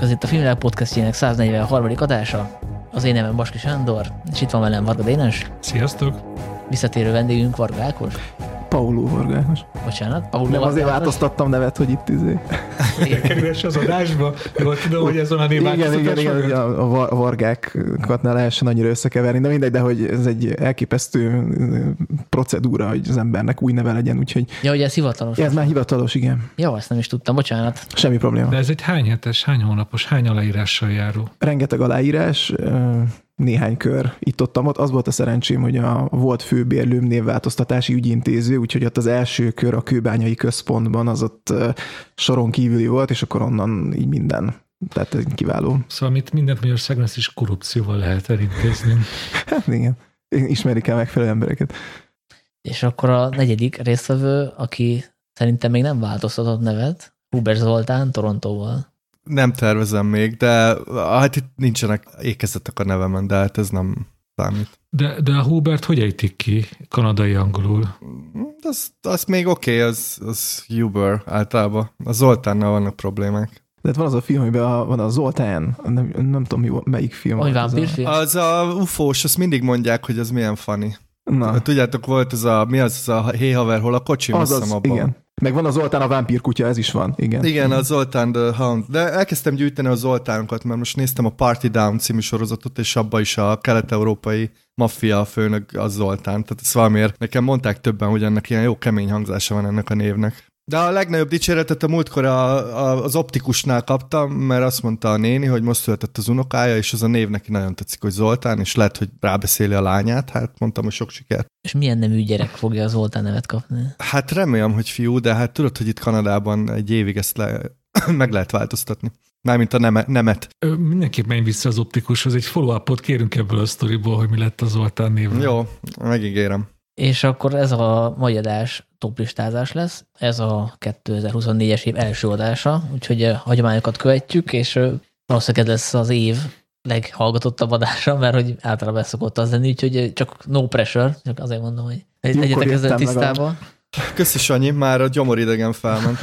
Sziasztok, ez itt a Filmvilág podcastjének 143. adása. Az én nevem Baski Sándor, és itt van velem Varga Dénes. Sziasztok! Visszatérő vendégünk Varga Ákos. Pauló Vargános. Bocsánat, Pauló Nem azért változtattam nevet, hogy itt izé. Kerülés az adásba, jól tudom, hogy ez a Igen, igen, igen, hogy mögött. a, a var- vargákat ne lehessen annyira összekeverni, de mindegy, de hogy ez egy elképesztő ö, procedúra, hogy az embernek új neve legyen, úgyhogy Ja, hogy ez hivatalos. ez már hivatalos, igen. Jó, ezt nem is tudtam, bocsánat. Semmi probléma. De ez egy hány hetes, hány hónapos, hány aláírással járó? Rengeteg aláírás, néhány kör itt ott, ott. Az volt a szerencsém, hogy a volt főbérlőm névváltoztatási ügyintéző, úgyhogy ott az első kör a kőbányai központban az ott soron kívüli volt, és akkor onnan így minden. Tehát ez kiváló. Szóval mit mindent Magyarországon ezt is korrupcióval lehet elintézni. Hát igen. Ismerik el megfelelő embereket. És akkor a negyedik résztvevő, aki szerintem még nem változtatott nevet, Huber Zoltán, Torontóval. Nem tervezem még, de hát itt nincsenek ékezetek a nevemen, de hát ez nem számít. De, de a Hubert hogy ejtik ki kanadai angolul? Az, az még oké, okay, az, az Uber általában. A Zoltánnal vannak problémák. De hát van az a film, amiben a, van a Zoltán, nem, nem tudom, mi, melyik film. Vagy volt az vámpírfilm? Az a ufós, azt mindig mondják, hogy az milyen funny. A, na, Tudjátok, volt ez a, mi az, az a hey haver, hol a kocsi, az, az, az, abban. igen. Meg van a Zoltán a vámpírkutya, ez is van, igen. Igen, a Zoltán the Hound. De elkezdtem gyűjteni a Zoltánokat, mert most néztem a Party Down című sorozatot, és abba is a kelet-európai maffia főnök az Zoltán. Tehát ez valamiért nekem mondták többen, hogy ennek ilyen jó kemény hangzása van ennek a névnek. De a legnagyobb dicséretet a múltkor a, a, az optikusnál kaptam, mert azt mondta a néni, hogy most született az unokája, és az a név neki nagyon tetszik, hogy Zoltán, és lehet, hogy rábeszéli a lányát. Hát mondtam, hogy sok sikert. És milyen nemű gyerek fogja a Zoltán nevet kapni? Hát remélem, hogy fiú, de hát tudod, hogy itt Kanadában egy évig ezt le, meg lehet változtatni. Mármint a neme, nemet. Ö, mindenképp menj vissza az optikushoz, egy follow-upot kérünk ebből a sztoriból, hogy mi lett az Zoltán névvel. Jó, megígérem. És akkor ez a mai adás toplistázás lesz. Ez a 2024-es év első adása, úgyhogy a hagyományokat követjük, és ö, valószínűleg ez lesz az év leghallgatottabb adása, mert hogy általában szokott az lenni, úgyhogy ö, csak no pressure, csak azért mondom, hogy legyetek ezzel tisztában. Köszi, Sanyi, már a gyomoridegen felment.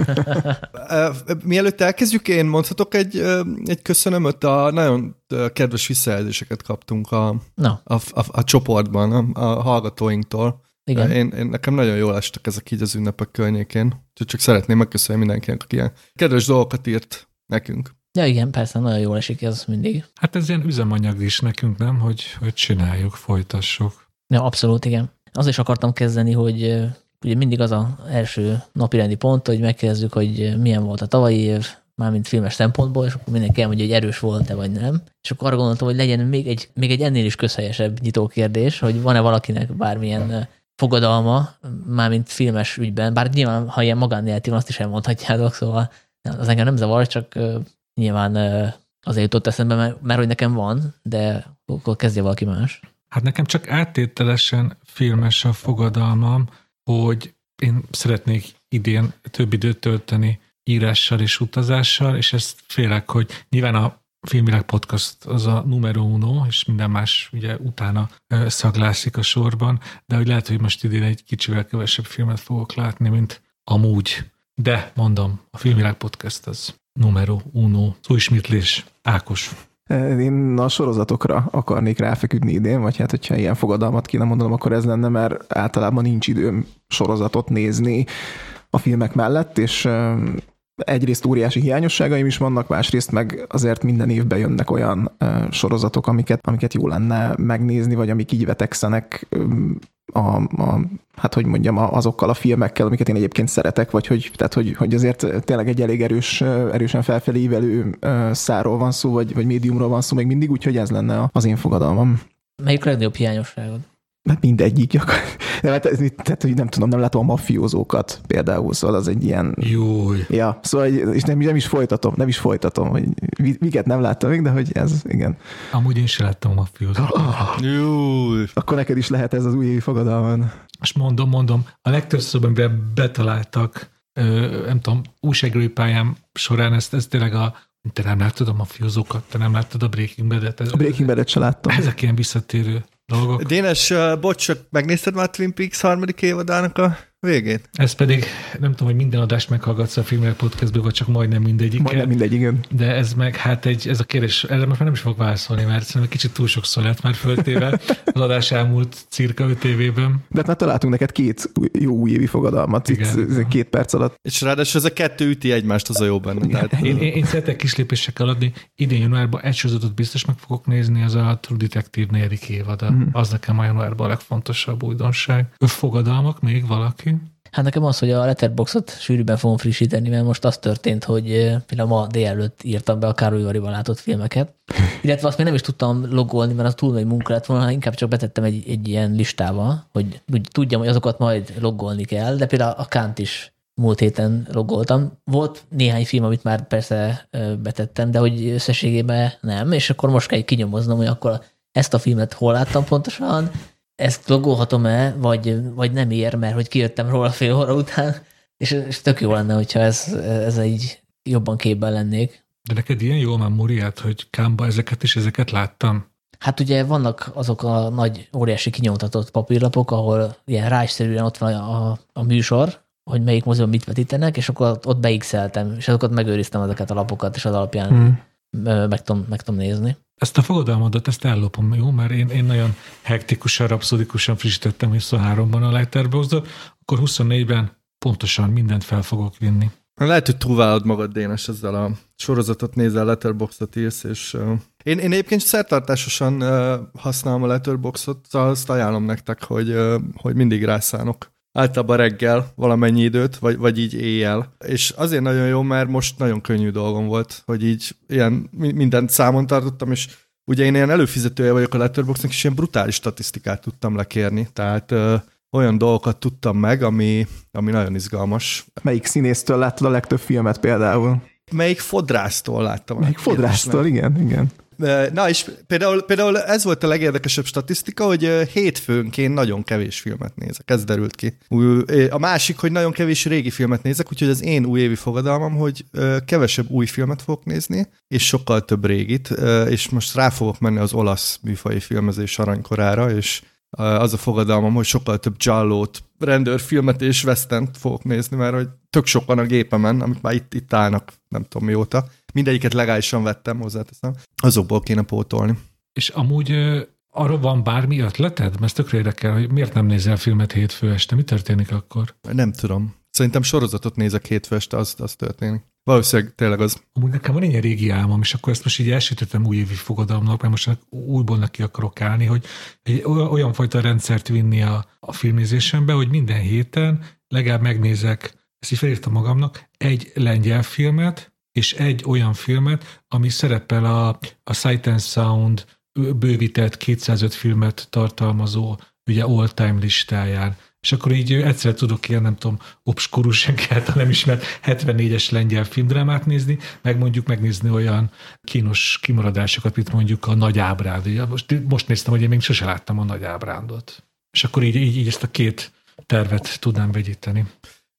Mielőtt elkezdjük, én mondhatok egy, egy köszönömöt, a nagyon kedves visszajelzéseket kaptunk a, Na, a, a, a csoportban, a, a hallgatóinktól. Igen. Én, én, nekem nagyon jól estek ezek így az ünnepek környékén. Úgyhogy csak szeretném megköszönni mindenkinek, aki ilyen kedves dolgokat írt nekünk. Ja igen, persze, nagyon jól esik ez mindig. Hát ez ilyen üzemanyag is nekünk, nem? Hogy, hogy csináljuk, folytassuk. Ja, abszolút, igen. Az is akartam kezdeni, hogy ugye mindig az a első napirendi pont, hogy megkérdezzük, hogy milyen volt a tavalyi év, mármint filmes szempontból, és akkor mindenki elmondja, hogy erős volt-e vagy nem. És akkor arra gondoltam, hogy legyen még egy, még egy ennél is közhelyesebb nyitó kérdés, hogy van-e valakinek bármilyen fogadalma, mármint filmes ügyben, bár nyilván, ha ilyen magánéletű van, azt is elmondhatjátok, szóval az engem nem zavar, csak nyilván azért jutott eszembe, mert hogy nekem van, de akkor kezdje valaki más. Hát nekem csak áttételesen filmes a fogadalmam, hogy én szeretnék idén több időt tölteni írással és utazással, és ezt félek, hogy nyilván a Filmvilág Podcast az a numero uno, és minden más ugye utána szaglászik a sorban, de hogy lehet, hogy most idén egy kicsivel kevesebb filmet fogok látni, mint amúgy. De mondom, a Filmvilág Podcast az numero uno. Szó ismétlés. Ákos. Én a sorozatokra akarnék ráfeküdni idén, vagy hát, hogyha ilyen fogadalmat kéne mondanom, akkor ez lenne, mert általában nincs időm sorozatot nézni a filmek mellett, és egyrészt óriási hiányosságaim is vannak, másrészt meg azért minden évben jönnek olyan sorozatok, amiket, amiket jó lenne megnézni, vagy amik így vetekszenek a, a, hát hogy mondjam, azokkal a filmekkel, amiket én egyébként szeretek, vagy hogy, tehát hogy, hogy azért tényleg egy elég erős, erősen felfelé ívelő ö, száról van szó, vagy, vagy médiumról van szó még mindig, úgyhogy ez lenne az én fogadalmam. Melyik legnagyobb hiányosságod? Hát mindegyik. gyakor- Nem, hát, ez- tehát, hogy nem tudom, nem látom a mafiózókat például, szóval az egy ilyen... Júj. Ja, szóval és nem, nem is folytatom, nem is folytatom, hogy mi- miket nem láttam még, de hogy ez, igen. Amúgy én sem láttam a mafiózót. Júj. Akkor neked is lehet ez az új évi fogadalman. És mondom, mondom, a legtöbbször, amiben betaláltak, ö, nem tudom, újságírói pályám során, ezt, ez tényleg a, te nem láttad a mafiózókat, te nem láttad a Breaking Bad-et. Ez, A Breaking Bad-et se láttam. Ezek ilyen visszatérő dolgok. Dénes, bocs, megnézted már Twin Peaks harmadik évadának a végét. Ez pedig, nem tudom, hogy minden adást meghallgatsz a filmek podcastből, vagy csak majdnem mindegyik. Majdnem mindegy, igen. De ez meg, hát egy, ez a kérdés, erre most már nem is fog válaszolni, mert szerintem kicsit túl sokszor lett már föltéve az adás elmúlt cirka öt évében. De hát már találtunk neked két jó újévi fogadalmat Igen. itt két perc alatt. És ráadásul ez a kettő üti egymást, az a jó benne. Tehát, Én, én, én szeretek kis lépésekkel adni. Idén januárban egy sorozatot biztos meg fogok nézni, az a True Detective negyedik évada. Mhm. Az nekem a januárban a legfontosabb újdonság. Fogadalmak még valaki? Hát nekem az, hogy a letterboxot sűrűbben fogom frissíteni, mert most az történt, hogy például ma délelőtt írtam be a Károly Variban látott filmeket, illetve azt még nem is tudtam logolni, mert az túl nagy munka lett volna, inkább csak betettem egy, egy ilyen listába, hogy tudjam, hogy azokat majd logolni kell, de például a Kant is múlt héten logoltam. Volt néhány film, amit már persze betettem, de hogy összességében nem, és akkor most kell kinyomoznom, hogy akkor ezt a filmet hol láttam pontosan, ezt logolhatom-e, vagy, vagy nem ér, mert hogy kijöttem róla fél óra után, és, és tök jó lenne, hogyha ez, ez így jobban képben lennék. De neked ilyen jó a memóriát, hogy Kámba ezeket és ezeket láttam? Hát ugye vannak azok a nagy, óriási kinyomtatott papírlapok, ahol ilyen rájszerűen ott van a, a műsor, hogy melyik moziban mit vetítenek, és akkor ott beixeltem, és azokat megőriztem ezeket a lapokat, és az alapján Hmm. meg, tudom, meg tudom nézni. Ezt a fogadalmadat, ezt ellopom, jó? Mert én, én nagyon hektikusan, rapszodikusan frissítettem 23-ban a Letterboxdot, akkor 24-ben pontosan mindent fel fogok vinni. Lehet, hogy túlvállalod magad, Dénes, ezzel a sorozatot nézel, letterboxot írsz, és uh, én, én egyébként szertartásosan uh, használom a letterboxot, azt ajánlom nektek, hogy, uh, hogy mindig rászánok. Általában reggel valamennyi időt, vagy, vagy így éjjel. És azért nagyon jó, mert most nagyon könnyű dolgom volt, hogy így ilyen mi- mindent számon tartottam, és ugye én ilyen előfizetője vagyok a Letterboxnak, és ilyen brutális statisztikát tudtam lekérni, tehát uh, olyan dolgokat tudtam meg, ami, ami nagyon izgalmas. Melyik színésztől láttad a legtöbb filmet például? Melyik fodrásztól láttam? Melyik fodrásztól, igen, igen. Na és például, például ez volt a legérdekesebb statisztika, hogy hétfőnként nagyon kevés filmet nézek, ez derült ki. A másik, hogy nagyon kevés régi filmet nézek, úgyhogy az én újévi fogadalmam, hogy kevesebb új filmet fogok nézni, és sokkal több régit, és most rá fogok menni az olasz műfai filmezés aranykorára, és az a fogadalmam, hogy sokkal több Giallót, rendőrfilmet és westent fogok nézni, mert hogy tök sok van a gépemen, amik már itt, itt állnak, nem tudom mióta. Mindegyiket legálisan vettem, hozzáteszem. Azokból kéne pótolni. És amúgy arra van bármi ötleted? Mert ez tökre érdekel, hogy miért nem nézel filmet hétfő este? Mi történik akkor? Nem tudom. Szerintem sorozatot nézek hétfő este, az, az történik. Valószínűleg tényleg az. Amúgy nekem van egy ilyen régi álmom, és akkor ezt most így elsütöttem újévi fogadalomnak, mert most újból neki akarok állni, hogy egy olyan fajta rendszert vinni a, a filmnézésembe, hogy minden héten legalább megnézek, ezt így felírtam magamnak, egy lengyel filmet, és egy olyan filmet, ami szerepel a, a Sight and Sound bővített 205 filmet tartalmazó ugye all-time listáján. És akkor így egyszer tudok ilyen, nem tudom, obskurus, egyáltalán nem ismert 74-es lengyel filmdrámát nézni, meg mondjuk megnézni olyan kínos kimaradásokat, mint mondjuk a Nagy Ábránd. Most, most néztem, hogy én még sose láttam a Nagy Ábrándot. És akkor így, így, így ezt a két tervet tudnám vegyíteni.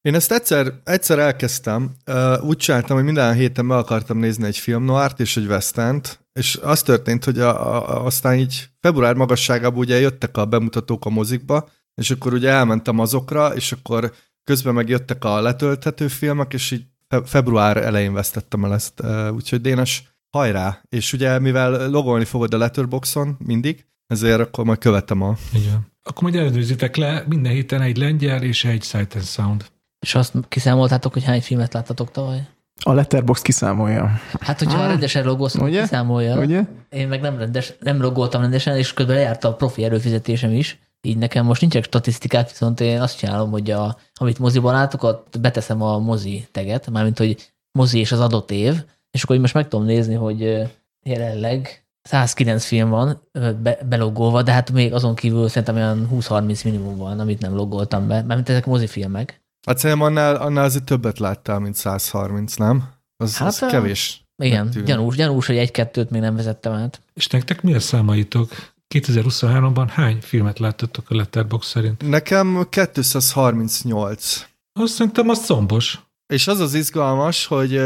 Én ezt egyszer, egyszer elkezdtem, úgy csináltam, hogy minden héten meg akartam nézni egy film noárt és egy westent, és az történt, hogy a, a, aztán így február magasságában ugye jöttek a bemutatók a mozikba, és akkor ugye elmentem azokra, és akkor közben meg jöttek a letölthető filmek, és így fe- február elején vesztettem el ezt. Úgyhogy Dénes, hajrá! És ugye mivel logolni fogod a Letterboxon mindig, ezért akkor majd követem a... Igen. Akkor majd ellenőrizitek le minden héten egy lengyel és egy Sight and Sound. És azt kiszámoltátok, hogy hány filmet láttatok tavaly? A Letterbox kiszámolja. Hát, hogyha Ah. rendesen Ugye? kiszámolja. Ugye? Én meg nem, rendes, nem logoltam rendesen, és közben lejárt a profi előfizetésem is. Így nekem most nincsenek statisztikák, viszont én azt csinálom, hogy a, amit moziban látok, ott beteszem a mozi teget, mármint, hogy mozi és az adott év, és akkor így most meg tudom nézni, hogy jelenleg 109 film van be, belogolva, de hát még azon kívül szerintem olyan 20-30 minimum van, amit nem logoltam be, mármint ezek mozifilmek. Hát szerintem annál, annál azért többet láttál, mint 130, nem? Az, hát, az kevés. Igen, gyanús, gyanús, hogy egy-kettőt még nem vezettem át. És nektek mi a számaitok? 2023-ban hány filmet láttatok a Letterbox szerint? Nekem 238. Azt szerintem az szombos. És az az izgalmas, hogy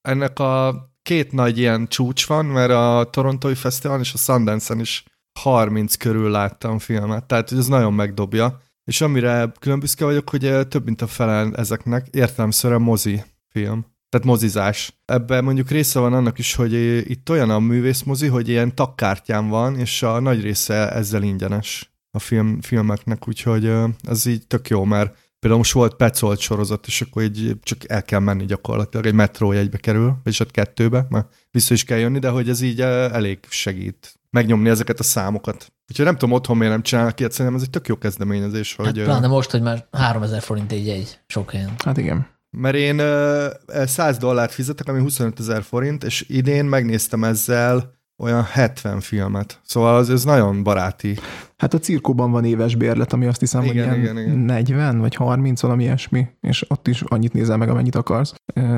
ennek a két nagy ilyen csúcs van, mert a Torontói Fesztiválon és a Sundance-en is 30 körül láttam filmet, tehát ez nagyon megdobja. és amire külön büszke vagyok, hogy több mint a fele ezeknek értelemszerűen mozi film. Tehát mozizás. Ebben mondjuk része van annak is, hogy itt olyan a művészmozi, hogy ilyen takkártyán van, és a nagy része ezzel ingyenes a film, filmeknek, úgyhogy ez így tök jó, mert például most volt Petzolt sorozat, és akkor így csak el kell menni gyakorlatilag, egy metró jegybe kerül, és ott kettőbe, mert vissza is kell jönni, de hogy ez így elég segít megnyomni ezeket a számokat. Úgyhogy nem tudom otthon miért nem csinálnak ilyet, szerintem ez egy tök jó kezdeményezés. Hát hogy, pláne most, hogy már 3000 forint egy egy sok helyen. Hát igen. Mert én 100 dollárt fizetek, ami 25 ezer forint, és idén megnéztem ezzel olyan 70 filmet. Szóval az, ez nagyon baráti. Hát a cirkóban van éves bérlet, ami azt hiszem, Igen, hogy igen, ilyen igen. 40 vagy 30, valami ilyesmi, és ott is annyit nézel meg, amennyit akarsz.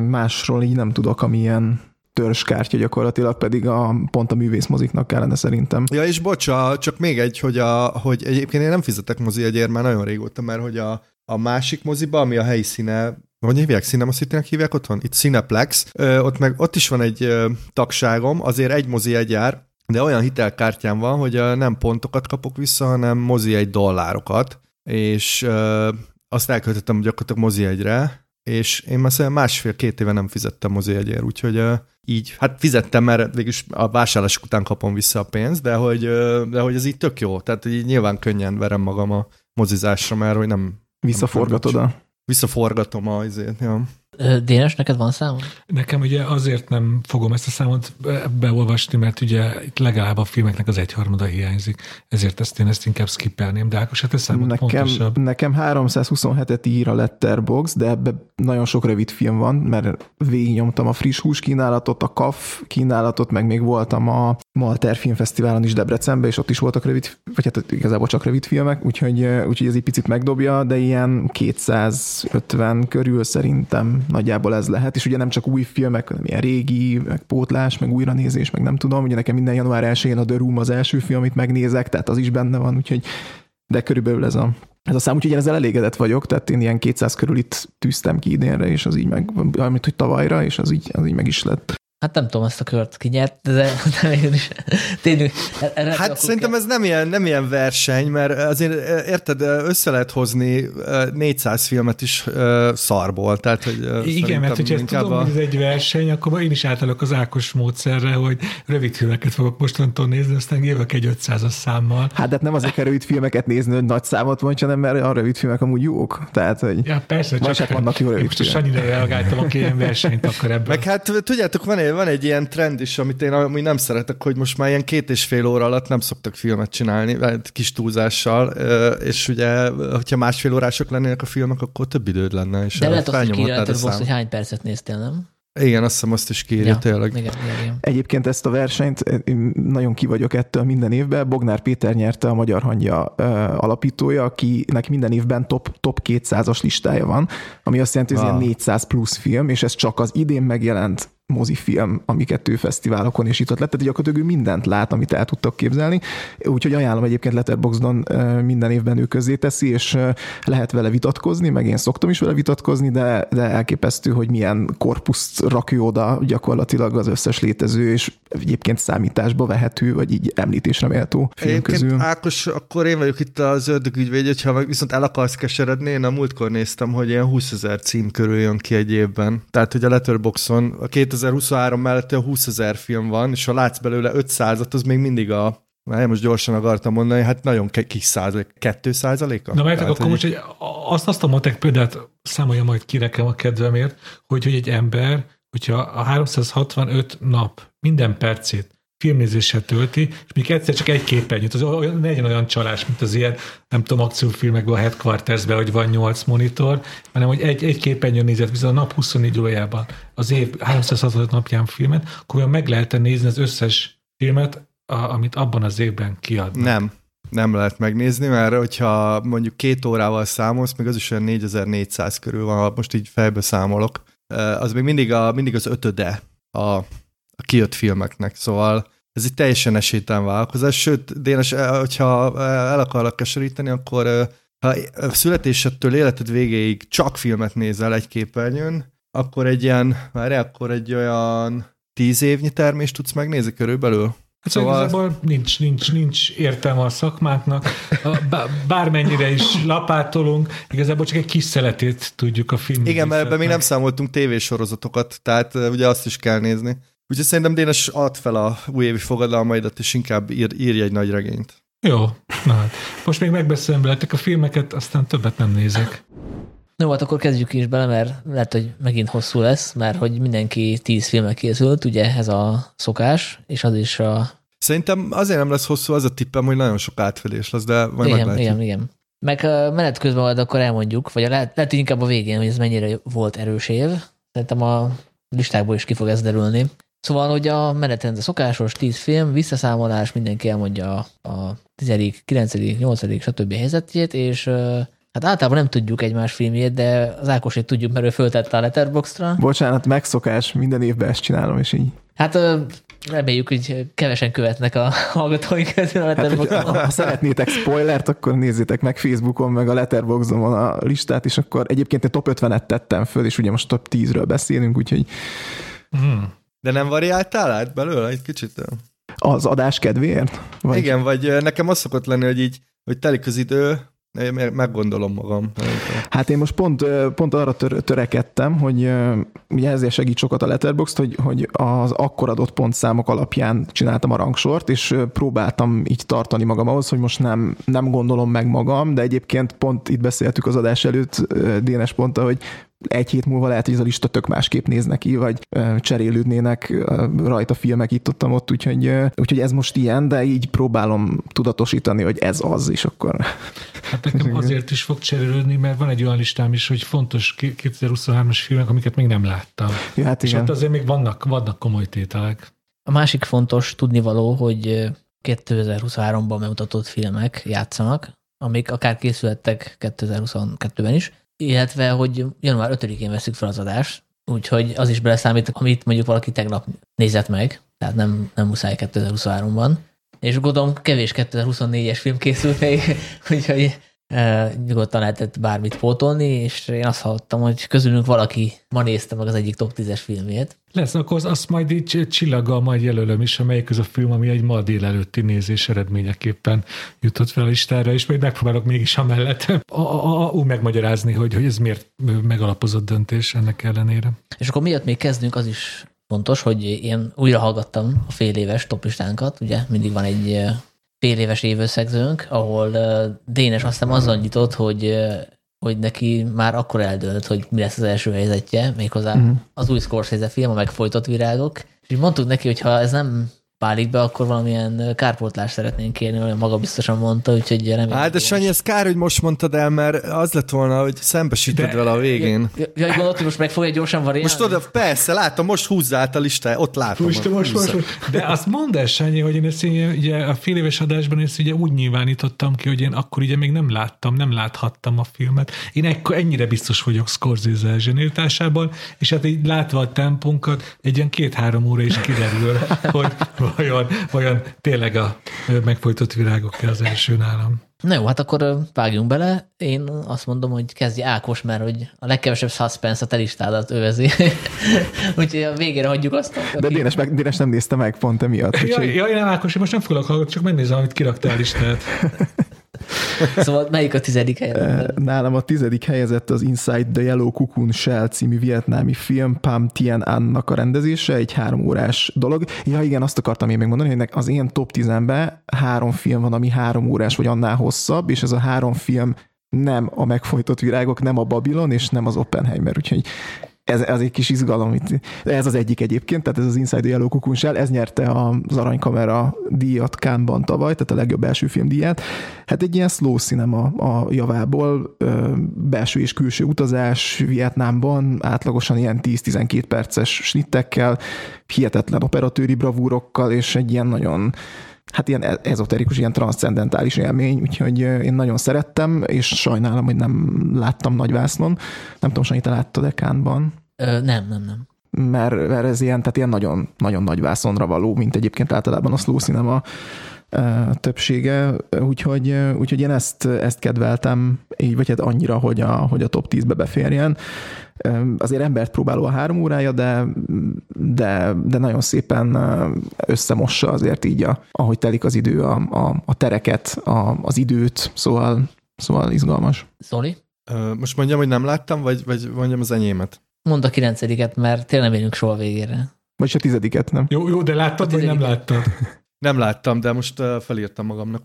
Másról így nem tudok, ami ilyen törzskártya gyakorlatilag, pedig a, pont a művészmoziknak kellene szerintem. Ja, és bocsa, csak még egy, hogy, a, hogy egyébként én nem fizetek mozi egyért már nagyon régóta, mert hogy a, a másik moziba, ami a helyi színe, hogy hívják, Cinema city hívják otthon? Itt Cineplex, ö, ott, meg, ott is van egy ö, tagságom, azért egy mozi egy jár, de olyan hitelkártyám van, hogy ö, nem pontokat kapok vissza, hanem mozi egy dollárokat, és ö, azt elköltöttem gyakorlatilag mozi egyre, és én már másfél-két éve nem fizettem mozi egyért, úgyhogy ö, így, hát fizettem, mert végülis a vásárlások után kapom vissza a pénzt, de hogy, ö, de hogy ez így tök jó, tehát így nyilván könnyen verem magam a mozizásra, mert hogy nem Visszaforgatod a... visszaforgatom a izét, ja. Dénes, neked van számod? Nekem ugye azért nem fogom ezt a számot be- beolvasni, mert ugye itt legalább a filmeknek az egyharmada hiányzik, ezért ezt én ezt inkább skippelném, de Ákos, hát ez számot Nekem, pontosabb. nekem 327-et ír a Letterbox, de ebbe nagyon sok rövid film van, mert végignyomtam a friss hús kínálatot, a KAF kínálatot, meg még voltam a Malter Filmfesztiválon is Debrecenben, és ott is voltak rövid, vagy hát igazából csak rövid filmek, úgyhogy, úgyhogy ez egy picit megdobja, de ilyen 250 körül szerintem nagyjából ez lehet, és ugye nem csak új filmek, hanem ilyen régi, meg pótlás, meg újranézés, meg nem tudom, ugye nekem minden január 1 a The Room az első film, amit megnézek, tehát az is benne van, úgyhogy de körülbelül ez a, ez a szám, úgyhogy én ezzel elégedett vagyok, tehát én ilyen 200 körül itt tűztem ki idénre, és az így meg, amit hogy tavalyra, és az így, az így meg is lett. Hát nem tudom ezt a kört kinyert, de, de mégis tényleg. erre Hát szerintem kell- ez nem ilyen, nem ilyen verseny, mert azért érted, össze lehet hozni ö, 400 filmet is szarból, tehát hogy Igen, mert hogyha tudom, hogy ez egy verseny, akkor én is átállok az Ákos módszerre, hogy rövid filmeket fogok mostantól nézni, aztán jövök egy 500-as számmal. Hát de hát nem azért kell rövid filmeket nézni, hogy nagy számot mondja, hanem mert a rövid filmek amúgy jók. Tehát, hogy Ja, persze, csak vannak jó én rövid most a. Sanyire reagáltam, aki ilyen versenyt akar ebből. Meg hát tudjátok, van egy, van egy ilyen trend is, amit én amúgy nem szeretek, hogy most már ilyen két és fél óra alatt nem szoktak filmet csinálni, kis túlzással, és ugye, hogyha másfél órások lennének a filmek, akkor több időd lenne, és De lehet azt hogy szám. hogy hány percet néztél, nem? Igen, azt hiszem azt is kiírja, tényleg. Igen, igen. Egyébként ezt a versenyt én nagyon ki vagyok ettől minden évben. Bognár Péter nyerte a Magyar Hangya ö, alapítója, akinek minden évben top, top 200-as listája van, ami azt jelenti, hogy ez Wow. ilyen 400 plusz film, és ez csak az idén megjelent mozifilm, amiket ő fesztiválokon és itt ott lett, tehát gyakorlatilag ő mindent lát, amit el tudtak képzelni, úgyhogy ajánlom egyébként Letterboxdon minden évben ő közzé teszi, és lehet vele vitatkozni, meg én szoktam is vele vitatkozni, de, de elképesztő, hogy milyen korpuszt rakja oda gyakorlatilag az összes létező, és egyébként számításba vehető, vagy így említésre méltó film Egyébként közül. Ákos, akkor én vagyok itt az ördögügyvéd, hogyha meg viszont el akarsz keseredni, én a múltkor néztem, hogy ilyen 20 ezer cím körül jön ki egy évben. Tehát, hogy a Letterboxon a 2023 mellett a 20 ezer film van, és ha látsz belőle 500-at, az még mindig a már most gyorsan akartam mondani, hát nagyon kis százalék, 2 százaléka? Na mert akkor most egy, azt, azt a matek példát számolja majd ki nekem a kedvemért, hogy, hogy egy ember, hogyha a 365 nap minden percét filmnézéssel tölti, és még egyszer csak egy képernyőt, az olyan, legyen olyan csalás, mint az ilyen, nem tudom, akciófilmekben, a headquartersben, hogy van 8 monitor, hanem hogy egy, egy képernyőn nézett viszont a nap 24 órájában az év 365 napján filmet, akkor olyan meg lehet nézni az összes filmet, a, amit abban az évben kiadnak. Nem, nem lehet megnézni, mert hogyha mondjuk két órával számolsz, még az is olyan 4400 körül van, ha most így fejbe számolok, az még mindig, a, mindig az ötöde a, a kijött filmeknek, szóval ez egy teljesen esélytelen vállalkozás, sőt, Dénes, eh, hogyha eh, el akarlak keseríteni, akkor eh, ha születésedtől életed végéig csak filmet nézel egy képernyőn, akkor egy ilyen, már akkor egy olyan tíz évnyi termést tudsz megnézni körülbelül? Hát szóval, igazából nincs, nincs, nincs értelme a bá- bármennyire is lapátolunk, igazából csak egy kis szeletét tudjuk a film. Igen, mert ebben még nem számoltunk tévésorozatokat, tehát ugye azt is kell nézni. Úgyhogy szerintem Dénes add fel a újévi fogadalmaidat, és inkább ír, írj egy nagy regényt. Jó, na hát. Most még megbeszélem veletek a filmeket, aztán többet nem nézek. No, hát akkor kezdjük is bele, mert lehet, hogy megint hosszú lesz, mert hogy mindenki tíz filmek készült, ugye ez a szokás, és az is a... Szerintem azért nem lesz hosszú az a tippem, hogy nagyon sok átfedés lesz, de majd igen, meglátjuk. igen, igen. Meg a menet közben majd akkor elmondjuk, vagy lehet, lehet hogy inkább a végén, hogy ez mennyire volt erős év. Szerintem a listákból is ki fog ez derülni. Szóval, hogy a menetrend a szokásos 10 film, visszaszámolás, mindenki elmondja a 10., 9., 8., stb. helyzetét, és hát általában nem tudjuk egymás filmjét, de az Ákosét tudjuk, mert ő föltette a Letterboxdra. Bocsánat, megszokás, minden évben ezt csinálom, és így. Hát reméljük, hogy kevesen követnek a hallgatóink közül a Hát, Letterboxdon. ha szeretnétek spoilert, akkor nézzétek meg Facebookon, meg a Letterboxdon a listát, és akkor egyébként egy top 50-et tettem föl, és ugye most top 10-ről beszélünk, úgyhogy Hmm. De nem variáltál át belőle egy kicsit? az adás kedvéért? Vagy? Igen, vagy nekem az szokott lenni, hogy így, hogy telik az idő, én meg- meggondolom magam. Hát én most pont, pont arra tör, törekedtem, hogy ugye ezért segít sokat a Letterboxd, hogy, hogy az akkor adott pontszámok alapján csináltam a rangsort, és próbáltam így tartani magam ahhoz, hogy most nem, nem gondolom meg magam, de egyébként pont itt beszéltük az adás előtt, Dénes mondta, hogy egy hét múlva lehet, hogy ez a lista tök másképp néz neki, vagy cserélődnének rajta filmek itt ott, ott úgyhogy, úgyhogy ez most ilyen, de így próbálom tudatosítani, hogy ez az, és akkor Hát nekem azért is fog cserélődni, mert van egy olyan listám is, hogy fontos 2023-as filmek, amiket még nem láttam. ja, hát És igen. ott azért még vannak, vannak komoly tételek. A másik fontos tudnivaló, hogy 2023-ban bemutatott filmek játszanak, amik akár készülhettek 2022-ben is, illetve, hogy január 5-én veszük fel az adást, úgyhogy az is beleszámít, amit mondjuk valaki tegnap nézett meg, tehát nem, nem muszáj 2023-ban. És gondolom kevés 2024-es film készült még, úgyhogy nyugodtan lehetett bármit pótolni, és én azt hallottam, hogy közülünk valaki ma nézte meg az egyik top 10-es filmét. Lesz, akkor az- azt majd így csi- csillaggal majd jelölöm is, amelyik az a film, ami egy ma délelőtti nézés eredményeképpen jutott fel a listára, és majd megpróbálok mégis amellett a, a, a, úgy megmagyarázni, hogy, hogy ez miért megalapozott döntés ennek ellenére. És akkor miatt még kezdünk, az is fontos, hogy én újra hallgattam a fél éves toplistánkat, ugye mindig van egy fél éves évösszegzőnk, ahol Dénes aztán azzal nyitott, hogy hogy neki már akkor eldőlt, hogy mi lesz az első helyzetje, méghozzá uh-huh. az új Scorsese film, a megfojtott virágok. És így mondtuk neki, hogy ha ez nem válik be, akkor valamilyen kárpótlást szeretnénk kérni, olyan magabiztosan mondta, úgyhogy reméljük. Hát de Sanyi, ez kár, hogy most mondtad el, mert az lett volna, hogy szembesíted De- vele a végén. Ja, ja, gondolod, hogy most meg fogja gyorsan variálni? Most oda, persze, látom, most húzza át a listáját, ott látom. Most, hogy most, most. De azt mondd el, Sanyi, hogy én ezt ugye, ugye a fél éves adásban ezt ugye úgy nyilvánítottam ki, hogy én akkor ugye még nem láttam, nem láthattam a filmet. Én ekkor ennyire biztos vagyok Scorsese zsenértásában, és hát így látva a tempónkat, egy ilyen két-három óra is kiderül, hogy vajon, vajon tényleg a megfojtott virágok az első nálam. Na jó, hát akkor vágjunk bele. Én azt mondom, hogy kezdje Ákos, mert hogy a legkevesebb suspense a te listádat övezi. Úgyhogy a végére hagyjuk azt. De aki- Dénes, meg, Dénes nem nézte meg pont emiatt. Ja, Úgyhogy, ja, én nem Ákos, én most nem fogok hallgatni, csak megnézem, amit kiraktál listát. Szóval melyik a tizedik helyen? Nálam a tizedik helyezett az Inside the Yellow Cocoon Shell című vietnámi film Pam Tien Annak a rendezése, egy három órás dolog. Ja igen, azt akartam én még mondani, hogy az én top 10-ben három film van, ami három órás vagy annál hosszabb, és ez a három film nem a megfojtott virágok, nem a Babylon, és nem az Oppenheimer, úgyhogy ez, ez egy kis izgalom. Itt. Ez az egyik egyébként, tehát ez az Inside Yellow Shell, ez nyerte az Aranykamera díjat Cannes-ban tavaly, tehát a legjobb első filmdíját. Hát egy ilyen slow cinema a javából, belső és külső utazás Vietnámban, átlagosan ilyen 10-12 perces snittekkel, hihetetlen operatőri bravúrokkal, és egy ilyen nagyon hát ilyen e- ezoterikus, ilyen transzcendentális élmény, úgyhogy én nagyon szerettem, és sajnálom, hogy nem láttam nagyvásznon. Nem tudom, Sanyi, te láttad e Cannes-ban? Ö, nem, nem, nem. mert, mert ez ilyen, tehát ilyen nagyon, nagyon nagy vászonra való, mint egyébként általában a slow cinema a többsége, úgyhogy, úgyhogy én ezt, ezt kedveltem, így vagy hát annyira, hogy a, hogy a top 10-be beférjen. Azért embert próbáló a három órája, de, de, de nagyon szépen összemossa azért így, a, ahogy telik az idő, a, a, a tereket, a, az időt, szóval, szóval izgalmas. Zoli? Most mondjam, hogy nem láttam, vagy, vagy mondjam az enyémet? Mondd a kilencediket, mert tényleg nem érünk soha végére. Vagy a tizediket, nem? Jó, jó, de láttad, vagy nem láttad? Nem láttam, de most felírtam magamnak.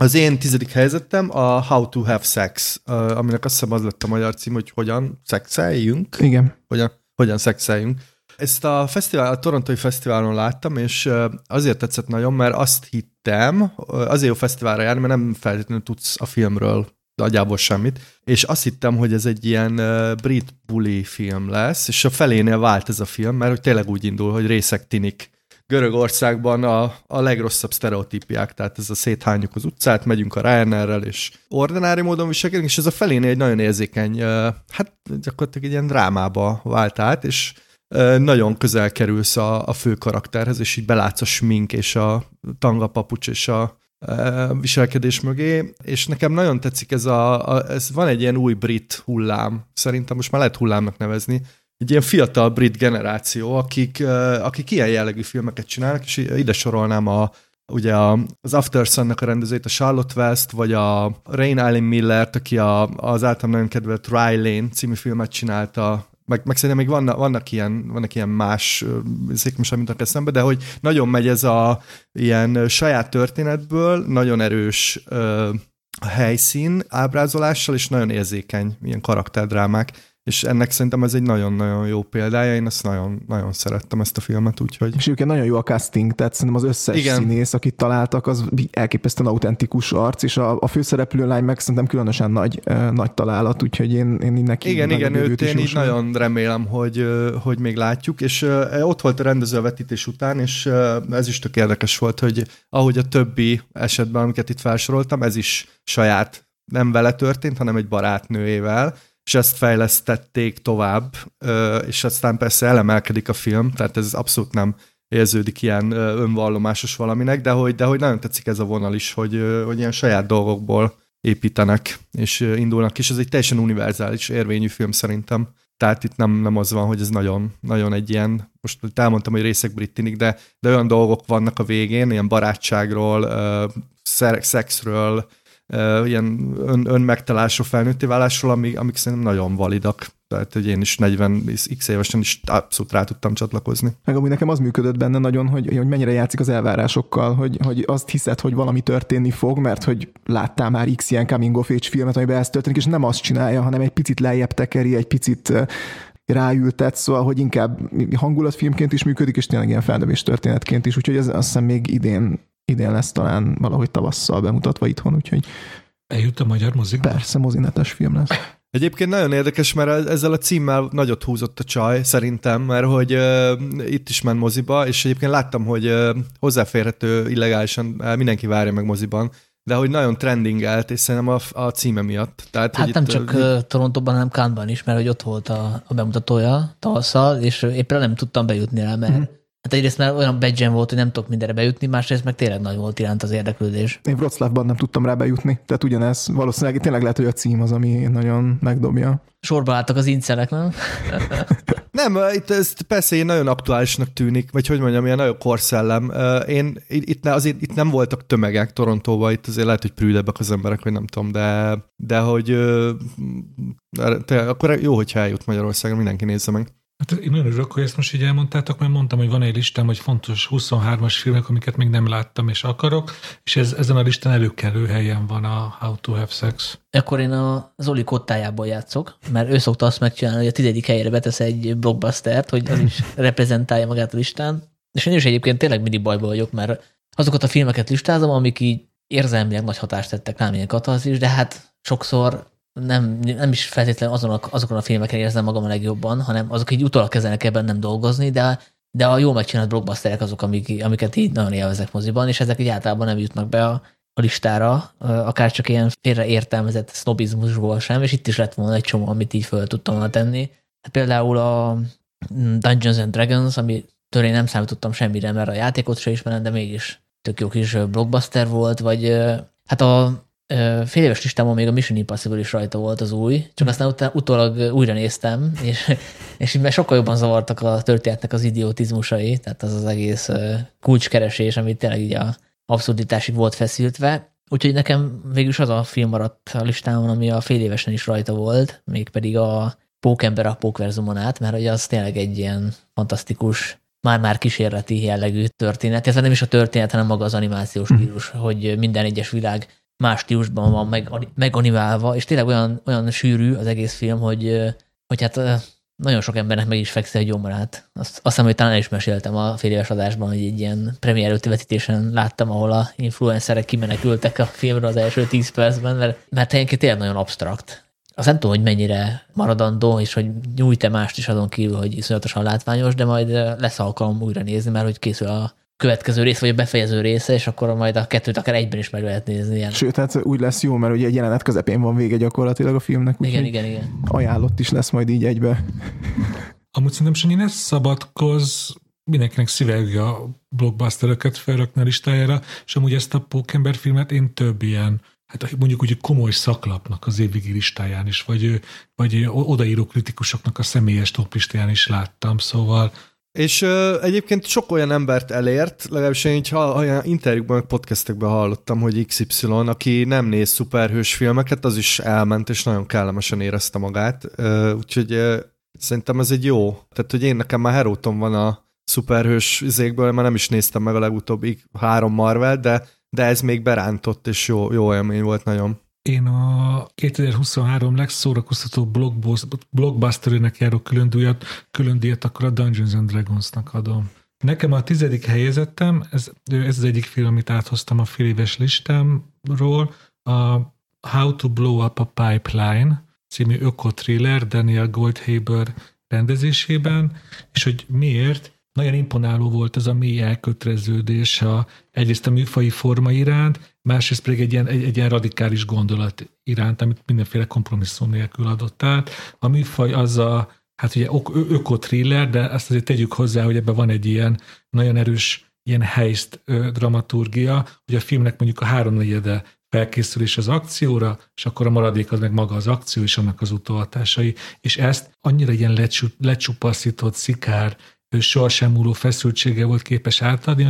Az én tizedik helyzetem a How to Have Sex, aminek azt hiszem az lett a magyar cím, hogy hogyan szexeljünk. Igen. Hogyan, hogyan szexeljünk. Ezt a, fesztivál, a Torontói Fesztiválon láttam, és azért tetszett nagyon, mert azt hittem, azért jó fesztiválra járni, mert nem feltétlenül tudsz a filmről nagyjából semmit, és azt hittem, hogy ez egy ilyen brit bully film lesz, és a felénél vált ez a film, mert hogy tényleg úgy indul, hogy részek tinik Görögországban a, a legrosszabb sztereotípiák, tehát ez a széthányjuk az utcát, megyünk a Ryanair-rel, és ordinári módon viselkedünk, és ez a felénél egy nagyon érzékeny, hát gyakorlatilag egy ilyen drámába vált át, és nagyon közel kerülsz a, a fő karakterhez, és így belátsz a smink és a tangapapucs és a viselkedés mögé, és nekem nagyon tetszik ez a, a ez van egy ilyen új brit hullám, szerintem most már lehet hullámnak nevezni, egy ilyen fiatal brit generáció, akik, akik ilyen jellegű filmeket csinálnak, és ide sorolnám a, ugye a, az After Sun-nak a rendezőjét, a Charlotte West, vagy a Rain Allen Millert, aki a, az általam nagyon kedvelt Rye Lane című filmet csinálta, meg, meg szerintem még vannak, vannak, ilyen, vannak ilyen más szék most mint eszembe, de hogy nagyon megy ez a ilyen saját történetből, nagyon erős ö, helyszín ábrázolással, és nagyon érzékeny ilyen karakterdrámák és ennek szerintem ez egy nagyon-nagyon jó példája, én ezt nagyon, nagyon szerettem ezt a filmet, úgyhogy... És egyébként nagyon jó a casting, tehát szerintem az összes Igen. színész, akit találtak, az elképesztően autentikus arc, és a, a főszereplő lány meg szerintem különösen nagy, eh, nagy találat, úgyhogy én, én neki Igen, igen, őt én így nagyon remélem, hogy, hogy még látjuk, és uh, ott volt a rendező a vetítés után, és ez is tök érdekes volt, hogy ahogy a többi esetben, amiket itt felsoroltam, ez is saját nem vele történt, hanem egy barátnőjével, és ezt fejlesztették tovább, és aztán persze elemelkedik a film, tehát ez abszolút nem érződik ilyen önvallomásos valaminek, de hogy, de hogy nagyon tetszik ez a vonal is, hogy, hogy ilyen saját dolgokból építenek, és indulnak, és ez egy teljesen univerzális érvényű film szerintem. Tehát itt nem, nem az van, hogy ez nagyon, nagyon egy ilyen, most elmondtam, hogy részek brittinik, de, de olyan dolgok vannak a végén, ilyen barátságról, szexről, ilyen ön, önmegtalálásról, felnőtti válásról, amik, amik szerintem nagyon validak. Tehát, hogy én is 40 x évesen is abszolút rá tudtam csatlakozni. Meg ami nekem az működött benne nagyon, hogy, hogy mennyire játszik az elvárásokkal, hogy, hogy azt hiszed, hogy valami történni fog, mert hogy láttál már x ilyen coming of age filmet, amiben ez történik, és nem azt csinálja, hanem egy picit lejjebb tekeri, egy picit ráültet, szóval, hogy inkább hangulatfilmként is működik, és tényleg ilyen felnövés történetként is, úgyhogy ez azt hiszem még idén idén lesz talán valahogy tavasszal bemutatva itthon, úgyhogy Eljut a magyar mozikba? Persze, mozinetes film lesz. Egyébként nagyon érdekes, mert ezzel a címmel nagyot húzott a csaj, szerintem, mert hogy uh, itt is ment moziba, és egyébként láttam, hogy uh, hozzáférhető illegálisan, uh, mindenki várja meg moziban, de hogy nagyon trendingelt, és szerintem a, a címe miatt. Tehát, hát nem itt, csak uh, Torontóban, hanem Cannes-ban is, mert hogy ott volt a, a bemutatója tavasszal, és éppen nem tudtam bejutni rá, mert mm. Hát egyrészt már olyan badge volt, hogy nem tudok mindenre bejutni, másrészt meg tényleg nagy volt iránt az érdeklődés. Én Wroclawban nem tudtam rá bejutni, tehát ugyanez valószínűleg tényleg lehet, hogy a cím az, ami nagyon megdobja. Sorba álltak az incelek, nem? nem, itt ez persze én nagyon aktuálisnak tűnik, vagy hogy mondjam, ilyen nagyon korszellem. Én itt, azért itt nem voltak tömegek Torontóban, itt azért lehet, hogy prűdebbek az emberek, vagy nem tudom, de, de hogy te, akkor jó, hogyha eljut Magyarországon, mindenki nézze meg. Hát én nagyon örülök, hogy ezt most így elmondtátok, mert mondtam, hogy van egy listám, hogy fontos 23-as filmek, amiket még nem láttam és akarok, és ez, ezen a listán előkelő helyen van a How to Have Sex. Akkor én a Zoli kottájából játszok, mert ő szokta azt megcsinálni, hogy a tizedik helyére betesz egy blockbustert, hogy az is reprezentálja magát a listán. És én is egyébként tényleg mindig bajban vagyok, mert azokat a filmeket listázom, amik így érzelmileg nagy hatást tettek rám, ilyen is, de hát sokszor nem, nem is feltétlenül azon a, azokon a filmeken érzem magam a legjobban, hanem azok így utólag kezdenek ebben nem dolgozni, de, de a jól megcsinált blockbusterek azok, amik, amiket így nagyon élvezek moziban, és ezek így általában nem jutnak be a, a listára, akár csak ilyen félreértelmezett sznobizmusból sem, és itt is lett volna egy csomó, amit így föl tudtam volna tenni. Hát például a Dungeons and Dragons, ami én nem számítottam semmire, mert a játékot sem ismerem, de mégis tök jó kis blockbuster volt, vagy hát a fél éves listámon még a Mission Impossible is rajta volt az új, csak aztán utána, utólag újra néztem, és, és így sokkal jobban zavartak a történetnek az idiotizmusai, tehát az az egész kulcskeresés, amit tényleg így a abszurditásig volt feszültve. Úgyhogy nekem végülis az a film maradt a listámon, ami a fél évesen is rajta volt, mégpedig a Pókember a Pókverzumon át, mert hogy az tényleg egy ilyen fantasztikus, már-már kísérleti jellegű történet. Ez nem is a történet, hanem maga az animációs stílus, hogy minden egyes világ más stílusban van meg, meganimálva, és tényleg olyan, olyan sűrű az egész film, hogy, hogy hát nagyon sok embernek meg is fekszi a gyomrát. Azt, azt hiszem, hogy talán el is meséltem a fél éves adásban, hogy egy ilyen premier vetítésen láttam, ahol a influencerek kimenekültek a filmről az első tíz percben, mert, mert egyébként tényleg nagyon abstrakt. Azt nem tudom, hogy mennyire maradandó, és hogy nyújt-e mást is azon kívül, hogy iszonyatosan látványos, de majd lesz alkalom újra nézni, mert hogy készül a következő rész, vagy a befejező része, és akkor majd a kettőt akár egyben is meg lehet nézni. Ilyen. Sőt, hát úgy lesz jó, mert ugye egy jelenet közepén van vége gyakorlatilag a filmnek. Igen, igen, igen. Ajánlott is lesz majd így egybe. Amúgy szerintem Sanyi ne szabadkoz, mindenkinek szívegje a blockbusteröket felrakni a listájára, és amúgy ezt a Pókember filmet én több ilyen hát mondjuk úgy komoly szaklapnak az évvigi listáján is, vagy, vagy odaíró kritikusoknak a személyes toplistáján is láttam, szóval és uh, egyébként sok olyan embert elért, legalábbis én így olyan interjúkban, podcastekben hallottam, hogy XY, aki nem néz szuperhős filmeket, az is elment, és nagyon kellemesen érezte magát. Uh, úgyhogy uh, szerintem ez egy jó. Tehát, hogy én nekem már Heróton van a szuperhős izékből, már nem is néztem meg a legutóbbi három Marvel, de, de ez még berántott, és jó, jó élmény volt nagyon. Én a 2023 legszórakoztató blockbusterének járó külön díjat, külön díjat akkor a Dungeons and Dragons-nak adom. Nekem a tizedik helyezettem, ez, ez az egyik film, amit áthoztam a fél éves listámról, a How to Blow Up a Pipeline című ökotriller Daniel Goldhaber rendezésében, és hogy miért, nagyon imponáló volt ez a mély elköteleződés a, egyrészt a műfai forma iránt, másrészt pedig egy ilyen, egy, egy ilyen radikális gondolat iránt, amit mindenféle kompromisszum nélkül adott át. A műfaj az a, hát ugye ökotriller, de ezt azért tegyük hozzá, hogy ebben van egy ilyen nagyon erős ilyen helyzt dramaturgia, hogy a filmnek mondjuk a háromnegyede felkészülés az akcióra, és akkor a maradék az meg maga az akció és annak az utóhatásai, és ezt annyira ilyen lecsupaszított, szikár, sohasem múló feszültsége volt képes átadni,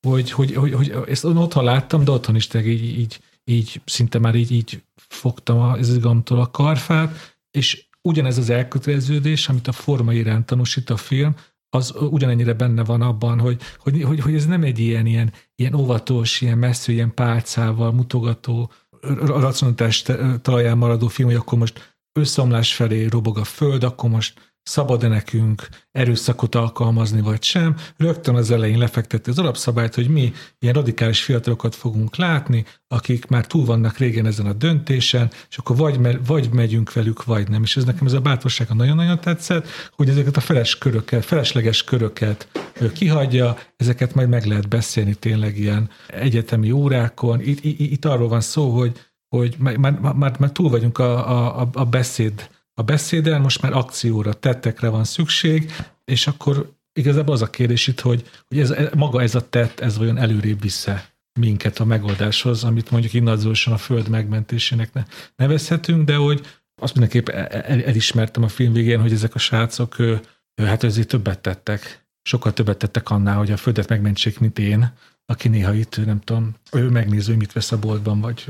hogy, hogy, hogy, hogy ezt otthon láttam, de otthon is így, így, így szinte már így, így fogtam az izgalomtól a karfát, és ugyanez az elköteleződés, amit a forma iránt tanúsít a film, az ugyanennyire benne van abban, hogy, hogy, hogy, hogy ez nem egy ilyen, ilyen, ilyen óvatos, ilyen messző, ilyen pálcával mutogató, racionalitás talaján maradó film, hogy akkor most összeomlás felé robog a föld, akkor most szabad-e nekünk erőszakot alkalmazni, vagy sem. Rögtön az elején lefektette az alapszabályt, hogy mi ilyen radikális fiatalokat fogunk látni, akik már túl vannak régen ezen a döntésen, és akkor vagy, me, vagy megyünk velük, vagy nem. És ez nekem ez a bátorsága nagyon-nagyon tetszett, hogy ezeket a feles köröket, felesleges köröket kihagyja, ezeket majd meg lehet beszélni tényleg ilyen egyetemi órákon. Itt, itt, itt arról van szó, hogy, hogy már, már, már túl vagyunk a, a, a beszéd a beszéden, most már akcióra, tettekre van szükség, és akkor igazából az a kérdés itt, hogy, hogy ez, maga ez a tett, ez vajon előrébb vissza minket a megoldáshoz, amit mondjuk innadzósan a föld megmentésének ne, nevezhetünk, de hogy azt mindenképp el, el, elismertem a film végén, hogy ezek a srácok, ő, hát azért többet tettek. Sokkal többet tettek annál, hogy a földet megmentsék, mint én, aki néha itt, nem tudom, ő megnéző, mit vesz a boltban, vagy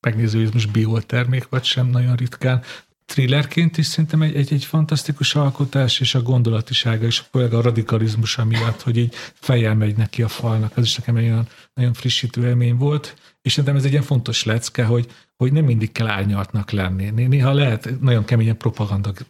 megnéző, hogy most biotermék, vagy sem nagyon ritkán, thrillerként is szerintem egy, egy, egy fantasztikus alkotás, és a gondolatisága, és főleg a radikalizmusa miatt, hogy így fejjel megy neki a falnak. Ez is nekem egy olyan nagyon frissítő élmény volt, és szerintem ez egy ilyen fontos lecke, hogy, hogy nem mindig kell árnyaltnak lenni. Néha lehet nagyon keményen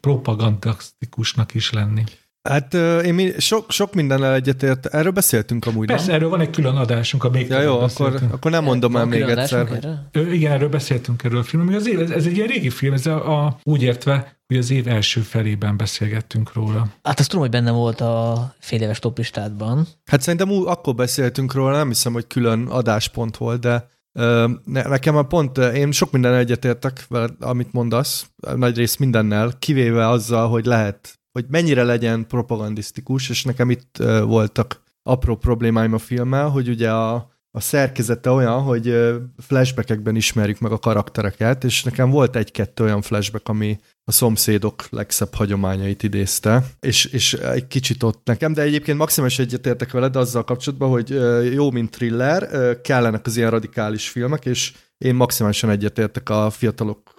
propagandasztikusnak is lenni. Hát én sok, sok mindennel egyetért. Erről beszéltünk amúgy, Persze, nem? erről van egy külön adásunk, a még ja, jó, akkor, akkor nem mondom el még egyszer. Hogy... Erről? Igen, erről beszéltünk erről a filmről. Az év, ez, ez egy ilyen régi film, ez a, a, úgy értve, hogy az év első felében beszélgettünk róla. Hát azt tudom, hogy benne volt a fél éves toplistádban. Hát szerintem ú, akkor beszéltünk róla, nem hiszem, hogy külön adáspont volt, de ö, ne, nekem a pont, én sok minden egyetértek amit mondasz, nagy rész mindennel, kivéve azzal, hogy lehet hogy mennyire legyen propagandisztikus, és nekem itt voltak apró problémáim a filmmel, hogy ugye a, a szerkezete olyan, hogy flashbackekben ismerjük meg a karaktereket, és nekem volt egy-kettő olyan flashback, ami a szomszédok legszebb hagyományait idézte, és, és egy kicsit ott nekem, de egyébként maximális egyetértek veled azzal kapcsolatban, hogy jó, mint thriller, kellenek az ilyen radikális filmek, és én maximálisan egyetértek a fiatalok,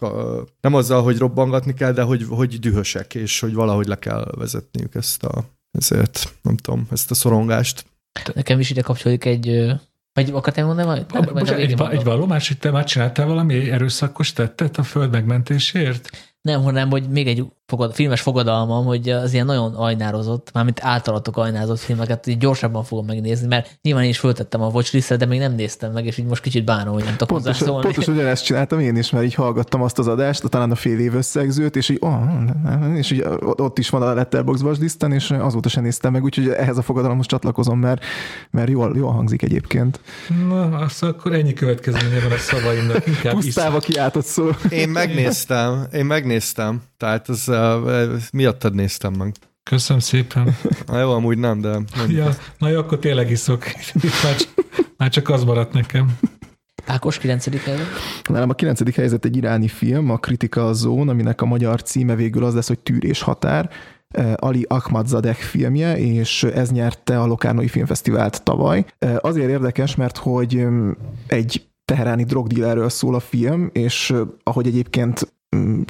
nem azzal, hogy robbangatni kell, de hogy, hogy dühösek, és hogy valahogy le kell vezetniük ezt a, ezért, nem tudom, ezt a szorongást. Nekem is ide kapcsolódik egy vagy akartál mondani majd? Most egy, egy vallomás, hogy te már csináltál valami erőszakos tettet a föld megmentéséért? Nem, hanem, hogy még egy fogad, filmes fogadalmam, hogy az ilyen nagyon ajnározott, mármint általatok ajnározott filmeket így gyorsabban fogom megnézni, mert nyilván én is föltettem a watchlistet, de még nem néztem meg, és így most kicsit bánom, hogy nem tudok pontos, szólni. Pontos ugyanezt csináltam én is, mert így hallgattam azt az adást, talán a fél év összegzőt, és így, oh, és így ott is van a Letterbox watchlisten, és azóta sem néztem meg, úgyhogy ehhez a fogadalomhoz csatlakozom, mert, mert jól, jól hangzik egyébként. Na, azt akkor ennyi következménye van a szavaimnak. Pusztába kiáltott szó. Én megnéztem, én megnéztem, tehát ez uh, miattad néztem meg. Köszönöm szépen. Na jó, amúgy nem, de... Ja, na jó, akkor tényleg iszok. Már csak, már csak az maradt nekem. Ákos, 9. helyzet? Nálam a 9. helyzet egy iráni film, a Critical Zone, aminek a magyar címe végül az lesz, hogy Tűrés határ. Ali Ahmadzadeh filmje, és ez nyerte a Lokárnói Filmfesztivált tavaly. Azért érdekes, mert hogy egy teheráni drogdílerről szól a film, és ahogy egyébként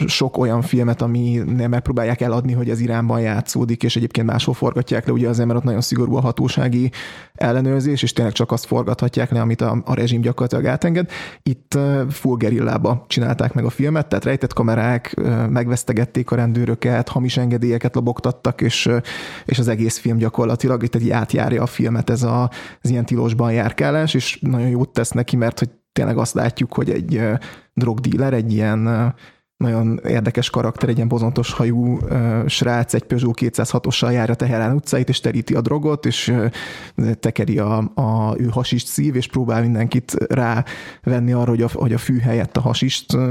sok olyan filmet, nem megpróbálják eladni, hogy ez Iránban játszódik, és egyébként máshol forgatják le, ugye azért, mert ott nagyon szigorú a hatósági ellenőrzés, és tényleg csak azt forgathatják le, amit a, a rezsim gyakorlatilag átenged. Itt full gerillába csinálták meg a filmet, tehát rejtett kamerák, megvesztegették a rendőröket, hamis engedélyeket lobogtattak, és, és az egész film gyakorlatilag itt egy átjárja a filmet ez a, az ilyen tilosban járkálás, és nagyon jót tesz neki, mert hogy tényleg azt látjuk, hogy egy drogdíler, egy ilyen nagyon érdekes karakter, egy ilyen bozontos hajú uh, srác, egy Peugeot 206-ossal jár a Teherán utcáit, és teríti a drogot, és uh, tekeri a, a ő hasist szív, és próbál mindenkit rávenni arra, hogy a, hogy a fű helyett a hasist uh,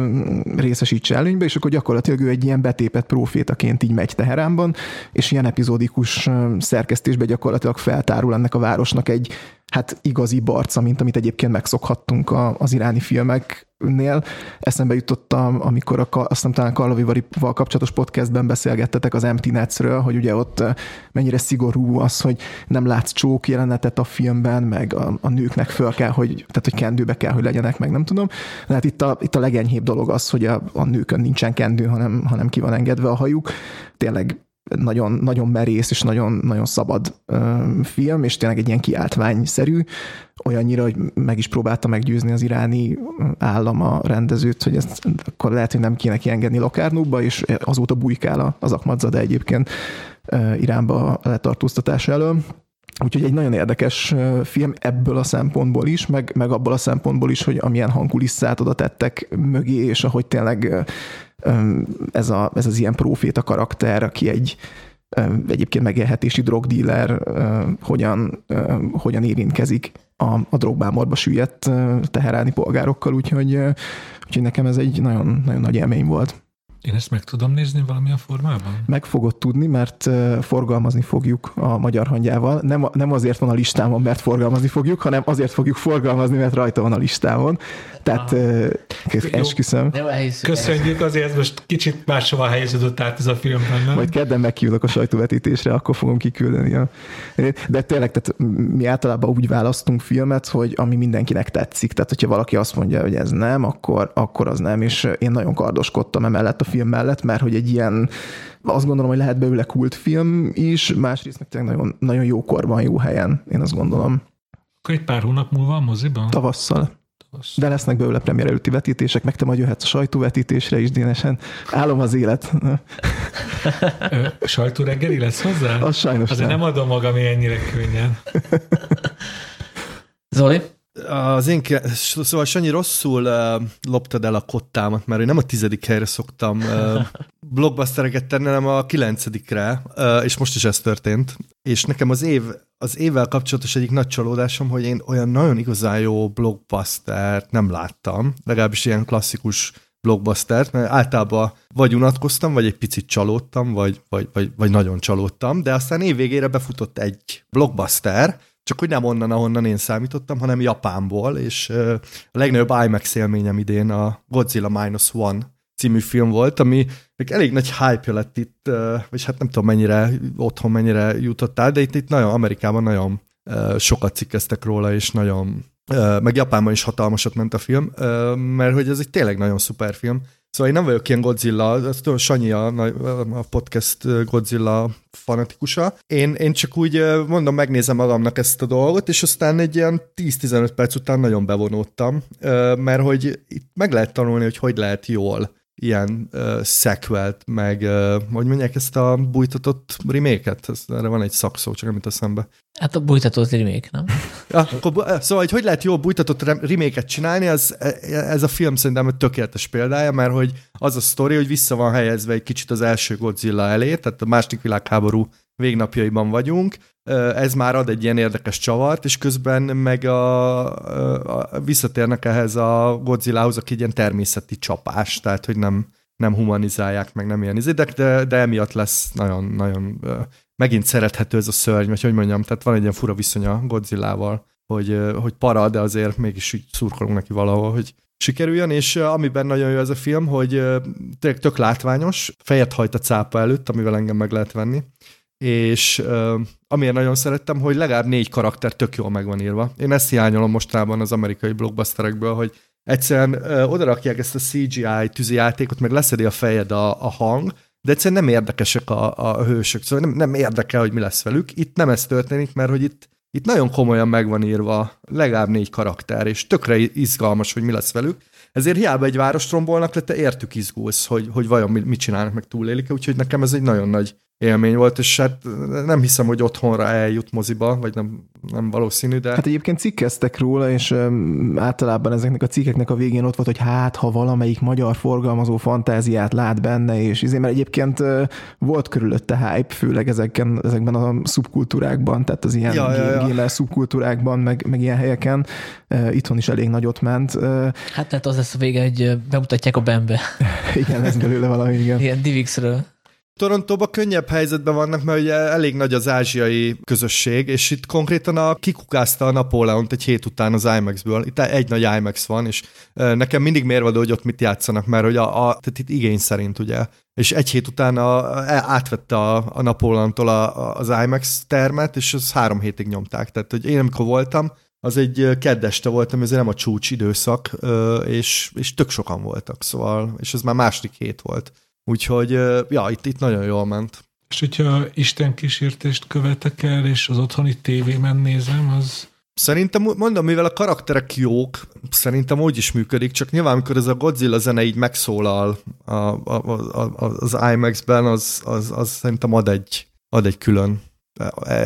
részesítse előnybe, és akkor gyakorlatilag ő egy ilyen betépet profétaként így megy Teheránban, és ilyen epizódikus uh, szerkesztésben gyakorlatilag feltárul ennek a városnak egy hát igazi barca, mint amit egyébként megszokhattunk a, az iráni filmeknél. Eszembe jutottam, amikor a, azt hiszem talán Karlovivarival kapcsolatos podcastben beszélgettetek az Empty Netsről, hogy ugye ott mennyire szigorú az, hogy nem látsz csók jelenetet a filmben, meg a, a nőknek föl kell, hogy, tehát hogy kendőbe kell, hogy legyenek, meg nem tudom. De hát itt a, itt a legenyhébb dolog az, hogy a, a nőkön nincsen kendő, hanem, hanem ki van engedve a hajuk. Tényleg nagyon, nagyon merész és nagyon, nagyon szabad ö, film, és tényleg egy ilyen kiáltványszerű, olyannyira, hogy meg is próbálta meggyőzni az iráni állam a rendezőt, hogy ezt akkor lehet, hogy nem kéne kiengedni Lokárnóba, és azóta bujkál az Ahmadzade egyébként ö, Iránba letartóztatás elől. Úgyhogy egy nagyon érdekes film ebből a szempontból is, meg, meg abból a szempontból is, hogy amilyen hangkulisszát oda tettek mögé, és ahogy tényleg ez, a, ez az ilyen proféta karakter, aki egy egyébként megélhetési drogdíler, hogyan, hogyan érintkezik a, a drogbámorba süllyedt teheráni polgárokkal, úgyhogy, úgyhogy nekem ez egy nagyon, nagyon nagy élmény volt. Én ezt meg tudom nézni valamilyen formában? Meg fogod tudni, mert forgalmazni fogjuk a magyar hangyával. Nem, nem azért van a listámon, mert forgalmazni fogjuk, hanem azért fogjuk forgalmazni, mert rajta van a listámon. Tehát uh, esküszöm. Köszönjük, azért ez most kicsit máshova helyeződött át ez a film. Nem? Majd kedden megkívülök a sajtóvetítésre, akkor fogom kiküldeni. A... De tényleg, tehát mi általában úgy választunk filmet, hogy ami mindenkinek tetszik. Tehát, hogyha valaki azt mondja, hogy ez nem, akkor, akkor az nem. És én nagyon kardoskodtam emellett a film mellett, mert hogy egy ilyen azt gondolom, hogy lehet belőle kultfilm is, másrészt meg tényleg nagyon, nagyon jó korban, jó helyen, én azt gondolom. Akkor egy pár hónap múlva a moziban? Tavasszal. De lesznek belőle premier előtti vetítések, meg te majd jöhetsz a sajtóvetítésre is, Dénesen. Állom az élet. Sajtó reggeli lesz hozzá? Az sajnos Azért nem. nem adom magam ennyire könnyen. Zoli? Az én, szóval Sanyi rosszul uh, loptad el a kottámat, mert én nem a tizedik helyre szoktam uh, blockbustereket tenni, hanem a kilencedikre, uh, és most is ez történt. És nekem az év, az évvel kapcsolatos egyik nagy csalódásom, hogy én olyan nagyon igazán jó blockbustert nem láttam, legalábbis ilyen klasszikus blockbustert, mert általában vagy unatkoztam, vagy egy picit csalódtam, vagy, vagy, vagy, vagy nagyon csalódtam, de aztán évvégére befutott egy blockbuster, csak hogy nem onnan, ahonnan én számítottam, hanem Japánból, és a legnagyobb IMAX élményem idén a Godzilla Minus One című film volt, ami elég nagy hype lett itt, vagy hát nem tudom mennyire otthon mennyire jutott el, de itt, itt nagyon Amerikában nagyon sokat cikkeztek róla, és nagyon meg Japánban is hatalmasat ment a film, mert hogy ez egy tényleg nagyon szuper film. Szóval én nem vagyok ilyen Godzilla, ezt tudom, Sanyi a, a podcast Godzilla fanatikusa. Én, én csak úgy mondom, megnézem magamnak ezt a dolgot, és aztán egy ilyen 10-15 perc után nagyon bevonódtam, mert hogy itt meg lehet tanulni, hogy hogy lehet jól ilyen uh, sequelt, meg uh, hogy mondják ezt a bújtatott reméket? Erre van egy szakszó, csak nem jut eszembe. Hát a bújtatott remake, nem? Ja, akkor, szóval, hogy hogy lehet jó bújtatott reméket csinálni, az, e, ez a film szerintem egy tökéletes példája, mert hogy az a sztori, hogy vissza van helyezve egy kicsit az első Godzilla elé, tehát a második világháború végnapjaiban vagyunk, ez már ad egy ilyen érdekes csavart, és közben meg a, a, visszatérnek ehhez a Godzillahoz, aki egy ilyen természeti csapás, tehát hogy nem, nem humanizálják, meg nem ilyen izédek, de, de emiatt lesz nagyon, nagyon megint szerethető ez a szörny, vagy hogy mondjam, tehát van egy ilyen fura viszony a Godzillával, hogy, hogy para, de azért mégis úgy szurkolunk neki valahol, hogy sikerüljön, és amiben nagyon jó ez a film, hogy tényleg tök látványos, fejet hajt a cápa előtt, amivel engem meg lehet venni, és uh, amiért nagyon szerettem, hogy legalább négy karakter tök jól meg írva. Én ezt hiányolom mostában az amerikai blockbusterekből, hogy egyszerűen uh, odarakják ezt a CGI tűzijátékot, meg leszedi a fejed a, a hang, de egyszerűen nem érdekesek a, a hősök, szóval nem, nem érdekel, hogy mi lesz velük. Itt nem ez történik, mert hogy itt, itt nagyon komolyan meg van írva legalább négy karakter, és tökre izgalmas, hogy mi lesz velük. Ezért hiába egy várost rombolnak le, te értük izgulsz, hogy, hogy vajon mit csinálnak, meg túlélik úgyhogy nekem ez egy nagyon nagy élmény volt, és hát nem hiszem, hogy otthonra eljut moziba, vagy nem, nem valószínű, de... Hát egyébként cikkeztek róla, és um, általában ezeknek a cikkeknek a végén ott volt, hogy hát, ha valamelyik magyar forgalmazó fantáziát lát benne, és izé, mert egyébként uh, volt körülötte hype, főleg ezeken, ezekben a szubkultúrákban, tehát az ilyen ja, ja, ja. gamer szubkultúrákban, meg, meg ilyen helyeken, uh, itthon is elég nagyot ment. Uh, hát tehát az lesz a vége, hogy bemutatják a bembe. igen, ez belőle valami, igen. Ilyen Divixről. Torontóban könnyebb helyzetben vannak, mert ugye elég nagy az ázsiai közösség, és itt konkrétan a kikukázta a Napóleont egy hét után az IMAX-ből. Itt egy nagy IMAX van, és nekem mindig mérvadó, hogy ott mit játszanak, mert hogy a, a tehát itt igény szerint ugye. És egy hét után a, e, átvette a, a Napóleontól a, az IMAX termet, és az három hétig nyomták. Tehát, hogy én amikor voltam, az egy keddeste voltam, ez nem a csúcs időszak, és, és tök sokan voltak, szóval, és ez már második hét volt. Úgyhogy, ja, itt, itt nagyon jól ment. És hogyha Isten kísértést követek el, és az otthoni tévében nézem, az... Szerintem, mondom, mivel a karakterek jók, szerintem úgy is működik, csak nyilván, amikor ez a Godzilla zene így megszólal a, a, a, az IMAX-ben, az, az, az szerintem ad egy, ad egy külön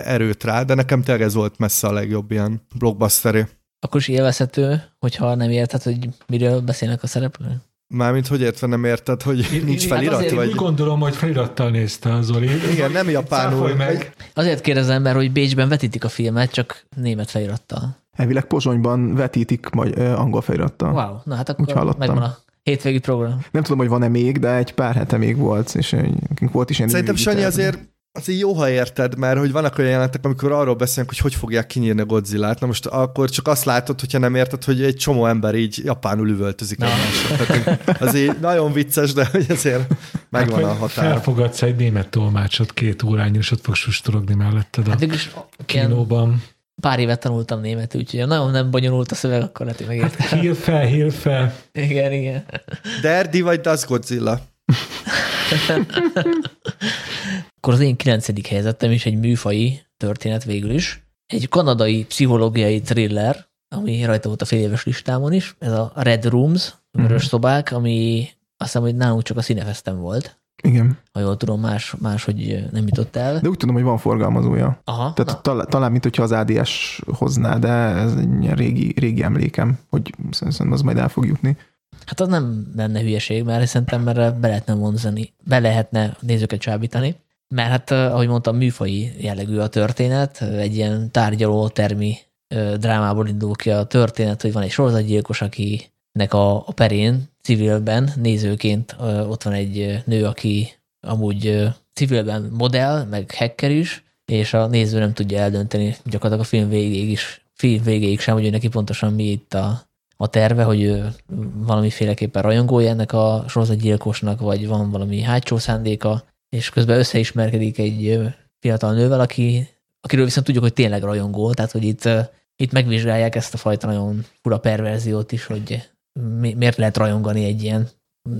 erőt rá, de nekem tényleg ez volt messze a legjobb ilyen blockbusteré. Akkor is élvezhető, hogyha nem érted, hogy miről beszélnek a szereplők? Mármint, hogy értve nem érted, hogy én, nincs felirat? Hát vagy? Úgy gondolom, hogy felirattal nézte az Zoli. Igen, nem japánul. Meg. Azért kérdezem, mert hogy Bécsben vetítik a filmet, csak német felirattal. Elvileg Pozsonyban vetítik majd angol felirattal. Wow, na hát akkor megvan a hétvégi program. Nem tudom, hogy van-e még, de egy pár hete még volt, és volt is ilyen Szerintem Sanyi azért azért jó, ha érted, mert hogy vannak olyan jelentek, amikor arról beszélünk, hogy hogy fogják kinyírni a Godzilla-t. Na most akkor csak azt látod, hogyha nem érted, hogy egy csomó ember így japánul üvöltözik egymásra. azért nagyon vicces, de hogy azért megvan hát, a határ. Felfogadsz egy német tolmácsot két órányos, és ott fog sustorogni melletted a hát, kínóban. Pár évet tanultam német, úgyhogy nagyon nem bonyolult a szöveg, akkor lehet, hogy megértem. Hát hír fel, hír fel. Igen, igen. Derdi vagy Das Godzilla? Akkor az én kilencedik helyzetem is egy műfai történet végül is. Egy kanadai pszichológiai thriller, ami rajta volt a fél éves listámon is. Ez a Red Rooms, vörös mm-hmm. szobák, ami azt hiszem, hogy nálunk csak a színefesztem volt. Igen. Ha jól tudom, más, más hogy nem jutott el. De úgy tudom, hogy van forgalmazója. Aha, Tehát talán, talán, mint hogyha az ADS hozná, de ez egy régi, régi emlékem, hogy szerintem az majd el fog jutni. Hát az nem lenne hülyeség, mert szerintem erre be lehetne vonzani, be lehetne nézőket csábítani. Mert hát, ahogy mondtam, műfai jellegű a történet, egy ilyen tárgyaló termi drámából indul ki a történet, hogy van egy sorozatgyilkos, akinek a, a perén civilben nézőként ott van egy nő, aki amúgy civilben modell, meg hacker is, és a néző nem tudja eldönteni gyakorlatilag a film végéig is, film végéig sem, hogy neki pontosan mi itt a, a terve, hogy ő valamiféleképpen rajongója ennek a sorozatgyilkosnak, vagy van valami hátsó szándéka, és közben összeismerkedik egy fiatal nővel, aki, akiről viszont tudjuk, hogy tényleg rajongó, tehát hogy itt, itt megvizsgálják ezt a fajta nagyon fura perverziót is, hogy mi, miért lehet rajongani egy ilyen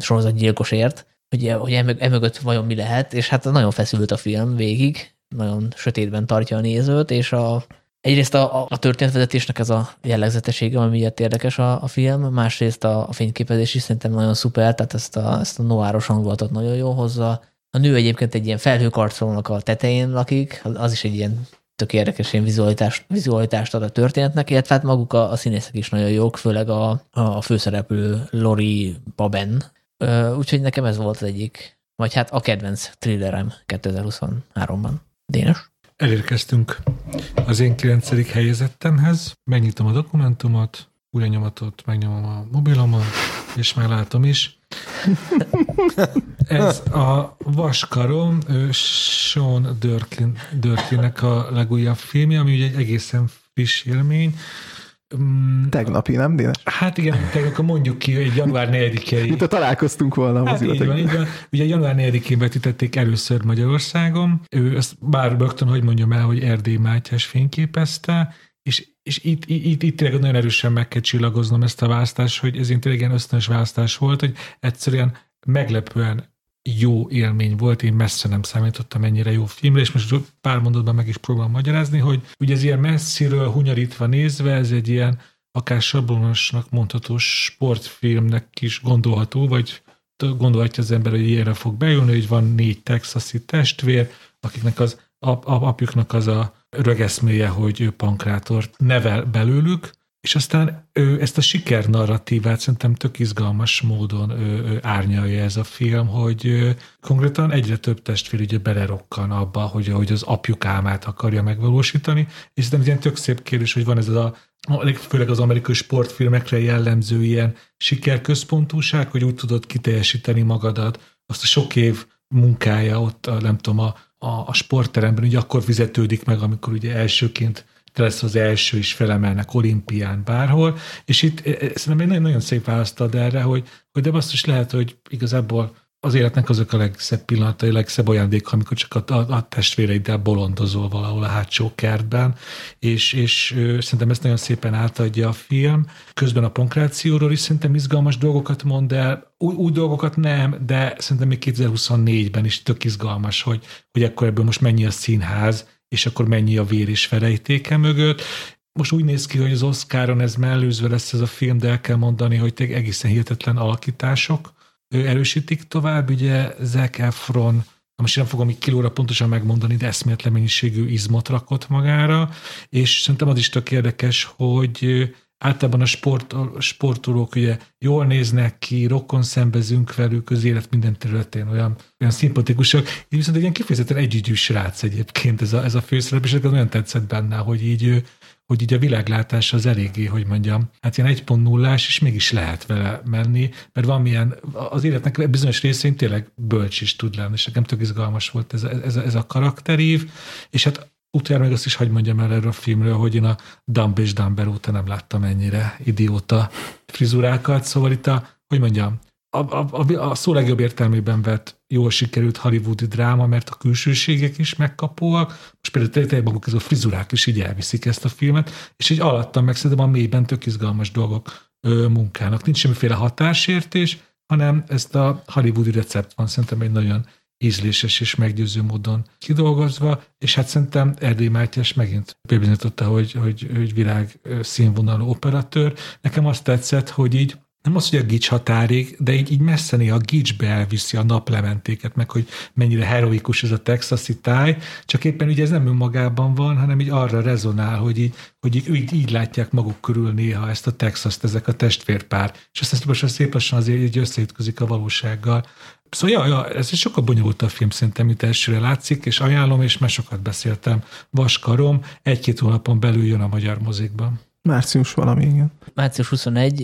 sorozatgyilkosért, hogy, hogy emögött vajon mi lehet, és hát nagyon feszült a film végig, nagyon sötétben tartja a nézőt, és a, egyrészt a, a történetvezetésnek ez a jellegzetessége, ami miatt érdekes a, a film, másrészt a, a fényképezés is szerintem nagyon szuper, tehát ezt a, ezt a noáros hangulatot nagyon jó hozza. A nő egyébként egy ilyen felhőkarcolónak a tetején lakik, az is egy ilyen tök érdekes ilyen vizualitást, vizualitást ad a történetnek, illetve hát maguk a, a színészek is nagyon jók, főleg a, a főszereplő Lori Baben. Úgyhogy nekem ez volt az egyik, vagy hát a kedvenc thrillerem 2023-ban. Dénes? Elérkeztünk az én kilencedik helyezettemhez, megnyitom a dokumentumot, újra nyomatot, megnyomom a mobilomon, és meglátom is. Ez a Vaskarom, Sean Dörkin, Dörkinnek a legújabb filmje, ami ugye egy egészen friss élmény. Mm, Tegnapi, nem, Dénes? Hát igen, tegnap mondjuk ki, hogy január 4-i. Mint a találkoztunk volna. Hát így van, így van. Ugye január 4-én vetítették először Magyarországon. Ő ezt bár rögtön, hogy mondjam el, hogy Erdély Mátyás fényképezte, és, és itt, itt, itt tényleg nagyon erősen meg kell csillagoznom ezt a választást, hogy ez tényleg ilyen ösztönös választás volt, hogy egyszerűen meglepően jó élmény volt, én messze nem számítottam ennyire jó filmre, és most pár mondatban meg is próbálom magyarázni, hogy ugye ez ilyen messziről hunyarítva nézve, ez egy ilyen akár sablonosnak mondható sportfilmnek is gondolható, vagy gondolhatja az ember, hogy ilyenre fog beülni, hogy van négy texasi testvér, akiknek az ap, apjuknak az a rögeszméje, hogy ő pankrátort nevel belőlük, és aztán ő ezt a siker narratívát szerintem tök izgalmas módon ő, ő árnyalja ez a film, hogy ő, konkrétan egyre több testvér ugye belerokkan abba, hogy, hogy az apjuk álmát akarja megvalósítani, és szerintem ilyen tök szép kérdés, hogy van ez a főleg az amerikai sportfilmekre jellemző ilyen sikerközpontúság, hogy úgy tudod kiteljesíteni magadat, azt a sok év munkája ott, a, nem tudom, a, a, a sportteremben ugye akkor fizetődik meg, amikor ugye elsőként te lesz az első is felemelnek olimpián bárhol, és itt e, e, szerintem egy nagyon szép választ ad erre, hogy, hogy de azt is lehet, hogy igazából az életnek azok a legszebb pillanatai, a legszebb ajándék, amikor csak a, a, a testvéreiddel bolondozol valahol a hátsó kertben, és, és ö, szerintem ezt nagyon szépen átadja a film. Közben a pankrációról is szerintem izgalmas dolgokat mond el, új, új dolgokat nem, de szerintem még 2024-ben is tök izgalmas, hogy, hogy akkor ebből most mennyi a színház, és akkor mennyi a vér és felejtéke mögött. Most úgy néz ki, hogy az Oscaron ez mellőzve lesz ez a film, de el kell mondani, hogy egészen hihetetlen alakítások erősítik tovább. Ugye Zac Efron, most nem fogom így kilóra pontosan megmondani, de eszméletlen mennyiségű izmot rakott magára, és szerintem az is tök érdekes, hogy általában a, sport, a sportolók ugye jól néznek ki, rokon szembezünk velük, az élet minden területén olyan, olyan szimpatikusak. Így viszont egy ilyen kifejezetten együgyű srác egyébként ez a, ez a főszerep, és olyan tetszett benne, hogy így hogy így a világlátás az eléggé, hogy mondjam, hát ilyen 1.0-ás, és mégis lehet vele menni, mert van milyen, az életnek bizonyos részén tényleg bölcs is tud lenni, és nekem tök izgalmas volt ez a, ez a, ez a karakterív, és hát utána meg azt is hagyd mondjam el erről a filmről, hogy én a Dumb és Dumber óta nem láttam ennyire idióta frizurákat, szóval itt a, hogy mondjam, a, a, a, a szó legjobb értelmében vett jól sikerült hollywoodi dráma, mert a külsőségek is megkapóak, most például tényleg maguk ez a frizurák is így elviszik ezt a filmet, és így alattam meg szerintem a mélyben tök izgalmas dolgok ö, munkának. Nincs semmiféle hatásértés, hanem ezt a hollywoodi recept van. Szerintem egy nagyon ízléses és meggyőző módon kidolgozva, és hát szerintem Erdély Mátyás megint bebizonyította, hogy, hogy, hogy világ színvonalú operatőr. Nekem azt tetszett, hogy így nem az, hogy a gics határig, de így, így messze néha a gicsbe elviszi a naplementéket, meg hogy mennyire heroikus ez a texasi táj, csak éppen ugye ez nem önmagában van, hanem így arra rezonál, hogy így, hogy így, így, így látják maguk körül néha ezt a Texas-t, ezek a testvérpár, és azt most szép lassan azért így összeütközik a valósággal. Szóval ja, ja, ez egy sokkal bonyolultabb film szerintem, mint elsőre látszik, és ajánlom, és már sokat beszéltem. Vaskarom, egy-két hónapon belül jön a magyar mozikban. Március valami, igen. Március 21,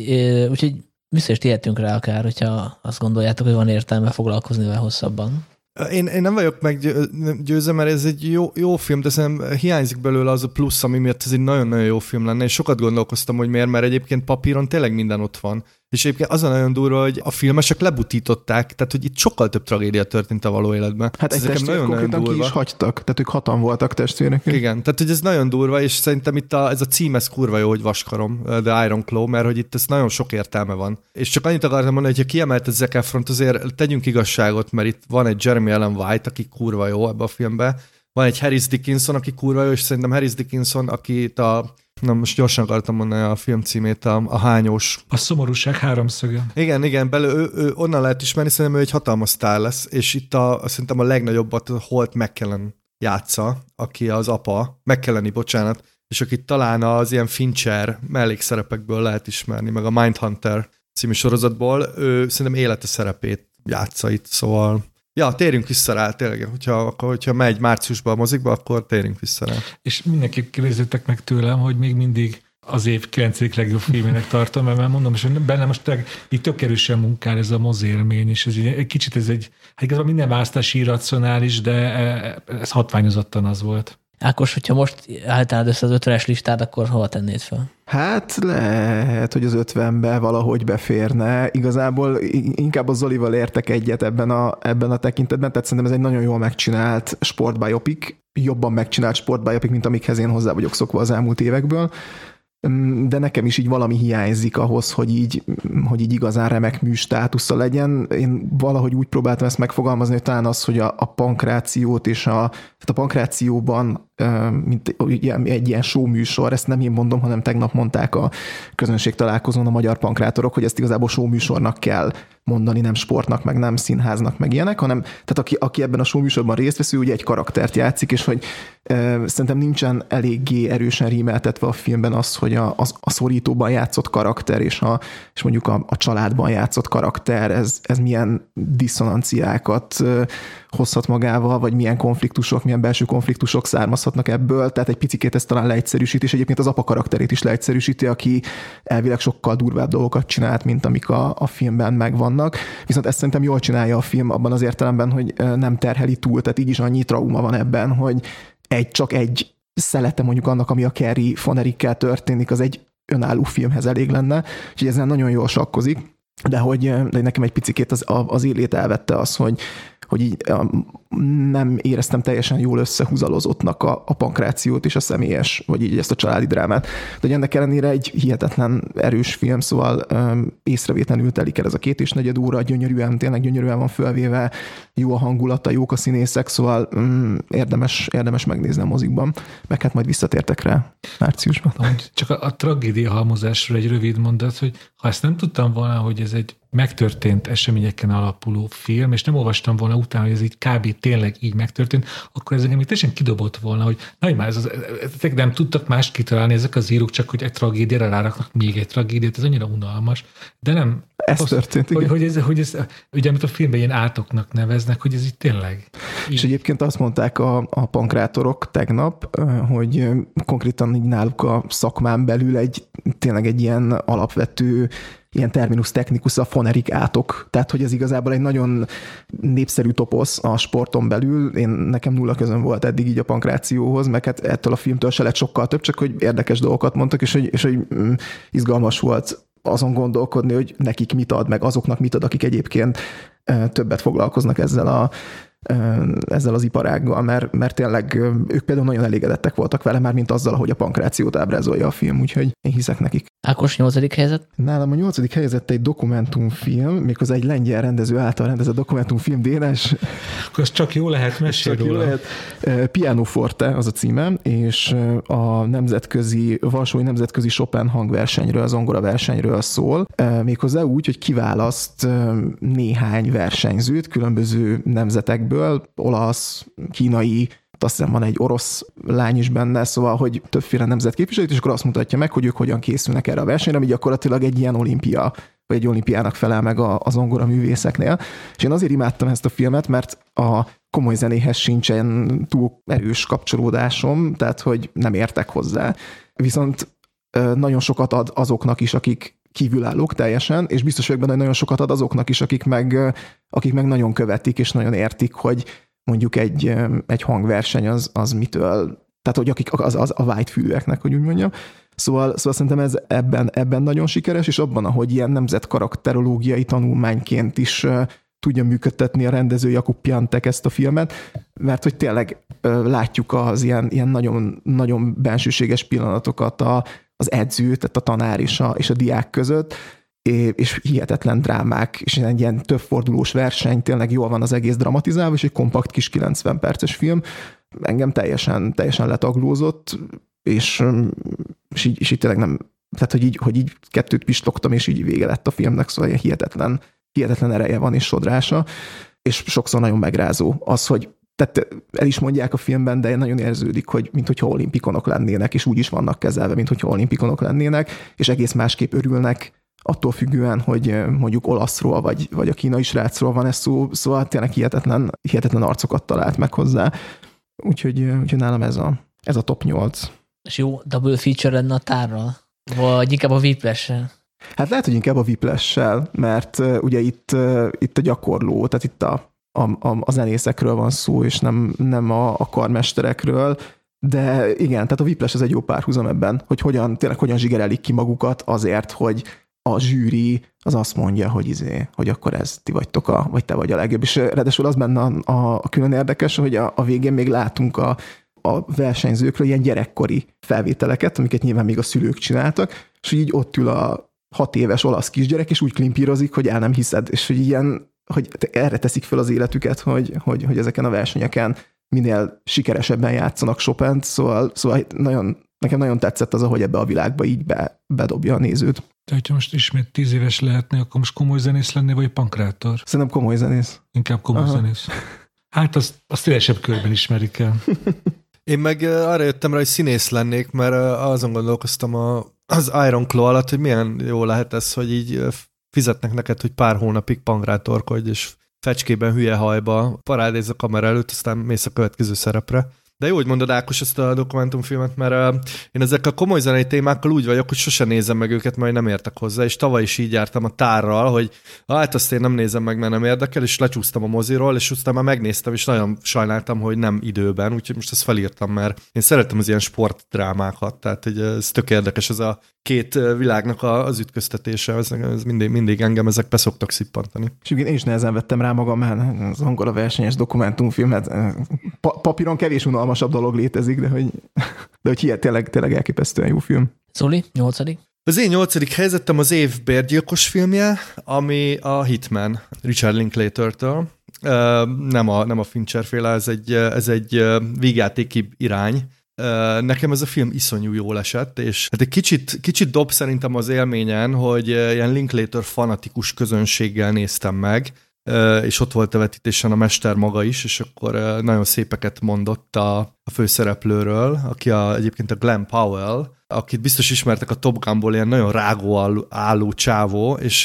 úgyhogy vissza is rá akár, hogyha azt gondoljátok, hogy van értelme foglalkozni vele hosszabban. Én, én nem vagyok meggyőzve, mert ez egy jó, jó film, de szerintem hiányzik belőle az a plusz, ami miatt ez egy nagyon-nagyon jó film lenne, és sokat gondolkoztam, hogy miért, mert egyébként papíron tényleg minden ott van. És egyébként az a nagyon durva, hogy a filmesek lebutították, tehát hogy itt sokkal több tragédia történt a való életben. Hát egy nagyon, nagyon durva. ki is hagytak, tehát ők hatan voltak testvérek. Igen, tehát hogy ez nagyon durva, és szerintem itt a, ez a cím ez kurva jó, hogy vaskarom, The Iron Claw, mert hogy itt ez nagyon sok értelme van. És csak annyit akartam mondani, hogy ha kiemelt ez Zac Efron, azért tegyünk igazságot, mert itt van egy Jeremy Allen White, aki kurva jó ebbe a filmbe, van egy Harris Dickinson, aki kurva jó, és szerintem Harris Dickinson, akit a Na most gyorsan akartam mondani a film címét, a, a hányós. A szomorúság háromszöge. Igen, igen, belő, ő, ő, onnan lehet ismerni, szerintem ő egy hatalmas sztár lesz, és itt a, szerintem a legnagyobbat Holt McKellen játsza, aki az apa, McKelleni, bocsánat, és akit talán az ilyen Fincher mellékszerepekből lehet ismerni, meg a Mindhunter című sorozatból, ő szerintem élete szerepét játsza itt, szóval Ja, térjünk vissza rá, tényleg, hogyha, akkor, hogyha megy márciusban a mozikba, akkor térjünk vissza rá. És mindenki kérdezzétek meg tőlem, hogy még mindig az év 9. legjobb filmének tartom, mert mondom, és benne most így tök erősen munkál ez a mozélmény, és ez így, egy kicsit ez egy, hát igazából minden választás irracionális, de e, ez hatványozottan az volt. Ákos, hogyha most álltál össze az ötvenes listát, akkor hova tennéd fel? Hát lehet, hogy az ötvenbe valahogy beférne. Igazából inkább a Zolival értek egyet ebben a, ebben a tekintetben, tehát szerintem ez egy nagyon jól megcsinált sportbiopik, jobban megcsinált sportbiopik, mint amikhez én hozzá vagyok szokva az elmúlt évekből de nekem is így valami hiányzik ahhoz, hogy így, hogy így igazán remek mű státusza legyen. Én valahogy úgy próbáltam ezt megfogalmazni, hogy talán az, hogy a, a pankrációt és a, tehát a pankrációban mint egy ilyen show műsor, ezt nem én mondom, hanem tegnap mondták a közönség találkozón a magyar pankrátorok, hogy ezt igazából show műsornak kell mondani, nem sportnak, meg nem színháznak, meg ilyenek, hanem tehát aki, aki ebben a show műsorban részt vesz, ő ugye egy karaktert játszik, és hogy e, szerintem nincsen eléggé erősen rímeltetve a filmben az, hogy a, a, a szorítóban játszott karakter és, a, és mondjuk a, a családban játszott karakter, ez, ez milyen diszonanciákat e, hozhat magával, vagy milyen konfliktusok, milyen belső konfliktusok származhatnak ebből, tehát egy picit ez talán leegyszerűsít, és egyébként az apa karakterét is leegyszerűsíti, aki elvileg sokkal durvább dolgokat csinált, mint amik a, a filmben megvannak. Viszont ezt szerintem jól csinálja a film abban az értelemben, hogy nem terheli túl, tehát így is annyi trauma van ebben, hogy egy, csak egy szelete mondjuk annak, ami a Kerry Fonerikkel történik, az egy önálló filmhez elég lenne, úgyhogy ezen nagyon jól sakkozik de hogy de nekem egy picit az, az élét elvette az, hogy hogy így nem éreztem teljesen jól összehúzalozottnak a, a pankrációt és a személyes, vagy így ezt a családi drámát. De hogy ennek ellenére egy hihetetlen erős film, szóval észrevétlenül telik el ez a két és negyed óra, gyönyörűen, tényleg gyönyörűen van fölvéve, jó a hangulata, jók a színészek, szóval um, érdemes, érdemes megnézni a mozikban, meg hát majd visszatértek rá márciusban. Csak a, a tragédia halmozásról egy rövid mondat, hogy ha ezt nem tudtam volna, hogy ez egy megtörtént eseményeken alapuló film, és nem olvastam volna utána, hogy ez így kb. tényleg így megtörtént, akkor ez engem még teljesen kidobott volna, hogy na, már ez az, ezek nem tudtak más kitalálni ezek az írók, csak hogy egy tragédiára ráraknak még egy tragédiát, ez annyira unalmas, de nem. Ez az, történt, hogy, hogy, ez, hogy ez, ugye amit a filmben ilyen átoknak neveznek, hogy ez így tényleg. Így. És egyébként azt mondták a, a pankrátorok tegnap, hogy konkrétan így náluk a szakmán belül egy tényleg egy ilyen alapvető ilyen terminus technikus a fonerik átok. Tehát, hogy ez igazából egy nagyon népszerű toposz a sporton belül. Én nekem nulla közön volt eddig így a pankrációhoz, meg hát ettől a filmtől se lett sokkal több, csak hogy érdekes dolgokat mondtak, és hogy, és hogy mm, izgalmas volt azon gondolkodni, hogy nekik mit ad, meg azoknak mit ad, akik egyébként többet foglalkoznak ezzel a ezzel az iparággal, mert, mert tényleg ők például nagyon elégedettek voltak vele, már mint azzal, hogy a pankrációt ábrázolja a film, úgyhogy én hiszek nekik. Ákos nyolcadik helyzet? Nálam a nyolcadik helyzet egy dokumentumfilm, méghozzá egy lengyel rendező által rendezett dokumentumfilm, Dénes. Akkor csak jó lehet mesélni róla. Jó lehet. Piano Forte az a címe, és a nemzetközi, Varsói Nemzetközi Chopin hangversenyről, az ongora versenyről szól, méghozzá úgy, hogy kiválaszt néhány versenyzőt különböző nemzetekből, filmből, olasz, kínai, azt hiszem van egy orosz lány is benne, szóval, hogy többféle nemzet képviselőt, és akkor azt mutatja meg, hogy ők hogyan készülnek erre a versenyre, ami gyakorlatilag egy ilyen olimpia, vagy egy olimpiának felel meg az ongora művészeknél. És én azért imádtam ezt a filmet, mert a komoly zenéhez sincsen túl erős kapcsolódásom, tehát hogy nem értek hozzá. Viszont nagyon sokat ad azoknak is, akik kívülállók teljesen, és biztos vagyok benne, hogy nagyon sokat ad azoknak is, akik meg, akik meg nagyon követik, és nagyon értik, hogy mondjuk egy, egy hangverseny az, az mitől, tehát hogy akik az, az a white fülűeknek, hogy úgy mondjam. Szóval, szóval szerintem ez ebben, ebben nagyon sikeres, és abban, ahogy ilyen nemzet karakterológiai tanulmányként is tudja működtetni a rendező Jakub Piantek ezt a filmet, mert hogy tényleg látjuk az ilyen, ilyen nagyon, nagyon bensőséges pillanatokat a, az edző, tehát a tanár és a, és a diák között, és hihetetlen drámák, és egy ilyen több fordulós verseny, tényleg jól van az egész dramatizálva, és egy kompakt kis 90 perces film. Engem teljesen, teljesen letaglózott, és, és, így, és így tényleg nem, tehát hogy így, hogy így kettőt pislogtam, és így vége lett a filmnek, szóval ilyen hihetetlen, hihetetlen ereje van és sodrása, és sokszor nagyon megrázó az, hogy tehát el is mondják a filmben, de nagyon érződik, hogy mintha olimpikonok lennének, és úgy is vannak kezelve, mintha olimpikonok lennének, és egész másképp örülnek, attól függően, hogy mondjuk olaszról, vagy, vagy a kínai srácról van ez szó, szóval tényleg hihetetlen, hihetetlen arcokat talált meg hozzá. Úgyhogy, úgyhogy nálam ez a, ez a top 8. És jó double feature lenne a tárral? Vagy inkább a whiplash Hát lehet, hogy inkább a whiplash mert uh, ugye itt, itt a gyakorló, tehát itt a, a, a, a zenészekről van szó, és nem, nem a, a karmesterekről, de igen, tehát a Whiplash ez egy jó párhuzam ebben, hogy hogyan, tényleg hogyan zsigerelik ki magukat azért, hogy a zsűri az azt mondja, hogy izé, hogy akkor ez ti vagytok a, vagy te vagy a legjobb. És ráadásul az benne a, a, a külön érdekes, hogy a, a végén még látunk a, a versenyzőkről ilyen gyerekkori felvételeket, amiket nyilván még a szülők csináltak, és így ott ül a hat éves olasz kisgyerek, és úgy klimpírozik, hogy el nem hiszed, és hogy ilyen, hogy erre teszik fel az életüket, hogy, hogy, hogy ezeken a versenyeken minél sikeresebben játszanak chopin szóval, szóval nagyon, nekem nagyon tetszett az, ahogy ebbe a világba így be, bedobja a nézőt. De hogyha most ismét tíz éves lehetne, akkor most komoly zenész lenni, vagy pankrátor? Szerintem komoly zenész. Inkább komoly Aha. zenész. Hát azt, azt szélesebb körben ismerik el. Én meg arra jöttem rá, hogy színész lennék, mert azon gondolkoztam a, az Iron Claw alatt, hogy milyen jó lehet ez, hogy így fizetnek neked, hogy pár hónapig pankrátorkodj, és fecskében hülye hajba parádéz a kamera előtt, aztán mész a következő szerepre. De jó, hogy mondod Ákos ezt a dokumentumfilmet, mert uh, én ezekkel a komoly zenei témákkal úgy vagyok, hogy sosem nézem meg őket, majd nem értek hozzá, és tavaly is így jártam a tárral, hogy hát azt én nem nézem meg, mert nem érdekel, és lecsúsztam a moziról, és aztán már megnéztem, és nagyon sajnáltam, hogy nem időben, úgyhogy most ezt felírtam, mert én szeretem az ilyen sportdrámákat, tehát hogy ez tök érdekes, ez a két világnak az ütköztetése, ez, ez mindig, mindig engem ezek be szoktak szippantani. És én is nehezen vettem rá magam, mert az angola versenyes dokumentumfilmet pa- papíron kevés unalmasabb dolog létezik, de hogy, de hogy hihet, tényleg, tényleg elképesztően jó film. Zoli, nyolcadik? Az én nyolcadik helyzetem az év bérgyilkos filmje, ami a Hitman, Richard Linklater-től. Nem a, nem a Fincher féle, ez egy, ez egy vígjátéki irány, Nekem ez a film iszonyú jól esett, és hát egy kicsit, kicsit dob szerintem az élményen, hogy ilyen Linklater fanatikus közönséggel néztem meg, és ott volt a vetítésen a mester maga is, és akkor nagyon szépeket mondott a, a főszereplőről, aki a, egyébként a Glenn Powell, akit biztos ismertek a Top Gunból, ilyen nagyon rágó álló, csávó, és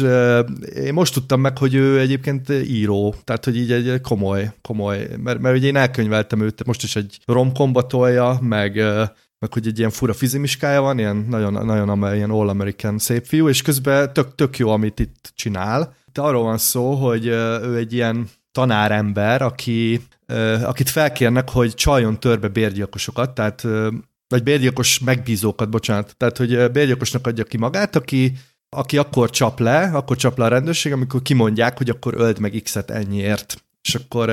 én most tudtam meg, hogy ő egyébként író, tehát hogy így egy komoly, komoly, mert, mert ugye én elkönyveltem őt, most is egy romkomba tolja, meg meg hogy egy ilyen fura fizimiskája van, ilyen nagyon, nagyon ilyen all-american szép fiú, és közben tök, tök jó, amit itt csinál. Itt arról van szó, hogy ő egy ilyen tanárember, aki, akit felkérnek, hogy csaljon törbe bérgyilkosokat, tehát vagy bérgyilkos megbízókat, bocsánat. Tehát, hogy bérgyilkosnak adja ki magát, aki, aki akkor csap le, akkor csap le a rendőrség, amikor kimondják, hogy akkor öld meg X-et ennyiért. És akkor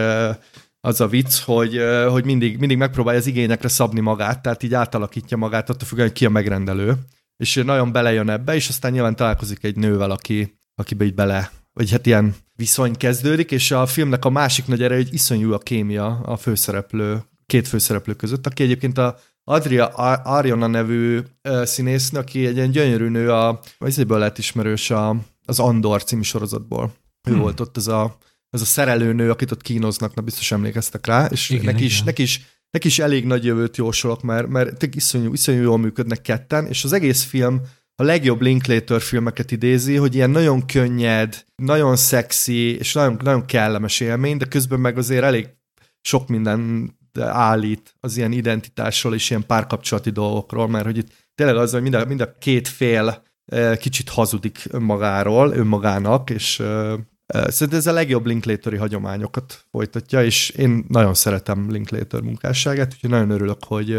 az a vicc, hogy, hogy mindig, mindig megpróbálja az igényekre szabni magát, tehát így átalakítja magát, attól függően, hogy ki a megrendelő. És nagyon belejön ebbe, és aztán nyilván találkozik egy nővel, aki, akibe így bele, vagy hát ilyen viszony kezdődik, és a filmnek a másik nagy ereje, hogy iszonyú a kémia a főszereplő, két főszereplő között, aki egyébként a Adria Ariona nevű színésznő, aki egy ilyen gyönyörű nő, a, ezéből lett ismerős a, az Andor című sorozatból. Ő hmm. volt ott ez a, ez a szerelőnő, akit ott kínoznak, na biztos emlékeztek rá, és igen, neki, is, igen. neki, is, neki is elég nagy jövőt jósolok, mert, mert iszonyú, iszonyú jól működnek ketten, és az egész film a legjobb Linklater filmeket idézi, hogy ilyen nagyon könnyed, nagyon szexi, és nagyon, nagyon kellemes élmény, de közben meg azért elég sok minden állít az ilyen identitásról és ilyen párkapcsolati dolgokról, mert hogy itt tényleg az, hogy mind a, mind a két fél kicsit hazudik önmagáról, önmagának, és Szerintem ez a legjobb Linklater-i hagyományokat folytatja, és én nagyon szeretem Linklater munkásságát, úgyhogy nagyon örülök, hogy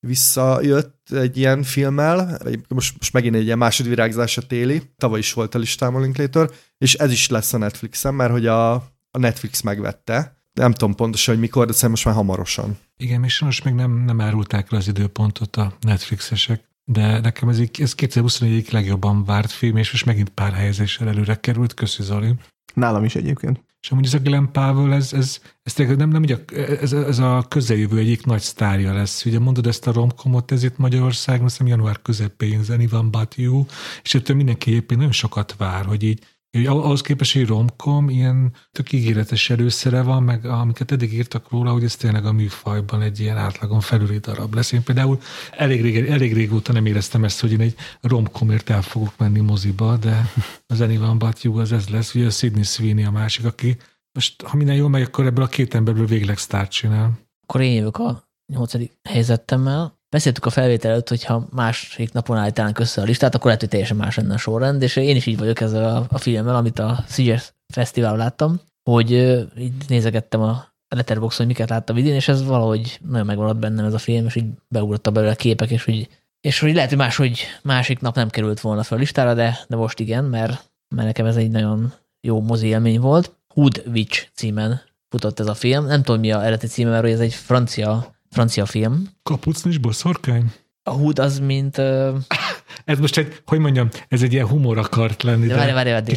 visszajött egy ilyen filmmel, most, most megint egy ilyen másodvirágzás a téli, tavaly is volt a listámon Linklater, és ez is lesz a Netflixen, mert hogy a, a Netflix megvette, nem tudom pontosan, hogy mikor, de szerintem most már hamarosan. Igen, és most még nem, nem árulták le az időpontot a Netflixesek, de nekem ez, ez 2021 legjobban várt film, és most megint pár helyezéssel előre került. Köszi Zoli. Nálam is egyébként. És amúgy ez a Glenn Powell, ez, ez, ez, nem, nem ugye, ez, ez, a közeljövő egyik nagy sztárja lesz. Ugye mondod ezt a romkomot, ez itt Magyarországon, azt január közepén, Zeni Van But You, és ettől mindenki éppen nagyon sokat vár, hogy így ahhoz képest, hogy romkom ilyen tök ígéretes előszere van, meg amiket eddig írtak róla, hogy ez tényleg a műfajban egy ilyen átlagon felüli darab lesz. Én például elég, rég, elég régóta nem éreztem ezt, hogy én egy romkomért el fogok menni moziba, de az Anyone But You az ez lesz. Ugye a Sidney Sweeney a másik, aki most, ha minden jól megy, akkor ebből a két emberből végleg sztárt csinál. Akkor én jövök a nyolcadik helyzetemmel. Beszéltük a felvétel előtt, hogyha másik napon állítanak össze a listát, akkor lehet, hogy teljesen más lenne a sorrend, és én is így vagyok ezzel a, a filmmel, amit a Sziges Fesztivál láttam, hogy így nézegettem a Letterboxon, hogy miket láttam idén, és ez valahogy nagyon megmaradt bennem ez a film, és így beugrottak belőle a képek, és hogy, és hogy lehet, hogy máshogy másik nap nem került volna fel a listára, de, de most igen, mert, mert nekem ez egy nagyon jó mozi élmény volt. Hood Witch címen futott ez a film. Nem tudom, mi a eredeti címe, mert ez egy francia francia film. Kapucnis boszorkány? A húd az, mint... Uh... ez most egy, hogy mondjam, ez egy ilyen humor akart lenni. De várj, várj, várj.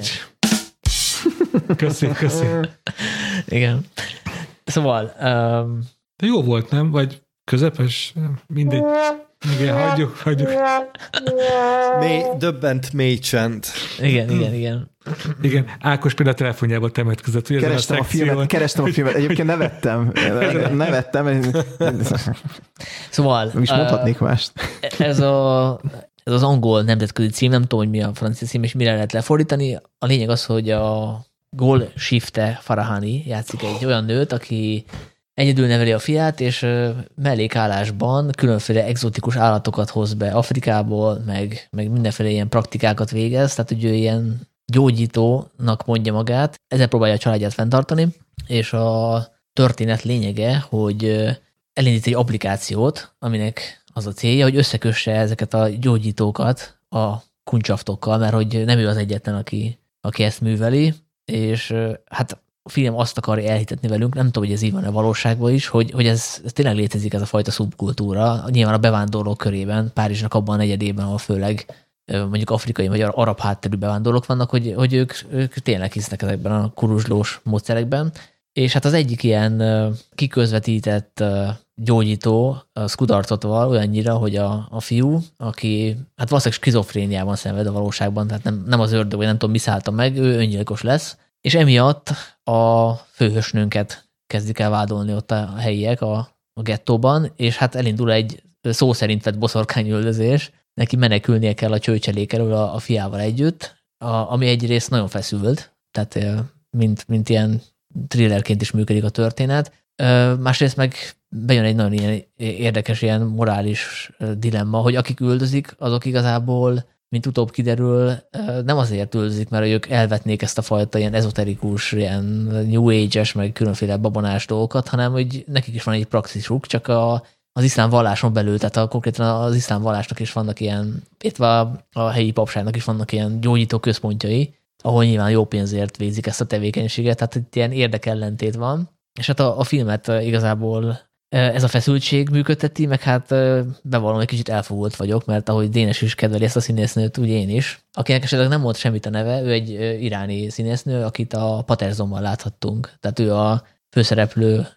Köszi, köszi. Igen. Szóval... Um... De jó volt, nem? Vagy közepes? Mindegy. Igen, hagyjuk, hagyjuk. Mély, döbbent mély csend. Igen, igen, igen. Igen, Ákos például a telefonjába temetkezett. Ugye kerestem, a, a filmet, kerestem a filmet, egyébként nevettem. Nevettem. Szóval... Nem is mondhatnék uh, mást. Ez a, ez az angol nemzetközi cím, nem tudom, hogy mi a francia cím, és mire lehet lefordítani. A lényeg az, hogy a Gol Shifte Farahani játszik egy olyan nőt, aki egyedül neveli a fiát, és mellékállásban különféle exotikus állatokat hoz be Afrikából, meg, meg mindenféle ilyen praktikákat végez, tehát ő ilyen gyógyítónak mondja magát, ezzel próbálja a családját fenntartani, és a történet lényege, hogy elindít egy applikációt, aminek az a célja, hogy összekösse ezeket a gyógyítókat a kuncsaftokkal, mert hogy nem ő az egyetlen, aki, aki ezt műveli, és hát film azt akarja elhitetni velünk, nem tudom, hogy ez így van a valóságban is, hogy, hogy ez, ez tényleg létezik ez a fajta szubkultúra, nyilván a bevándorlók körében, Párizsnak abban a negyedében, ahol főleg mondjuk afrikai vagy arab hátterű bevándorlók vannak, hogy, hogy ők, ők tényleg hisznek ezekben a kuruzslós módszerekben. És hát az egyik ilyen kiközvetített gyógyító az kudarcot val olyannyira, hogy a, a fiú, aki hát valószínűleg skizofréniában szenved a valóságban, tehát nem, nem az ördög, vagy nem tudom, mi szállta meg, ő öngyilkos lesz, és emiatt a főhősnőnket kezdik el vádolni ott a helyiek a, a gettóban, és hát elindul egy szó szerint vett boszorkányüldözés, neki menekülnie kell a csőcselék elől a, a fiával együtt, a, ami egyrészt nagyon feszült, tehát mint, mint ilyen thrillerként is működik a történet. Másrészt meg bejön egy nagyon ilyen érdekes ilyen morális dilemma, hogy akik üldözik, azok igazából mint utóbb kiderül, nem azért üldözik, mert ők elvetnék ezt a fajta ilyen ezoterikus, ilyen New Age-es, meg különféle babonás dolgokat, hanem hogy nekik is van egy praxisuk, csak a, az iszlám valláson belül, tehát a, konkrétan az iszlám vallásnak is vannak ilyen, illetve a, a helyi papságnak is vannak ilyen gyógyító központjai, ahol nyilván jó pénzért végzik ezt a tevékenységet, tehát itt ilyen érdekellentét van. És hát a, a filmet igazából ez a feszültség működteti, meg hát bevallom, egy kicsit elfogult vagyok, mert ahogy Dénes is kedveli ezt a színésznőt, úgy én is, akinek esetleg nem volt semmit a neve, ő egy iráni színésznő, akit a Paterzomban láthattunk. Tehát ő a főszereplő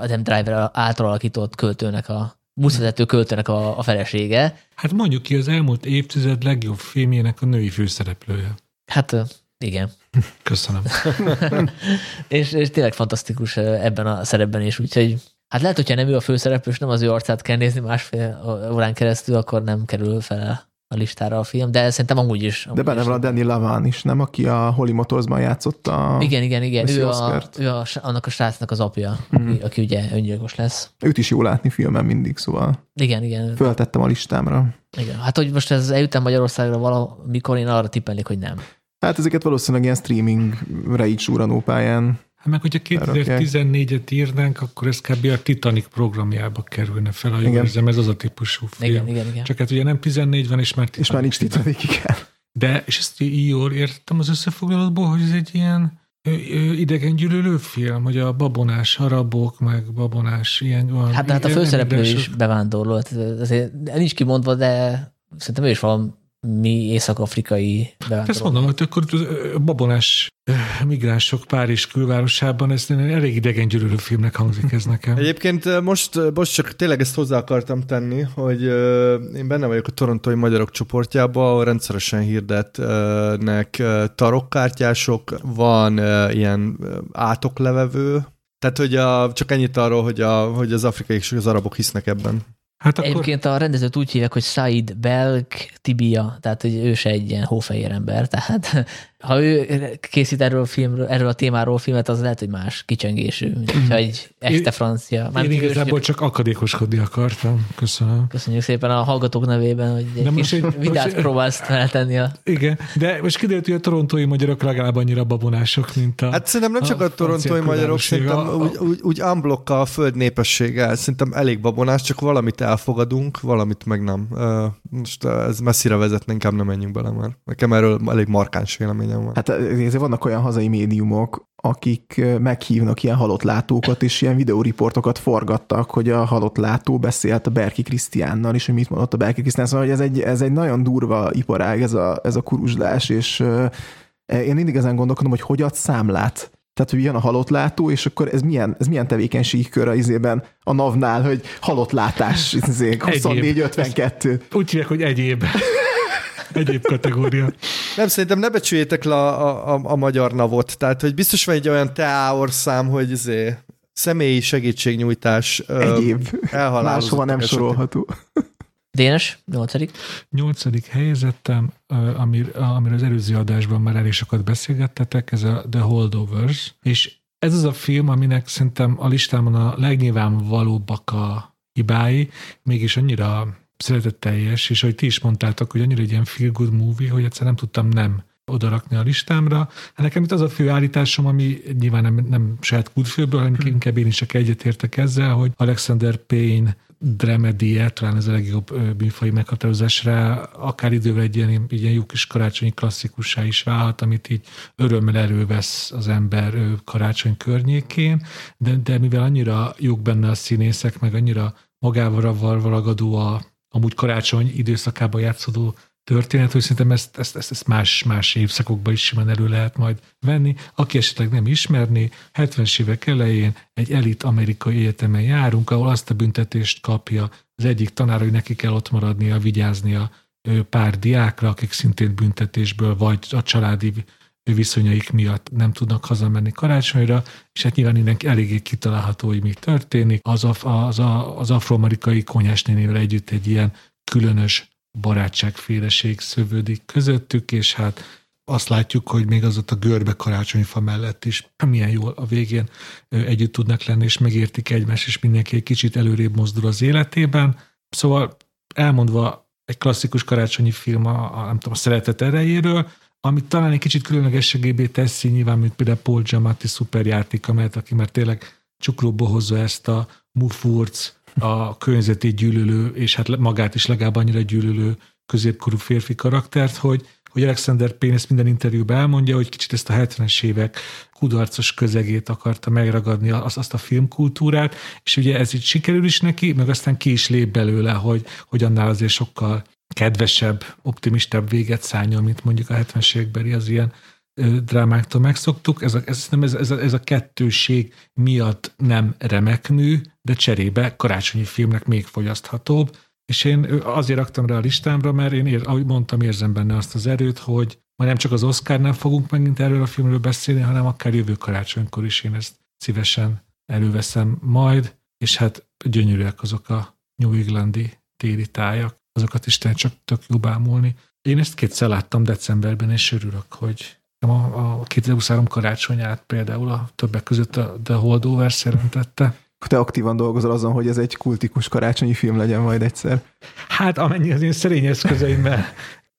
Adam Driver által alakított költőnek a buszvezető költőnek a, a felesége. Hát mondjuk ki az elmúlt évtized legjobb filmjének a női főszereplője. Hát igen. Köszönöm. és, és tényleg fantasztikus ebben a szerepben is, úgyhogy Hát lehet, hogyha nem ő a főszereplő, és nem az ő arcát kell nézni másfél órán keresztül, akkor nem kerül fel a listára a film, de szerintem amúgy is. Amúgy de benne van a Danny Laván is, nem? Aki a Holly Motorsban játszott a Igen, igen, igen. Ő, a, ő a, annak a srácnak az apja, mm. aki, aki ugye öngyilkos lesz. Őt is jó látni filmen mindig, szóval igen, igen. Föltettem a listámra. Igen. Hát, hogy most ez eljutam Magyarországra valamikor, én arra tippelnék, hogy nem. Hát ezeket valószínűleg ilyen streamingre így súranó pályán. Hát meg, hogyha 2014-et írnánk, akkor ez kb. a Titanic programjába kerülne fel, ha jól érzem, ez az a típusú film. Igen, igen, igen. Csak hát ugye nem 14 van, és már Titanic. És már nincs Titanic, igen. De, és ezt így jól értem az összefoglalóból, hogy ez egy ilyen idegen gyűlölő film, hogy a babonás arabok, meg babonás ilyen van. Hát, hát a főszereplő is bevándorló, azért nincs kimondva, de szerintem ő is valami észak-afrikai bevándorló. Ezt mondom, hogy akkor babonás migránsok Párizs külvárosában, ez elég idegen gyűlölő filmnek hangzik ez nekem. Egyébként most, most csak tényleg ezt hozzá akartam tenni, hogy én benne vagyok a torontói magyarok csoportjában, ahol rendszeresen hirdetnek tarokkártyások, van ilyen átoklevevő, tehát, hogy a, csak ennyit arról, hogy, a, hogy az afrikai és az arabok hisznek ebben. Hát akkor... Egyébként a rendezőt úgy hívják, hogy Said Belk Tibia, tehát hogy ő se egy ilyen hófehér ember, tehát ha ő készít erről a, filmről, erről a témáról filmet, az lehet, hogy más kicsengésű, mint hogyha egy este francia. Már én igazából csak akadékoskodni akartam. Köszönöm. Köszönjük szépen a hallgatók nevében, hogy egy de kis egy, vidát most, próbálsz feltenni. A... Igen, de most kiderült, hogy a torontói magyarok legalább annyira babonások, mint a Hát szerintem nem csak a, a torontói magyarok, szerintem a, a... úgy, úgy, úgy unblock a föld népessége, szerintem elég babonás, csak valamit elfogadunk, valamit meg nem. Most ez messzire vezetne, inkább nem menjünk bele már. Nekem erről elég markáns véleményem véleményem van. Hát ezért vannak olyan hazai médiumok, akik meghívnak ilyen halott látókat, és ilyen videóriportokat forgattak, hogy a halott látó beszélt a Berki Krisztiánnal, és hogy mit mondott a Berki Krisztián. Szóval, hogy ez egy, ez egy nagyon durva iparág, ez a, ez a kuruzslás, és én mindig ezen gondolkodom, hogy hogy ad számlát. Tehát, hogy jön a halott látó, és akkor ez milyen, ez milyen tevékenységi kör az izében a NAV-nál, hogy halott látás, 24-52. Úgy hívják, hogy egyéb. Egyéb kategória. Nem, szerintem ne becsüljétek le a, a, a magyar navot. Tehát, hogy biztos van egy olyan teáorszám, hogy izé, személyi segítségnyújtás. Egyéb. Máshova nem esetek. sorolható. Dénes, nyolcadik. Nyolcadik helyezettem, amir, amir az előző adásban már elég sokat beszélgettetek, ez a The Holdovers, és ez az a film, aminek szerintem a listámon a legnyilvánvalóbbak a hibái, mégis annyira szeretetteljes, és ahogy ti is mondtátok, hogy annyira egy ilyen feel good movie, hogy egyszer nem tudtam nem odarakni a listámra. Hát nekem itt az a fő állításom, ami nyilván nem, nem saját kútfőből, hanem hmm. inkább én is csak egyetértek ezzel, hogy Alexander Payne dramedie, talán ez a legjobb műfai meghatározásra, akár idővel egy ilyen, ilyen jó kis karácsonyi klasszikussá is válhat, amit így örömmel elővesz az ember karácsony környékén, de, de mivel annyira jók benne a színészek, meg annyira magával ragadó a, amúgy karácsony időszakában játszódó történet, hogy szerintem ezt, ezt, ezt, ezt más, más évszakokban is simán elő lehet majd venni. Aki esetleg nem ismerné, 70-es évek elején egy elit amerikai egyetemen járunk, ahol azt a büntetést kapja az egyik tanár, hogy neki kell ott maradnia, vigyáznia pár diákra, akik szintén büntetésből vagy a családi viszonyaik miatt nem tudnak hazamenni karácsonyra, és hát nyilván innen eléggé kitalálható, hogy mi történik. Az, az, az, az afroamerikai konyhásnénével együtt egy ilyen különös barátságféleség szövődik közöttük, és hát azt látjuk, hogy még az ott a görbe karácsonyfa mellett is milyen jól a végén együtt tudnak lenni, és megértik egymást, és mindenki egy kicsit előrébb mozdul az életében. Szóval elmondva egy klasszikus karácsonyi film a, a nem tudom, a szeretet erejéről, amit talán egy kicsit különlegességébé teszi, nyilván, mint például Paul Giamatti szuperjáték, amelyet, aki már tényleg csuklóba hozza ezt a mufurc, a környezeti gyűlölő, és hát magát is legalább annyira gyűlölő középkorú férfi karaktert, hogy, hogy Alexander Payne ezt minden interjúban elmondja, hogy kicsit ezt a 70-es évek kudarcos közegét akarta megragadni, azt, azt a filmkultúrát, és ugye ez így sikerül is neki, meg aztán ki is lép belőle, hogy, hogy annál azért sokkal kedvesebb, optimistább véget szálljon, mint mondjuk a 70-es évekbeli az ilyen drámáktól megszoktuk. Ez a, ez, nem, ez, ez, a, ez a kettőség miatt nem remek mű, de cserébe karácsonyi filmnek még fogyaszthatóbb. És én azért raktam rá a listámra, mert én, ér, ahogy mondtam, érzem benne azt az erőt, hogy majd nem csak az Oscarnál fogunk megint erről a filmről beszélni, hanem akár jövő karácsonykor is én ezt szívesen előveszem majd, és hát gyönyörűek azok a New Englandi téli tájak azokat is csak tök jó bámulni. Én ezt kétszer láttam decemberben, és örülök, hogy a, a 2023 karácsonyát például a többek között a The Holdover szerintette. te aktívan dolgozol azon, hogy ez egy kultikus karácsonyi film legyen majd egyszer. Hát amennyi az én szerény eszközeimmel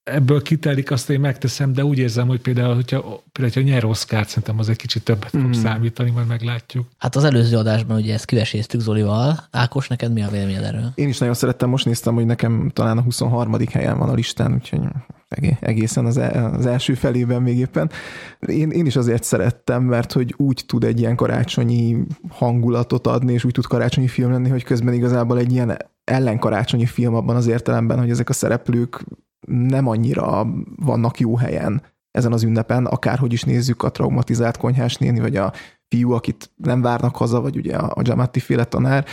ebből kitelik, azt én megteszem, de úgy érzem, hogy például, hogyha, például, hogyha nyer Oscar, szerintem az egy kicsit többet fog mm. számítani, majd meglátjuk. Hát az előző adásban ugye ezt kiveséztük Zolival. Ákos, neked mi a véleményed erről? Én is nagyon szerettem, most néztem, hogy nekem talán a 23. helyen van a listán, úgyhogy egészen az, el, az első felében még éppen. Én, én is azért szerettem, mert hogy úgy tud egy ilyen karácsonyi hangulatot adni, és úgy tud karácsonyi film lenni, hogy közben igazából egy ilyen ellenkarácsonyi film abban az értelemben, hogy ezek a szereplők nem annyira vannak jó helyen ezen az ünnepen, akárhogy is nézzük a traumatizált konyhás néni, vagy a fiú, akit nem várnak haza, vagy ugye a Jamatti féle tanár.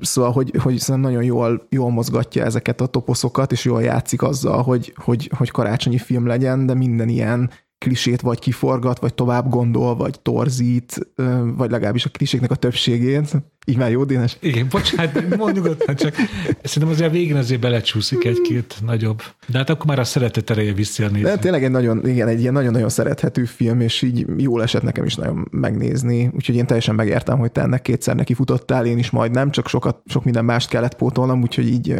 Szóval, hogy, hogy szerintem nagyon jól, jól mozgatja ezeket a toposzokat, és jól játszik azzal, hogy, hogy, hogy karácsonyi film legyen, de minden ilyen klisét vagy kiforgat, vagy tovább gondol, vagy torzít, vagy legalábbis a kliséknek a többségét. Így már jó, Dénes? Igen, bocsánat, mondj nyugodtan, csak szerintem azért a végén azért belecsúszik egy-két nagyobb. De hát akkor már a szeretet ereje visszélni. De tényleg egy nagyon, igen, egy ilyen nagyon-nagyon szerethető film, és így jól esett nekem is nagyon megnézni. Úgyhogy én teljesen megértem, hogy te ennek kétszer neki futottál, én is majd nem, csak sokat, sok minden mást kellett pótolnom, úgyhogy így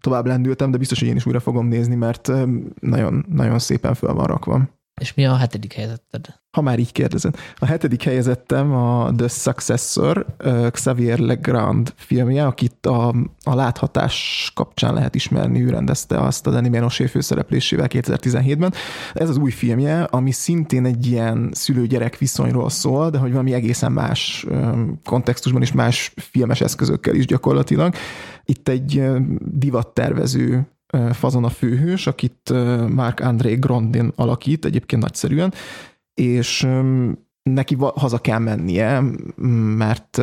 tovább lendültem, de biztos, hogy én is újra fogom nézni, mert nagyon, nagyon szépen föl van rakva. És mi a hetedik helyezetted? Ha már így kérdezed. A hetedik helyezettem a The Successor, Xavier Legrand filmje, akit a, a láthatás kapcsán lehet ismerni, ő rendezte azt a Danny Menoché főszereplésével 2017-ben. Ez az új filmje, ami szintén egy ilyen szülő-gyerek viszonyról szól, de hogy valami egészen más kontextusban és más filmes eszközökkel is gyakorlatilag. Itt egy divattervező fazon a főhős, akit Mark André Grondin alakít, egyébként nagyszerűen, és neki haza kell mennie, mert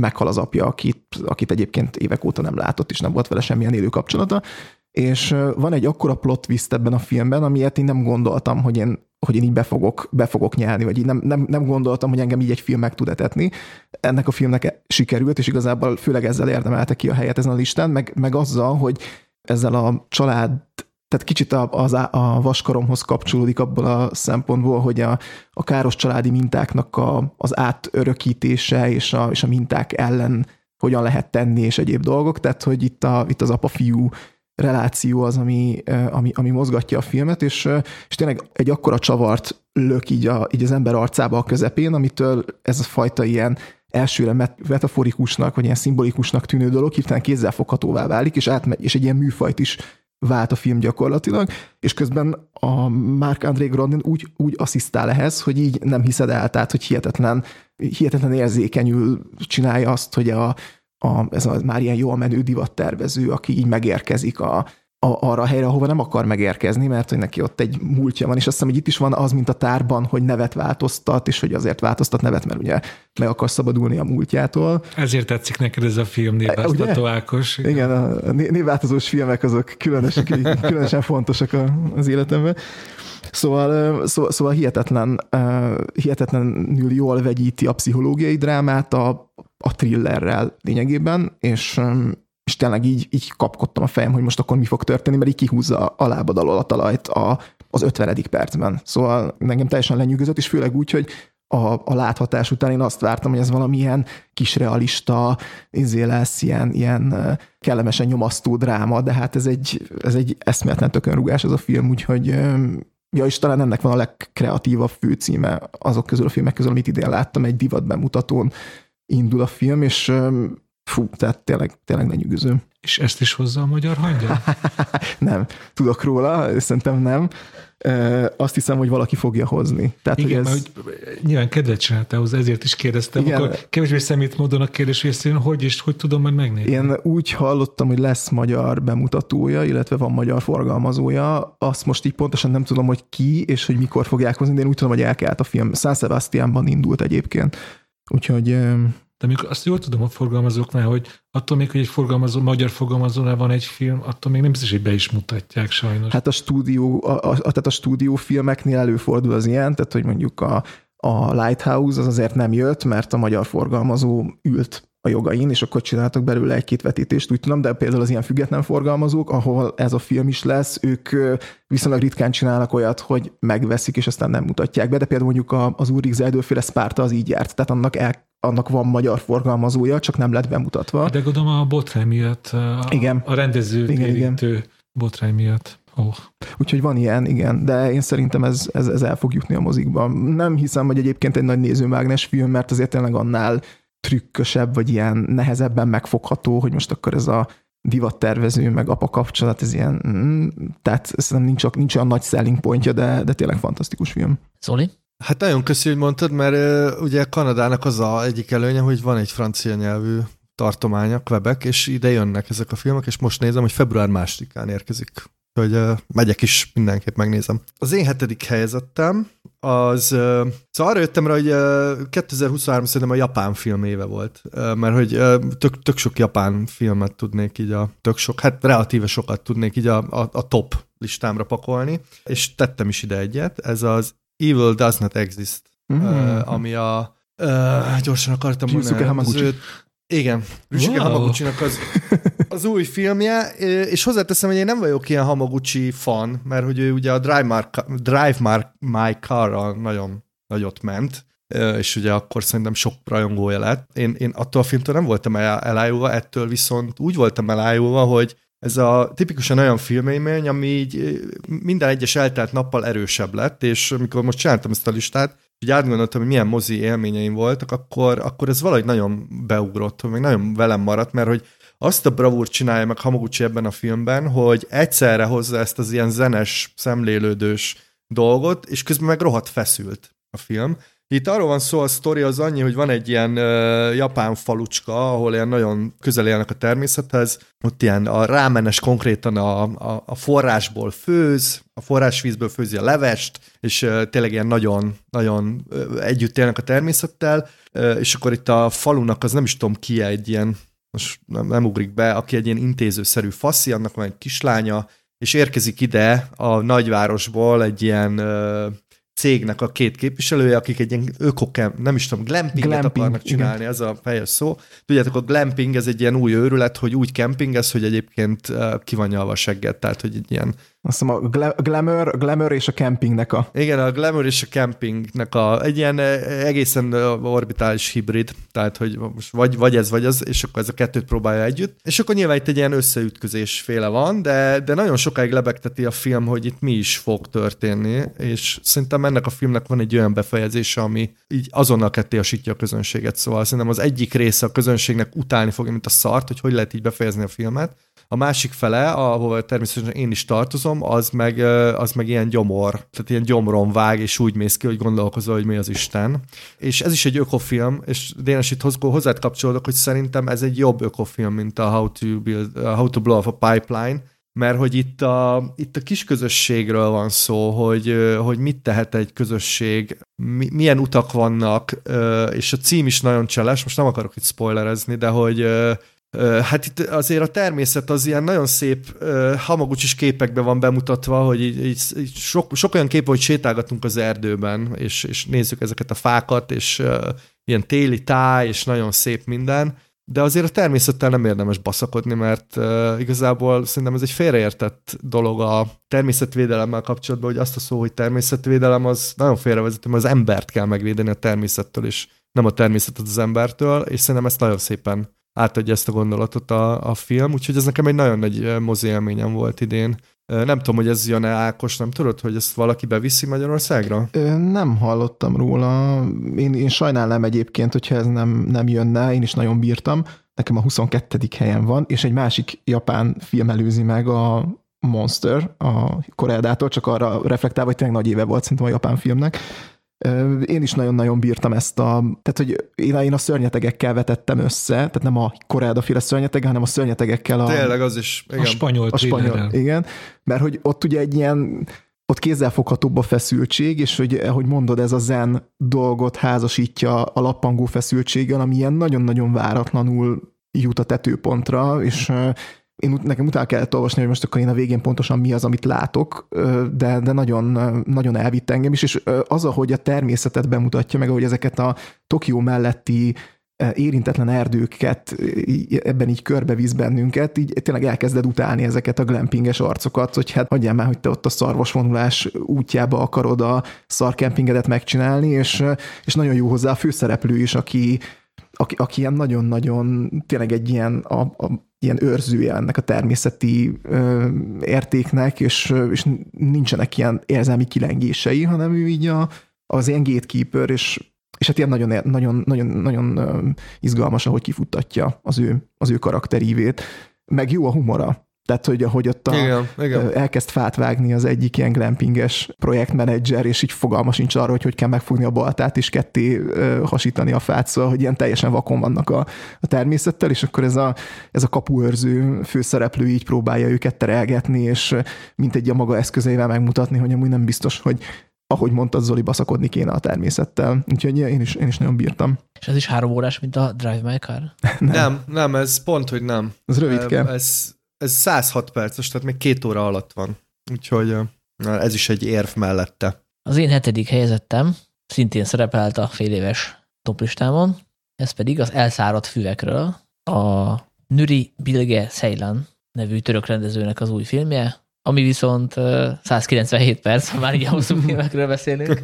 meghal az apja, akit, akit egyébként évek óta nem látott, és nem volt vele semmilyen élő kapcsolata, és van egy akkora plot twist ebben a filmben, amiért én nem gondoltam, hogy én, hogy én így be fogok, be fogok nyelni, vagy így nem, nem, nem gondoltam, hogy engem így egy film meg tud etetni. Ennek a filmnek sikerült, és igazából főleg ezzel érdemelte ki a helyet ezen a listán, meg, meg azzal, hogy ezzel a család, tehát kicsit a, a, a vaskaromhoz kapcsolódik abból a szempontból, hogy a, a káros családi mintáknak a, az átörökítése és a, és a minták ellen hogyan lehet tenni, és egyéb dolgok, tehát hogy itt, a, itt az apa-fiú reláció az, ami, ami, ami mozgatja a filmet, és, és tényleg egy akkora csavart lök így, a, így az ember arcába a közepén, amitől ez a fajta ilyen elsőre metaforikusnak, vagy ilyen szimbolikusnak tűnő dolog hirtelen kézzelfoghatóvá válik, és átmegy, és egy ilyen műfajt is vált a film gyakorlatilag, és közben a Mark André Grondin úgy, úgy asszisztál ehhez, hogy így nem hiszed el, tehát hogy hihetetlen, hihetetlen érzékenyül csinálja azt, hogy a, a, ez a már ilyen jól menő divattervező, aki így megérkezik a, a, arra a helyre, ahova nem akar megérkezni, mert hogy neki ott egy múltja van, és azt hiszem, hogy itt is van az, mint a tárban, hogy nevet változtat, és hogy azért változtat nevet, mert ugye meg akar szabadulni a múltjától. Ezért tetszik neked ez a film, névváltoztató Ákos. Igen, igen a névváltozós filmek azok különösen, különösen fontosak az életemben. Szóval, szóval, szóval hihetetlen, hihetetlenül jól vegyíti a pszichológiai drámát a, a thrillerrel lényegében, és és tényleg így, így kapkodtam a fejem, hogy most akkor mi fog történni, mert így kihúzza a lábad alól a talajt a, az 50. percben. Szóval engem teljesen lenyűgözött, és főleg úgy, hogy a, a láthatás után én azt vártam, hogy ez valamilyen kis realista, izé lesz, ilyen, ilyen kellemesen nyomasztó dráma, de hát ez egy, ez egy eszméletlen tökönrugás ez a film, úgyhogy ja, és talán ennek van a legkreatívabb főcíme azok közül a filmek közül, amit idén láttam, egy divat bemutatón indul a film, és Fú, tehát tényleg, tényleg lenyűgöző. És ezt is hozza a magyar hangja? nem, tudok róla, szerintem nem. Azt hiszem, hogy valaki fogja hozni. Tehát, Igen, hogy ez... mert hogy nyilván kedvet csináltál hozzá, ezért is kérdeztem. Igen. Akkor kevésbé szemét módon a kérdés részén, hogy és hogy tudom majd megnézni? Én úgy hallottam, hogy lesz magyar bemutatója, illetve van magyar forgalmazója. Azt most így pontosan nem tudom, hogy ki és hogy mikor fogják hozni, de én úgy tudom, hogy elkelt a film. San Sebastianban indult egyébként. Úgyhogy de amikor azt jól tudom a forgalmazóknál, hogy attól még, hogy egy forgalmazó, magyar forgalmazónál van egy film, attól még nem biztos, hogy be is mutatják sajnos. Hát a stúdió, a, a, tehát a stúdiófilmeknél előfordul az ilyen, tehát hogy mondjuk a, a Lighthouse az azért nem jött, mert a magyar forgalmazó ült a jogain, és akkor csináltak belőle egy-két vetítést, úgy tudom, de például az ilyen független forgalmazók, ahol ez a film is lesz, ők viszonylag ritkán csinálnak olyat, hogy megveszik, és aztán nem mutatják be, de például mondjuk az Úrik Zeldőféle Spárta az így járt, tehát annak el, annak van magyar forgalmazója, csak nem lett bemutatva. De gondolom a botrány miatt, a, Igen. a rendező Igen, érintő botrány miatt. Oh. Úgyhogy van ilyen, igen, de én szerintem ez, ez, ez el fog jutni a mozikba. Nem hiszem, hogy egyébként egy nagy nézőmágnes film, mert azért tényleg annál trükkösebb, vagy ilyen nehezebben megfogható, hogy most akkor ez a divattervező, meg apa kapcsolat, ez ilyen, mm, tehát szerintem nincs, nincs olyan nagy selling pointja, de, de tényleg fantasztikus film. Szóli? Hát nagyon köszi, hogy mondtad, mert ugye Kanadának az a egyik előnye, hogy van egy francia nyelvű tartománya, Quebec, és ide jönnek ezek a filmek, és most nézem, hogy február másodikán érkezik. Hogy uh, megyek is, mindenképp megnézem. Az én hetedik helyezettem, az, uh, szóval arra jöttem rá, hogy uh, 2023 szerintem a japán film éve volt, uh, mert hogy uh, tök, tök sok japán filmet tudnék így a, tök sok, hát relatíve sokat tudnék így a, a, a top listámra pakolni, és tettem is ide egyet, ez az Evil Does Not Exist, Mm. uh, ami a uh, gyorsan akartam Ryusuke Hamaguchi. az őt- igen, Ryusuke Wow. Hamaguchi-nak az, az új filmje, és hozzáteszem, hogy én nem vagyok ilyen Hamaguchi fan, mert hogy ő ugye a Drive, My, Drive My, My Car-ral nagyon nagyot ment, és ugye akkor szerintem sok rajongója lett. Én, én attól a filmtől nem voltam el- elájulva, ettől viszont úgy voltam elájulva, hogy ez a tipikusan olyan filmélmény, ami így eh, minden egyes eltelt nappal erősebb lett, és amikor most csináltam ezt a listát, így átgondoltam, hogy milyen mozi élményeim voltak, akkor, akkor ez valahogy nagyon beugrott, hogy még nagyon velem maradt, mert hogy azt a bravúrt csinálja meg Hamaguchi ebben a filmben, hogy egyszerre hozza ezt az ilyen zenes, szemlélődős dolgot, és közben meg rohadt feszült a film. Itt arról van szó, a sztori az annyi, hogy van egy ilyen uh, japán falucska, ahol ilyen nagyon közel élnek a természethez, ott ilyen a rámenes konkrétan a, a, a forrásból főz, a forrásvízből főzi a levest, és uh, tényleg ilyen nagyon, nagyon uh, együtt élnek a természettel, uh, és akkor itt a falunak az nem is tudom ki egy ilyen, most nem, nem ugrik be, aki egy ilyen intézőszerű faszi, annak van egy kislánya, és érkezik ide a nagyvárosból egy ilyen cégnek a két képviselője, akik egy ilyen ökokem, nem is tudom, glampinget Glamping, akarnak csinálni, ez a helyes szó. Tudjátok, a glamping ez egy ilyen új őrület, hogy úgy kempingez, hogy egyébként uh, ki van nyalva segged, tehát hogy egy ilyen Azt hiszem a gla- glamour, glamour és a campingnek a igen, a glamour és a campingnek a, egy ilyen eh, egészen eh, orbitális hibrid, tehát hogy most vagy, vagy ez, vagy az, és akkor ez a kettőt próbálja együtt. És akkor nyilván itt egy ilyen összeütközés féle van, de, de nagyon sokáig lebegteti a film, hogy itt mi is fog történni, és szerintem ennek a filmnek van egy olyan befejezése, ami így azonnal kettéasítja a közönséget, szóval szerintem az egyik része a közönségnek utálni fogja, mint a szart, hogy hogy lehet így befejezni a filmet, a másik fele, ahova természetesen én is tartozom, az meg, az meg ilyen gyomor, tehát ilyen gyomron vág, és úgy mész ki, hogy gondolkozol, hogy mi az Isten. És ez is egy ökofilm, és Dénes itt hoz- hozzád kapcsolódok, hogy szerintem ez egy jobb ökofilm, mint a How to, build, uh, How to Blow Up a Pipeline, mert hogy itt a, itt a kis közösségről van szó, hogy, hogy mit tehet egy közösség, mi, milyen utak vannak, és a cím is nagyon cseles, most nem akarok itt spoilerezni, de hogy Hát itt azért a természet az ilyen nagyon szép hamagucsis képekben van bemutatva, hogy így, így sok, sok olyan kép, hogy sétálgatunk az erdőben, és, és nézzük ezeket a fákat, és uh, ilyen téli táj, és nagyon szép minden, de azért a természettel nem érdemes baszakodni, mert uh, igazából szerintem ez egy félreértett dolog a természetvédelemmel kapcsolatban, hogy azt a szó, hogy természetvédelem, az nagyon félrevezető, mert az embert kell megvédeni a természettől, és nem a természetet az embertől, és szerintem ezt nagyon szépen átadja ezt a gondolatot a, a film, úgyhogy ez nekem egy nagyon nagy mozi élményem volt idén. Nem tudom, hogy ez jön-e Ákos, nem tudod, hogy ezt valaki beviszi Magyarországra? Nem hallottam róla. Én, én sajnálnám egyébként, hogyha ez nem, nem jönne, én is nagyon bírtam. Nekem a 22. helyen van, és egy másik japán film előzi meg a Monster a Koreadától, csak arra reflektálva, hogy tényleg nagy éve volt szerintem a japán filmnek. Én is nagyon-nagyon bírtam ezt a... Tehát, hogy én, én a szörnyetegekkel vetettem össze, tehát nem a Koreada féle szörnyeteg, hanem a szörnyetegekkel a... Tényleg az is, igen. A spanyol A spanyol, thrillerrel. igen, mert hogy ott ugye egy ilyen, ott kézzelfoghatóbb a feszültség, és hogy, ahogy mondod, ez a zen dolgot házasítja a lappangó feszültséggel, ami ilyen nagyon-nagyon váratlanul jut a tetőpontra, és én nekem utána kellett olvasni, hogy most akkor én a végén pontosan mi az, amit látok, de, de nagyon, nagyon elvitt engem is, és az, ahogy a természetet bemutatja, meg ahogy ezeket a Tokió melletti érintetlen erdőket ebben így körbevisz bennünket, így tényleg elkezded utálni ezeket a glampinges arcokat, hogy hát hagyjál már, hogy te ott a szarvasvonulás útjába akarod a szarkempingedet megcsinálni, és, és nagyon jó hozzá a főszereplő is, aki aki, aki ilyen nagyon-nagyon tényleg egy ilyen, a, a, ilyen őrzője ennek a természeti ö, értéknek, és, és nincsenek ilyen érzelmi kilengései, hanem ő így a, az ilyen gatekeeper, és, és hát ilyen nagyon, nagyon, nagyon, nagyon izgalmas, ahogy kifuttatja az ő, az ő karakterívét. Meg jó a humora. Tehát, hogy ahogy ott a, Igen, igen. elkezd fát vágni az egyik ilyen glampinges projektmenedzser, és így fogalma sincs arra, hogy hogy kell megfogni a baltát, és ketté hasítani a fát, szóval, hogy ilyen teljesen vakon vannak a, a természettel, és akkor ez a, ez a kapuőrző főszereplő így próbálja őket terelgetni, és mint egy a maga eszközeivel megmutatni, hogy amúgy nem biztos, hogy ahogy mondtad, Zoli, baszakodni kéne a természettel. Úgyhogy én is, én is nagyon bírtam. És ez is három órás, mint a Drive My Car? nem. nem, nem, ez pont, hogy nem. Ez rövidke. Ez, ez 106 perces, tehát még két óra alatt van. Úgyhogy ez is egy érv mellette. Az én hetedik helyezettem szintén szerepelt a fél éves toplistámon, ez pedig az elszáradt füvekről, a Nuri Bilge Ceylan nevű török rendezőnek az új filmje, ami viszont 197 perc, ha már így hosszú filmekről beszélünk.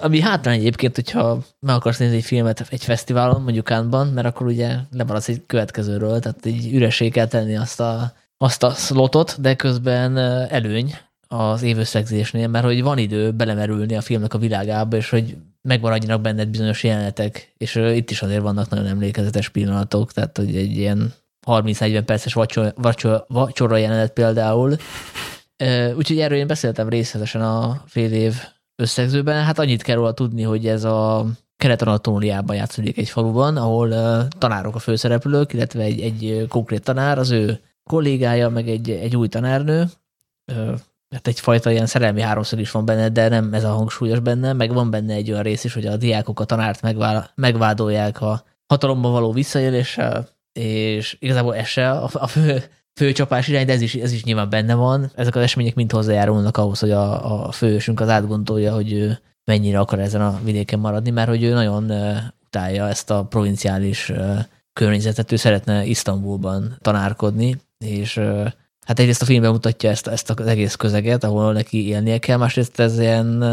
Ami hátrány egyébként, hogyha meg akarsz nézni egy filmet egy fesztiválon, mondjuk Kánban, mert akkor ugye lemaradsz egy következőről, tehát így üressé kell tenni azt a, azt a slotot, de közben előny az évösszegzésnél, mert hogy van idő belemerülni a filmnek a világába, és hogy megmaradjanak benned bizonyos jelenetek, és itt is azért vannak nagyon emlékezetes pillanatok, tehát hogy egy ilyen 30-40 perces vacsora, vacsora, vacsora jelenet például. Úgyhogy erről én beszéltem részletesen a fél év összegzőben. Hát annyit kell róla tudni, hogy ez a Kelet-Anatóliában játszódik egy faluban, ahol tanárok a főszereplők, illetve egy, egy konkrét tanár, az ő kollégája, meg egy, egy új tanárnő, hát egyfajta ilyen szerelmi háromszög is van benne, de nem ez a hangsúlyos benne, meg van benne egy olyan rész is, hogy a diákok a tanárt megvádolják a hatalomba való visszaéléssel, és igazából ez se a, a fő, fő csapás irány, de ez is, ez is nyilván benne van. Ezek az események mind hozzájárulnak ahhoz, hogy a, a fősünk az átgondolja, hogy ő mennyire akar ezen a vidéken maradni, mert hogy ő nagyon utálja ezt a provinciális környezetet, ő szeretne Isztambulban tanárkodni, és hát egyrészt a filmben mutatja ezt, ezt az egész közeget, ahol neki élnie kell, másrészt ez ilyen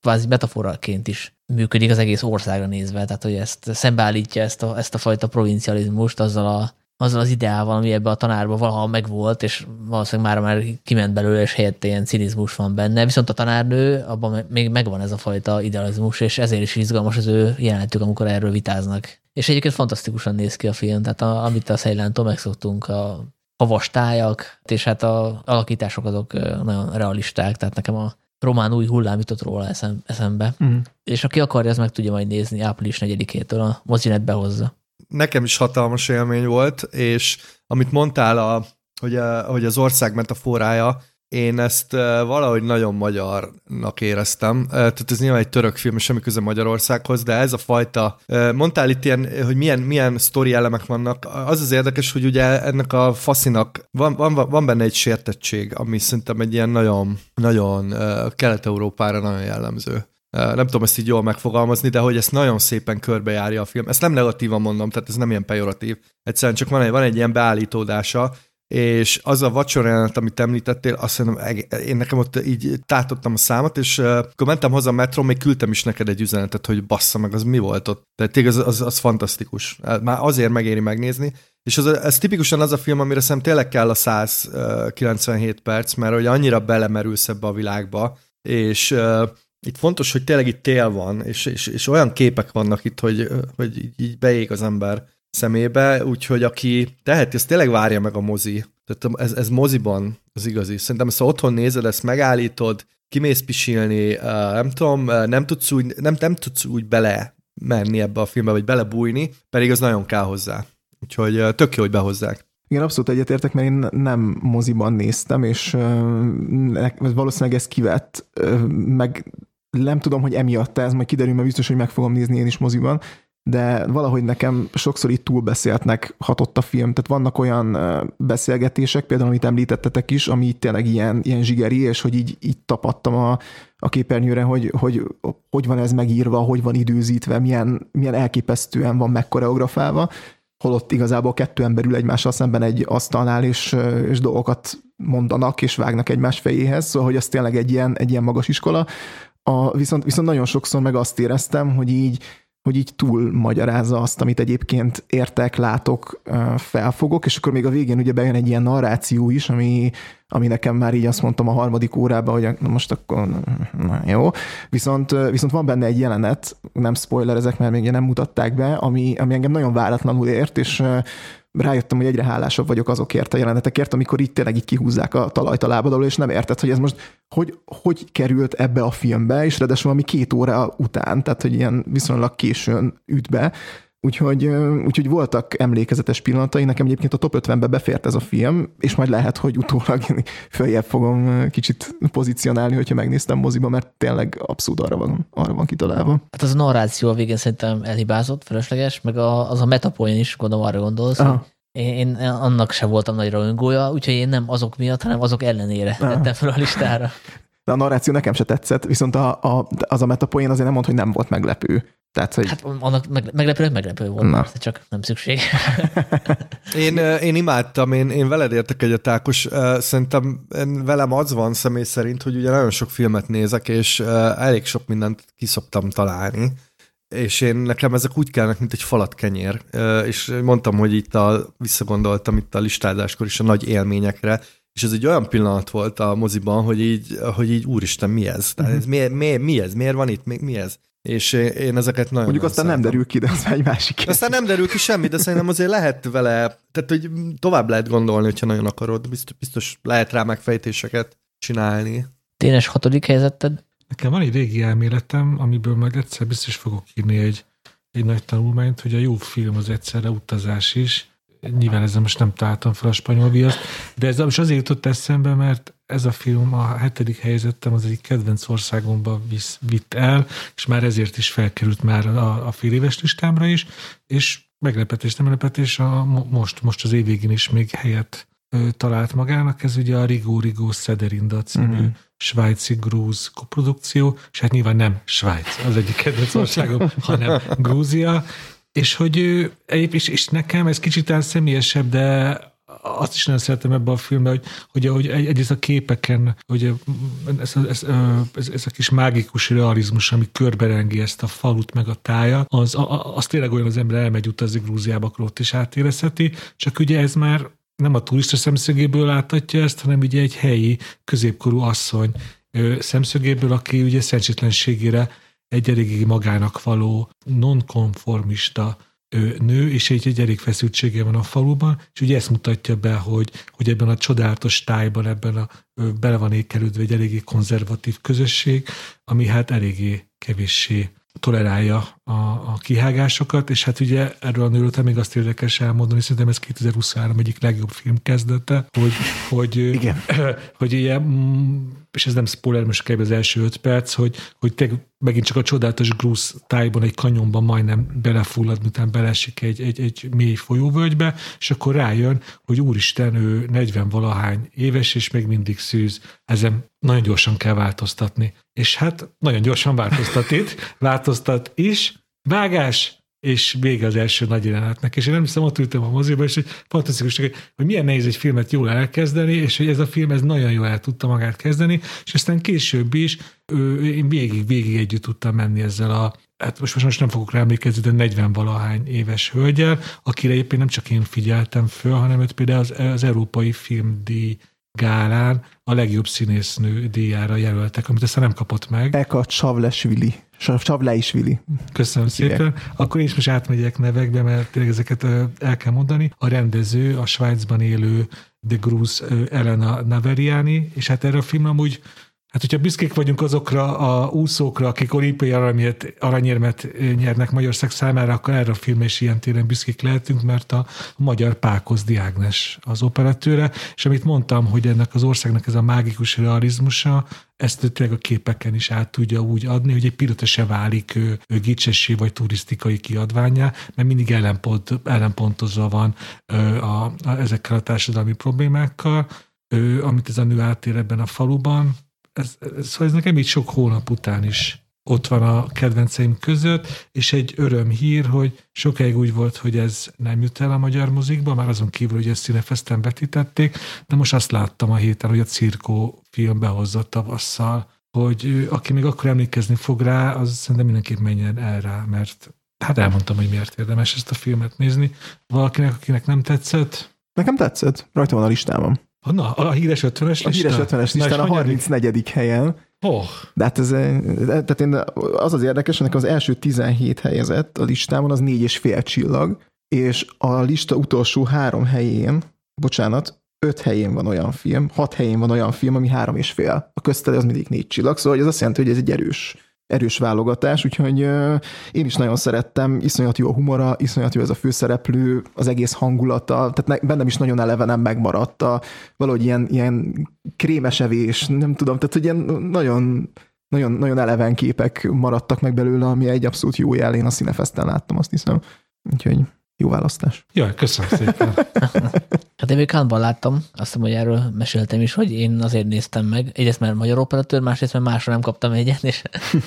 kvázi metaforaként is működik az egész országra nézve, tehát hogy ezt szembeállítja ezt a, ezt a fajta provincializmust azzal, a, azzal az ideával, ami ebbe a tanárban valaha megvolt, és valószínűleg már már kiment belőle, és helyette ilyen cinizmus van benne. Viszont a tanárnő, abban még megvan ez a fajta idealizmus, és ezért is izgalmas az ő jelenetük, amikor erről vitáznak. És egyébként fantasztikusan néz ki a film, tehát a, amit a Szejlántól megszoktunk, a havas tájak, és hát a alakítások azok nagyon realisták, tehát nekem a román új hullám jutott róla eszem, eszembe. Mm. És aki akarja, az meg tudja majd nézni április 4-től a mozinet behozza. Nekem is hatalmas élmény volt, és amit mondtál, a, hogy, a, hogy az ország metaforája, én ezt valahogy nagyon magyarnak éreztem. Tehát ez nyilván egy török film, semmi köze Magyarországhoz, de ez a fajta, mondtál itt ilyen, hogy milyen, milyen sztori elemek vannak. Az az érdekes, hogy ugye ennek a faszinak van, van, van benne egy sértettség, ami szerintem egy ilyen nagyon, nagyon kelet-európára nagyon jellemző. Nem tudom ezt így jól megfogalmazni, de hogy ezt nagyon szépen körbejárja a film. Ezt nem negatívan mondom, tehát ez nem ilyen pejoratív. Egyszerűen csak van egy, van egy ilyen beállítódása, és az a vacsora jelenet, amit említettél, azt mondom, én nekem ott így tátottam a számot, és uh, akkor mentem haza a metró, még küldtem is neked egy üzenetet, hogy bassza meg, az mi volt ott. Tehát tényleg az, az, az fantasztikus. Már azért megéri megnézni. És az, ez tipikusan az a film, amire szerintem tényleg kell a 197 perc, mert hogy annyira belemerülsz ebbe a világba, és uh, itt fontos, hogy tényleg itt tél van, és, és, és olyan képek vannak itt, hogy, hogy így, beég az ember szemébe, úgyhogy aki teheti, ezt tényleg várja meg a mozi. Tehát ez, ez moziban az igazi. Szerintem ha otthon nézed, ezt megállítod, kimész pisilni, nem tudom, nem tudsz úgy, nem, nem tudsz úgy bele menni ebbe a filmbe, vagy belebújni, pedig az nagyon kell hozzá. Úgyhogy tök jó, hogy behozzák. Igen, abszolút egyetértek, mert én nem moziban néztem, és valószínűleg ez kivett, meg nem tudom, hogy emiatt ez majd kiderül, mert biztos, hogy meg fogom nézni én is moziban, de valahogy nekem sokszor itt túlbeszéltnek hatott a film. Tehát vannak olyan beszélgetések, például amit említettetek is, ami itt tényleg ilyen, ilyen zsigeri, és hogy így, így tapadtam a, a képernyőre, hogy, hogy hogy van ez megírva, hogy van időzítve, milyen, milyen elképesztően van megkoreografálva, holott igazából kettő ember ül egymással szemben egy asztalnál, és, és dolgokat mondanak, és vágnak egymás fejéhez, szóval hogy ez tényleg egy ilyen, egy ilyen magas iskola. A, viszont, viszont nagyon sokszor meg azt éreztem, hogy így hogy így túl magyarázza azt, amit egyébként értek, látok, felfogok, és akkor még a végén ugye bejön egy ilyen narráció is, ami, ami nekem már így azt mondtam a harmadik órában, hogy na most akkor na jó. Viszont, viszont van benne egy jelenet, nem spoiler ezek, mert még nem mutatták be, ami, ami engem nagyon váratlanul ért, és rájöttem, hogy egyre hálásabb vagyok azokért a jelenetekért, amikor itt tényleg így kihúzzák a talajt a lábad és nem érted, hogy ez most hogy, hogy került ebbe a filmbe, és ráadásul valami két óra után, tehát hogy ilyen viszonylag későn üt be, Úgyhogy, úgyhogy voltak emlékezetes pillanatai, nekem egyébként a top 50-be befért ez a film, és majd lehet, hogy utólag följebb fogom kicsit pozícionálni, hogyha megnéztem moziba, mert tényleg abszolút arra van, arra van kitalálva. Hát az a narráció a végén szerintem elhibázott, felesleges, meg a, az a metapoén is, gondolom arra gondolsz, Aha. Én, én annak se voltam nagyra öngója, úgyhogy én nem azok miatt, hanem azok ellenére Aha. tettem fel a listára. De a narráció nekem se tetszett, viszont a, a, az a metapoén azért nem mond, hogy nem volt meglepő. Tehát, hogy... Hát annak meglepő, meglepő volt, Na. csak nem szükség. én, én imádtam, én, én veled értek egyet, Ákos. Szerintem velem az van személy szerint, hogy ugye nagyon sok filmet nézek, és elég sok mindent kiszoktam találni és én nekem ezek úgy kellnek, mint egy falat kenyér, és mondtam, hogy itt a, visszagondoltam itt a listázáskor is a nagy élményekre, és ez egy olyan pillanat volt a moziban, hogy így, hogy így úristen, mi ez? Tehát ez mi, mi, mi ez? Miért van itt? Mi, mi ez? És én ezeket nagyon Mondjuk aztán nem derül ki, de az egy másik. Aztán nem derül ki semmi, de szerintem azért lehet vele, tehát hogy tovább lehet gondolni, hogyha nagyon akarod, biztos, biztos lehet rá megfejtéseket csinálni. Ténes hatodik helyzeted? Nekem van egy régi elméletem, amiből majd egyszer biztos fogok írni egy, egy nagy tanulmányt, hogy a jó film az egyszerre utazás is. Nyilván ezzel most nem találtam fel a spanyol viaszt, de ez most azért jutott eszembe, mert ez a film a hetedik helyzetem az egyik kedvenc országomba visz, vitt el, és már ezért is felkerült már a, a fél éves listámra is, és meglepetés, nem meglepetés, a, most, most az év végén is még helyet ö, talált magának, ez ugye a Rigó Rigó Szederinda című mm-hmm. svájci grúz koprodukció, és hát nyilván nem Svájc az egyik kedvenc országom, hanem Grúzia, és hogy és, és nekem ez kicsit személyesebb, de azt is nagyon szeretem ebben a filmben, hogy, hogy, hogy egy, egyrészt a képeken, hogy ez, ez, ez, ez a kis mágikus realizmus, ami körberengi ezt a falut meg a tája, az, az tényleg olyan az ember elmegy utazni Grúziába, akkor ott is átérezheti, csak ugye ez már nem a turista szemszögéből láthatja ezt, hanem ugye egy helyi középkorú asszony szemszögéből, aki ugye szerencsétlenségére egy eléggé magának való nonkonformista nő, és egy, egy elég feszültsége van a faluban, és ugye ezt mutatja be, hogy, hogy ebben a csodálatos tájban, ebben a bele van ékelődve egy eléggé konzervatív közösség, ami hát eléggé kevéssé tolerálja a, a kihágásokat, és hát ugye erről a nőről még azt érdekes elmondani, szerintem ez 2023 egyik legjobb film kezdete, hogy, hogy, Igen. hogy ilyen, és ez nem spoiler, most kb. az első öt perc, hogy, hogy te megint csak a csodálatos grúz tájban egy kanyonban majdnem belefullad, miután belesik egy, egy, egy mély folyóvölgybe, és akkor rájön, hogy úristen, ő 40 valahány éves, és még mindig szűz. Ezen nagyon gyorsan kell változtatni. És hát nagyon gyorsan változtat itt, változtat is, vágás, és vége az első nagy jelenetnek. És én nem hiszem, ott ültem a moziba, és hogy fantasztikus, hogy milyen nehéz egy filmet jól elkezdeni, és hogy ez a film ez nagyon jól el tudta magát kezdeni, és aztán később is én végig, végig együtt tudtam menni ezzel a hát most, most nem fogok rá emlékezni, de 40 valahány éves hölgyel, akire éppen nem csak én figyeltem föl, hanem őt például az, az Európai Filmdíj gálán a legjobb színésznő díjára jelöltek, amit aztán nem kapott meg. Eka Csavlesvili. Csavleisvili. Köszönöm szépen. Akkor én is most átmegyek nevekbe, mert tényleg ezeket el kell mondani. A rendező, a Svájcban élő de Gruz Elena Naveriani, és hát erre a film amúgy Hát, hogyha büszkék vagyunk azokra a úszókra, akik olimpiai aranyért, aranyérmet nyernek Magyarország számára, akkor erre a film is ilyen téren büszkék lehetünk, mert a, magyar Pákoz Diágnes az operatőre, és amit mondtam, hogy ennek az országnak ez a mágikus realizmusa, ezt tényleg a képeken is át tudja úgy adni, hogy egy pillanatra se válik ő, ő gicsessé vagy turisztikai kiadványá, mert mindig ellenpont, ellenpontozva van ö, a, a, ezekkel a társadalmi problémákkal, ö, amit ez a nő átér ebben a faluban, ez, ez, szóval ez nekem így sok hónap után is ott van a kedvenceim között, és egy örömhír, hogy sokáig úgy volt, hogy ez nem jut el a magyar muzikba, már azon kívül, hogy ezt színefeszten vetítették, de most azt láttam a héten, hogy a Cirkó film behozott tavasszal, hogy aki még akkor emlékezni fog rá, az szerintem mindenképp menjen el rá, mert hát elmondtam, hogy miért érdemes ezt a filmet nézni. Valakinek, akinek nem tetszett, Nekem tetszett, rajta van a listámon. Na, a híres 50-es lista? A híres 50-es listán a 34. helyen. Oh, De hát ez, eh, tehát én, az az érdekes, hogy nekem az első 17 helyezett a listámon az négy és fél csillag, és a lista utolsó három helyén, bocsánat, öt helyén van olyan film, hat helyén van olyan film, ami három és fél. A köztele az mindig négy csillag, szóval ez azt jelenti, hogy ez egy erős, erős válogatás, úgyhogy én is nagyon szerettem, iszonyat jó a humora, iszonyat jó ez a főszereplő, az egész hangulata, tehát ne, bennem is nagyon elevenen megmaradt a valahogy ilyen, ilyen krémes evés, nem tudom, tehát hogy ilyen nagyon, nagyon, nagyon eleven képek maradtak meg belőle, ami egy abszolút jó jel, én a Cinefesten láttam, azt hiszem. Úgyhogy jó választás. jaj, köszönöm szépen. Hát én még Cannes-ban láttam, azt hiszem, hogy erről meséltem is, hogy én azért néztem meg. Egyrészt mert magyar operatőr, másrészt mert másra nem kaptam egyet, és,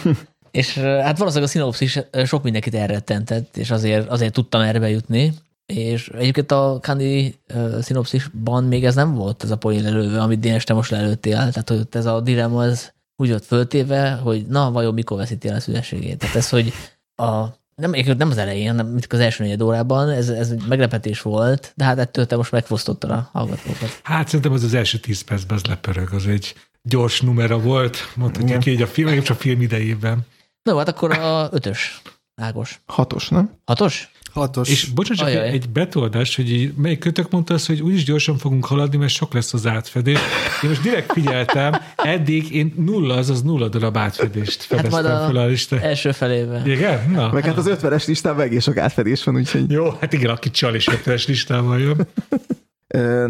és hát valószínűleg a szinopszis sok mindenkit elrettentett, és azért, azért tudtam erre bejutni. És egyébként a Kandi uh, szinopszisban még ez nem volt, ez a poén lelőve, amit Dénes te most lelőttél. Tehát, hogy ott ez a dilemma, ez úgy volt föltéve, hogy na, vajon mikor veszíti el a szüleségét. Tehát ez, hogy a nem, nem az elején, hanem mint az első negyed órában, ez, ez egy meglepetés volt, de hát ettől te most megfosztottad a hallgatókat. Hát szerintem az az első tíz percben az lepörög, az egy gyors numera volt, mondhatjuk így a film, a film idejében. No, hát akkor a ötös. Ágos. Hatos, nem? Hatos? Hatos. És bocsánat, csak Ajaj. egy, betoldás, hogy így, melyik kötök mondta azt, hogy úgyis gyorsan fogunk haladni, mert sok lesz az átfedés. Én most direkt figyeltem, eddig én nulla, azaz nulla darab átfedést Hát fedeztem majd a fel a listán. első felébe. Igen? Na. Meg hát az 50-es listán meg és sok átfedés van, úgyhogy Jó, hát igen, aki csal és ötvenes listával jön.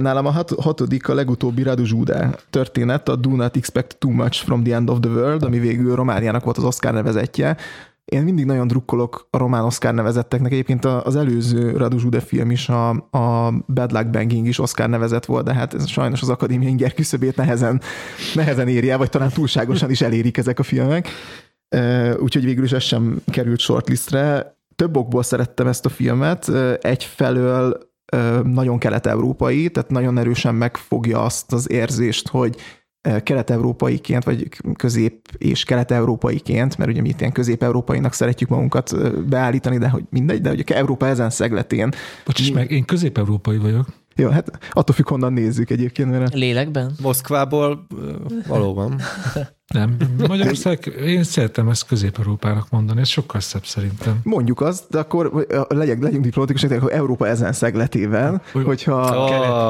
Nálam a hat, hatodik a legutóbbi Radu Zsúdá történet, a Do Not Expect Too Much from the End of the World, ami végül Romániának volt az Oscar nevezetje. Én mindig nagyon drukkolok a román Oscar nevezetteknek. Egyébként az előző Radu Zsude film is, a, a Bad Luck Banging is Oscar nevezett volt, de hát ez sajnos az akadémia inger küszöbét nehezen, nehezen el, vagy talán túlságosan is elérik ezek a filmek. Úgyhogy végül is ez sem került shortlistre. Több okból szerettem ezt a filmet. Egyfelől nagyon kelet-európai, tehát nagyon erősen megfogja azt az érzést, hogy kelet-európaiként, vagy közép- és kelet-európaiként, mert ugye mi itt ilyen közép-európainak szeretjük magunkat ö, beállítani, de hogy mindegy, de hogy Európa ezen szegletén. Bocsáss meg, én közép-európai vagyok. Jó, hát attól függ, honnan nézzük egyébként, mert Lélekben? Moszkvából ö, valóban. Nem, Magyarország, én szeretem ezt közép-európának mondani, ez sokkal szebb szerintem. mondjuk azt, de akkor legyek, legyünk diplomatikusok, de akkor Európa ezen szegletében, Hogy- hogyha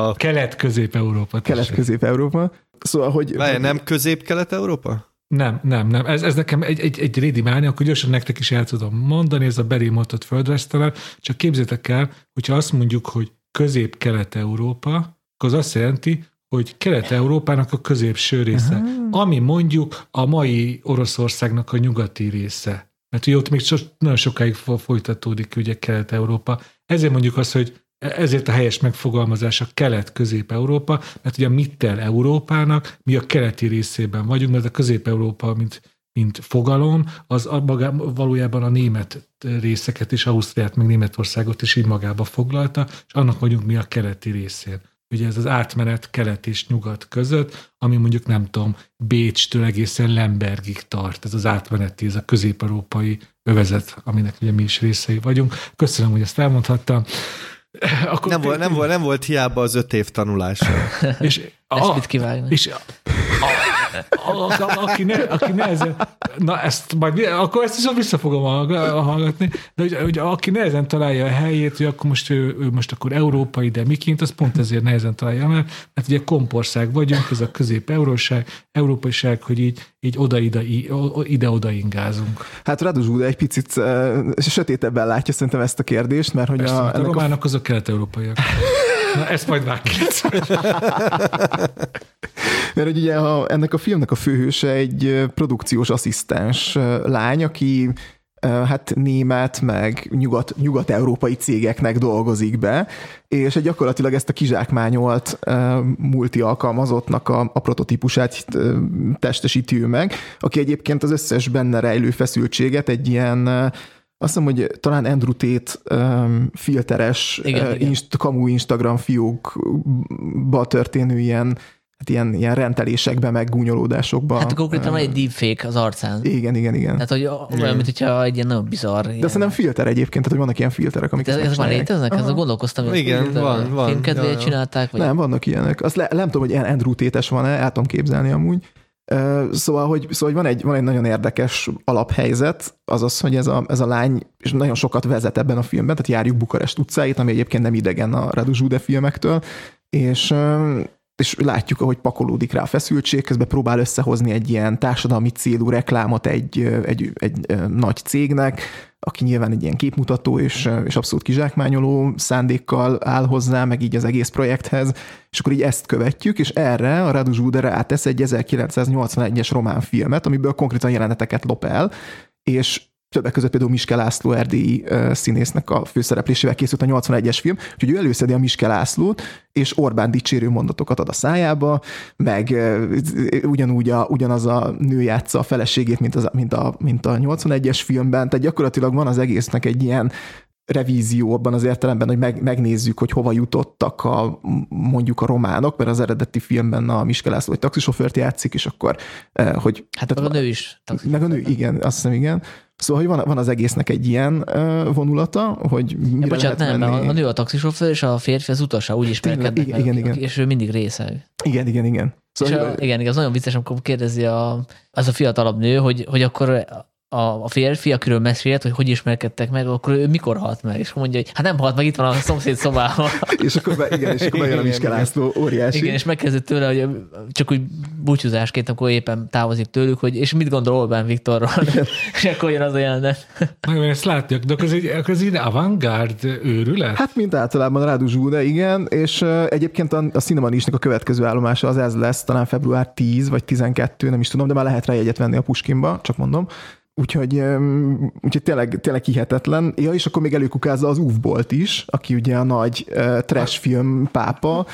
Oh, Kelet-közép-európa. tessék. kelet-közép-európa. Szóval, hogy Várj, nem közép-kelet-európa? Nem, nem, nem. Ez, ez nekem egy, egy, egy rédi mánia, akkor gyorsan nektek is el tudom mondani, ez a berémoltott földresztelem. Csak képzétek el, hogyha azt mondjuk, hogy közép-kelet-európa, akkor az azt jelenti, hogy Kelet-Európának a középső része, ami mondjuk a mai Oroszországnak a nyugati része. Mert ugye ott még so, nagyon sokáig fo- folytatódik ugye Kelet-Európa. Ezért mondjuk azt, hogy ezért a helyes megfogalmazás a kelet-közép-európa, mert ugye a Mittel Európának mi a keleti részében vagyunk, mert a közép-európa, mint, mint fogalom, az a magá, valójában a német részeket is, Ausztriát, meg Németországot is így magába foglalta, és annak vagyunk mi a keleti részén. Ugye ez az átmenet kelet és nyugat között, ami mondjuk nem tudom, Bécstől egészen Lembergig tart. Ez az átmeneti, ez a közép-európai övezet, aminek ugye mi is részei vagyunk. Köszönöm, hogy ezt elmondhattam. Akkor Nem volt, nem, volt, nem volt hiába az öt év tanulása. És, Ezt a, mit kivágni? és a, a, a, a, aki, ne, aki nehezen, na ezt majd, akkor ezt viszont vissza fogom hallg- hallgatni, de hogy, hogy aki nehezen találja a helyét, hogy akkor most ő, ő most akkor európai, de miként, az pont ezért nehezen találja meg, mert ugye kompország vagyunk, ez a közép-euróság, európaiság, hogy így, így oda-ide, ide-oda ingázunk. Hát Radu Zsuda egy picit uh, sötétebben látja szerintem ezt a kérdést, mert hogy Persze, a, a, a ennek a románok azok kelet-európaiak. Na, ezt majd ki. Mert hogy ugye a, ennek a filmnek a főhőse egy produkciós asszisztens lány, aki hát német, meg nyugat, nyugat-európai cégeknek dolgozik be, és egy gyakorlatilag ezt a kizsákmányolt multi alkalmazottnak a, a prototípusát testesíti ő meg, aki egyébként az összes benne rejlő feszültséget egy ilyen azt hiszem, hogy talán Andrew Tate um, filteres, Igen, uh, igen. Inst- kamu Instagram fiókba történő ilyen hát ilyen, ilyen rentelésekbe, meg gúnyolódásokba. Hát konkrétan van egy deepfake az arcán. Igen, igen, igen. Tehát, hogy olyan, mint hogyha egy ilyen nagyon bizarr. De szerintem filter egyébként, tehát hogy vannak ilyen filterek, amik De ez már léteznek? Ezzel gondolkoztam, Igen, ezt van, van. Filmkedvéért csinálták? Vagy Nem, vannak ilyenek. Azt le, nem tudom, hogy ilyen Andrew Tétes van-e, el tudom képzelni amúgy. Szóval, hogy, szóval, hogy van, egy, van egy nagyon érdekes alaphelyzet, az az, hogy ez a, ez a lány, és nagyon sokat vezet ebben a filmben, tehát járjuk Bukarest utcáit, ami egyébként nem idegen a Radu Zsude filmektől, és és látjuk, ahogy pakolódik rá a feszültség, közben próbál összehozni egy ilyen társadalmi célú reklámot egy, egy, egy, ö, nagy cégnek, aki nyilván egy ilyen képmutató és, és abszolút kizsákmányoló szándékkal áll hozzá, meg így az egész projekthez, és akkor így ezt követjük, és erre a Radu Zsude rátesz egy 1981-es román filmet, amiből konkrétan jeleneteket lop el, és többek között például Miske László erdélyi színésznek a főszereplésével készült a 81-es film, úgyhogy ő előszedi a Miske Lászlót, és Orbán dicsérő mondatokat ad a szájába, meg ugyanúgy a, ugyanaz a nő játsza a feleségét, mint, az, mint, a, mint a 81-es filmben, tehát gyakorlatilag van az egésznek egy ilyen revízió abban az értelemben, hogy meg, megnézzük, hogy hova jutottak a, mondjuk a románok, mert az eredeti filmben a Miske László egy taxisofőrt játszik, és akkor, eh, hogy Hát meg a nő is. meg a nő, igen, azt hiszem, igen. Szóval, hogy van, van az egésznek egy ilyen uh, vonulata, hogy mire Ja, bocsánat, lehet nem, menni. a nő a taxisofőr, és a férfi az utasa, úgy ismerkednek igen, meg, igen, igen. és ő mindig része. Igen, igen, igen. Szóval, és a, igen, igen, az nagyon vicces, amikor kérdezi a, az a fiatalabb nő, hogy, hogy akkor a, a férfi, akiről mesélt, hogy hogy ismerkedtek meg, akkor ő mikor halt meg? És mondja, hogy hát nem halt meg, itt van a szomszéd szobában. és akkor, be, igen, és akkor bejön a Igen, Miske igen. László, óriási. Igen, és megkezdett tőle, hogy csak úgy búcsúzásként, akkor éppen távozik tőlük, hogy és mit gondol Orbán Viktorról? és akkor jön az a jelenet. Nagyon ezt látják, de akkor ez egy, akkor ez egy avantgárd őrület? Hát, mint általában Rádu Zsúde, igen, és uh, egyébként a, a Cinemanisnek a következő állomása az ez lesz, talán február 10 vagy 12, nem is tudom, de már lehet rá jegyet venni a Puskinba, csak mondom. Úgyhogy, úgyhogy tényleg, tényleg hihetetlen. Ja, és akkor még előkukázza az Uvbolt is, aki ugye a nagy uh, trash film pápa,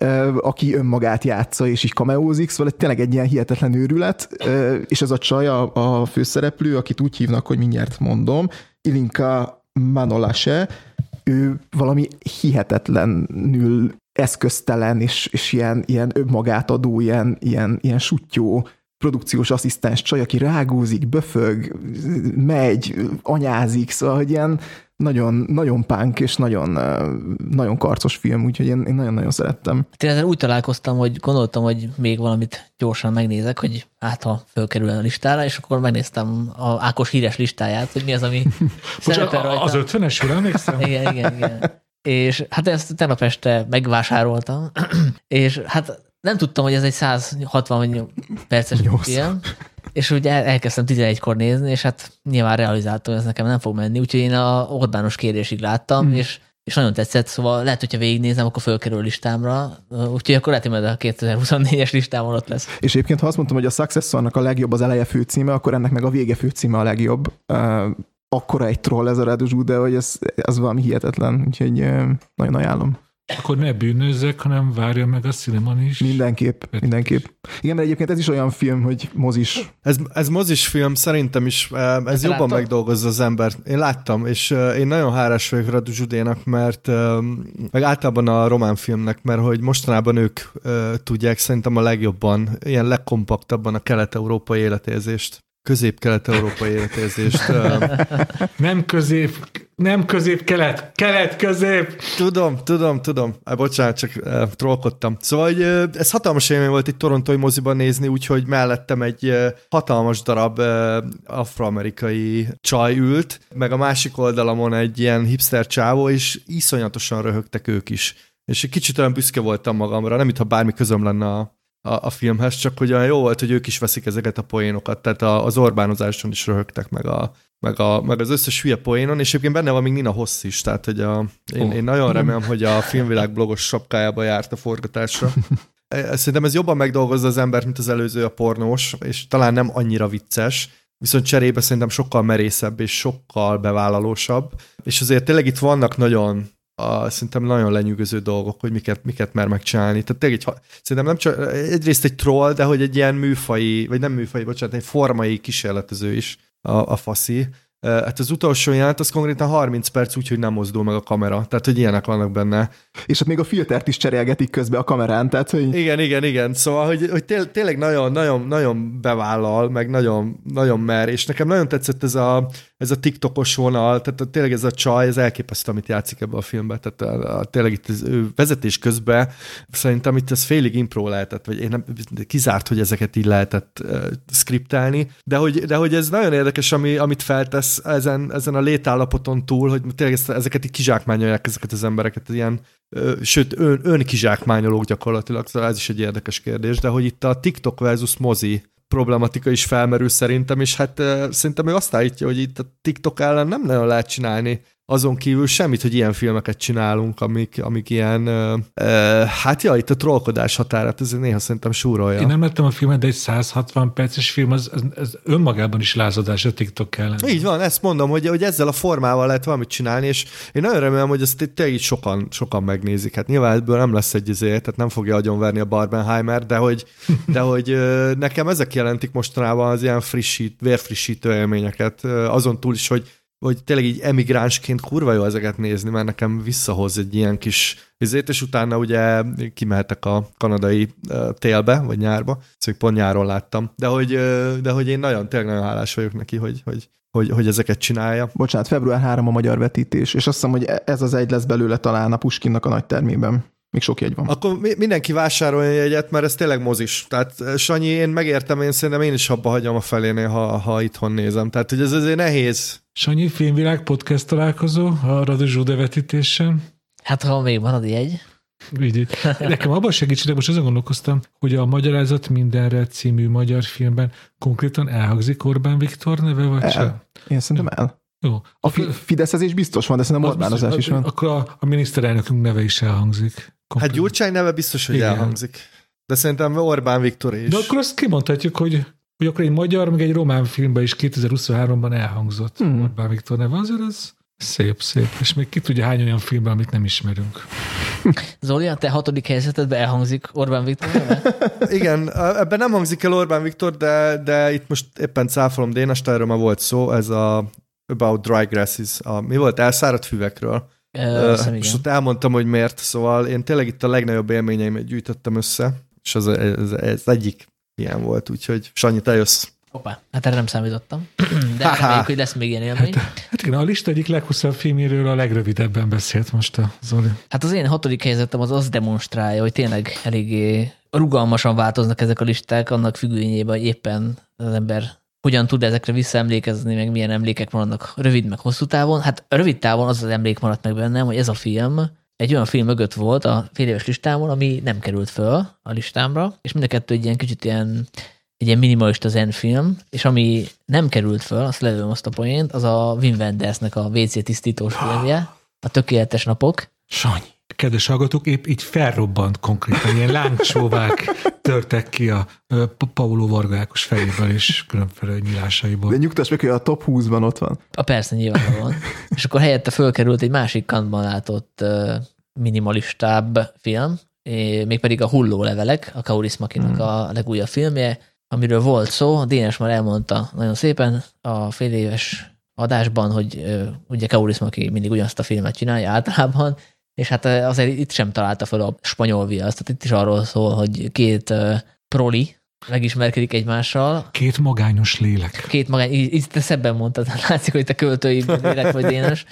uh, aki önmagát játsza, és így kameózik, szóval tényleg egy ilyen hihetetlen őrület, uh, és ez a csaj, a, a főszereplő, akit úgy hívnak, hogy mindjárt mondom, Ilinka Manolase, ő valami hihetetlenül eszköztelen és, és ilyen, ilyen önmagát adó, ilyen, ilyen, ilyen sutyó produkciós asszisztens csaj, aki rágózik, böfög, megy, anyázik, szóval, hogy ilyen nagyon, nagyon punk és nagyon, nagyon karcos film, úgyhogy én, én nagyon-nagyon szerettem. Tényleg úgy találkoztam, hogy gondoltam, hogy még valamit gyorsan megnézek, hogy hát ha fölkerül a listára, és akkor megnéztem a Ákos híres listáját, hogy mi az, ami szerepel rajta. az 50-es, emlékszem? Igen, igen, igen. És hát ezt tegnap este megvásároltam, és hát nem tudtam, hogy ez egy 160 perces film, és ugye el- elkezdtem 11-kor nézni, és hát nyilván realizáltam, hogy ez nekem nem fog menni, úgyhogy én a Orbános kérésig láttam, és és nagyon tetszett, szóval lehet, hogyha végignézem, akkor fölkerül listámra, úgyhogy akkor lehet, hogy a 2024-es listámon ott lesz. És egyébként, ha azt mondtam, hogy a Successornak a legjobb az eleje főcíme, akkor ennek meg a vége főcíme a legjobb. Akkora egy troll ez a Rádu de hogy ez, ez valami hihetetlen, úgyhogy nagyon ajánlom. Akkor ne bűnözzek, hanem várja meg a Cineman is. Mindenképp, mindenképp. Igen, mert egyébként ez is olyan film, hogy mozis. Ez, ez mozis film, szerintem is eh, ez Te jobban láttad? megdolgozza az embert. Én láttam, és eh, én nagyon hálás vagyok Radu Zsudénak, mert eh, meg általában a román filmnek, mert hogy mostanában ők eh, tudják szerintem a legjobban, ilyen legkompaktabban a kelet-európai életérzést közép-kelet-európai életérzést. eh, Nem közép, nem közép, kelet, kelet, közép. Tudom, tudom, tudom. Á, bocsánat, csak uh, trollkodtam. Szóval hogy, uh, ez hatalmas élmény volt egy torontói moziban nézni, úgyhogy mellettem egy uh, hatalmas darab uh, afroamerikai csaj ült, meg a másik oldalamon egy ilyen hipster csávó, és iszonyatosan röhögtek ők is. És egy kicsit olyan büszke voltam magamra, nem mintha bármi közöm lenne a, a, a filmhez, csak hogy olyan jó volt, hogy ők is veszik ezeket a poénokat, tehát a, az Orbánozáson is röhögtek, meg, a, meg, a, meg az összes hülye poénon, és egyébként benne van még Nina Hossz is, tehát hogy a, én, Ó. én nagyon remélem, hogy a filmvilág blogos sapkájába járt a forgatásra. E, Szerintem ez jobban megdolgozza az embert, mint az előző a pornós, és talán nem annyira vicces, viszont cserébe szerintem sokkal merészebb és sokkal bevállalósabb, és azért tényleg itt vannak nagyon a, szerintem nagyon lenyűgöző dolgok, hogy miket, miket mer megcsinálni. Tehát tényleg egy, szerintem nem csak egyrészt egy troll, de hogy egy ilyen műfai, vagy nem műfai, bocsánat, egy formai kísérletező is a, a faszi. Hát az utolsó jelent, az konkrétan 30 perc úgy, hogy nem mozdul meg a kamera. Tehát, hogy ilyenek vannak benne. És ott még a filtert is cserélgetik közben a kamerán, tehát, hogy... Igen, igen, igen. Szóval, hogy, hogy té- tényleg nagyon, nagyon, nagyon bevállal, meg nagyon, nagyon mer, és nekem nagyon tetszett ez a, ez a TikTokos vonal, tehát tényleg ez a csaj, ez elképesztő, amit játszik ebbe a filmbe, tehát a, a, tényleg itt az ő vezetés közben szerintem itt ez félig impro lehetett, vagy én nem, kizárt, hogy ezeket így lehetett uh, skriptelni, de hogy, de hogy ez nagyon érdekes, ami, amit feltesz ezen, ezen a létállapoton túl, hogy tényleg ezeket így kizsákmányolják ezeket az embereket, ilyen sőt, ön, önkizsákmányolók gyakorlatilag, szóval ez is egy érdekes kérdés, de hogy itt a TikTok versus mozi problematika is felmerül szerintem, és hát szerintem ő azt állítja, hogy itt a TikTok ellen nem nagyon lehet csinálni azon kívül semmit, hogy ilyen filmeket csinálunk, amik, amik ilyen, uh, uh, hát ja, itt a trollkodás határát, ez néha szerintem súrolja. Én nem láttam a filmet, de egy 160 perces film, az, az, az önmagában is lázadás a TikTok ellen. Így van, ezt mondom, hogy, hogy ezzel a formával lehet valamit csinálni, és én nagyon remélem, hogy ezt tényleg sokan, sokan megnézik. Hát nyilván ebből nem lesz egy izé, tehát nem fogja agyonverni a Barbenheimer, de hogy, de hogy nekem ezek jelentik mostanában az ilyen frissít, vérfrissítő élményeket, azon túl is, hogy hogy tényleg így emigránsként kurva jó ezeket nézni, mert nekem visszahoz egy ilyen kis vizét, és utána ugye kimehetek a kanadai télbe, vagy nyárba, szóval pont nyáron láttam, de hogy, de hogy én nagyon, tényleg nagyon hálás vagyok neki, hogy, hogy, hogy, hogy ezeket csinálja. Bocsánat, február 3 a magyar vetítés, és azt hiszem, hogy e- ez az egy lesz belőle talán a Puskinnak a nagy termében. Még sok jegy van. Akkor mindenki vásárolja egyet, mert ez tényleg mozis. Tehát Sanyi, én megértem, én szerintem én is abba hagyom a felénél, ha, ha itthon nézem. Tehát, hogy ez azért nehéz. Sanyi, Filmvilág podcast találkozó a Radu vetítésen. Hát, ha még van, az jegy. Így, Nekem abban segítségek, most azon gondolkoztam, hogy a Magyarázat mindenre című magyar filmben konkrétan elhangzik Orbán Viktor neve, vagy el. sem? Én szerintem el. Jó. A fi- Fideszezés biztos van, de szerintem Orbánozás is van. Akkor a, a miniszterelnökünk neve is elhangzik. Konkrét. Hát Gyurcsány neve biztos, hogy Igen. elhangzik. De szerintem Orbán Viktor is. De akkor azt kimondhatjuk, hogy, hogy akkor egy magyar, meg egy román filmben is 2023-ban elhangzott hmm. Orbán Viktor neve. Azért az szép, szép. És még ki tudja hány olyan filmben, amit nem ismerünk. Zoli, a te hatodik helyzetedben elhangzik Orbán Viktor neve? Igen, ebben nem hangzik el Orbán Viktor, de, de itt most éppen cáfolom Dénast, erről már volt szó, ez a About Dry Grasses, a, mi volt, elszáradt füvekről. Uh, és ott elmondtam, hogy miért, szóval én tényleg itt a legnagyobb élményeimet gyűjtöttem össze, és ez, ez, ez egyik ilyen volt, úgyhogy Sanyi, te jössz. Hoppá, hát erre nem számítottam. De reméljük, hogy lesz még ilyen élmény. Hát, hát igen, a lista egyik leghosszabb filméről a legrövidebben beszélt most a Zoli. Hát az én hatodik helyzetem az azt demonstrálja, hogy tényleg eléggé rugalmasan változnak ezek a listák, annak függvényében, hogy éppen az ember hogyan tud ezekre visszaemlékezni, meg milyen emlékek maradnak rövid, meg hosszú távon. Hát rövid távon az az emlék maradt meg bennem, hogy ez a film egy olyan film mögött volt a fél éves listámon, ami nem került föl a listámra, és mind a kettő egy ilyen kicsit ilyen, egy ilyen minimalista zen film, és ami nem került föl, azt levőm azt a poént, az a Wim Wendersnek a WC tisztítós filmje, a Tökéletes napok. Sanyi kedves hallgatók, épp így felrobbant konkrétan, ilyen lángcsóvák törtek ki a Paulo Vargákos fejéből és különféle nyilásaiból. De nyugtass meg, hogy a top 20-ban ott van. A persze nyilvánvalóan. és akkor helyette fölkerült egy másik kantban látott minimalistább film, mégpedig a Hulló levelek, a Kauris Makinak hmm. a legújabb filmje, amiről volt szó, Dénes már elmondta nagyon szépen a fél éves adásban, hogy ugye Kauris Maki mindig ugyanazt a filmet csinálja általában, és hát azért itt sem találta fel a spanyol viaszt, tehát itt is arról szól, hogy két proli megismerkedik egymással. Két magányos lélek. Két magány, így te szebben mondtad, látszik, hogy te költői lélek vagy dénes.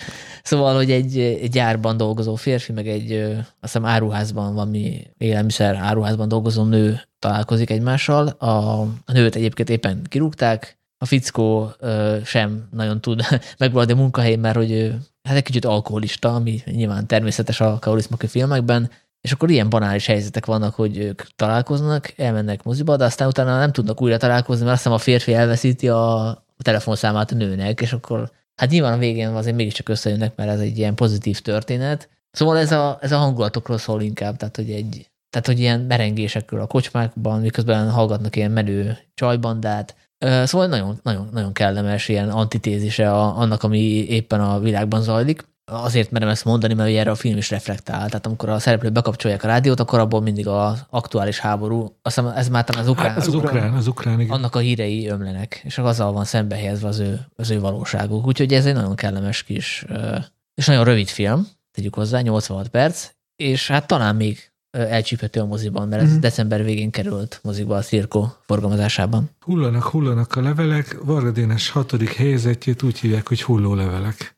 Szóval, hogy egy, egy gyárban dolgozó férfi, meg egy, azt hiszem áruházban, valami élelmiszer áruházban dolgozó nő találkozik egymással. A, a nőt egyébként éppen kirúgták, a fickó ö, sem nagyon tud megmaradni a munkahelyén, mert hogy hát egy kicsit alkoholista, ami nyilván természetes a Kaurismaki filmekben, és akkor ilyen banális helyzetek vannak, hogy ők találkoznak, elmennek moziba, de aztán utána nem tudnak újra találkozni, mert azt hiszem a férfi elveszíti a, a telefonszámát a nőnek, és akkor hát nyilván a végén azért mégiscsak összejönnek, mert ez egy ilyen pozitív történet. Szóval ez a, ez a hangulatokról szól inkább, tehát hogy egy, tehát, hogy ilyen merengésekről a kocsmákban, miközben hallgatnak ilyen menő csajbandát, Szóval nagyon, nagyon, nagyon kellemes ilyen antitézise a, annak, ami éppen a világban zajlik. azért merem ezt mondani, mert ugye erre a film is reflektál. Tehát amikor a szereplők bekapcsolják a rádiót, akkor abból mindig az aktuális háború, azt hiszem ez már talán az ukrán, Hát az ukrán, az ukrán, igen. annak a hírei ömlenek, és azzal van szembe helyezve az ő, az ő valóságuk. Úgyhogy ez egy nagyon kellemes kis, és nagyon rövid film, tegyük hozzá, 86 perc, és hát talán még elcsíphető a moziban, mert ez Mhm. december végén került moziba a Cirko forgalmazásában. Hullanak, hullanak a levelek, Varga Dénes hatodik helyezettjét úgy hívják, hogy hullólevelek.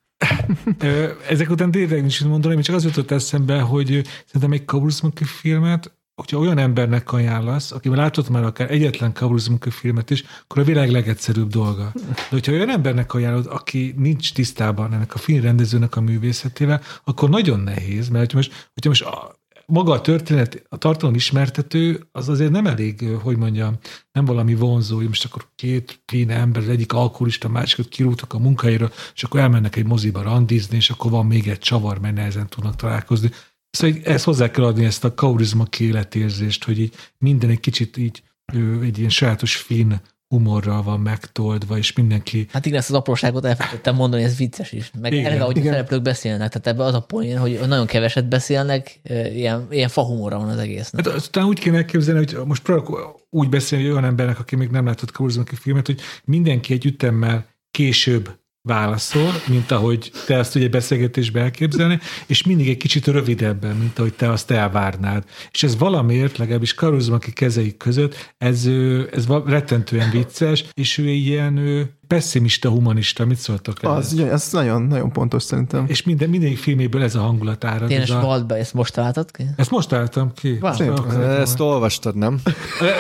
Ö, Ezek után tényleg nincs mit mondani, csak az jutott eszembe, hogy szerintem egy Kaburzmaki filmet, hogyha olyan embernek ajánlasz, aki már látott már akár egyetlen Kaburzmaki filmet is, akkor a világ legegyszerűbb dolga. De hogyha olyan embernek ajánlod, aki nincs tisztában ennek a filmrendezőnek a művészetével, akkor nagyon nehéz, mert hogyha most, hogyha most a, maga a történet, a tartalom ismertető, az azért nem elég, hogy mondjam, nem valami vonzó, hogy most akkor két fín ember, az egyik alkoholista, másikat kirúgtak a munkahelyről, és akkor elmennek egy moziba randizni, és akkor van még egy csavar, mert nehezen tudnak találkozni. Szóval ezt hozzá kell adni ezt a kaurizma életérzést, hogy így minden egy kicsit így egy ilyen sajátos finn humorral van megtoldva, és mindenki Hát igen, ezt az apróságot elfelejtettem mondani, ez vicces is. Meg Igen, eleve, ahogy a igen. szereplők beszélnek, tehát ebbe az a poén, hogy nagyon keveset beszélnek, ilyen, ilyen fahumora van az egésznek. Hát aztán úgy kéne elképzelni, hogy most próbálok úgy beszélni hogy olyan embernek, aki még nem látott Kaurizmaki filmet, hogy mindenki egy ütemmel később válaszol, mint ahogy te azt ugye beszélgetésbe elképzelni, és mindig egy kicsit rövidebben, mint ahogy te azt elvárnád. És ez valamiért, legalábbis Karuzmaki kezeik között, ez, ez rettentően vicces, és ő ilyen ő, pessimista, humanista, mit szóltok el? Az, ez nagyon, nagyon pontos szerintem. És minden, mindegyik filméből ez a hangulat árad. Tényleg a, Waldbe, ezt most találtad ki? ezt most álltam ki. Wow. Ezt olvastad, nem?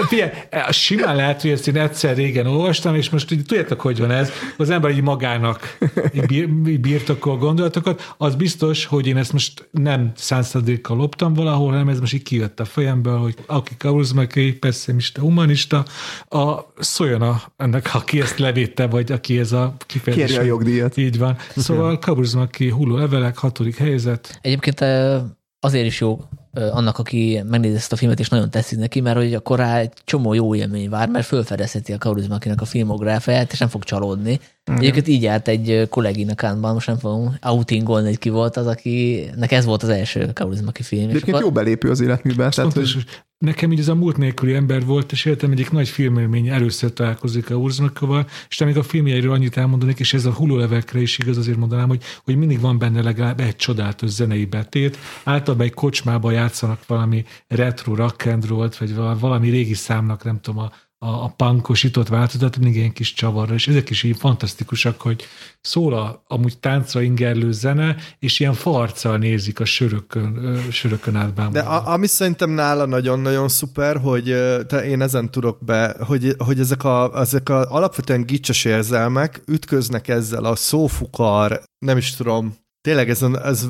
Figyelj, simán lehet, hogy ezt én egyszer régen olvastam, és most így, tudjátok, hogy van ez, az ember így magának így bir- így birtokol gondolatokat, az biztos, hogy én ezt most nem százszerzékkal loptam valahol, hanem ez most így kijött a fejemből, hogy aki kauzmaki, pessimista, humanista, a, szóljon a, ennek, aki ezt levétte, vagy aki ez a kifejezés. Kérje a jogdíjat. Így van. Szóval Kaburzmaki hulló levelek, hatodik helyzet. Egyébként azért is jó annak, aki megnézi ezt a filmet, és nagyon tetszik neki, mert hogy akkor rá egy csomó jó élmény vár, mert fölfedezheti a Kaurizmakinak a filmográfiáját, és nem fog csalódni. Mm. Egyébként így járt egy kollégina Kánban, most nem fogom outingolni, hogy ki volt az, akinek ez volt az első Kaurizmaki film. És Egyébként akkor, jó belépő az életműben. Tehát, hogy nekem így ez a múlt nélküli ember volt, és életem egyik nagy filmélmény először találkozik a Urzmakoval, és te még a filmjeiről annyit elmondanék, és ez a hullólevekre is igaz, azért mondanám, hogy, hogy mindig van benne legalább egy csodálatos zenei betét. Általában egy kocsmába játszanak valami retro rock and roll-t, vagy val- valami régi számnak, nem tudom, a, a, a punkosított változat, mindig ilyen kis csavarra, és ezek is így fantasztikusak, hogy szól a amúgy táncra ingerlő zene, és ilyen farccal nézik a sörökön, sörökön átbámulva. De a, ami szerintem nála nagyon-nagyon szuper, hogy te, én ezen tudok be, hogy, hogy ezek, a, ezek a alapvetően gicses érzelmek ütköznek ezzel a szófukar, nem is tudom, tényleg ez, ez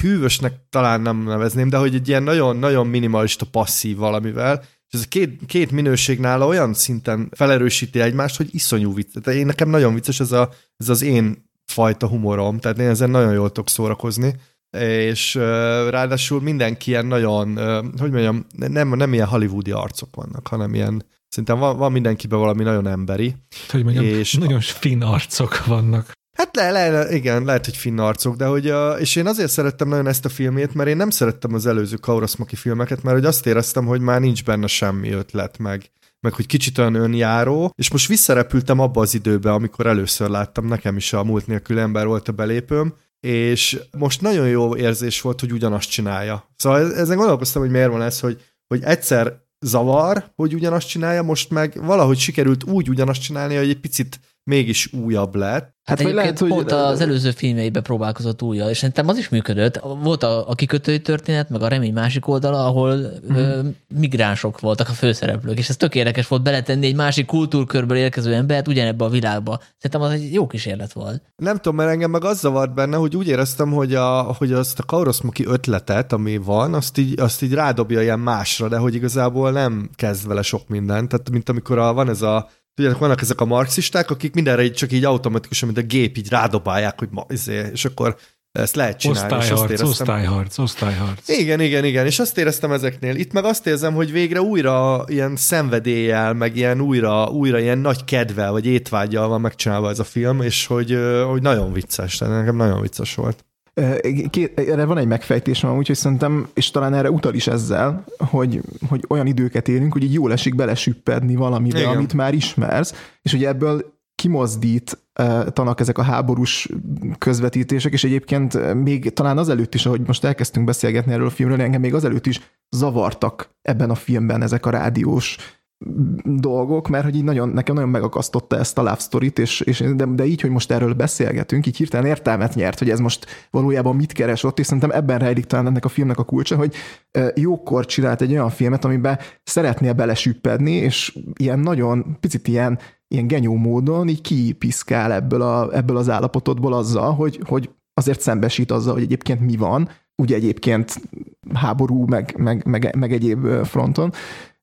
hűvösnek talán nem nevezném, de hogy egy ilyen nagyon-nagyon minimalista passzív valamivel, és ez a két, két minőség nála olyan szinten felerősíti egymást, hogy iszonyú vicc. Tehát én nekem nagyon vicces ez, a, ez az én fajta humorom, tehát én ezen nagyon jól tudok szórakozni, és uh, ráadásul mindenki ilyen nagyon, uh, hogy mondjam, nem, nem ilyen hollywoodi arcok vannak, hanem ilyen, szerintem van, van mindenkiben valami nagyon emberi. hogy mondjam, És- nagyon finn arcok vannak. Hát le, le, igen, lehet, hogy finn arcok, de hogy, uh, és én azért szerettem nagyon ezt a filmét, mert én nem szerettem az előző Kauraszmaki filmeket, mert hogy azt éreztem, hogy már nincs benne semmi ötlet, meg, meg hogy kicsit olyan önjáró, és most visszarepültem abba az időbe, amikor először láttam, nekem is a múlt nélkül ember volt a belépőm, és most nagyon jó érzés volt, hogy ugyanazt csinálja. Szóval e- ezen gondolkoztam, hogy miért van ez, hogy, hogy egyszer zavar, hogy ugyanazt csinálja, most meg valahogy sikerült úgy ugyanazt csinálni, hogy egy picit mégis újabb lett. Hát egyébként lehet, hogy- pont az előző filmjeiben próbálkozott újra, és szerintem az is működött. Volt a, a kikötői történet, meg a remény másik oldala, ahol mm. ö, migránsok voltak a főszereplők, és ez tök érdekes volt beletenni egy másik kultúrkörből érkező embert ugyanebbe a világba. Szerintem az egy jó kísérlet volt. Nem tudom, mert engem meg az zavart benne, hogy úgy éreztem, hogy, a, hogy azt a Kauroszmuki ötletet, ami van, azt így, azt így rádobja ilyen másra, de hogy igazából nem kezd vele sok mindent. Tehát, mint amikor a, van ez a Tudjátok, vannak ezek a marxisták, akik mindenre így csak így automatikusan, mint a gép, így rádobálják, hogy ma, izé, és akkor ezt lehet csinálni. és azt Osztályharc, éreztem, osztályharc, osztályharc. igen, igen, igen, és azt éreztem ezeknél. Itt meg azt érzem, hogy végre újra ilyen szenvedéllyel, meg ilyen újra, újra ilyen nagy kedvel, vagy étvágyal van megcsinálva ez a film, és hogy, hogy nagyon vicces, tehát nekem nagyon vicces volt. Két, erre van egy megfejtésem, úgyhogy szerintem, és talán erre utal is ezzel, hogy, hogy olyan időket élünk, hogy így jól esik belesüppedni valamibe, Igen. amit már ismersz, és hogy ebből kimozdítanak ezek a háborús közvetítések, és egyébként még talán azelőtt is, ahogy most elkezdtünk beszélgetni erről a filmről, engem még azelőtt is zavartak ebben a filmben ezek a rádiós dolgok, mert hogy így nagyon, nekem nagyon megakasztotta ezt a love story-t, és, és de, de, így, hogy most erről beszélgetünk, így hirtelen értelmet nyert, hogy ez most valójában mit keres ott, és szerintem ebben rejlik talán ennek a filmnek a kulcsa, hogy jókor csinált egy olyan filmet, amiben szeretnél belesüppedni, és ilyen nagyon, picit ilyen, ilyen genyó módon így kipiszkál ebből, a, ebből az állapotodból azzal, hogy, hogy azért szembesít azzal, hogy egyébként mi van, ugye egyébként háború, meg, meg, meg, meg egyéb fronton,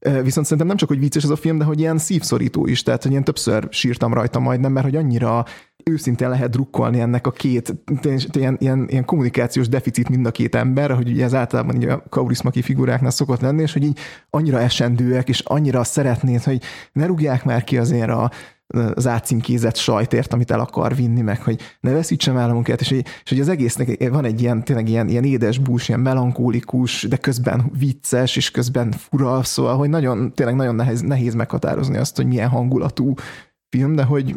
Viszont szerintem nem csak, hogy vicces ez a film, de hogy ilyen szívszorító is, tehát hogy ilyen többször sírtam rajta majdnem, mert hogy annyira őszintén lehet drukkolni ennek a két ilyen, ilyen, ilyen kommunikációs deficit mind a két ember, hogy ugye ez általában így a kaurismaki figuráknál szokott lenni, és hogy így annyira esendőek, és annyira szeretnéd, hogy ne rúgják már ki azért a, az átcímkézett sajtért, amit el akar vinni, meg hogy ne veszítsem el a munkát, és hogy, és hogy az egésznek van egy ilyen, tényleg ilyen, ilyen édes bús, ilyen melankólikus, de közben vicces, és közben fura, szóval, hogy nagyon, tényleg nagyon nehéz, nehéz meghatározni azt, hogy milyen hangulatú film, de hogy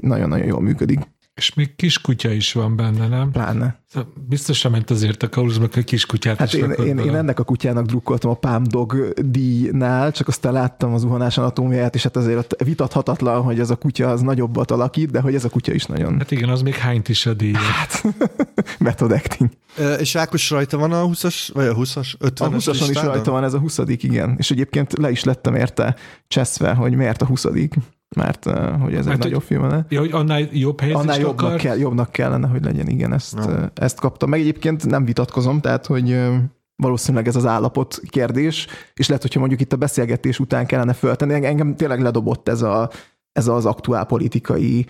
nagyon-nagyon jól működik. És még kiskutya is van benne, nem? Pláne. Szóval biztosan ment azért a kauzba, hogy kiskutyát hát is én, én, én, ennek a kutyának drukkoltam a Palm Dog díjnál, csak aztán láttam az uhanás anatómiáját, és hát azért ott vitathatatlan, hogy ez a kutya az nagyobbat alakít, de hogy ez a kutya is nagyon... Hát igen, az még hányt is a díj. Hát, method acting. és Ákos rajta van a 20-as, vagy a 20-as, 50 A 20-ason is rajta van ez a 20 igen. És egyébként le is lettem érte cseszve, hogy miért a 20 mert uh, hogy ez mert egy hogy, nagyobb film lenne. Ja, hogy annál jobb helyezést Annál jobbnak, akar? kell, jobbnak kellene, hogy legyen, igen, ezt, no. uh, ezt kaptam. Meg egyébként nem vitatkozom, tehát, hogy uh, valószínűleg ez az állapot kérdés, és lehet, hogyha mondjuk itt a beszélgetés után kellene föltenni, engem tényleg ledobott ez, a, ez az aktuál politikai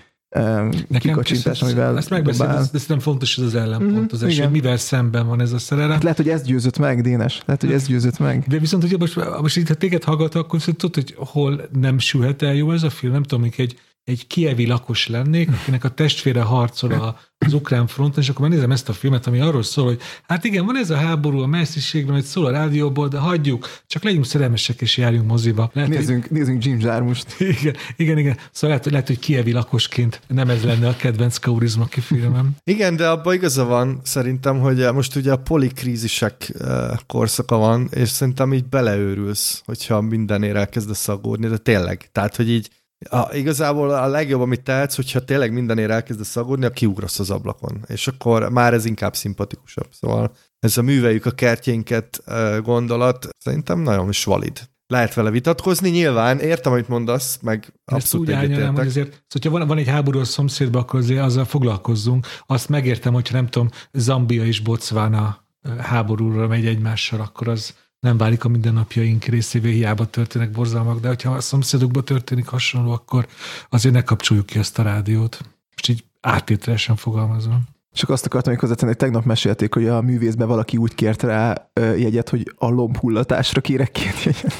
kikacsintás, amivel Ezt megbeszélt, de szerintem fontos ez az ellenpontozás, mm, hogy mivel szemben van ez a szerelem. Hát lehet, hogy ez győzött meg, Dénes. Lehet, hogy ez győzött meg. De viszont, hogy most, most itt, ha téged hallgat, akkor tudod, hogy hol nem sülhet el jó ez a film, nem tudom, egy, egy kievi lakos lennék, akinek a testvére harcol a, az ukrán fronton, és akkor nézem ezt a filmet, ami arról szól, hogy hát igen, van ez a háború a messziségben, hogy szól a rádióból, de hagyjuk, csak legyünk szerelmesek és járjunk moziba. Lehet, nézzünk, hogy... nézzünk Jim Jarmust. Igen, igen, igen. Szóval lehet, lehet, hogy kievi lakosként nem ez lenne a kedvenc kaurizmaki filmem. Igen, de abban igaza van szerintem, hogy most ugye a polikrízisek eh, korszaka van, és szerintem így beleőrülsz, hogyha mindenért elkezdesz aggódni, de tényleg. Tehát, hogy így a, igazából a legjobb, amit tehetsz, hogyha tényleg mindenért elkezdesz szagolni, a kiugrasz az ablakon, és akkor már ez inkább szimpatikusabb. Szóval ez a műveljük a kertjénket gondolat szerintem nagyon is valid. Lehet vele vitatkozni, nyilván értem, amit mondasz, meg abszolút úgy állnám, hogy azért, szóval, hogyha van, van egy háború a szomszédban, akkor azért azzal foglalkozzunk. Azt megértem, hogyha nem tudom, Zambia és Botswana háborúra megy egymással, akkor az nem válik a mindennapjaink részévé, hiába történnek borzalmak, de hogyha a szomszédokban történik hasonló, akkor azért ne kapcsoljuk ki ezt a rádiót. Most így áttételesen fogalmazom. Csak azt akartam még hozzátenni, hogy tegnap mesélték, hogy a művészben valaki úgy kért rá jegyet, hogy a lombhullatásra kérek két jegyet.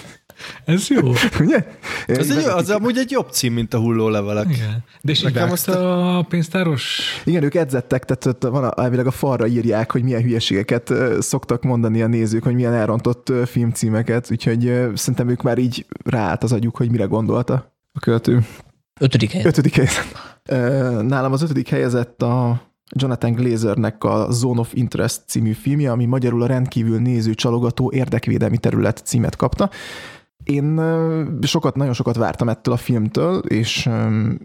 Ez jó. Ugye? Ez egy, az amúgy egy jobb cím, mint a hullólevelek. Igen. De és Nekem azt a pénztáros? Igen, ők edzettek, tehát van a, elvileg a falra írják, hogy milyen hülyeségeket szoktak mondani a nézők, hogy milyen elrontott filmcímeket, úgyhogy szerintem ők már így ráállt az agyuk, hogy mire gondolta a költő. Ötödik helyezett. Ötödik helyezett. Nálam az ötödik helyezett a Jonathan Glazernek a Zone of Interest című filmje, ami magyarul a rendkívül néző csalogató érdekvédelmi terület címet kapta. Én sokat, nagyon sokat vártam ettől a filmtől, és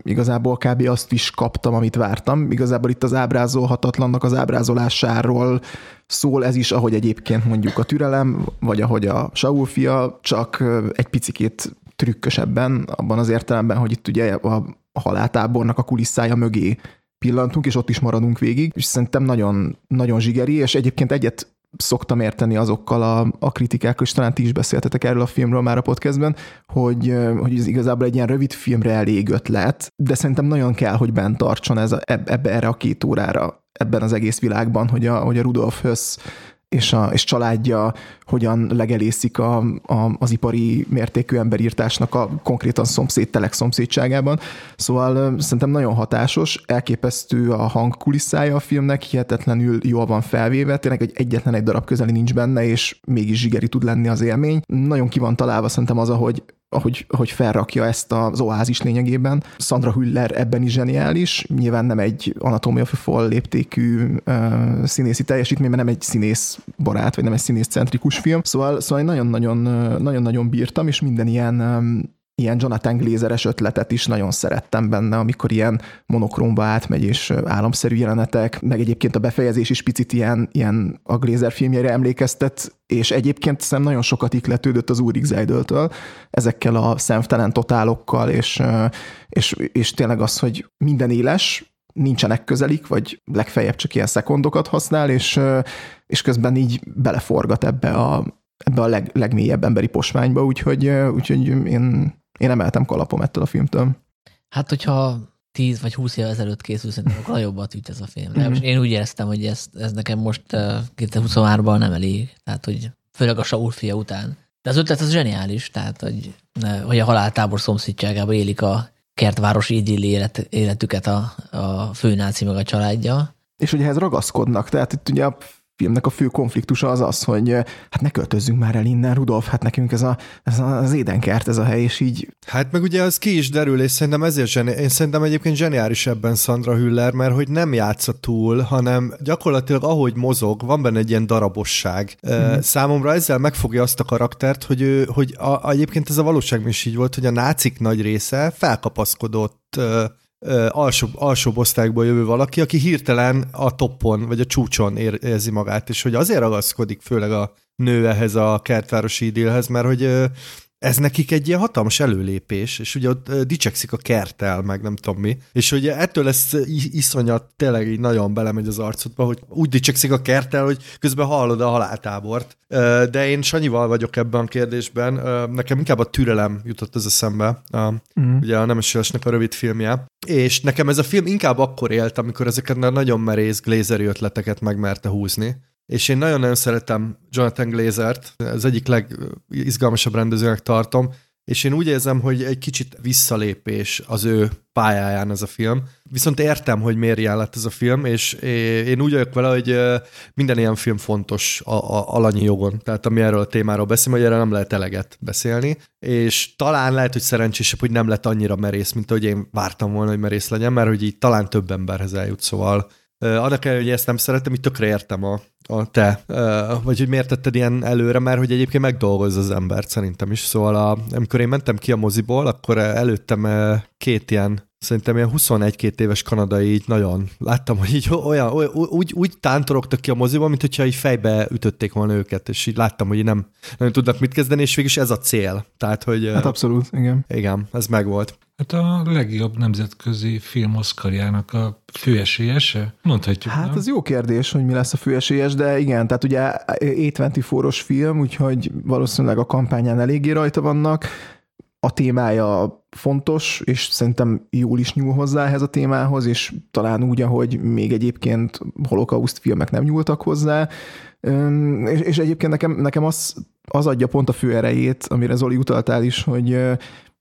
igazából kb. azt is kaptam, amit vártam. Igazából itt az ábrázolhatatlannak az ábrázolásáról szól ez is, ahogy egyébként mondjuk a türelem, vagy ahogy a Saul fia, csak egy picikét trükkösebben, abban az értelemben, hogy itt ugye a haláltábornak a kulisszája mögé pillantunk, és ott is maradunk végig, és szerintem nagyon, nagyon zsigeri, és egyébként egyet szoktam érteni azokkal a, a kritikákkal, és talán ti is beszéltetek erről a filmről már a podcastben, hogy, hogy ez igazából egy ilyen rövid filmre elég ötlet, de szerintem nagyon kell, hogy bent tartson ez a, ebbe, erre a két órára ebben az egész világban, hogy a, hogy a Rudolf Höss és, a, és családja hogyan legelészik a, a, az ipari mértékű emberírtásnak a konkrétan szomszéd, telek szomszédságában. Szóval szerintem nagyon hatásos, elképesztő a hangkulisszája a filmnek, hihetetlenül jól van felvéve, tényleg egy egyetlen egy darab közeli nincs benne, és mégis zsigeri tud lenni az élmény. Nagyon ki van találva szerintem az, ahogy ahogy, ahogy felrakja ezt az oázis lényegében. Sandra Hüller ebben is zseniális, nyilván nem egy Anatomia of a Fall léptékű uh, színészi teljesítmény, mert nem egy színész barát, vagy nem egy színész centrikus film, szóval, szóval nagyon-nagyon, nagyon-nagyon bírtam, és minden ilyen um, ilyen Jonathan Glazeres ötletet is nagyon szerettem benne, amikor ilyen monokrómba átmegy, és államszerű jelenetek, meg egyébként a befejezés is picit ilyen, ilyen a Glazer filmjére emlékeztet, és egyébként szem nagyon sokat ikletődött az Úrik Zeidöltől, ezekkel a szemtelen totálokkal, és, és, és tényleg az, hogy minden éles, nincsenek közelik, vagy legfeljebb csak ilyen szekondokat használ, és, és közben így beleforgat ebbe a, ebbe a leg, legmélyebb emberi posványba, úgyhogy, úgyhogy én én emeltem kalapom ettől a filmtől. Hát, hogyha 10 vagy 20 év ezelőtt készül, szerintem akkor jobbat üt ez a film. De most én úgy éreztem, hogy ez, ez nekem most 2023-ban nem elég. Tehát, hogy főleg a Saul fia után. De az ötlet az zseniális, tehát, hogy, hogy a haláltábor szomszédságában élik a kertvárosi idilli élet, életüket a, a főnáci meg a családja. És hogy ehhez ragaszkodnak, tehát itt ugye a filmnek a fő konfliktusa az az, hogy hát ne költözzünk már el innen, Rudolf, hát nekünk ez, a, ez az édenkert, ez a hely, és így... Hát meg ugye az ki is derül, és szerintem ezért zseni- én szerintem egyébként zseniális ebben Sandra Hüller, mert hogy nem játsza túl, hanem gyakorlatilag ahogy mozog, van benne egy ilyen darabosság. Mm. Számomra ezzel megfogja azt a karaktert, hogy, ő, hogy a, egyébként ez a valóságban is így volt, hogy a nácik nagy része felkapaszkodott alsóbb, alsóbb osztályokból jövő valaki, aki hirtelen a toppon, vagy a csúcson érzi magát, és hogy azért ragaszkodik főleg a nő ehhez a kertvárosi idélhez, mert hogy ez nekik egy ilyen hatalmas előlépés, és ugye ott dicsekszik a kertel, meg nem tudom mi, és hogy ettől lesz iszonyat, tényleg így nagyon belemegy az arcodba, hogy úgy dicsekszik a kertel, hogy közben hallod a haláltábort. De én Sanyival vagyok ebben a kérdésben, nekem inkább a türelem jutott ez eszembe, a, mm. ugye a Nemes a rövid filmje, és nekem ez a film inkább akkor élt, amikor ezeket a nagyon merész glazeri ötleteket megmerte húzni, és én nagyon-nagyon szeretem Jonathan Glazert, az egyik legizgalmasabb rendezőnek tartom, és én úgy érzem, hogy egy kicsit visszalépés az ő pályáján ez a film. Viszont értem, hogy miért ilyen lett ez a film, és én úgy vagyok vele, hogy minden ilyen film fontos a, a alanyi jogon. Tehát ami erről a témáról beszél, hogy erre nem lehet eleget beszélni, és talán lehet, hogy szerencsésebb, hogy nem lett annyira merész, mint ahogy én vártam volna, hogy merész legyen, mert hogy így talán több emberhez eljut, szóval annak ellenére, hogy ezt nem szeretem, így tökre értem a, a te, vagy hogy miért tetted ilyen előre, mert hogy egyébként megdolgoz az embert szerintem is. Szóval a, amikor én mentem ki a moziból, akkor előttem két ilyen Szerintem ilyen 21-2 éves kanadai így nagyon láttam, hogy így olyan, olyan úgy, úgy tántorogtak ki a moziban, mint hogyha így fejbe ütötték volna őket, és így láttam, hogy nem, nem tudnak mit kezdeni, és végülis ez a cél. Tehát, hogy... Hát abszolút, igen. Igen, ez megvolt. Hát a legjobb nemzetközi film Oscarjának a főesélyese? Mondhatjuk. Hát nem? ez jó kérdés, hogy mi lesz a főesélyes, de igen, tehát ugye A24-os film, úgyhogy valószínűleg a kampányán eléggé rajta vannak. A témája fontos, és szerintem jól is nyúl hozzá ehhez a témához, és talán úgy, ahogy még egyébként holokauszt filmek nem nyúltak hozzá. És, és egyébként nekem, nekem az, az adja pont a fő erejét, amire Zoli utaltál is, hogy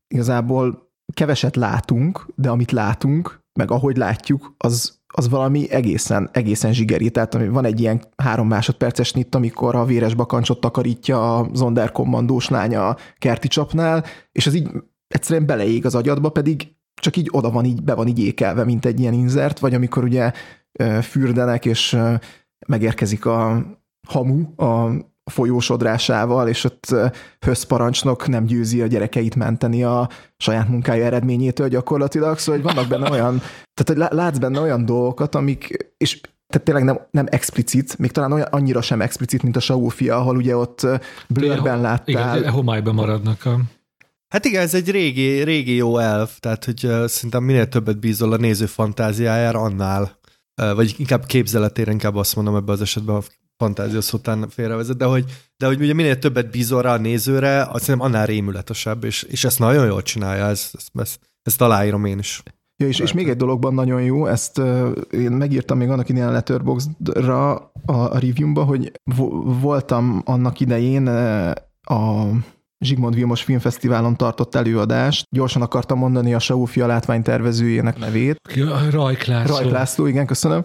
igazából keveset látunk, de amit látunk, meg ahogy látjuk, az, az valami egészen, egészen zsigeri. Tehát van egy ilyen három másodperces nit, amikor a véres bakancsot takarítja a zonderkommandós lánya a kerti csapnál, és az így egyszerűen beleég az agyadba, pedig csak így oda van, így be van így ékelve, mint egy ilyen inzert, vagy amikor ugye fürdenek, és megérkezik a hamu a a folyósodrásával, és ott höszparancsnok nem győzi a gyerekeit menteni a saját munkája eredményétől gyakorlatilag, szóval hogy vannak benne olyan, tehát hogy látsz benne olyan dolgokat, amik, és tehát tényleg nem, nem explicit, még talán olyan, annyira sem explicit, mint a Saul fia, ahol ugye ott blurben láttál. Igen, homályban maradnak a... Hát igen, ez egy régi, régi jó elv, tehát hogy uh, szerintem minél többet bízol a néző fantáziájára, annál, uh, vagy inkább képzeletére, inkább azt mondom ebben az esetben, fantázia szótán félrevezet, de hogy, de hogy ugye minél többet bízol rá a nézőre, azt hiszem annál rémületesebb, és, és ezt nagyon jól csinálja, ezt, ezt, ezt, ezt aláírom én is. Ja, és, és még egy dologban nagyon jó, ezt uh, én megírtam még annak idején a Letterboxd-ra a, a review-ba, hogy vo- voltam annak idején uh, a Zsigmond Vilmos Filmfesztiválon tartott előadást. Gyorsan akartam mondani a Saúfia látványtervezőjének nevét. Rajk László. Rajk László, igen, köszönöm.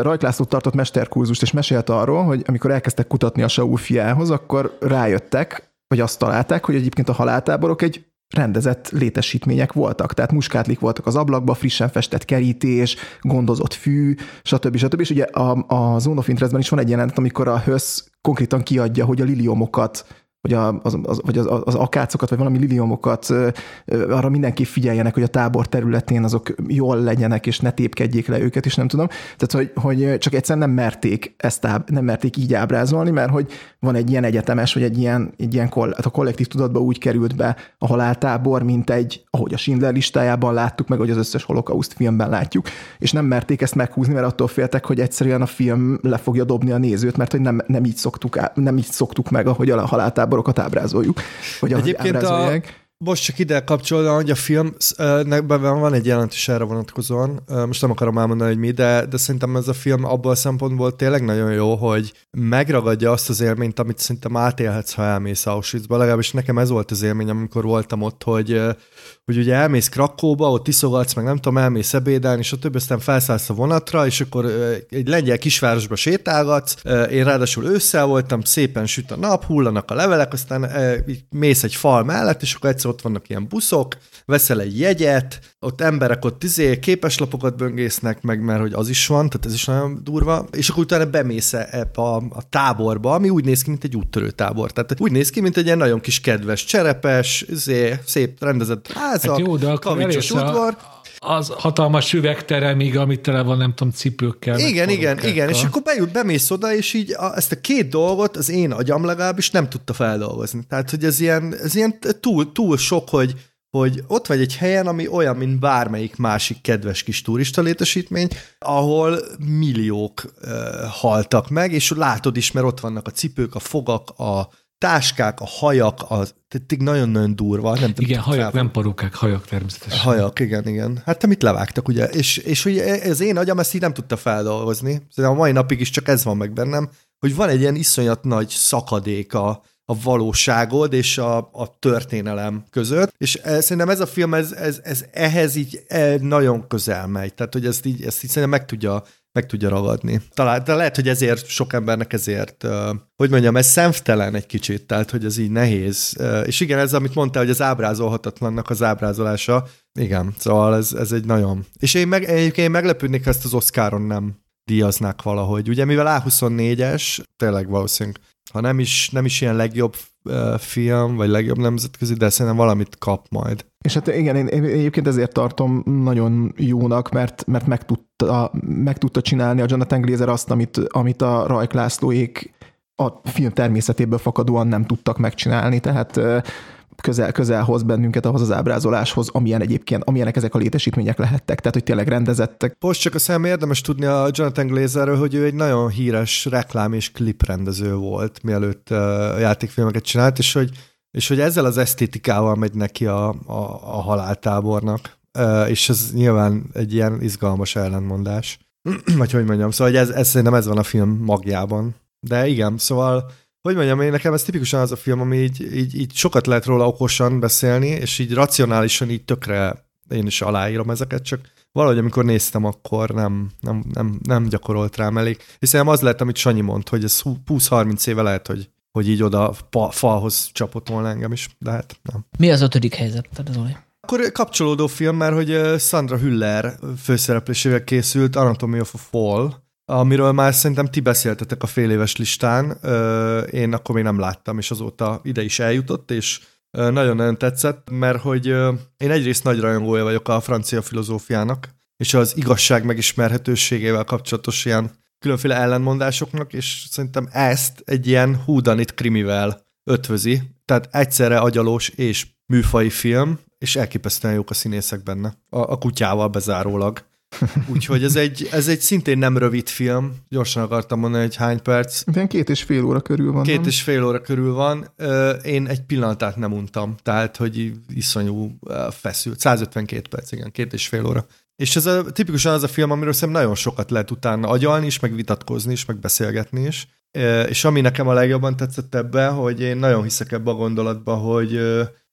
Rajk László tartott mesterkurzust, és mesélte arról, hogy amikor elkezdtek kutatni a Saúfiához, akkor rájöttek, vagy azt találták, hogy egyébként a haláltáborok egy rendezett létesítmények voltak. Tehát muskátlik voltak az ablakba, frissen festett kerítés, gondozott fű, stb. stb. És ugye a, a Zone of Interestben is van egy jelenet, amikor a Hösz konkrétan kiadja, hogy a liliomokat vagy, a, az, az, vagy az, az akácokat, vagy valami liliomokat, arra mindenki figyeljenek, hogy a tábor területén azok jól legyenek, és ne tépkedjék le őket, és nem tudom. Tehát, hogy, hogy csak egyszerűen nem merték ezt áb, nem merték így ábrázolni, mert hogy van egy ilyen egyetemes, vagy egy ilyen, egy ilyen koll, hát a kollektív tudatba úgy került be a haláltábor, mint egy, ahogy a Schindler listájában láttuk, meg hogy az összes holokauszt filmben látjuk, és nem merték ezt meghúzni, mert attól féltek, hogy egyszerűen a film le fogja dobni a nézőt, mert hogy nem, nem így szoktuk, nem így szoktuk meg, ahogy a haláltábor táborokat ábrázoljuk, hogy Egyébként A, most csak ide kapcsolódva, hogy a filmnek van egy jelentés erre vonatkozóan, most nem akarom elmondani, hogy mi, de, de szerintem ez a film abból a szempontból tényleg nagyon jó, hogy megragadja azt az élményt, amit szerintem átélhetsz, ha elmész Auschwitzba. Legalábbis nekem ez volt az élmény, amikor voltam ott, hogy, hogy ugye elmész Krakóba, ott iszogatsz, meg nem tudom, elmész ebédelni, és a többi aztán felszállsz a vonatra, és akkor egy lengyel kisvárosba sétálgatsz. Én ráadásul ősszel voltam, szépen süt a nap, hullanak a levelek, aztán mész egy fal mellett, és akkor egyszer ott vannak ilyen buszok, veszel egy jegyet, ott emberek ott izé képeslapokat böngésznek, meg mert hogy az is van, tehát ez is nagyon durva, és akkor utána bemész e, ebbe a, a táborba, ami úgy néz ki, mint egy úttörő tábor. Tehát úgy néz ki, mint egy ilyen nagyon kis kedves, cserepes, izé, szép rendezett házak, hát jó, de akkor udvar. Az hatalmas üvegteremig, amit tele van, nem tudom, cipőkkel. Igen, igen, igen, és akkor bejut, bemész oda, és így a, ezt a két dolgot az én agyam legalábbis nem tudta feldolgozni. Tehát, hogy ez ilyen, ez ilyen túl, túl sok, hogy hogy ott vagy egy helyen, ami olyan, mint bármelyik másik kedves kis turista létesítmény, ahol milliók uh, haltak meg, és látod is, mert ott vannak a cipők, a fogak, a táskák, a hajak, az, nagyon-nagyon durva. Nem igen, hajak, nem parukák, hajak természetesen. Hajak, igen, igen. Hát te mit levágtak, ugye? És, és hogy ez én agyam ezt így nem tudta feldolgozni. Szerintem a mai napig is csak ez van meg bennem, hogy van egy ilyen iszonyat nagy szakadék a, a valóságod és a, a történelem között, és e, szerintem ez a film, ez, ez, ez ehhez így e, nagyon közel megy, tehát hogy ezt így, ezt így szerintem meg tudja, meg tudja ragadni. Talán, de lehet, hogy ezért sok embernek ezért, hogy mondjam, ez szemtelen egy kicsit, tehát hogy ez így nehéz. Uh, és igen, ez, amit mondtál, hogy az ábrázolhatatlannak az ábrázolása, igen, szóval ez, ez egy nagyon... És én, meg, egyébként én meglepődnék, ezt az Oscaron nem díjaznák valahogy. Ugye, mivel A24-es, tényleg valószínűleg ha nem is, nem is ilyen legjobb uh, film, vagy legjobb nemzetközi, de szerintem valamit kap majd. És hát igen, én, én egyébként ezért tartom nagyon jónak, mert, mert meg, tudta, meg tudta csinálni a Jonathan Glazer azt, amit, amit a Rajk Lászlóék a film természetéből fakadóan nem tudtak megcsinálni, tehát közel, közel hoz bennünket ahhoz az ábrázoláshoz, amilyen egyébként, amilyenek ezek a létesítmények lehettek, tehát hogy tényleg rendezettek. Most csak a szem érdemes tudni a Jonathan Glazerről, hogy ő egy nagyon híres reklám és kliprendező volt, mielőtt játékfilmeket csinált, és hogy, és hogy ezzel az esztétikával megy neki a, a, a haláltábornak, és ez nyilván egy ilyen izgalmas ellentmondás. Vagy hogy mondjam, szóval hogy ez, ez szerintem ez van a film magjában. De igen, szóval hogy mondjam, én nekem ez tipikusan az a film, ami így, így, így sokat lehet róla okosan beszélni, és így racionálisan így tökre én is aláírom ezeket, csak valahogy amikor néztem, akkor nem, nem, nem, nem gyakorolt rám elég. Hiszen az lehet, amit Sanyi mond, hogy ez 20-30 éve lehet, hogy, hogy így oda pa, falhoz csapott volna engem is, de hát nem. Mi az ötödik helyzet, Zoli? Akkor kapcsolódó film, mert hogy Sandra Hüller főszereplésével készült Anatomy of a Fall, amiről már szerintem ti beszéltetek a fél éves listán, én akkor még nem láttam, és azóta ide is eljutott, és nagyon-nagyon tetszett, mert hogy én egyrészt nagy rajongója vagyok a francia filozófiának, és az igazság megismerhetőségével kapcsolatos ilyen különféle ellenmondásoknak, és szerintem ezt egy ilyen húdanit krimivel ötvözi, tehát egyszerre agyalós és műfai film, és elképesztően jók a színészek benne, a, a kutyával bezárólag. Úgyhogy ez egy, ez egy szintén nem rövid film. Gyorsan akartam mondani, hogy hány perc. Ilyen két és fél óra körül van. Két nem? és fél óra körül van. Én egy pillanatát nem untam, tehát, hogy iszonyú feszült. 152 perc, igen, két és fél óra. És ez a, tipikusan az a film, amiről szerintem nagyon sokat lehet utána agyalni is, meg vitatkozni is, meg beszélgetni is. Ö, És ami nekem a legjobban tetszett ebbe, hogy én nagyon hiszek ebbe a gondolatba, hogy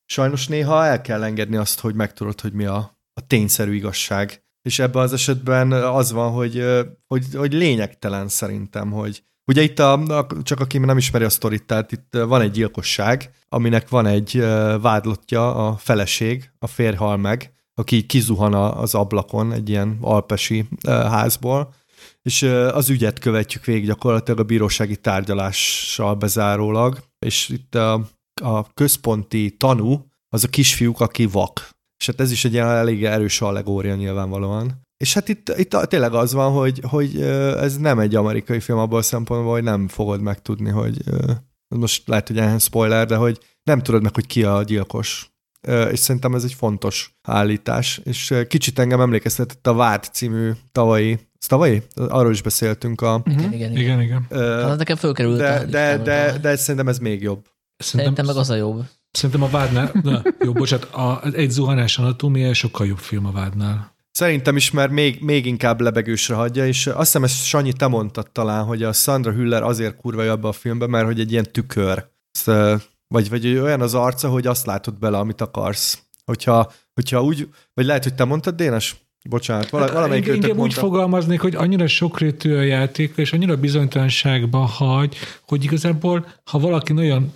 sajnos néha el kell engedni azt, hogy megtudod, hogy mi a, a tényszerű igazság. És ebben az esetben az van, hogy, hogy, hogy lényegtelen szerintem, hogy Ugye itt a, csak aki nem ismeri a sztorit, tehát itt van egy gyilkosság, aminek van egy vádlottja, a feleség, a férj hal meg, aki kizuhan az ablakon egy ilyen alpesi házból, és az ügyet követjük végig gyakorlatilag a bírósági tárgyalással bezárólag, és itt a, a központi tanú az a kisfiúk, aki vak. És hát ez is egy ilyen elég erős allegória nyilvánvalóan. És hát itt, itt tényleg az van, hogy, hogy ez nem egy amerikai film abból a szempontból, hogy nem fogod megtudni, hogy most lehet, hogy ilyen spoiler, de hogy nem tudod meg, hogy ki a gyilkos. És szerintem ez egy fontos állítás. És kicsit engem emlékeztetett a Vád című tavalyi, ez tavalyi? Arról is beszéltünk a... Igen, igen. igen. Igen, igen. Az nekem fölkerült. de, de, de, de szerintem ez még jobb. Szerintem meg az a jobb. Szerintem a vádnál, na, jó, bocsánat, a, egy zuhanás anatómia sokkal jobb film a vádnál. Szerintem is, mert még, még inkább lebegősre hagyja, és azt hiszem ezt Sanyi, te mondtad talán, hogy a Sandra Hüller azért kurva jobb a filmben, mert hogy egy ilyen tükör. Ezt, Vagy, vagy olyan az arca, hogy azt látod bele, amit akarsz. Hogyha, hogyha úgy, vagy lehet, hogy te mondtad, Dénes? Bocsánat, vala, Hát, valamelyik inkább úgy fogalmaznék, hogy annyira sokrétű a játék, és annyira bizonytalanságba hagy, hogy igazából, ha valaki nagyon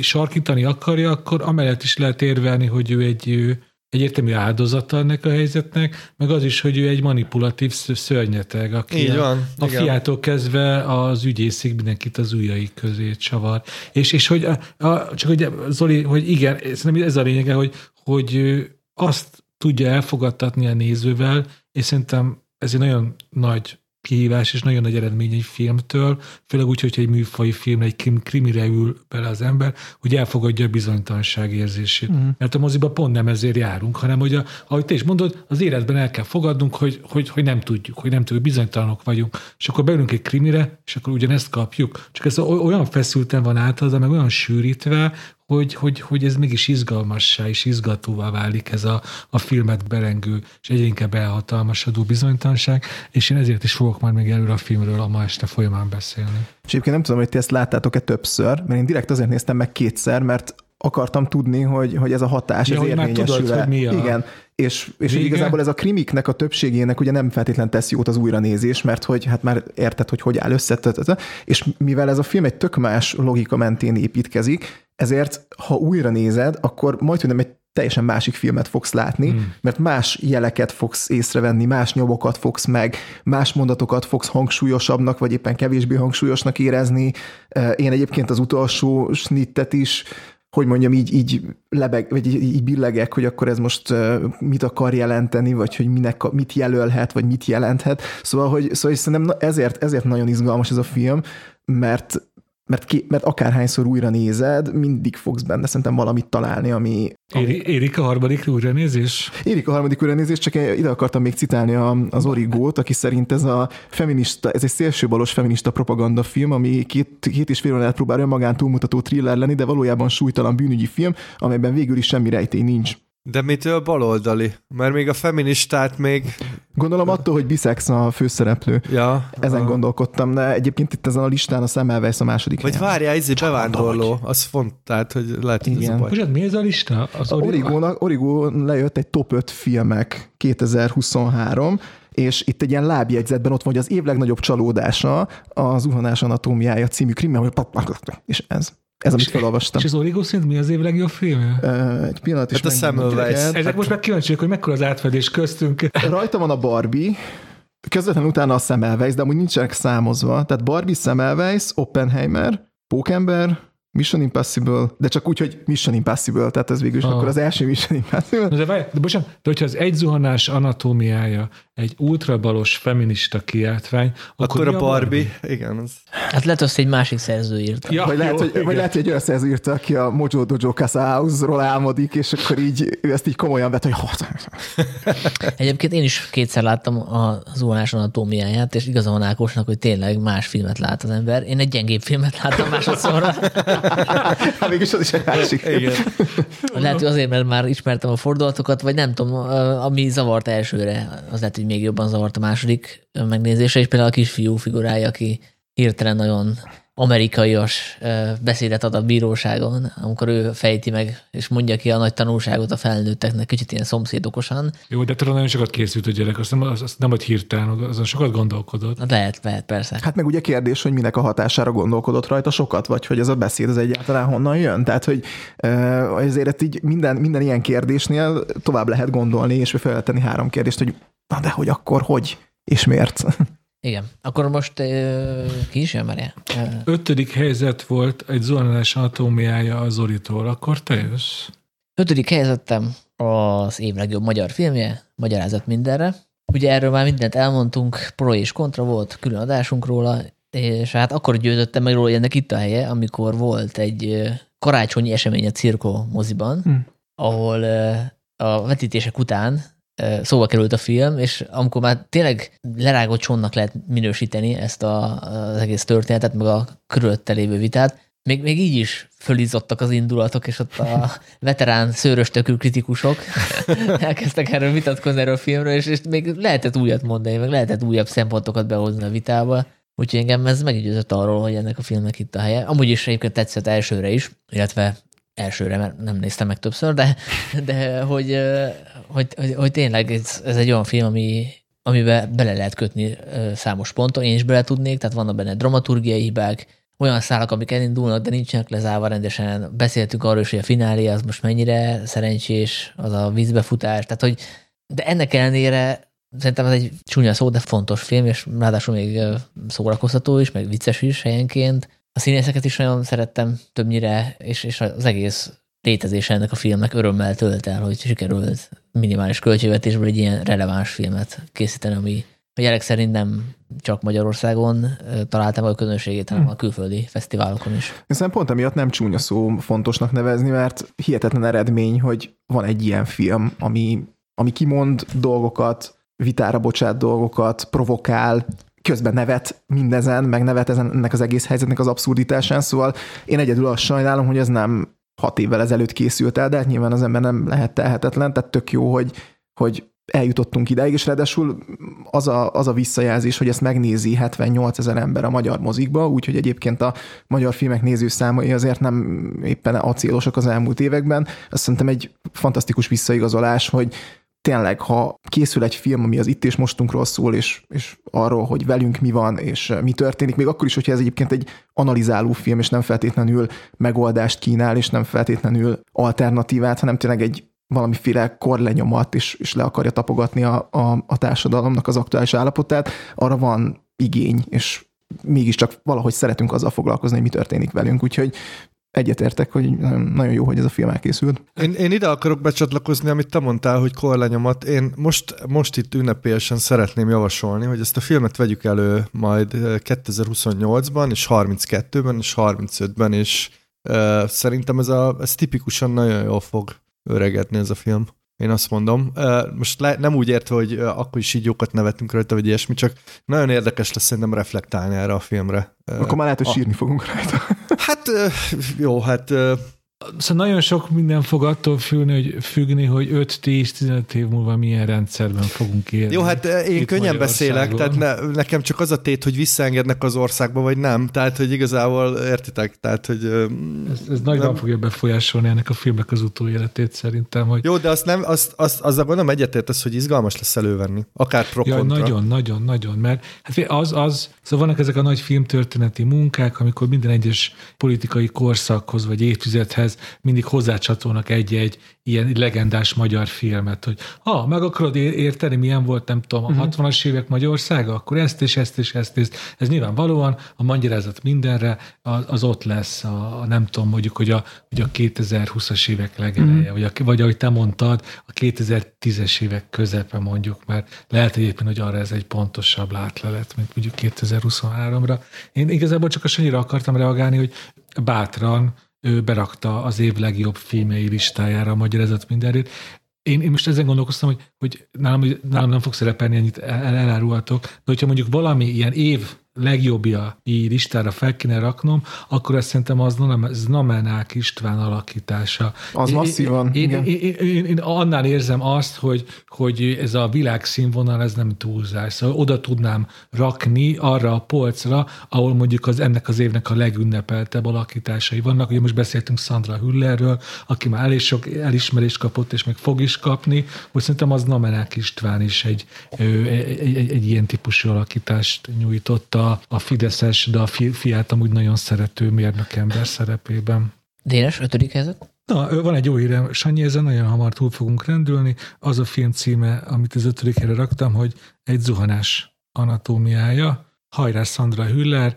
sarkítani akarja, akkor amellett is lehet érvelni, hogy ő egy egyértelmű áldozata ennek a helyzetnek, meg az is, hogy ő egy manipulatív sz- szörnyeteg, aki Így van, a igen. fiától kezdve az ügyészig mindenkit az ujjai közé csavar. És, és hogy a, a, csak hogy Zoli, hogy igen, szerintem ez a lényege, hogy, hogy azt tudja elfogadtatni a nézővel, és szerintem ez egy nagyon nagy kihívás és nagyon nagy eredmény egy filmtől, főleg úgy, hogyha egy műfai film, egy krim- krimire ül bele az ember, hogy elfogadja a bizonytalanság érzését. Mm. Mert a moziba pont nem ezért járunk, hanem hogy, a, ahogy te is mondod, az életben el kell fogadnunk, hogy, hogy, hogy nem tudjuk, hogy nem tudjuk, bizonytalanok vagyunk. És akkor beülünk egy krimire, és akkor ugyanezt kapjuk. Csak ez olyan feszülten van átadva, meg olyan sűrítve, hogy, hogy, hogy ez mégis izgalmassá és izgatóvá válik ez a, a filmet berengő és egyre inkább elhatalmasodó bizonytalanság, és én ezért is fogok majd még előre a filmről a ma este folyamán beszélni. És egyébként nem tudom, hogy ti ezt láttátok-e többször, mert én direkt azért néztem meg kétszer, mert akartam tudni, hogy, hogy ez a hatás, Ja, ez hogy már érvényesül tudod, hogy mi a Igen, és, és vége. igazából ez a krimiknek a többségének ugye nem feltétlen tesz jót az újranézés, mert hogy hát már érted, hogy hogy áll össze, és mivel ez a film egy tök más logika mentén építkezik, ezért ha újra nézed, akkor majd, hogy nem egy teljesen másik filmet fogsz látni, hmm. mert más jeleket fogsz észrevenni, más nyomokat fogsz meg, más mondatokat fogsz hangsúlyosabbnak, vagy éppen kevésbé hangsúlyosnak érezni. Én egyébként az utolsó snittet is hogy mondjam, így, így lebeg, vagy így, így billegek, hogy akkor ez most mit akar jelenteni, vagy hogy minek, mit jelölhet, vagy mit jelenthet. Szóval, hogy, szóval hogy szerintem ezért, ezért nagyon izgalmas ez a film, mert mert, ki, mert akárhányszor újra nézed, mindig fogsz benne szerintem valamit találni, ami, Éri, érik a harmadik újranézés? Érik a harmadik újranézést, csak ide akartam még citálni a, az Origót, aki szerint ez a feminista, ez egy szélsőbalos feminista propaganda film, ami két, két és fél órán át próbál önmagán túlmutató thriller lenni, de valójában súlytalan bűnügyi film, amelyben végül is semmi rejtély nincs. De mitől baloldali? Mert még a feministát még... Gondolom attól, hogy biszex a főszereplő. Ja, Ezen aha. gondolkodtam, de egyébként itt ezen a listán a Semmelweis a második Vagy helyen. várjál, ez egy bevándorló, az font, tehát, hogy lehet, hogy ez a Igen. baj. Mi ez a lista? Az A Origónak, Origó lejött egy top 5 filmek 2023, és itt egy ilyen lábjegyzetben ott van, hogy az év legnagyobb csalódása a Zuhanás anatómiája című krimi, hogy és ez. Ez, amit felolvastam. És az Origo szerint mi az év legjobb filmje? Egy pillanat is Hát a Semmelweis. Ezek most meg kíváncsiak, hogy mekkora az átfedés köztünk. Rajta van a Barbie, közvetlenül utána a Semmelweis, de amúgy nincsenek számozva. Tehát Barbie, Semmelweis, Oppenheimer, Pókember, Mission Impossible, de csak úgy, hogy Mission Impossible, tehát ez végül is Ah. akkor az első Mission Impossible. De, várj, de bocsánat, de hogyha az egy zuhanás anatómiája egy ultrabalos feminista kiáltvány, akkor, Akkor a Barbie, igen, az... Hát lehet, azt egy másik szerző írta. Ja, vagy, lehet, jó, hogy, igen. vagy lehet, hogy egy olyan szerző írta, aki a Mojo Dojo Casa House-ról álmodik, és akkor így, ő ezt így komolyan vett, hogy Egyébként én is kétszer láttam a zuhanás anatómiáját, és igaza van Ákosnak, hogy tényleg más filmet lát az ember. Én egy gyengébb filmet láttam másodszorra. hát mégis az is egy másik. Igen. Lehet, hogy azért, mert már ismertem a fordulatokat, vagy nem tudom, ami zavart elsőre, az lehet, hogy még jobban zavart a második megnézése, és például a kisfiú figurája, aki hirtelen nagyon amerikaias beszédet ad a bíróságon, amikor ő fejti meg, és mondja ki a nagy tanulságot a felnőtteknek, kicsit ilyen szomszédokosan. Jó, de talán nagyon sokat készült a gyerek, azt nem, azt nem hogy hirtelen, azon sokat gondolkodott. Hát lehet, lehet, persze. Hát meg ugye kérdés, hogy minek a hatására gondolkodott rajta sokat, vagy hogy ez a beszéd az egyáltalán honnan jön. Tehát, hogy ö, azért így minden, minden ilyen kérdésnél tovább lehet gondolni, és fel lehet tenni három kérdést, hogy na de hogy akkor hogy, és miért. Igen. Akkor most ö, ki is jön? Ö, Ötödik helyzet volt egy zuhanás anatómiája az Zoritól, akkor te jössz. Ötödik helyezettem az év legjobb magyar filmje, magyarázat mindenre. Ugye erről már mindent elmondtunk, pro és kontra volt, külön adásunk róla, és hát akkor győzöttem meg róla, hogy ennek itt a helye, amikor volt egy karácsonyi esemény a Cirko moziban, Hm. ahol a vetítések után szóba került a film, és amikor már tényleg lerágott csonnak lehet minősíteni ezt a, az egész történetet, meg a körülötte lévő vitát, még, még így is fölizzottak az indulatok, és ott a veterán szőröstökű kritikusok elkezdtek erről vitatkozni erről a filmről, és, és még lehetett újat mondani, meg lehetett újabb szempontokat behozni a vitába. Úgyhogy engem ez meggyőzött arról, hogy ennek a filmnek itt a helye. Amúgy is egyébként tetszett elsőre is, illetve elsőre, mert nem néztem meg többször, de, de hogy, hogy, hogy, hogy tényleg ez, ez egy olyan film, ami, amiben bele lehet kötni számos ponton, én is bele tudnék, tehát vannak benne dramaturgiai hibák, olyan szálak, amik elindulnak, de nincsenek lezárva rendesen. Beszéltünk arról is, hogy a finálé az most mennyire szerencsés, az a vízbefutás, tehát hogy de ennek ellenére szerintem ez egy csúnya szó, de fontos film, és ráadásul még szórakoztató is, meg vicces is helyenként. A színészeket is nagyon szerettem többnyire, és, és az egész létezése ennek a filmnek örömmel tölt el, hogy sikerült minimális költségvetésből egy ilyen releváns filmet készíteni, ami a jelek szerint nem csak Magyarországon ö, találta meg a közönségét, hanem a külföldi fesztiválokon is. Hiszen pont emiatt nem csúnya szó fontosnak nevezni, mert hihetetlen eredmény, hogy van egy ilyen film, ami, ami kimond dolgokat, vitára bocsát dolgokat, provokál, közben nevet mindezen, meg nevet ezen, ennek az egész helyzetnek az abszurditásán, szóval én egyedül azt sajnálom, hogy ez nem hat évvel ezelőtt készült el, de hát nyilván az ember nem lehet tehetetlen, tehát tök jó, hogy, hogy eljutottunk ideig, és ráadásul az a, az a visszajelzés, hogy ezt megnézi 78 ezer ember a magyar mozikba, úgyhogy egyébként a magyar filmek nézőszámai azért nem éppen acélosak az elmúlt években. Azt szerintem egy fantasztikus visszaigazolás, hogy tényleg, ha készül egy film, ami az itt és mostunkról szól, és, és arról, hogy velünk mi van, és mi történik, még akkor is, hogyha ez egyébként egy analizáló film, és nem feltétlenül megoldást kínál, és nem feltétlenül alternatívát, hanem tényleg egy valamiféle korlenyomat, és, és le akarja tapogatni a, a, a társadalomnak az aktuális állapotát, arra van igény, és mégiscsak valahogy szeretünk azzal foglalkozni, hogy mi történik velünk, úgyhogy egyetértek, hogy nagyon, jó, hogy ez a film elkészült. Én, én ide akarok becsatlakozni, amit te mondtál, hogy korlenyomat. Én most, most itt ünnepélyesen szeretném javasolni, hogy ezt a filmet vegyük elő majd eh, 2028-ban, és 32-ben, és 35-ben, és uh, szerintem ez, a, ez tipikusan nagyon jól fog öregedni ez a film. Én azt mondom. Uh, most le, nem úgy értve, hogy uh, akkor is így jókat nevetünk rajta, vagy ilyesmi, csak nagyon érdekes lesz szerintem reflektálni erre a filmre. Akkor már lehet, hogy a- sírni fogunk rajta. Hát jó, hát Szóval nagyon sok minden fog attól függni, hogy, függni, hogy 5-10-15 év múlva milyen rendszerben fogunk élni. Jó, hát eh, én könnyen beszélek, tehát ne, nekem csak az a tét, hogy visszaengednek az országba, vagy nem. Tehát, hogy igazából értitek, tehát, hogy... Ez, ez nagyban nem- fogja befolyásolni ennek a filmnek az utóéletét szerintem, hogy Jó, de azt nem, azt, azt, azzal gondolom egyetértesz, hogy izgalmas lesz elővenni. Akár pro kontra. nagyon, nagyon, nagyon, mert hát az, az, szóval vannak ezek a nagy filmtörténeti munkák, amikor minden egyes politikai korszakhoz vagy évtizedhez filmekhez mindig hozzácsatolnak egy-egy ilyen legendás magyar filmet, hogy ha meg akarod érteni, milyen volt, nem tudom, a uh-huh. Mhm. 60-as évek Magyarországa, akkor ezt és ezt és ezt, és ez nyilvánvalóan a magyarázat mindenre az, az ott lesz, a, a, nem tudom, mondjuk, hogy a, hogy a 2020-as évek legeleje, uh-huh. vagy, a, vagy ahogy te mondtad, a 2010-es évek közepe mondjuk, mert lehet egyébként, hogy arra ez egy pontosabb látlelet, mint mondjuk 2023-ra. Én igazából csak a annyira akartam reagálni, hogy bátran ő berakta az év legjobb filmjei listájára a magyarázat mindenért. Én, én most ezen gondolkoztam, hogy, hogy nálam, nálam nem fog szerepelni, ennyit el, elárulhatok, de hogyha mondjuk valami ilyen év legjobbja így listára fel kéne raknom, akkor ezt szerintem az Znamenák István alakítása. Az masszívan, én. Én, én, én, én annál érzem azt, hogy, hogy ez a világszínvonal, ez nem túlzás. Szóval oda tudnám rakni arra a polcra, ahol mondjuk az ennek az évnek a legünnepeltebb alakításai vannak. Ugye most beszéltünk Sandra Hüllerről, aki már elég sok elismerést kapott, és még fog is kapni, hogy szerintem az Namenák István is egy, egy, egy, egy, egy ilyen típusú alakítást nyújtotta a, Fideszes, de a fi, fiát amúgy nagyon szerető mérnökember szerepében. Dénes, ötödik helyzet? Na, van egy jó hírem, Sanyi, ezen nagyon hamar túl fogunk rendülni. Az a film címe, amit az ötödik helyre raktam, hogy egy zuhanás anatómiája. Hajrá Sandra Hüller,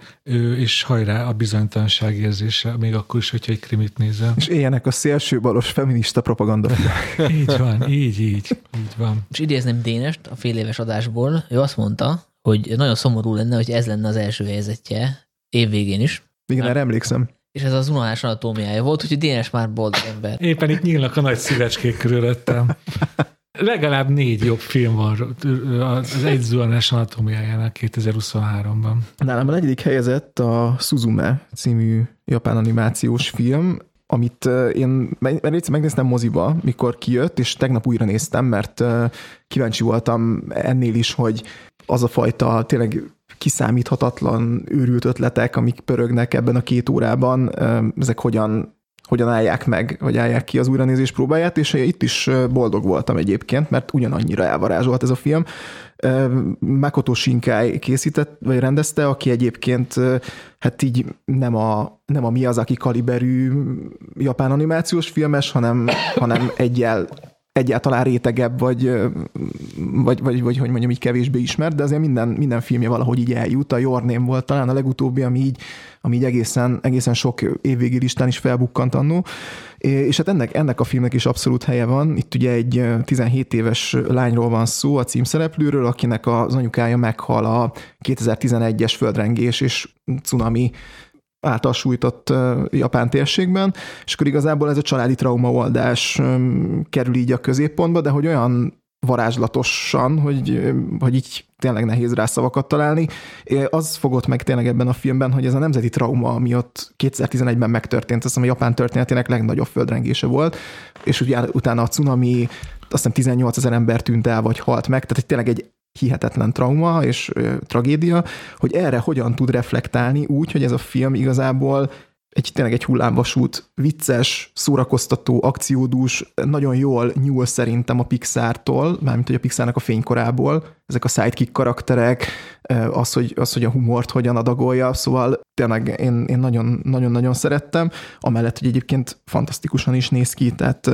és hajrá a bizonytalanság érzése, még akkor is, hogyha egy krimit nézem. És éljenek a szélső balos feminista propaganda. így van, így, így, így van. És idézném Dénest a fél éves adásból, ő azt mondta, hogy nagyon szomorú lenne, hogy ez lenne az első helyzetje évvégén is. Igen, erre emlékszem. És ez az unalás anatómiája volt, úgyhogy Dénes már boldog ember. Éppen itt nyílnak a nagy szívecskék körülöttem. Legalább négy jobb film van az egy zuhanás anatómiájának 2023-ban. Nálam a negyedik helyezett a Suzume című japán animációs film, amit én egyszer megnéztem moziba, mikor kijött, és tegnap újra néztem, mert kíváncsi voltam ennél is, hogy az a fajta tényleg kiszámíthatatlan őrült ötletek, amik pörögnek ebben a két órában, ezek hogyan hogyan állják meg, vagy állják ki az újranézés próbáját, és itt is boldog voltam egyébként, mert ugyanannyira elvarázsolt ez a film. Makoto Shinkai készített, vagy rendezte, aki egyébként hát így nem a, nem a Miyazaki kaliberű japán animációs filmes, hanem, hanem egyel egyáltalán rétegebb, vagy, vagy, vagy, vagy hogy mondjam, így kevésbé ismert, de azért minden, minden filmje valahogy így eljut. A Your Name volt talán a legutóbbi, ami így, ami így egészen, egészen sok évvégi listán is felbukkant annó. És hát ennek, ennek a filmnek is abszolút helye van. Itt ugye egy 17 éves lányról van szó, a címszereplőről, akinek az anyukája meghal a 2011-es földrengés és cunami által sújtott japán térségben, és akkor igazából ez a családi traumaoldás kerül így a középpontba, de hogy olyan varázslatosan, hogy, hogy így tényleg nehéz rá szavakat találni. Az fogott meg tényleg ebben a filmben, hogy ez a nemzeti trauma, ami ott 2011-ben megtörtént, azt hiszem a japán történetének legnagyobb földrengése volt, és ugye utána a cunami, azt hiszem 18 ezer ember tűnt el, vagy halt meg, tehát tényleg egy hihetetlen trauma és ö, tragédia, hogy erre hogyan tud reflektálni úgy, hogy ez a film igazából egy tényleg egy hullámvasút, vicces, szórakoztató, akciódús, nagyon jól nyúl szerintem a Pixártól, mármint hogy a Pixárnak a fénykorából, ezek a sidekick karakterek, az, hogy, az, hogy a humort hogyan adagolja, szóval tényleg én, én nagyon, nagyon-nagyon szerettem, amellett, hogy egyébként fantasztikusan is néz ki, tehát,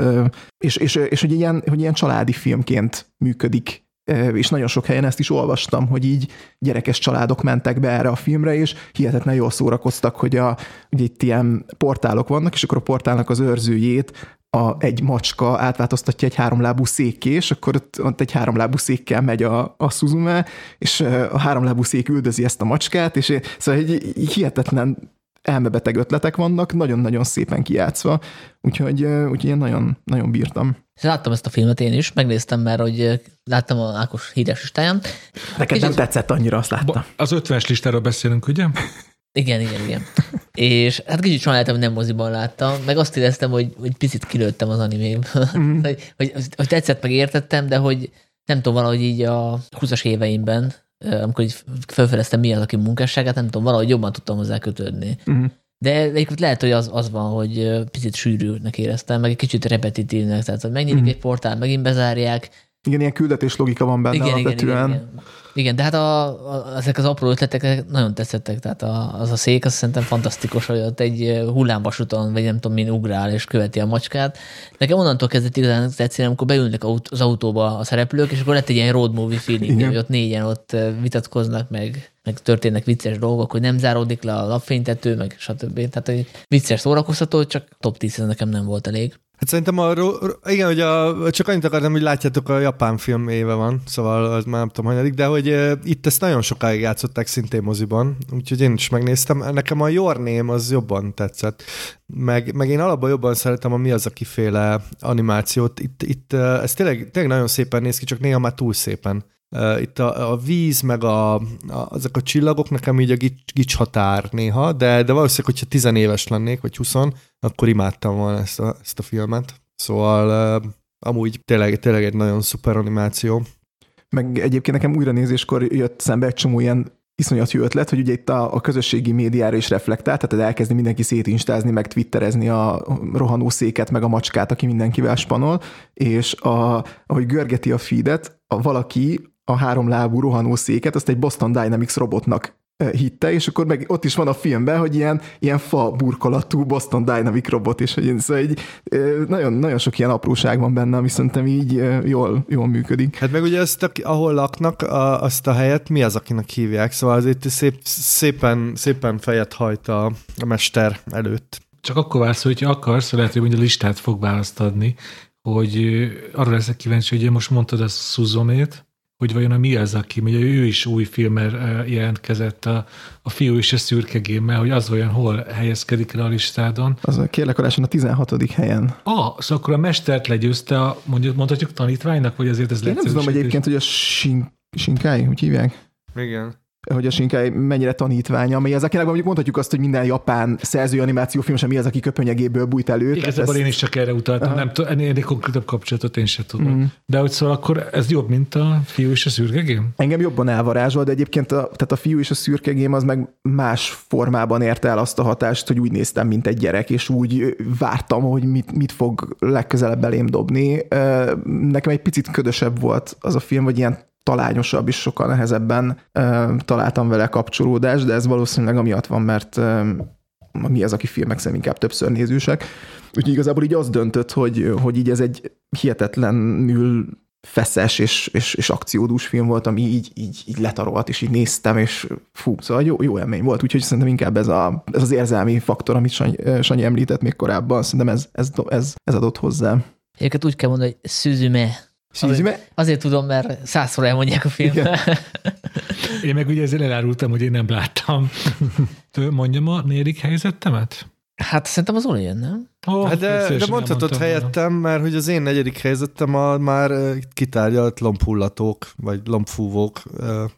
és, és, és hogy, ilyen, hogy ilyen családi filmként működik és nagyon sok helyen ezt is olvastam, hogy így gyerekes családok mentek be erre a filmre, és hihetetlen jól szórakoztak, hogy a, ugye itt ilyen portálok vannak, és akkor a portálnak az őrzőjét a, egy macska átváltoztatja egy háromlábú székké, és akkor ott, ott egy háromlábú székkel megy a, a Suzume, és a háromlábú szék üldözi ezt a macskát, és szóval egy, egy hihetetlen elmebeteg ötletek vannak, nagyon-nagyon szépen kijátszva, úgyhogy, úgyhogy én nagyon, nagyon bírtam. Láttam ezt a filmet én is, megnéztem már, hogy láttam a Ákos híres listáján. Neked nem tetszett annyira, azt láttam. Az ötvenes listáról beszélünk, ugye? Igen, igen, igen. és hát kicsit sajnáltam, hogy nem moziban láttam, meg azt éreztem, hogy, hogy picit kilőttem az animém. Mm. hogy, hogy, hogy, tetszett, meg értettem, de hogy nem tudom, valahogy így a 20-as éveimben amikor így felfedeztem mi az, aki munkásságát, nem tudom, valahogy jobban tudtam hozzá kötődni. Uh-huh. De egyébként lehet, hogy az, az van, hogy picit sűrűnek éreztem, meg egy kicsit repetitívnek, tehát hogy megnyílik uh-huh. egy portál, megint bezárják, Igen, ilyen küldetés logika van benne igen, alapvetően. igen, igen. Igen, de hát a, a, ezek az apró ötletek nagyon tetszettek. Tehát a, az a szék, az szerintem fantasztikus, hogy ott egy hullámvasúton, vagy nem tudom, min ugrál és követi a macskát. Nekem onnantól kezdett igazán tetszeni, amikor beülnek az autóba a szereplők, és akkor lett egy ilyen road movie feeling, Igen. hogy ott négyen ott vitatkoznak, meg, meg történnek vicces dolgok, hogy nem záródik le a lapfénytető, meg stb. Tehát egy vicces szórakoztató, csak top 10 ez nekem nem volt elég. Hát szerintem a, igen, hogy a, csak annyit akartam, hogy látjátok, a japán film éve van, szóval az már nem tudom, hanyadik, de hogy uh, itt ezt nagyon sokáig játszották szintén moziban, úgyhogy én is megnéztem. Nekem a Your Name az jobban tetszett, meg, meg én alapban jobban szeretem a Mi az, aki féle animációt. Itt, itt uh, ez tényleg, tényleg nagyon szépen néz ki, csak néha már túl szépen. Itt a, a víz, meg a, a, azok a csillagok nekem így a gics, gics határ néha, de, de valószínűleg, hogyha tizenéves lennék, vagy 20, akkor imádtam volna ezt a, ezt a filmet. Szóval amúgy tényleg, tényleg egy nagyon szuper animáció. Meg egyébként nekem újra nézéskor jött szembe egy csomó ilyen iszonyat jó ötlet, hogy ugye itt a, a közösségi médiára is reflektál, tehát elkezdi mindenki szétinstázni, meg twitterezni a rohanó széket, meg a macskát, aki mindenkivel spanol, és a, ahogy görgeti a feedet, a valaki a három lábú rohanó széket, azt egy Boston Dynamics robotnak hitte, és akkor meg ott is van a filmben, hogy ilyen, ilyen fa burkolatú Boston Dynamic robot, és hogy szóval egy, nagyon, nagyon sok ilyen apróság van benne, ami szerintem így jól, jól működik. Hát meg ugye ezt, ahol laknak, a, azt a helyet mi az, akinek hívják, szóval azért szép, szépen, szépen fejet hajt a, a mester előtt. Csak akkor vársz, hogyha akarsz, lehet, hogy a listát fog választ adni, hogy arra leszek kíváncsi, hogy ugye most mondtad a Suzomét, hogy vajon a mi az, aki, ugye ő is új filmmel jelentkezett, a, a fiú és a szürke gémmel, hogy az vajon hol helyezkedik el a listádon. Az a kérlek a 16. helyen. Ah, szóval akkor a mestert legyőzte, a, mondjuk, mondhatjuk tanítványnak, vagy azért ez Én nem tudom egyébként, hogy a sin, Sinkai, úgy hívják? Igen hogy a Shinkai mennyire tanítványa, ami az, akinek mondjuk mondhatjuk azt, hogy minden japán szerző animációfilm sem mi az, aki köpönyegéből bújt elő. Igazából ezt... én is csak erre utaltam, Aha. nem ennél, ennél konkrétabb kapcsolatot én sem tudom. Mm. De hogy szóval akkor ez jobb, mint a fiú és a szürkegém? Engem jobban elvarázsol, de egyébként a, tehát a fiú és a szürkegém az meg más formában érte el azt a hatást, hogy úgy néztem, mint egy gyerek, és úgy vártam, hogy mit, mit fog legközelebb belém dobni. Nekem egy picit ködösebb volt az a film, vagy ilyen talányosabb és sokkal nehezebben uh, találtam vele kapcsolódást, de ez valószínűleg amiatt van, mert uh, mi az, aki filmek szerint inkább többször nézősek. Úgyhogy igazából így az döntött, hogy, hogy így ez egy hihetetlenül feszes és, és, és akciódús film volt, ami így, így, így letarolt, és így néztem, és fú, szóval jó, jó élmény volt, úgyhogy szerintem inkább ez, a, ez az érzelmi faktor, amit Sanyi, Sanyi említett még korábban, szerintem ez, ez, ez, ez adott hozzá. Egyébként úgy kell mondani, hogy Suzume Szízme? Azért tudom, mert százszor elmondják a filmben. Én meg ugye ezzel elárultam, hogy én nem láttam. Mondjam a negyedik helyzetemet? Hát szerintem az jön, nem? Oh, hát de, de mondhatod helyettem, mert hogy az én negyedik helyzetem a már kitárgyalt lombhullatók, vagy lombfúvók. Uh,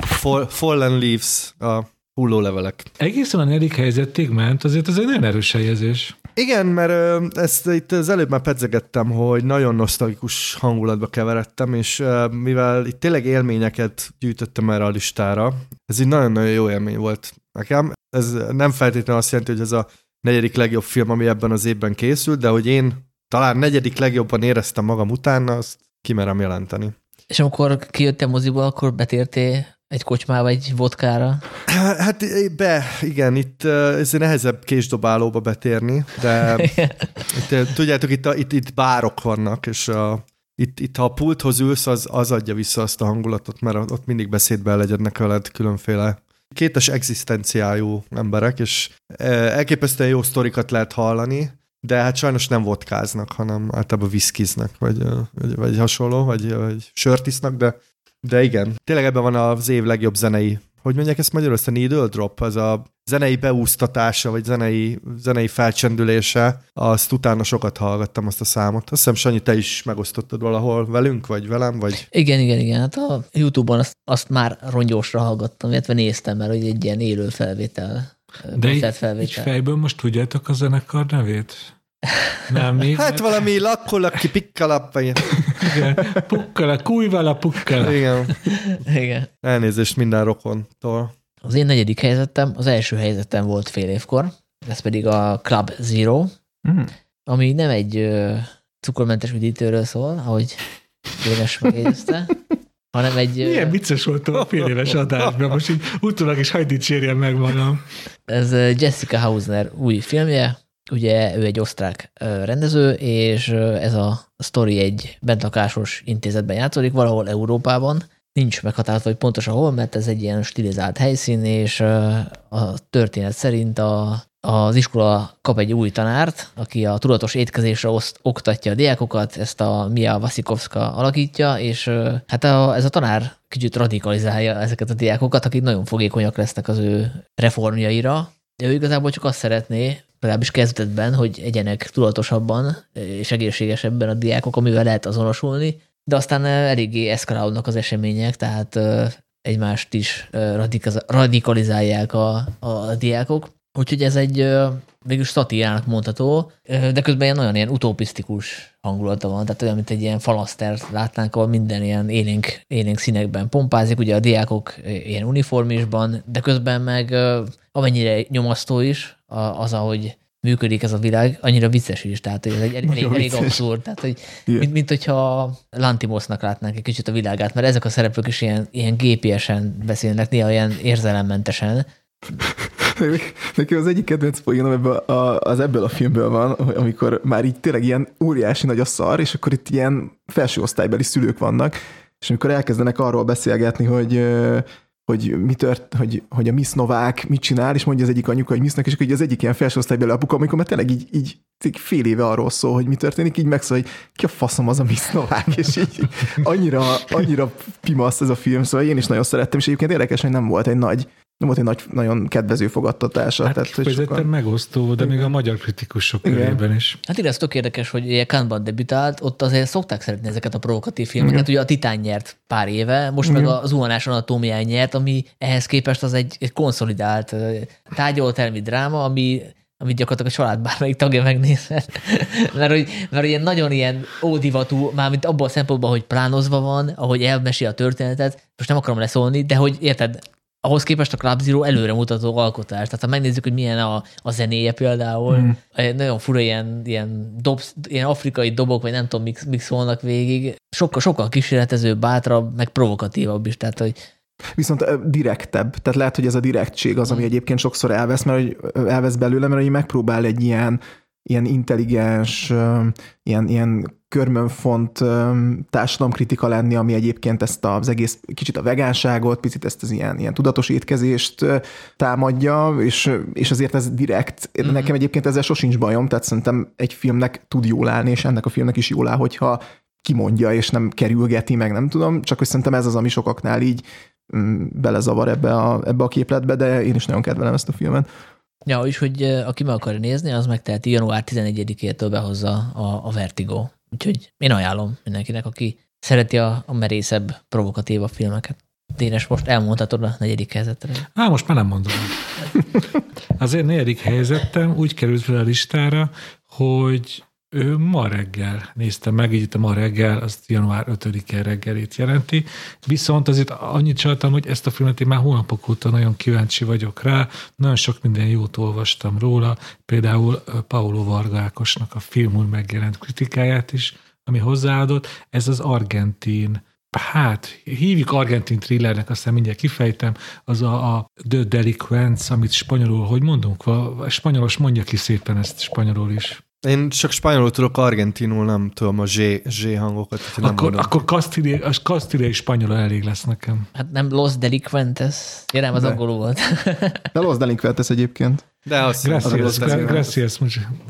fall, fallen leaves, a hullólevelek. Egészen a negyedik helyzetig ment, azért ez egy nagyon erős helyezés. Igen, mert ezt itt az előbb már pedzegettem, hogy nagyon nosztalikus hangulatba keveredtem, és mivel itt tényleg élményeket gyűjtöttem erre a listára, ez egy nagyon-nagyon jó élmény volt nekem. Ez nem feltétlenül azt jelenti, hogy ez a negyedik legjobb film, ami ebben az évben készült, de hogy én talán negyedik legjobban éreztem magam utána, azt kimerem jelenteni. És amikor kijöttél moziból, akkor betértél egy kocsmába, egy vodkára? Hát be, igen, itt ez nehezebb késdobálóba betérni, de itt, tudjátok, itt, itt, itt bárok vannak, és a, itt, itt ha a pulthoz ülsz, az, az adja vissza azt a hangulatot, mert ott mindig beszédbe legyednek veled különféle kétes egzisztenciájú emberek, és elképesztően jó sztorikat lehet hallani, de hát sajnos nem vodkáznak, hanem általában viszkiznek, vagy, vagy, vagy hasonló, vagy, vagy sört isznak, de de igen, tényleg ebben van az év legjobb zenei hogy mondják ezt magyarul, ezt a needle drop, az a zenei beúsztatása, vagy zenei, zenei felcsendülése, azt utána sokat hallgattam azt a számot. Azt hiszem, Sanyi, te is megosztottad valahol velünk, vagy velem, vagy... Igen, igen, igen. Hát a Youtube-on azt, azt már rongyósra hallgattam, illetve néztem, mert hogy egy ilyen élő felvétel. De így, így fejből most tudjátok a zenekar nevét? Nem, még Hát valami lakkolak ki pikkalap, vagy... Igen, pukkala, kújvala, pukkala. Igen. Igen. Elnézést minden rokontól. Az én negyedik helyzetem, az első helyzetem volt fél évkor, ez pedig a Club Zero, mm. ami nem egy ö, cukormentes üdítőről szól, ahogy Dénes megjegyezte, hanem egy... Milyen vicces voltam a fél éves adásban, most így utólag is hagyd dicsérjem meg magam. Ez Jessica Hausner új filmje, ugye ő egy osztrák rendező, és ez a sztori egy bentlakásos intézetben játszódik, valahol Európában, nincs meghatározva, hogy pontosan hol, mert ez egy ilyen stilizált helyszín, és a történet szerint a, az iskola kap egy új tanárt, aki a tudatos étkezésre oszt, oktatja a diákokat, ezt a Mia Vasikovska alakítja, és hát a, ez a tanár kicsit radikalizálja ezeket a diákokat, akik nagyon fogékonyak lesznek az ő reformjaira. De ő igazából csak azt szeretné, legalábbis kezdetben, hogy egyenek tudatosabban és egészségesebben a diákok, amivel lehet azonosulni, de aztán eléggé eszkalálódnak az események, tehát egymást is radikalizálják a, a diákok. Úgyhogy ez egy végül szatírának mondható, de közben ilyen nagyon ilyen utopisztikus hangulata van, tehát olyan, mint egy ilyen falasztert látnánk, ahol minden ilyen élénk, élénk színekben pompázik, ugye a diákok ilyen uniformisban, de közben meg amennyire nyomasztó is az, ahogy működik ez a világ, annyira vicces is, tehát ez egy elég, elég abszurd, tehát hogy, mint, mint hogyha Lantimosnak látnánk egy kicsit a világát, mert ezek a szereplők is ilyen, ilyen gépiesen beszélnek, néha ilyen érzelemmentesen. Nekem az egyik kedvenc poénom ebből a, az ebből a filmből van, amikor már így tényleg ilyen óriási nagy a szar, és akkor itt ilyen felső osztálybeli szülők vannak, és amikor elkezdenek arról beszélgetni, hogy hogy, mi tört, hogy, hogy a Miss Novák mit csinál, és mondja az egyik anyuka, hogy Missnak, és akkor az egyik ilyen felsőosztálybeli apuka, amikor már tényleg így, így fél éve arról szól, hogy mi történik, így megszól, hogy ki a faszom az a Miss Novák, és így annyira, annyira pimasz ez a film, szóval én is nagyon szerettem, és egyébként érdekes, hogy nem volt egy nagy nem volt egy nagy, nagyon kedvező fogadtatása. Hát tehát, hogy sokan... megosztó, de Igen. még a magyar kritikusok Igen. körében is. Hát igen, ez tök érdekes, hogy ilyen Cannes-ban debütált, ott azért szokták szeretni ezeket a provokatív filmeket. Igen. Ugye a Titán nyert pár éve, most Igen. meg a zuhanás anatómián nyert, ami ehhez képest az egy, egy konszolidált tárgyalótermi dráma, ami amit gyakorlatilag a család bármelyik tagja megnézhet. mert, hogy, mert ilyen nagyon ilyen ódivatú, mármint abban a szempontból, hogy plánozva van, ahogy elmesél a történetet, most nem akarom leszólni, de hogy érted, ahhoz képest a Club Zero előremutató alkotás. Tehát ha megnézzük, hogy milyen a, a zenéje például, mm. nagyon fura ilyen, ilyen, dob, ilyen afrikai dobok, vagy nem tudom, mik, mik szólnak végig. Sokkal, sokkal kísérletező, bátrabb, meg provokatívabb is. Tehát, hogy Viszont direktebb, tehát lehet, hogy ez a direktség az, ami mm. egyébként sokszor elvesz, mert hogy elvesz belőle, mert hogy megpróbál egy ilyen, ilyen intelligens, ilyen, ilyen körmönfont társadalomkritika lenni, ami egyébként ezt az egész kicsit a vegánságot, picit ezt az ilyen, ilyen tudatos étkezést támadja, és, és azért ez direkt, mm-hmm. nekem egyébként ezzel sosincs bajom, tehát szerintem egy filmnek tud jól állni, és ennek a filmnek is jól áll, hogyha kimondja, és nem kerülgeti, meg nem tudom, csak hogy szerintem ez az, ami sokaknál így mm, belezavar ebbe a, ebbe a képletbe, de én is nagyon kedvelem ezt a filmet. Ja, és hogy aki meg akar nézni, az megteheti január 11-től behozza a, a Vertigo Úgyhogy én ajánlom mindenkinek, aki szereti a, a merészebb, provokatívabb filmeket. Dénes, most elmondhatod a negyedik helyzetre. Á, most már nem mondom. Az én negyedik helyzetem úgy került fel a listára, hogy ő ma reggel nézte meg, így itt a ma reggel, azt január 5-e reggelét jelenti. Viszont azért annyit csaltam, hogy ezt a filmet én már hónapok óta nagyon kíváncsi vagyok rá, nagyon sok minden jót olvastam róla, például Paulo Vargákosnak a filmul megjelent kritikáját is, ami hozzáadott. Ez az argentin hát hívjuk argentin thrillernek, aztán mindjárt kifejtem, az a, a The Delinquents, amit spanyolul, hogy mondunk? A spanyolos mondja ki szépen ezt spanyolul is. Én csak spanyolul tudok, argentinul nem tudom a Z, Z hangokat. Nem akkor, akkor kasztíliai spanyol elég lesz nekem. Hát nem Los Delinquentes? Érem, az angolul volt. De Los Delinquentes egyébként. De az, gracias, az, gracias,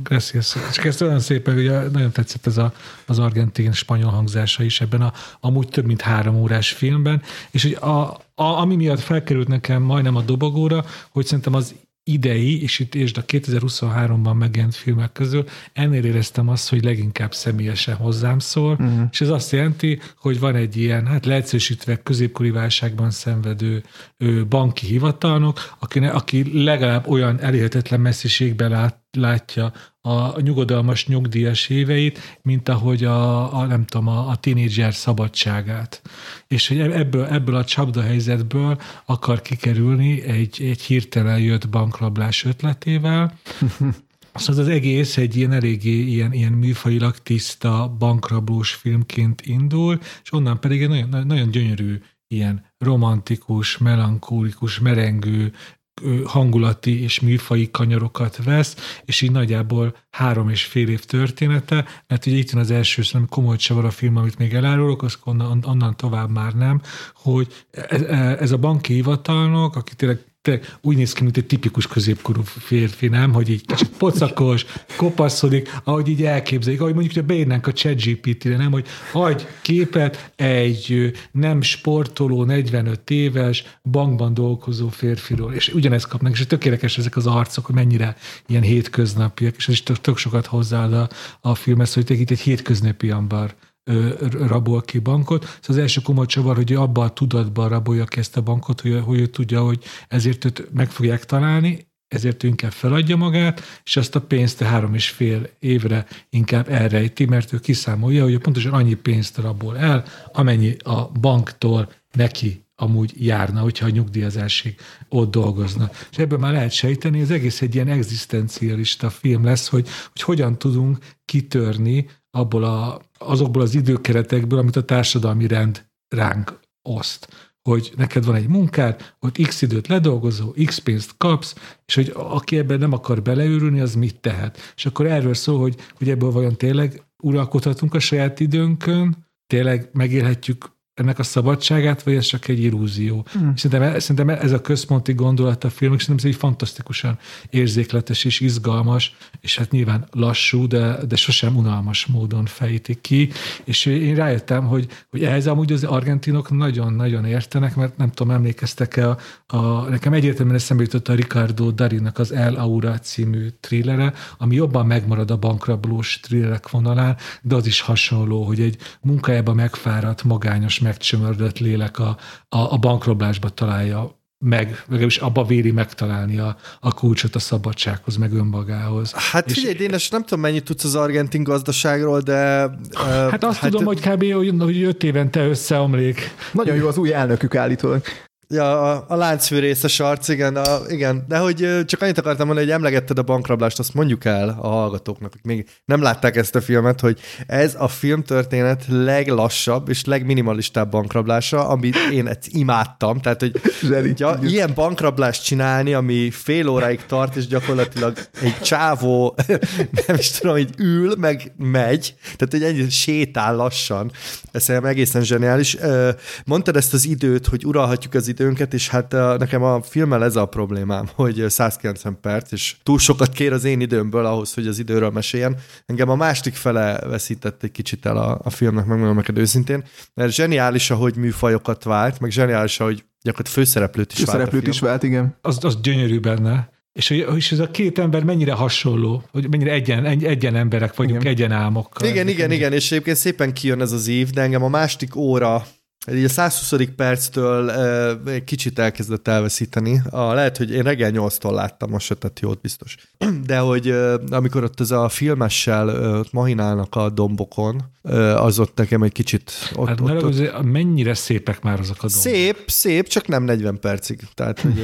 gracias. És ezt olyan szépen, hogy nagyon tetszett ez a, az argentin spanyol hangzása is ebben a amúgy több mint három órás filmben, és hogy a, a, ami miatt felkerült nekem majdnem a dobogóra, hogy szerintem az idei, és itt és a 2023-ban megjelent filmek közül, ennél éreztem azt, hogy leginkább személyesen hozzám szól, uh-huh. és ez azt jelenti, hogy van egy ilyen, hát leegyszerűsítve középkori válságban szenvedő ő, banki hivatalnok, aki, aki legalább olyan elérhetetlen messziségben lát, látja a nyugodalmas nyugdíjas éveit, mint ahogy a, a nem tudom, a, a tínédzser szabadságát. És hogy ebből, ebből a csapda helyzetből akar kikerülni egy, egy hirtelen jött bankrablás ötletével, Szóval az egész egy ilyen eléggé ilyen, ilyen műfajilag tiszta bankrablós filmként indul, és onnan pedig egy nagyon, nagyon gyönyörű ilyen romantikus, melankólikus, merengő, hangulati és műfai kanyarokat vesz, és így nagyjából három és fél év története, mert ugye itt van az első szerintem komoly csavar a film, amit még elárulok, az onnan, onnan tovább már nem, hogy ez, ez a banki hivatalnok, aki tényleg úgy néz ki, mint egy tipikus középkorú férfi, nem? Hogy így kicsit pocakos, kopaszodik, ahogy így elképzeljük, ahogy mondjuk, hogy beírnánk a ChatGPT-re, nem? Hogy hagy képet egy nem sportoló, 45 éves, bankban dolgozó férfiról, és ugyanezt kapnak, és tökéletes ezek az arcok, hogy mennyire ilyen hétköznapiak, és ez is tök, tök sokat hozzáad a, a filmhez, hogy itt egy hétköznapi ember rabol ki bankot. Szóval az első komoly csavar, hogy abban a tudatban rabolja ki ezt a bankot, hogy, hogy ő tudja, hogy ezért őt meg fogják találni, ezért inkább feladja magát, és azt a pénzt három és fél évre inkább elrejti, mert ő kiszámolja, hogy pontosan annyi pénzt rabol el, amennyi a banktól neki amúgy járna, hogyha a nyugdíjazásig ott dolgozna. És ebből már lehet sejteni, ez egész egy ilyen egzisztencialista film lesz, hogy, hogy hogyan tudunk kitörni abból a, azokból az időkeretekből, amit a társadalmi rend ránk oszt hogy neked van egy munkád, ott x időt ledolgozó, x pénzt kapsz, és hogy aki ebben nem akar beleőrülni, az mit tehet. És akkor erről szól, hogy, hogy ebből vajon tényleg uralkodhatunk a saját időnkön, tényleg megélhetjük ennek a szabadságát, vagy ez csak egy illúzió. Mm. Szerintem, szerintem ez a központi gondolat a filmnek, szerintem ez egy fantasztikusan érzékletes és izgalmas, és hát nyilván lassú, de, de sosem unalmas módon fejtik ki, és én rájöttem, hogy, hogy ehhez amúgy az argentinok nagyon-nagyon értenek, mert nem tudom, emlékeztek-e, a, a, nekem egyértelműen eszembe jutott a Ricardo Darinnak az El Aura című thrillere, ami jobban megmarad a bankrablós thrillerek vonalán, de az is hasonló, hogy egy munkájában megfáradt, magányos, megcsömördött lélek a, a, a bankrablásba találja meg, legalábbis abba véri megtalálni a, a kulcsot a szabadsághoz, meg önmagához. Hát figyelj, és, Dénes, nem tudom, mennyit tudsz az argentin gazdaságról, de... Hát azt hát, tudom, hogy kb. hogy öt évente összeomlik. Nagyon jó az új elnökük állítólag. Ja, a, a láncfűrészes arc, igen, a, igen. De hogy csak annyit akartam mondani, hogy emlegetted a bankrablást, azt mondjuk el a hallgatóknak, hogy még nem látták ezt a filmet, hogy ez a filmtörténet leglassabb és legminimalistább bankrablása, amit én ezt imádtam. Tehát, hogy ja, ilyen bankrablást csinálni, ami fél óráig tart, és gyakorlatilag egy csávó, nem is tudom, hogy ül, meg megy, tehát, hogy ennyi sétál lassan. Ez szerintem egészen zseniális. Mondtad ezt az időt, hogy uralhatjuk az időt, időnket, és hát nekem a filmmel ez a problémám, hogy 190 perc, és túl sokat kér az én időmből ahhoz, hogy az időről meséljen. Engem a másik fele veszített egy kicsit el a, a filmnek, megmondom neked őszintén, mert zseniális, ahogy műfajokat vált, meg zseniális, ahogy gyakorlatilag főszereplőt is főszereplőt vált. Főszereplőt is vált, igen. Az, az gyönyörű benne. És, és ez a két ember mennyire hasonló, hogy mennyire egyen, egyen emberek vagyunk, igen. egyen álmokkal. Igen, igen, igen, és egyébként szépen kijön ez az év, de engem a másik óra így a 120. perctől egy kicsit elkezdett elveszíteni. A, lehet, hogy én reggel 8-tól láttam, most se tett jót biztos. De hogy amikor ott ez a filmessel ott mahinálnak a dombokon, az ott nekem egy kicsit... Ott, hát ott, ott, mennyire szépek már azok a dombok? Szép, szép, csak nem 40 percig. Tehát hogy,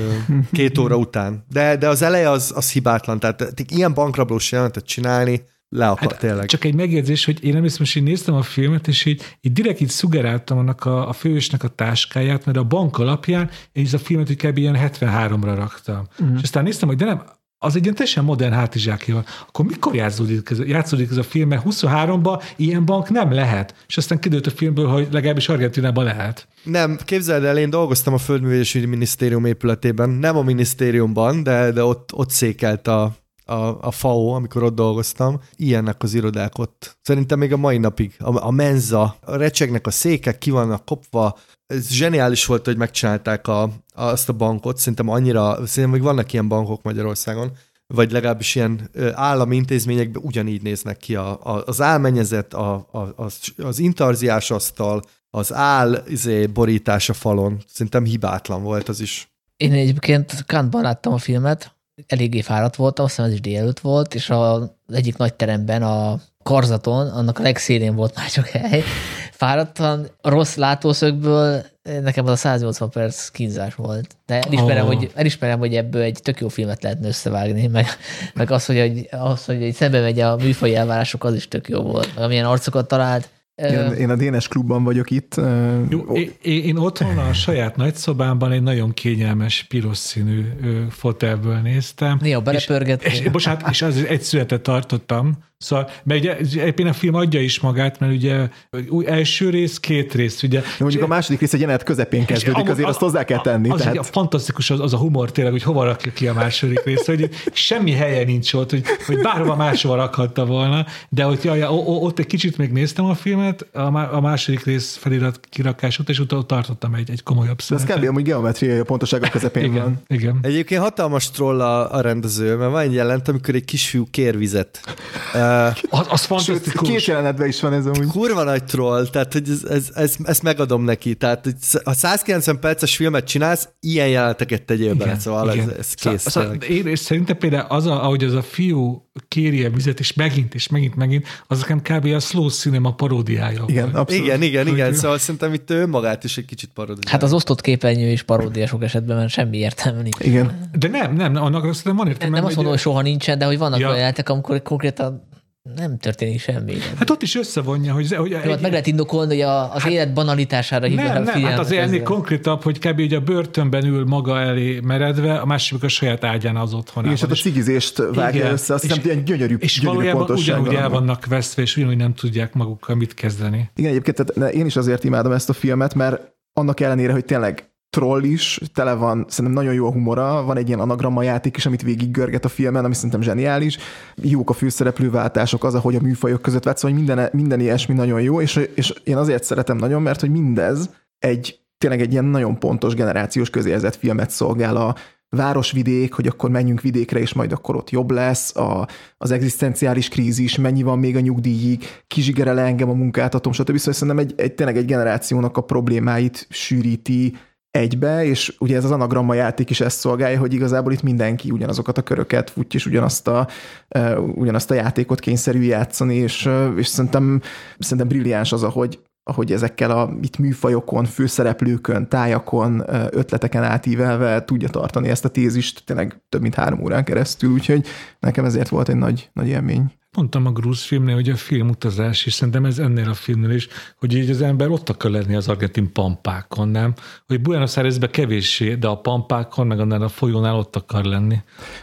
két óra után. De, de az eleje az, az hibátlan. Tehát ilyen bankrablós jelenetet csinálni, le akar hát, tényleg. Csak egy megjegyzés, hogy én emlékszem, hogy én néztem a filmet, és így, így direkt így szugeráltam annak a, a fősnek a táskáját, mert a bank alapján én a filmet hogy kb. ilyen 73-ra raktam. Uh-huh. És aztán néztem, hogy de nem, az egy ilyen teljesen modern hátizsákja van. Akkor mikor játszódik ez, játszódik ez a film? Mert 23-ban ilyen bank nem lehet. És aztán kidőlt a filmből, hogy legalábbis Argentinában lehet. Nem, képzeld el, én dolgoztam a Földművelési Minisztérium épületében, nem a minisztériumban, de, de ott, ott székelt a, a, a FAO, amikor ott dolgoztam, ilyennek az irodák ott. Szerintem még a mai napig. A, a menza, a recsegnek a székek, ki vannak kopva. Ez zseniális volt, hogy megcsinálták a, azt a bankot. Szerintem annyira, szerintem még vannak ilyen bankok Magyarországon, vagy legalábbis ilyen állami intézményekben ugyanígy néznek ki a, a, az álmenyezet, a, a, az, az intarziás asztal, az áll izé, borítás a falon. Szerintem hibátlan volt az is. Én egyébként Kantban láttam a filmet, eléggé fáradt voltam, azt hiszem ez is délelőtt volt, és az egyik nagy teremben a karzaton, annak a legszélén volt már csak hely, fáradtan, rossz látószögből nekem az a 180 perc kínzás volt. De elismerem, Oh. hogy, elismerem, hogy ebből egy tök jó filmet lehetne összevágni, meg, meg az, hogy, egy, az, hogy egy szembe megy a műfai elvárások, az is tök jó volt. Meg amilyen arcokat talált. Én, én a Dénes klubban vagyok itt. Jó, én, én otthon a saját nagyszobámban egy nagyon kényelmes piros színű fotelből néztem. Néha belepörget. És, és, bocsánat, és az egy születet tartottam, szóval, mert ugye egyébként a film adja is magát, mert ugye új első rész, két rész, ugye. De mondjuk a második rész egy jelenet közepén kezdődik, azért azt hozzá kell tenni. Az, tehát... tehát... fantasztikus az, az, a humor tényleg, hogy hova rakja ki a második részt, hogy semmi helye nincs ott, hogy, hogy bárhova máshova rakhatta volna, de hogy jaj, ott egy kicsit még néztem a filmet, a, má- a második rész felirat kirakás után, és utána ott tartottam egy, egy komolyabb De ez szünetet. kb. amúgy geometriai a pontoság a közepén van. Igen, igen. Egyébként hatalmas troll a, a rendező, mert van egy jelent, amikor egy kisfiú kér vizet. Az, az Sőt, fantasztikus. két jelenetben is van ez amúgy. kurva nagy troll, tehát hogy ez, ez, ez, ezt megadom neki. Tehát hogy ha 190 perces filmet csinálsz, ilyen jeleneteket tegyél bele, szóval ez, ez kész. Szóval, tényleg. én, és szerintem például az, a, ahogy az a fiú kéri a vizet, és megint, és megint, megint, az nekem kb. a slow cinema paródiája. Igen, abszolút. Igen, igen, igen, Hogy- szóval szerintem itt ő önmagát is egy kicsit parodizál. Hát az osztott képernyő is paródia sok esetben, mert semmi értelme nincs. Igen. De nem, nem, annak szerintem van Nem, értelme. nem azt mondom, hogy soha nincsen, de hogy vannak Ja. olyan jelentek, amikor konkrétan nem történik semmi. Hát ott is összevonja, hogy, hogy Jó, hát meg lehet indokolni, hogy a, az élet banalitására hívja nem, nem, hát azért ennél konkrétabb, hogy kb. ugye a börtönben ül maga elé meredve, a másik a saját ágyán az otthonában. És hát a cigizést vágja Igen. össze, azt hiszem, ilyen gyönyörű, és gyönyörű valójában ugyanúgy el van. vannak veszve, és ugyanúgy nem tudják magukkal mit kezdeni. Igen, egyébként tehát ne- én is azért imádom ezt a filmet, mert annak ellenére, hogy tényleg troll is, tele van, szerintem nagyon jó a humora, van egy ilyen anagramma játék is, amit végig görget a filmen, ami szerintem zseniális. Jók a főszereplőváltások, az, ahogy a műfajok között vett, szóval minden, minden ilyesmi nagyon jó, és, és én azért szeretem nagyon, mert hogy mindez egy tényleg egy ilyen nagyon pontos generációs közérzet filmet szolgál a városvidék, hogy akkor menjünk vidékre, és majd akkor ott jobb lesz, a, az egzisztenciális krízis, mennyi van még a nyugdíjig, kizsigere le engem a munkáltatom, stb. Szóval szerintem egy, egy, tényleg egy generációnak a problémáit sűríti egybe, és ugye ez az anagramma játék is ezt szolgálja, hogy igazából itt mindenki ugyanazokat a köröket futja, és ugyanazt a, ugyanazt a játékot kényszerű játszani, és, és szerintem, szerintem brilliáns az, ahogy, ahogy ezekkel a itt műfajokon, főszereplőkön, tájakon, ötleteken átívelve tudja tartani ezt a tézist tényleg több mint három órán keresztül, úgyhogy nekem ezért volt egy nagy, nagy élmény. Mondtam a grúz filmnél, hogy a filmutazás is, szerintem ez ennél a filmnél is, hogy így az ember ott akar lenni az argentin pampákon, nem? Hogy Buenos Airesben kevéssé, de a pampákon, meg annál a folyónál ott akar lenni.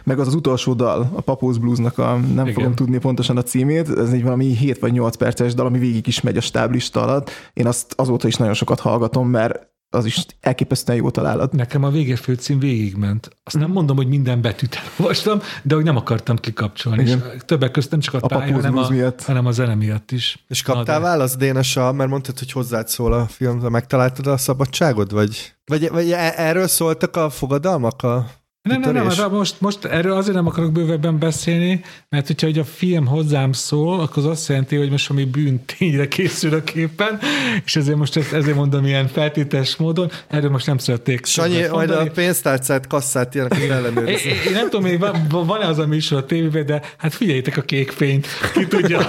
Meg az az utolsó dal, a Papóz Bluesnak a, nem. Igen. fogom tudni pontosan a címét, ez egy valami 7 vagy 8 perces dal, ami végig is megy a stáblista alatt. Én azt azóta is nagyon sokat hallgatom, mert az is elképesztően jó találat. Nekem a vége főcím végigment. Azt Mhm. nem mondom, hogy minden betűt olvastam, de hogy nem akartam kikapcsolni. És Igen. többek között nem csak a, A pálya, Papóz hanem a, miatt. hanem a zene miatt is. És Na, kaptál de- választ, Dénes, a, mert mondtad, hogy hozzád szól a film, de megtaláltad a szabadságod? Vagy, vagy, vagy e- erről szóltak a fogadalmak? A Nem, nem, nem, hát most, most erről azért nem akarok bővebben beszélni, mert hogyha hogy a film hozzám szól, akkor az azt jelenti, hogy most valami bűntényre készülök éppen, és ezért most ezt, ezért mondom ilyen feltétes módon, erről most nem szerették. Sanyi, majd a pénztárcát, kasszát ilyenek, ellenőrizni. én, én nem tudom, még van, van-e az a műsor a tévében, de hát figyeljétek a kék fényt, ki tudja.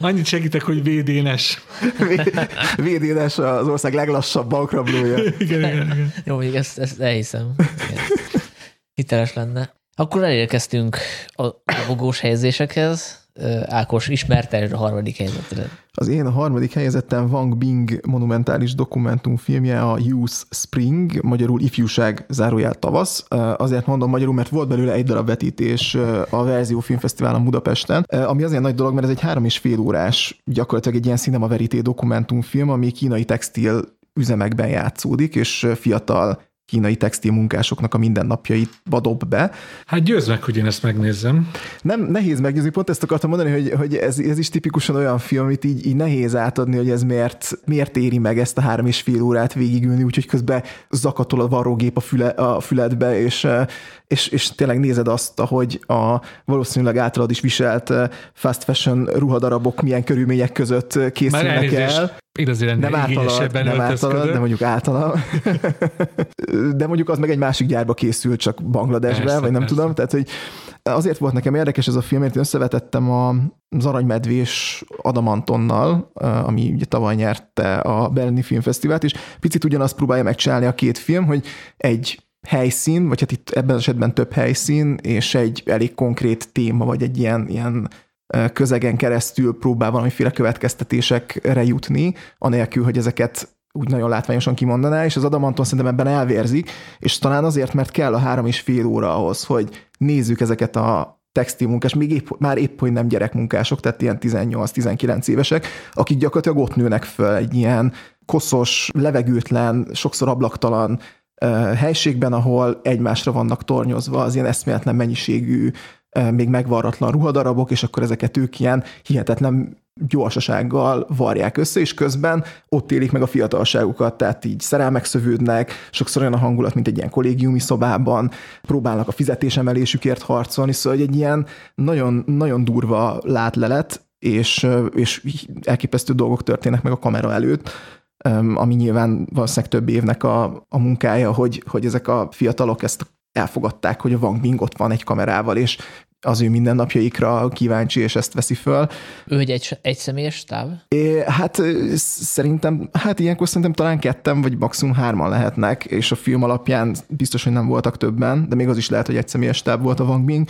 Annyit segítek, hogy védénes. Védénes az ország leglassabb bankrablója. Igen, igen, igen. Jó, mondjuk ezt, ezt elhiszem. Igen. Hiteles lenne. Akkor elérkeztünk a dobogós helyezésekhez. Ákos, ismerted a harmadik helyzetre. Az én harmadik helyezettem Wang Bing monumentális dokumentumfilmje, a Youth Spring, magyarul ifjúság zárójel tavasz. Azért mondom magyarul, mert volt belőle egy darab vetítés a Verzió Filmfesztiválon Budapesten, ami azért nagy dolog, mert ez egy három és fél órás, gyakorlatilag egy ilyen cinema verité dokumentumfilm, ami kínai textil üzemekben játszódik, és fiatal kínai textil munkásoknak a mindennapjait dob be. Hát győzd meg, hogy én ezt megnézzem. Nem, nehéz meggyőzni, pont ezt akartam mondani, hogy, hogy ez, ez is tipikusan olyan film, amit így, így nehéz átadni, hogy ez miért, miért éri meg ezt a három és fél órát végigülni, úgyhogy közben zakatol a varrógép a, füle, a füledbe, és, eh, és, és tényleg nézed azt, ahogy a valószínűleg általad is viselt eh, fast fashion ruhadarabok milyen körülmények között készülnek el. Azért ennél Nem általad, nem általad, de mondjuk általa. de mondjuk az meg egy másik gyárba készült, csak Bangladesben, vagy nem persze. tudom. Tehát, hogy azért volt nekem érdekes ez a film, mert én összevetettem a, az Aranymedvés Adamantonnal, ami ugye tavaly nyerte a Berlini Filmfesztivált, és picit ugyanazt próbálja megcsinálni a két film, hogy egy helyszín, vagy hát itt ebben az esetben több helyszín, és egy elég konkrét téma, vagy egy ilyen, ilyen közegen keresztül próbál valamiféle következtetésekre jutni, anélkül, hogy ezeket úgy nagyon látványosan kimondaná, és az Adamanton szerintem ebben elvérzik, és talán azért, mert kell a három és fél óra ahhoz, hogy nézzük ezeket a textilmunkás, még épp, már épp, hogy nem gyerekmunkások, tehát ilyen 18-19 évesek, akik gyakorlatilag ott nőnek föl egy ilyen koszos, levegőtlen, sokszor ablaktalan helységben, ahol egymásra vannak tornyozva az ilyen eszméletlen mennyiségű, még megvarratlan ruhadarabok, és akkor ezeket ők ilyen hihetetlen gyorsasággal varják össze, és közben ott élik meg a fiatalságukat, tehát így szerelmek szövődnek, sokszor olyan a hangulat, mint egy ilyen kollégiumi szobában, próbálnak a fizetésemelésükért harcolni, szóval egy ilyen nagyon, nagyon durva látlelet, és, és elképesztő dolgok történnek meg a kamera előtt, ami nyilván valószínűleg több évnek a, a munkája, hogy, hogy ezek a fiatalok ezt elfogadták, hogy a Wang Bing ott van egy kamerával, és az ő mindennapjaikra kíváncsi, és ezt veszi föl. Ő egy, egy, egy személyes táv? É, hát szerintem, hát ilyenkor szerintem talán ketten, vagy maximum hárman lehetnek, és a film alapján biztos, hogy nem voltak többen, de még az is lehet, hogy egy személyes táv volt a Wang Bing.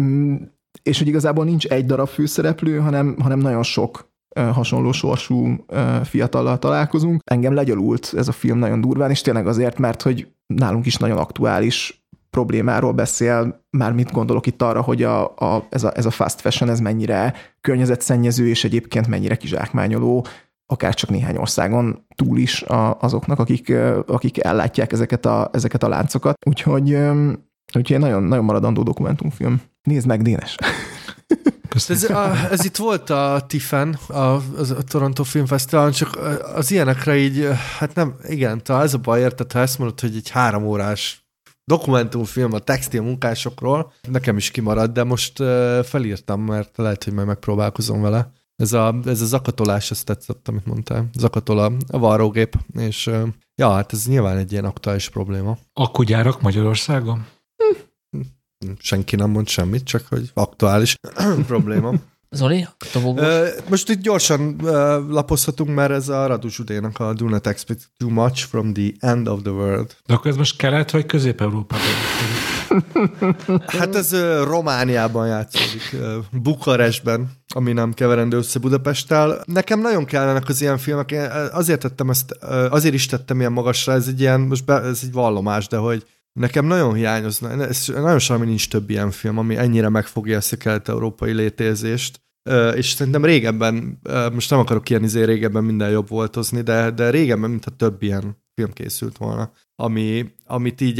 Mm, És hogy igazából nincs egy darab főszereplő, hanem, hanem nagyon sok hasonló sorsú fiatallal találkozunk. Engem legyalult ez a film nagyon durván, és tényleg azért, mert hogy nálunk is nagyon aktuális problémáról beszél, mármint gondolok itt arra, hogy a, a, ez, a, ez a fast fashion ez mennyire környezetszennyező, és egyébként mennyire kizsákmányoló, akár csak néhány országon túl is a, azoknak, akik, akik ellátják ezeket a, ezeket a láncokat. Úgyhogy, úgyhogy egy nagyon, nagyon maradandó dokumentumfilm. Nézd meg, Dénes! Köszönöm. Ez, a, ez itt volt a Tiffen, a, az, a Toronto Film Festivalon, csak az ilyenekre így, hát nem, igen, ta ez a baj, érted, ha ezt mondod, hogy egy három órás dokumentumfilm a textil munkásokról, nekem is kimarad, de most felírtam, mert lehet, hogy majd megpróbálkozom vele. Ez a, ez a zakatolás, ezt tetszett, amit mondtál. Zakatol a, a varrógép, és ja, hát ez nyilván egy ilyen aktuális probléma. Akkugyárak Magyarországon? Senki nem mond semmit, csak hogy aktuális probléma. Zoli, tobogós? Ö, Most itt gyorsan lapozhatunk, mert ez a Radu Zsudénak a Do Not Expect Too Much from the End of the World. De akkor ez most Kelet vagy Közép-Európában? Hát ez Romániában játszódik, Bukarestben, ami nem keverendő össze Budapesttel. Nekem nagyon kellenek az ilyen filmek, én azért tettem ezt, azért is tettem ilyen magasra, ez egy ilyen, most be, ez egy vallomás, de hogy nekem nagyon hiányozna, ez, nagyon sajnálom, nincs több ilyen film, ami ennyire megfogja ezt a kelet-európai létézést. És szerintem régebben, most nem akarok ilyen izé régebben minden jobb voltozni, de, de régebben, mintha több ilyen film készült volna, ami, amit így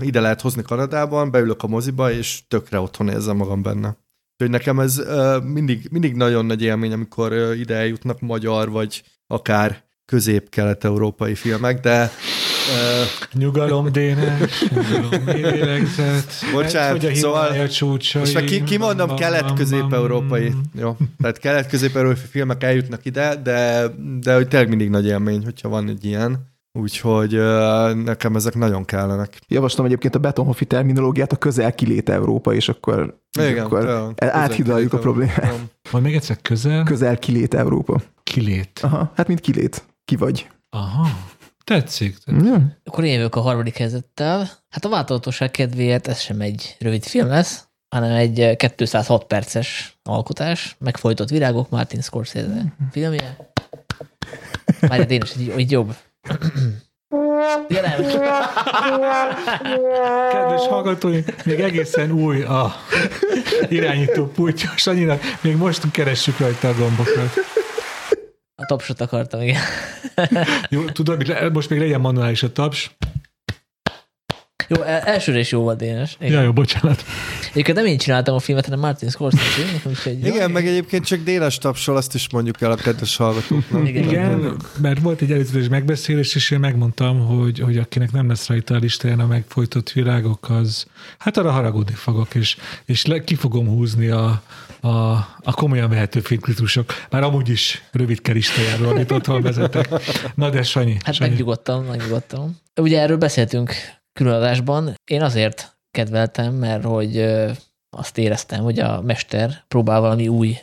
ide lehet hozni Kanadában, beülök a moziba, és tökre otthon érzem magam benne. Úgyhogy nekem ez mindig, mindig nagyon nagy élmény, amikor ide eljutnak magyar, vagy akár közép-kelet-európai filmek, de Nyugalom, Dénes, nyugalom, mélélegzet. Bocsánat, hogy a szóval csúcsai. most már ki, kimondom kelet-közép-európai, jó, tehát kelet-közép-európai filmek eljutnak ide, de, de hogy tényleg mindig nagy élmény, hogyha van egy ilyen. Úgyhogy nekem ezek nagyon kellenek. Javaslom egyébként a Betonhoffi terminológiát, a közel kilét Európa, és akkor, Igen, akkor ja, áthidaljuk a problémát. Majd még egyszer közel, Közel kilét Európa. kilét. Aha, hát mint kilét. Ki vagy. Aha, tetszik. tetszik. Ja. Akkor én jövök a harmadik helyzettel. Hát a változatosság kedvéért ez sem egy rövid film lesz, hanem egy 206 perces alkotás, megfojtott virágok, Martin Scorsese filmje. Várjál, én is így, így jobb. Ja, nem. Kedves hallgatói, még egészen új a irányító pultja Sanyinak, még most keressük rajta a gombokat. A tapsot akartam, igen. Jó, tudod, most még legyen manuális a taps. Jó, el- elsőre is jó volt Dénes. Igen. Ja, jó, bocsánat. Egyébként nem én csináltam a filmet, hanem Martin Scorsese. úgyhogy Igen, meg egyébként csak Dénes tapsol, azt is mondjuk el a kedves hallgatóknak. Igen. Igen, mert volt egy előzetes megbeszélés, és én megmondtam, hogy, hogy akinek nem lesz rajta a listáján a megfojtott virágok, az hát arra haragudni fogok, és, és le, ki fogom húzni a, a, a komolyan vehető filmkritikusok. Már amúgy is rövidke listájáról, amit otthon vezetek. Na de Sanyi, Hát Sanyi. megnyugodtam, megnyugodtam. Ugye erről beszéltünk különadásban. Én azért kedveltem, mert hogy azt éreztem, hogy a mester próbál valami új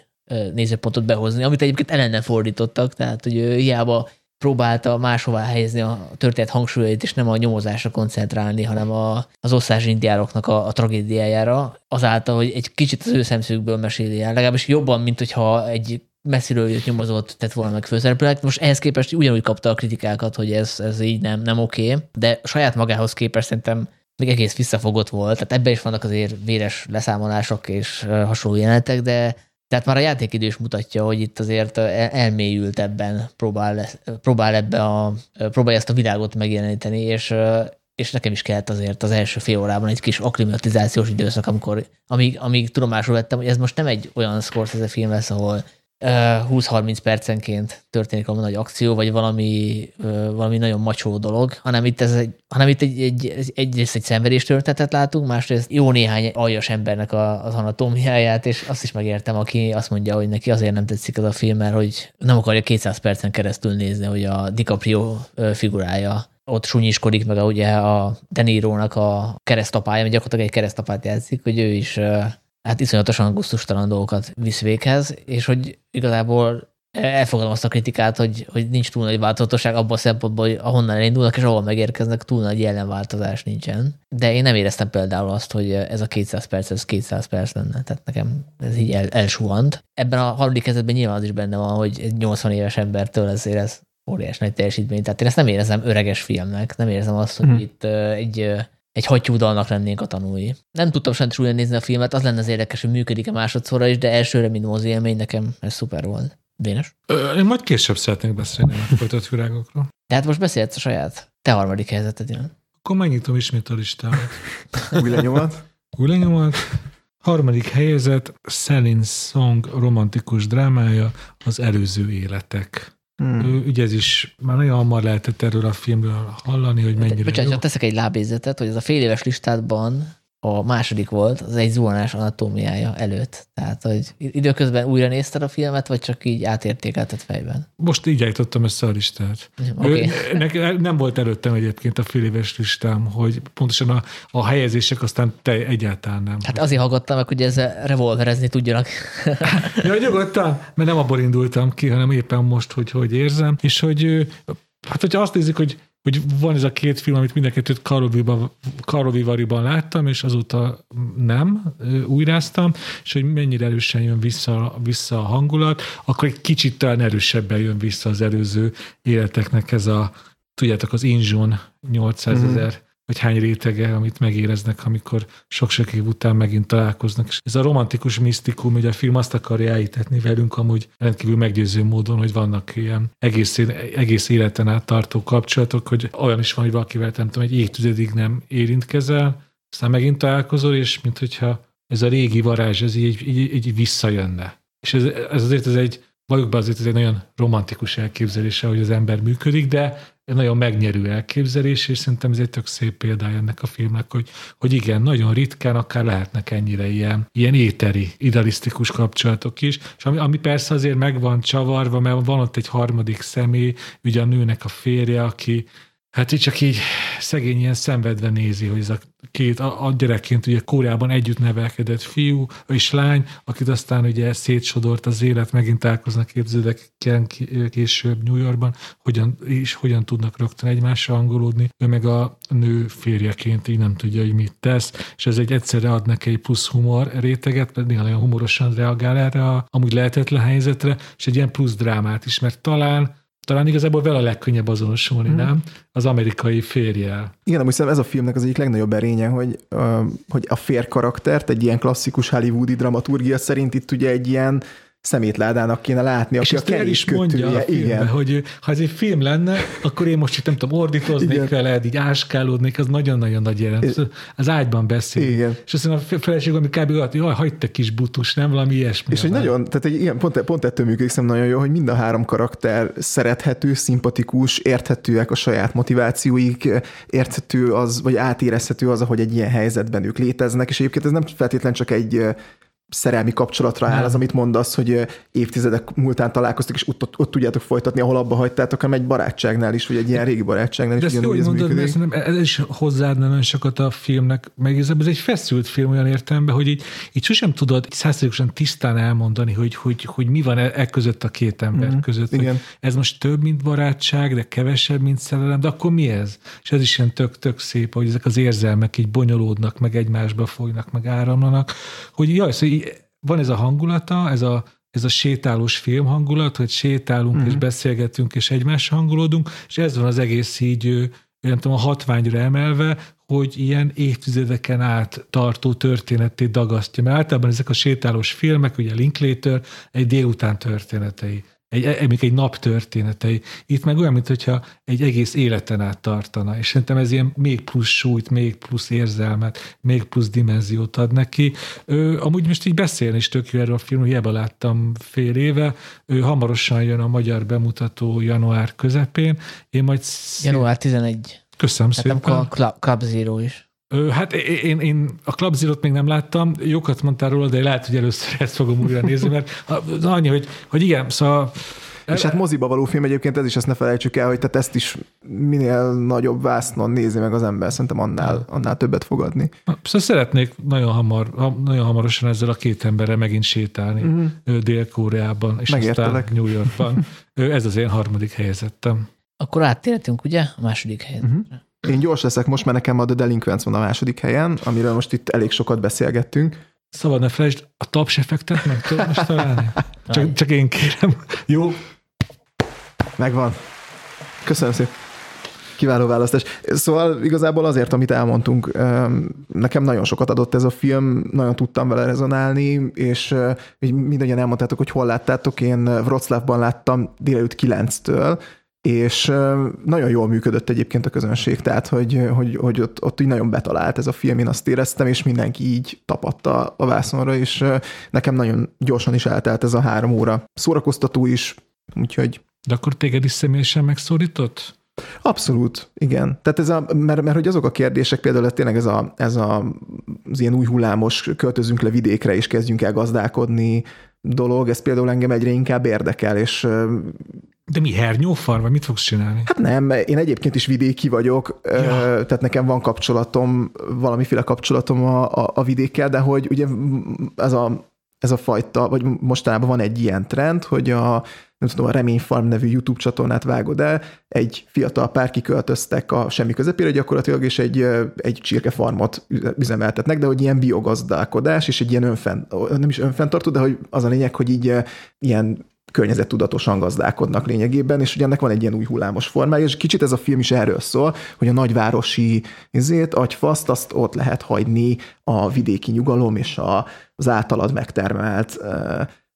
nézőpontot behozni, amit egyébként ellene fordítottak, tehát hogy hiába próbálta máshová helyezni a történet hangsúlyait, és nem a nyomozásra koncentrálni, hanem a, az osztás indiároknak a, a tragédiájára, azáltal, hogy egy kicsit az ő szemszögből meséli el, legalábbis jobban, mint hogyha egy messziről jött nyomozott tett volna meg főszereplőnek. Most ehhez képest ugyanúgy kapta a kritikákat, hogy ez, ez így nem, nem oké, okay, de saját magához képest szerintem még egész visszafogott volt, tehát ebben is vannak azért véres leszámolások és hasonló jelenetek, de tehát már a játékidő is mutatja, hogy itt azért el- elmélyült ebben, próbál, lesz- próbál ebbe a, próbálja ezt a világot megjeleníteni, és, és nekem is kellett azért az első fél órában egy kis akklimatizációs időszak, amikor, amíg, amíg tudomásul vettem, hogy ez most nem egy olyan Scorsese film lesz, ahol 20-30 percenként történik valami nagy akció, vagy valami, valami nagyon macsó dolog, hanem itt, ez egy, hanem itt egy, egy, egy, egyrészt egy szenvedéstörténetet látunk, másrészt jó néhány aljas embernek a, az anatómiáját, és azt is megértem, aki azt mondja, hogy neki azért nem tetszik ez a film, mert hogy nem akarja 200 percen keresztül nézni, hogy a DiCaprio figurája ott sunyiskodik, meg a, ugye a De a keresztapája, vagy gyakorlatilag egy keresztapát játszik, hogy ő is hát iszonyatosan gusztustalan dolgokat visz véghez, és hogy igazából elfogadom azt a kritikát, hogy, hogy nincs túl nagy változatosság abban a szempontból, hogy ahonnan elindulnak és ahol megérkeznek, túl nagy jelenváltozás nincsen. De én nem éreztem például azt, hogy ez a 200 perc, ez 200 perc lenne. Tehát nekem ez így el, elsuhant. Ebben a harmadik kezdetben nyilván az is benne van, hogy egy 80 éves embertől ezért ez óriás nagy teljesítmény. Tehát én ezt nem érzem öreges filmnek, nem érzem azt, hogy Mhm. itt egy egy hattyúdalnak lennénk a tanúi. Nem tudtam sem újra nézni a filmet, az lenne az érdekes, hogy működik-e másodszorra is, de elsőre, mint mozi élmény, nekem ez szuper volt. Dénes? Én majd később szeretnék beszélni a megfojtott virágokról. De hát most beszélhetsz a saját, te harmadik helyzeted jön. Akkor megnyitom ismét a listámat. Új lenyomat. Új lenyomat. Harmadik helyezett Celine Song romantikus drámája, az előző életek. Hmm. Ő, ugye ez is már nagyon hamar lehetett erről a filmről hallani, hogy mennyire Bocsánat, jó. csak teszek egy lábézetet, hogy ez a fél éves listádban a második volt, az egy zuhanás anatómiája előtt. Tehát, hogy időközben újra nézted a filmet, vagy csak így átértékelted fejben? Most így állítottam össze a listát. Okay. Ő- nek- Nem volt előttem egyébként a fél éves listám, hogy pontosan a, a helyezések aztán te egyáltalán nem. Hát azért hallgattam meg, hogy ezzel revolverezni tudjanak. Ja, nyugodtan, mert nem abból indultam ki, hanem éppen most, hogy hogy érzem, és hogy hát hogyha azt nézzük, hogy hogy van ez a két film, amit mind a kettőt Karlovy-Variban láttam, és azóta nem újráztam, és hogy mennyire erősen jön vissza, vissza a hangulat, akkor egy kicsit talán erősebben jön vissza az előző életeknek ez a, tudjátok, az Inzsón 800 ezer vagy hány rétege, amit megéreznek, amikor sok-sok év után megint találkoznak. És ez a romantikus misztikum, ugye a film azt akarja elhitetni velünk amúgy rendkívül meggyőző módon, hogy vannak ilyen egész, egész életen át tartó kapcsolatok, hogy olyan is van, hogy valakivel nem tudom, egy évtizedig nem érintkezel, aztán megint találkozol, és mint hogyha ez a régi varázs, ez így, így, így visszajönne. És ez, ez azért ez egy, valljuk be azért ez egy nagyon romantikus elképzelése, hogy az ember működik, de egy nagyon megnyerő elképzelés, és szerintem ez egy tök szép példája ennek a filmnek, hogy, hogy igen, nagyon ritkán akár lehetnek ennyire ilyen, ilyen éteri, idealisztikus kapcsolatok is, és ami, ami persze azért meg van csavarva, mert van ott egy harmadik személy, ugye a nőnek a férje, aki Hát így csak így szegény ilyen szenvedve nézi, hogy ez a két, a, a gyerekként ugye Kóreában együtt nevelkedett fiú és lány, akit aztán ugye szétsodort az élet, megint találkoznak képződek később New Yorkban, hogyan, és hogyan tudnak rögtön egymásra angolódni. Ő meg a nő férjeként így nem tudja, hogy mit tesz, és ez egy egyszerre ad neki egy plusz humor réteget, mert néha nagyon humorosan reagál erre a amúgy lehetetlen helyzetre, és egy ilyen plusz drámát is, mert talán talán igazából vele a legkönnyebb azonosulni, hmm. nem? Az amerikai férjel. Igen, amúgy szerintem ez a filmnek az egyik legnagyobb erénye, hogy, hogy a fér karaktert egy ilyen klasszikus hollywoodi dramaturgia szerint itt ugye egy ilyen szemétládának kéne látni, És aki a el is mondja a filmben, Igen. hogy ha ez egy film lenne, akkor én most itt nem tudom, ordítoznék Igen. veled, így áskálódnék, az nagyon-nagyon nagy jelent. Az ágyban beszél. Igen. És azt mondja, a feleség, ami kb. olyan, hogy jaj, hagyd te kis butus, nem valami ilyesmi. És hogy van. nagyon, tehát egy ilyen, pont, pont ettől működik szerintem nagyon jó, hogy mind a három karakter szerethető, szimpatikus, érthetőek a saját motivációik, érthető az, vagy átérezhető az, ahogy egy ilyen helyzetben ők léteznek, és egyébként ez nem feltétlen csak egy szerelmi kapcsolatra áll az, amit mondasz, hogy évtizedek múltán találkoztak, és ott, ott, ott tudjátok folytatni, ahol abba hagytátok, hanem egy barátságnál is, vagy egy ilyen régi barátságnál De is ezt jó, ugyanúgy hogy ez mondod, mert működik. szerintem ez is hozzáadna nagyon sokat a filmnek, meg igazából ez egy feszült film olyan értelemben, hogy így, így sosem tudod százszerűen tisztán elmondani, hogy, hogy, hogy mi van e, e között a két ember mm, között. igen. Ez most több, mint barátság, de kevesebb, mint szerelem, de akkor mi ez? És ez is ilyen tök-tök szép, hogy ezek az érzelmek így bonyolódnak, meg egymásba folynak, meg áramlanak, hogy jaj, szóval van ez a hangulata, ez a, ez a sétálós film hangulat, hogy sétálunk mm. és beszélgetünk és egymásra hangolódunk, és ez van az egész így, nem tudom, a hatványra emelve, hogy ilyen évtizedeken át tartó történetté dagasztja. Mert általában ezek a sétálós filmek, ugye Linklater, egy délután történetei, egy, egy, egy nap történetei. Itt meg olyan, mintha egy egész életen át tartana, és szerintem ez ilyen még plusz súlyt, még plusz érzelmet, még plusz dimenziót ad neki. Ö, amúgy most így beszélni is tök jó erről a filmről, hiába láttam fél éve, ő hamarosan jön a magyar bemutató január közepén, én majd szí- Január 11. Köszönöm Hát szépen. Club Zero is. Hát én, én, a Club Zero-t még nem láttam, jókat mondtál róla, de lehet, hogy először ezt fogom újra nézni, mert annyi, hogy, hogy igen, szóval És hát moziba való film egyébként ez is, ezt ne felejtsük el, hogy tehát ezt is minél nagyobb vásznon nézi meg az ember, szerintem annál, annál többet fogadni. Szóval szeretnék nagyon, hamar, ha- nagyon hamarosan ezzel a két emberrel megint sétálni uh-huh. Dél-Koreában, és Megértelek. aztán New Yorkban. Ez az én harmadik helyezettem. Akkor áttérhetünk, ugye, a második helyet. Mhm. Uh-huh. Én gyors leszek most, mert nekem a The Delinquents van a második helyen, amiről most itt elég sokat beszélgettünk. Szabad ne felejtsd, a taps effektet meg tudod most találni? Csak, csak én kérem. Jó, Megvan. Köszönöm szépen. Kiváló választás. Szóval igazából azért, amit elmondtunk, nekem nagyon sokat adott ez a film, nagyon tudtam vele rezonálni, és így mindannyian elmondtátok, hogy hol láttátok, én Wroclawban láttam délelőtt 9-től, és nagyon jól működött egyébként a közönség, tehát hogy, hogy, hogy ott, ott így nagyon betalált ez a film, én azt éreztem, és mindenki így tapadta a vászonra, és nekem nagyon gyorsan is eltelt ez a három óra. Szórakoztató is, úgyhogy de akkor téged is személyesen megszólított? Abszolút, igen. Tehát ez a, mert, mert hogy azok a kérdések, például tényleg ez, a, ez a, az ilyen új hullámos költözünk le vidékre és kezdjünk el gazdálkodni dolog, ez például engem egyre inkább érdekel, és De mi, hernyófar, vagy mit fogsz csinálni? hát nem, én egyébként is vidéki vagyok. Ja. tehát nekem van kapcsolatom, valamiféle kapcsolatom a, a, a vidékkel, de hogy ugye ez a, ez a fajta, vagy mostanában van egy ilyen trend, hogy a nem tudom, a Remény Farm nevű YouTube csatornát vágod el, egy fiatal pár kiköltöztek a semmi közepére gyakorlatilag, és egy, egy csirkefarmot üze- üzemeltetnek, de hogy ilyen biogazdálkodás, és egy ilyen önfent, nem is önfenntartó, de hogy az a lényeg, hogy így ilyen környezettudatosan gazdálkodnak lényegében, és ugye ennek van egy ilyen új hullámos formája, és kicsit ez a film is erről szól, hogy a nagyvárosi izét, agyfaszt, azt ott lehet hagyni a vidéki nyugalom és a, az általad megtermelt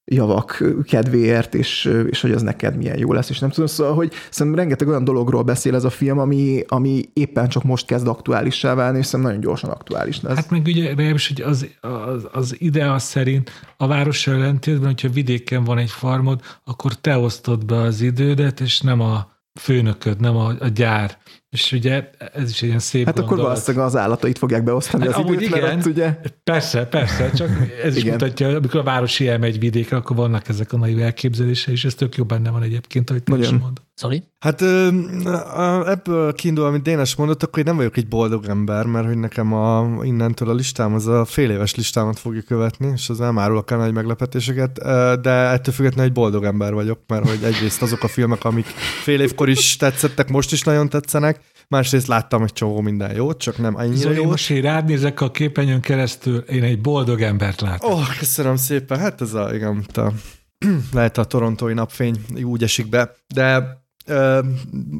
javak kedvéért, és, és hogy az neked milyen jó lesz, és nem tudom, szóval, hogy szerintem rengeteg olyan dologról beszél ez a film, ami, ami éppen csak most kezd aktuálissá válni, és szerintem nagyon gyorsan aktuális lesz. Hát meg ugye legalábbis, hogy az, az, az idea szerint a város ellentétben, hogyha vidéken van egy farmod, akkor te osztod be az idődet, és nem a főnököd, nem a, a gyár. És ugye ez is egy ilyen szép hát akkor gondolat. valószínűleg az állatait fogják beosztani Hát az amúgy időt, igen. ott ugye Persze, persze, csak ez is Igen. mutatja, amikor a városi elmegy vidékre, akkor vannak ezek a naiv elképzelése, és ez tök jó benne van egyébként, ahogy te is Nagyon. mondod. Zoli? Hát a- ebből kiindul, amit Dénes mondott, akkor én nem vagyok egy boldog ember, mert hogy nekem a, innentől a listám az a fél éves listámat fogja követni, és az nem árul akár nagy meglepetéseket, de ettől függetlenül egy boldog ember vagyok, mert hogy egyrészt azok a filmek, amik fél évkor is tetszettek, most is nagyon tetszenek, másrészt láttam egy csomó minden jót, csak nem annyira Zoli, jót. most én rád nézek a képernyőn keresztül, én egy boldog embert látom. Ó, oh, köszönöm szépen. Hát ez a, igen, a, lehet a torontói napfény úgy esik be, de ö,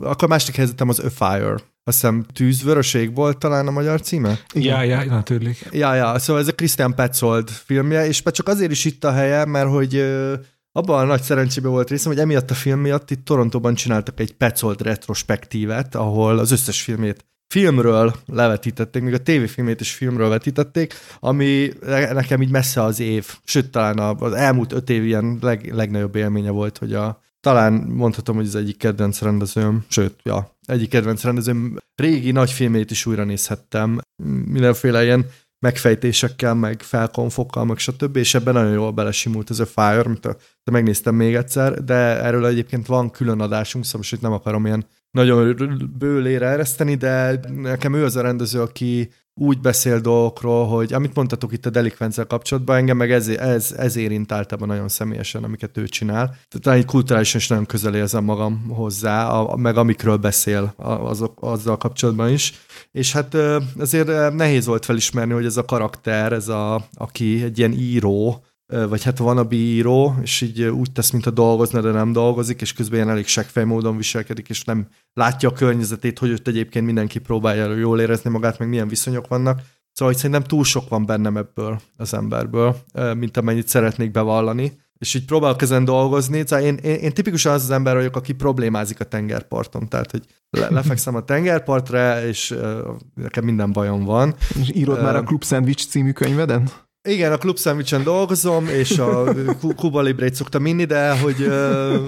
akkor a másik helyzetem az A Fire. Azt hiszem tűzvöröség volt talán a magyar címe? Ja, ja, na tűnik. Ja, ja, szóval ez a Christian Petzold filmje, és csak azért is itt a helye, mert hogy ö, abban a nagy szerencsébe volt részem, hogy emiatt a film miatt itt Torontóban csináltak egy Petzold retrospektívet, ahol az összes filmét filmről levetítették, még a tévéfilmét is filmről vetítették, ami nekem így messze az év, sőt talán az elmúlt öt év ilyen leg, legnagyobb élménye volt, hogy a, talán mondhatom, hogy az egyik kedvenc rendezőm, sőt, ja, egyik kedvenc rendezőm régi nagy filmét is újra nézhettem, mindenféle ilyen megfejtésekkel, meg felkonfokkal, meg stb. És ebben nagyon jól belesimult ez a Fire, amit de megnéztem még egyszer, de erről egyébként van külön adásunk, szóval most itt nem akarom ilyen nagyon bőlére ereszteni, de nekem ő az a rendező, aki úgy beszél dolgokról, hogy amit mondtatok itt a delikvenciál kapcsolatban, engem meg ez, ez, ez érint általában nagyon személyesen, amiket ő csinál. Tehát egy kulturálisan is nagyon közel érzem magam hozzá, a, meg amikről beszél azok, azzal kapcsolatban is. És hát azért nehéz volt felismerni, hogy ez a karakter, ez a, aki egy ilyen író, vagy hát van a bíró, és így úgy tesz, mint a dolgozna, de nem dolgozik, és közben ilyen elég seggfej módon viselkedik, és nem látja a környezetét, hogy ott egyébként mindenki próbálja jól érezni magát, meg milyen viszonyok vannak. Szóval hogy szerintem túl sok van bennem ebből az emberből, mint amennyit szeretnék bevallani. És így próbálok ezen dolgozni. Szóval én, én, én tipikusan az az ember vagyok, aki problémázik a tengerparton. Tehát, hogy le, lefekszem a tengerpartra, és uh, nekem minden bajom van. És írod uh, már a Club Sandwich című könyveden? Igen, a Club Sandwich-en dolgozom, és a Cuba Libre-t szoktam inni, de hogy,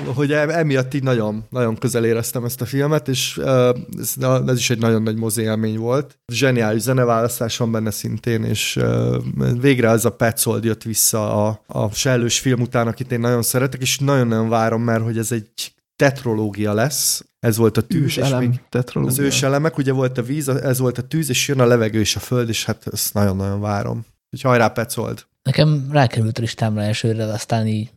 hogy emiatt így nagyon, nagyon közel éreztem ezt a filmet, és ez, ez is egy nagyon nagy mozi élmény volt. Zseniális zeneválasztás van benne szintén, és végre ez a Petzold jött vissza a, a sellős film után, akit én nagyon szeretek, és nagyon-nagyon várom, mert hogy ez egy tetrológia lesz, ez volt a tűz, ős elem, még az ős elemek, ugye volt a víz, ez volt a tűz, és jön a levegő és a föld, és hát ezt nagyon-nagyon várom. Úgyhogy hajrá, Petzold! Nekem rákerült listámra elsőre, aztán így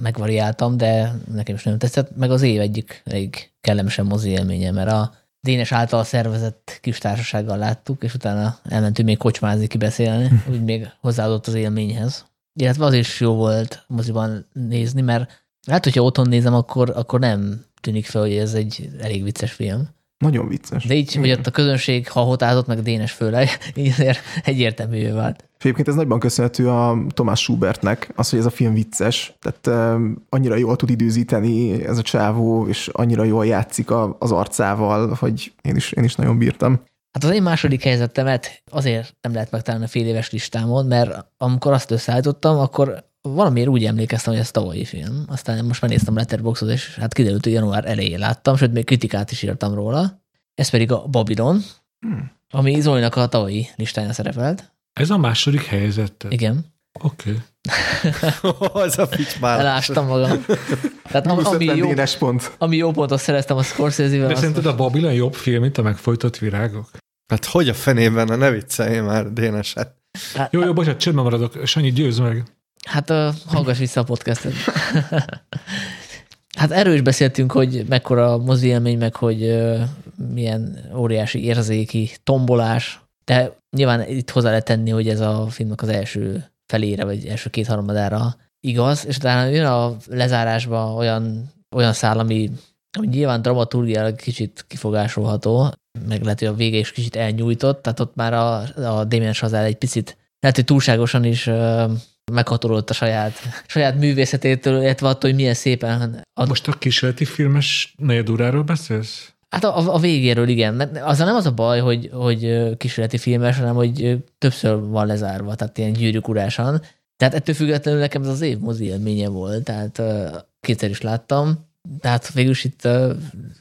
megvariáltam, de nekem is nagyon tetszett, meg az év egyik elég kellemesen mozi élménye, mert a Dénes által szervezett kis társasággal láttuk, és utána elmentünk még kocsmázni, kibeszélni, úgy még hozzáadott az élményhez. Illetve az is jó volt moziban nézni, mert hát, hogyha otthon nézem, akkor, akkor nem tűnik fel, hogy ez egy elég vicces film. Nagyon vicces. De így, hogy ott a közönség hahotázott, meg Dénes főleg, így azért egyértelművé vált. Egyébként ez nagyban köszönhető a Tomás Schubertnek, az, hogy ez a film vicces, tehát um, annyira jól tud időzíteni ez a csávó, és annyira jól játszik a, az arcával, hogy én is, én is nagyon bírtam. Hát az én második helyzetemet azért nem lehet megtalálni a fél éves listámon, mert amikor azt összeállítottam, akkor valamiért úgy emlékeztem, hogy ez tavalyi film. Aztán most már néztem Letterboxot, és hát kiderült, hogy január elején láttam, sőt, még kritikát is írtam róla. Ez pedig a Babylon, hmm. ami Zolinak a tavalyi listáján szerepelt. Ez a második helyzet. Igen. Oké. Okay. ez a pitch már. Elástam magam. Tehát ami, ami, jó, pont. ami jó pontot szereztem a Scorsese-vel. De szerinted a Babylon jobb film, mint a megfojtott virágok? Hát hogy a fenében, ne viccelj már, Déneset. Hát, jó, jó, bocsánat, csöndben maradok. Sanyi, győz meg. Hát uh, hallgass vissza a podcastet. hát erről is beszéltünk, hogy mekkora mozi élmény, meg hogy milyen óriási érzéki tombolás, de nyilván itt hozzá lehet tenni, hogy ez a filmnek az első felére, vagy első kétharmadára igaz, és utána jön a lezárásba olyan, olyan szál, ami, ami nyilván dramaturgiára kicsit kifogásolható, meg lehet, hogy a vége is kicsit elnyújtott, tehát ott már a, a Damien Chazelle egy picit, lehet, hogy túlságosan is meghatolott a saját, saját művészetétől, illetve attól, hogy milyen szépen... Ad... Most a kísérleti filmes negyeduráról beszélsz? Hát a, a végéről igen. Azzal nem az a baj, hogy, hogy kísérleti filmes, hanem hogy többször van lezárva, tehát ilyen gyűrűk urásan. Tehát ettől függetlenül nekem ez az év mozi élménye volt, tehát kétszer is láttam. Tehát végülis itt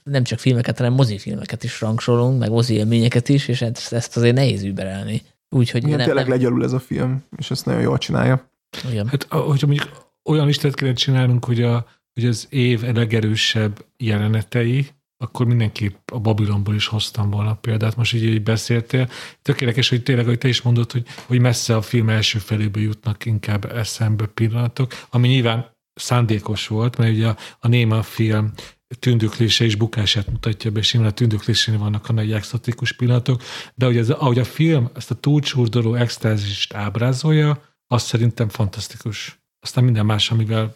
nem csak filmeket, hanem mozifilmeket is rangsolunk, meg mozi élményeket is, és ezt, ezt azért nehéz überelni. Úgyhogy Igen, nem, tényleg nem... legyalul ez a film, és ezt nagyon jól csinálja. Igen. Hát, hogyha mondjuk olyan listát kellene csinálnunk, hogy, a, hogy az év legerősebb jelenetei, akkor mindenképp a Babilonból is hoztam volna példát, most így, így beszéltél. Tökéletes, hogy tényleg, hogy te is mondod, hogy, hogy messze a film első felébe jutnak inkább eszembe pillanatok, ami nyilván szándékos volt, mert ugye a, a Néma film tündöklése és bukását mutatja be, és a tündöklésén vannak a nagy exotikus pillanatok, de hogy ez, ahogy a film ezt a túlcsúrdoló extázist ábrázolja, az szerintem fantasztikus. Aztán minden más, amivel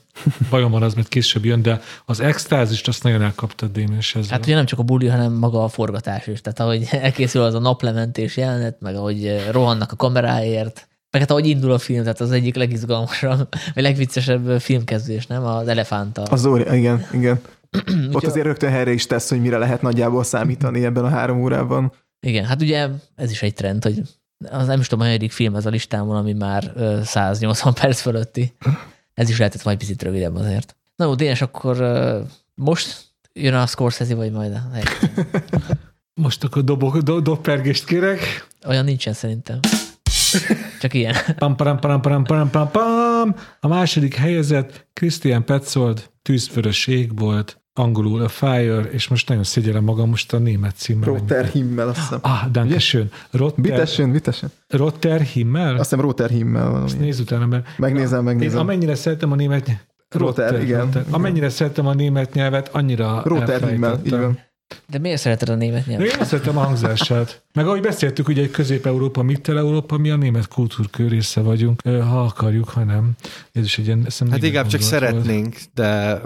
bajom van, az majd később jön, de az extázist azt nagyon elkapta a Démés ezzel. Hát ugye nem csak a buli, hanem maga a forgatás is. Tehát ahogy elkészül az a naplementés jelenet, meg ahogy rohannak a kameráért, Meg hát ahogy indul a film, tehát az egyik legizgalmasabb, vagy legviccesebb filmkezdés, nem? Az elefánta. Az óri, igen, igen. Ott azért rögtön helyre is tesz, hogy mire lehet nagyjából számítani ebben a három órában. Igen, hát ugye ez is egy trend, hogy az nem is tudom, a hanyadik film ez a listámon, ami már 180 perc fölötti. Ez is lehetett majd picit rövidebb azért. Na jó, Dénes, akkor most jön a Scorsese, vagy majd a Most akkor dobok, do, dobpergést kérek. Olyan nincsen szerintem. Csak ilyen. Pam, pam, pam, pam, pam, pam, pam. A második helyezett Christian Petzold, Tűzvörös égbolt, angolul a Fire, és most nagyon szégyellem magam most a német címmel. Rotter Himmel, azt hiszem. Ah, danke schön. Rotter, Bitteschön, bitteschön. Rotter Himmel? Azt hiszem Rotter Himmel valami. Ezt nézz utána, mert... Megnézem, megnézem. Én amennyire szeretem a német nyelvet, Rotter, Rotter, igen, Rotter. Amennyire szeretem a német nyelvet, annyira Rotter Himmel, így van. De miért szereted a német nyelvet? Én szeretem a hangzását. Meg ahogy beszéltük, ugye egy Közép-Európa, Mittel-Európa, mi a német kultúrkör része vagyunk, ha akarjuk, ha nem. Ez is egy ilyen, Hát inkább csak szeretnénk, volt. de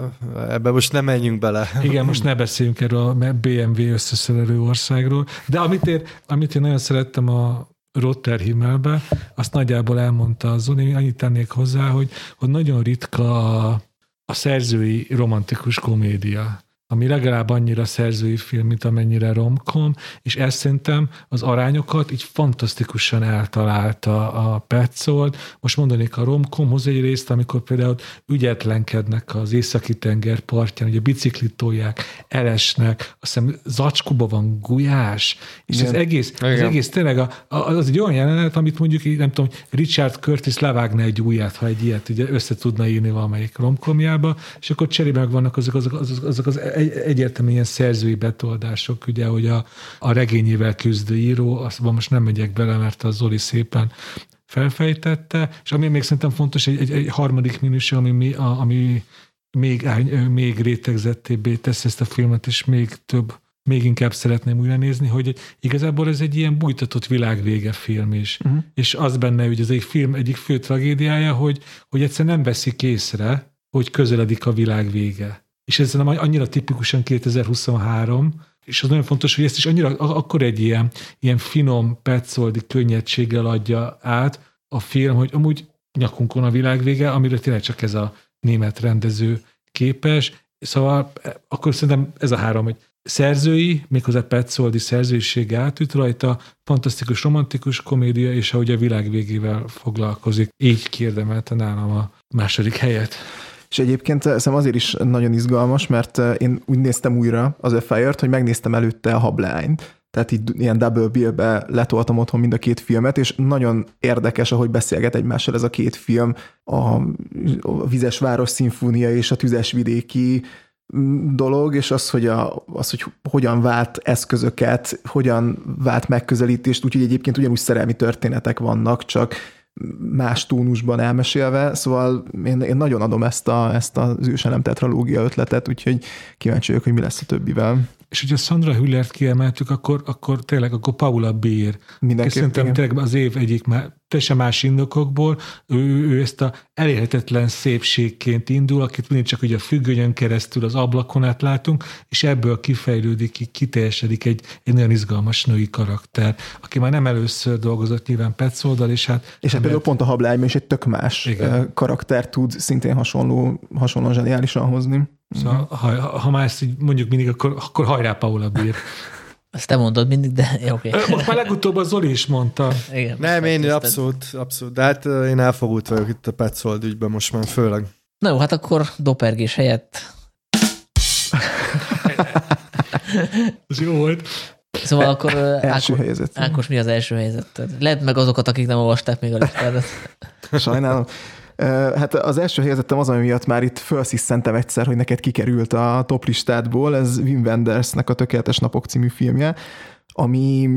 ebbe most nem menjünk bele. Igen, most ne beszéljünk erről a BMW összeszerelő országról. De amit én, amit én nagyon szerettem a Rotterhimmelbe, azt nagyjából elmondta a Zoni, annyit tennék hozzá, hogy, hogy nagyon ritka a, a szerzői romantikus komédia ami legalább annyira szerzői film, mint amennyire romkom, és ezt szerintem az arányokat így fantasztikusan eltalálta a Petzold. Most mondanék a romkomhoz egy részt, amikor például ügyetlenkednek az északi tenger partján, ugye biciklit tolják, elesnek, azt hiszem zacskóban van gulyás, és Igen. az egész, Igen. az egész tényleg a, az egy olyan jelenet, amit mondjuk, nem tudom, Richard Curtis levágna egy ujját, ha egy ilyet ugye össze tudna írni valamelyik romkomjába, és akkor cserébe vannak azok, azok, azok, azok az egy, egyértelműen ilyen szerzői betoldások, ugye, hogy a, a regényével küzdő író, azt most nem megyek bele, mert az Zoli szépen felfejtette, és ami még szerintem fontos, egy, egy, egy harmadik minőség, ami, a, ami még, még rétegzettébbé tesz ezt a filmet, és még több, még inkább szeretném újra nézni, hogy igazából ez egy ilyen bújtatott világvége film is. Uh-huh. És az benne, hogy ez egy film egyik fő tragédiája, hogy, hogy egyszer nem veszik észre, hogy közeledik a világ vége és ez nem annyira tipikusan 2023, és az nagyon fontos, hogy ezt is annyira akkor egy ilyen, ilyen finom, petszoldi könnyedséggel adja át a film, hogy amúgy nyakunkon a világ vége, amire tényleg csak ez a német rendező képes. Szóval akkor szerintem ez a három, hogy szerzői, méghozzá Petszoldi szerzőisége átüt rajta, fantasztikus romantikus komédia, és ahogy a világ végével foglalkozik. Így kérdemelte nálam a második helyet. És egyébként szerintem azért is nagyon izgalmas, mert eh, én úgy néztem újra az Fire-t, hogy megnéztem előtte a Hablányt, tehát így ilyen double bill-be letoltam otthon mind a két filmet, és nagyon érdekes, ahogy beszélget egymással ez a két film, a, a Vizes Város szimfónia és a Tüzes vidéki mm, dolog, és az, hogy, a, az, hogy hogyan vált eszközöket, hogyan vált megközelítést, úgyhogy egyébként ugyanúgy szerelmi történetek vannak, csak más tónusban elmesélve, szóval én, én nagyon adom ezt, a, ezt az ősenem tetralógia ötletet, úgyhogy kíváncsi vagyok, hogy mi lesz a többivel. És hogyha Sandra Hüllert kiemeltük, akkor, akkor tényleg akkor Paula Beer. Mindenképp. Szerintem tényleg az év egyik már teljesen más indokokból, ő, ő ezt a elérhetetlen szépségként indul, akit mindig csak ugye a függönyön keresztül az ablakon át látunk, és ebből kifejlődik, kiteljesedik egy, egy nagyon izgalmas női karakter, aki már nem először dolgozott nyilván Petszoldal, és hát... És hát például pont a hablány is egy tök más Igen. karakter tud szintén hasonló, hasonlóan zseniálisan hozni. Szóval, ha, ha már ezt így mondjuk mindig, akkor, akkor hajrá Paula Bír. Ezt te mondod mindig, de oké. Okay. Most már legutóbb a Zoli is mondta. Igen, Nem, én abszolút, abszolút. De hát én elfogult vagyok itt a Petzold ügyben most már főleg. Na jó, hát akkor dopergés helyett. Ez jó volt. Szóval akkor első Ákos, helyzet. Ákos, mi az első helyzet? Lehet meg azokat, akik nem olvasták még a listádat. Sajnálom. Hát az első helyezettem az, ami miatt már itt felsziszentem egyszer, hogy neked kikerült a top listádból, ez Wim Wendersnek a Tökéletes Napok című filmje, ami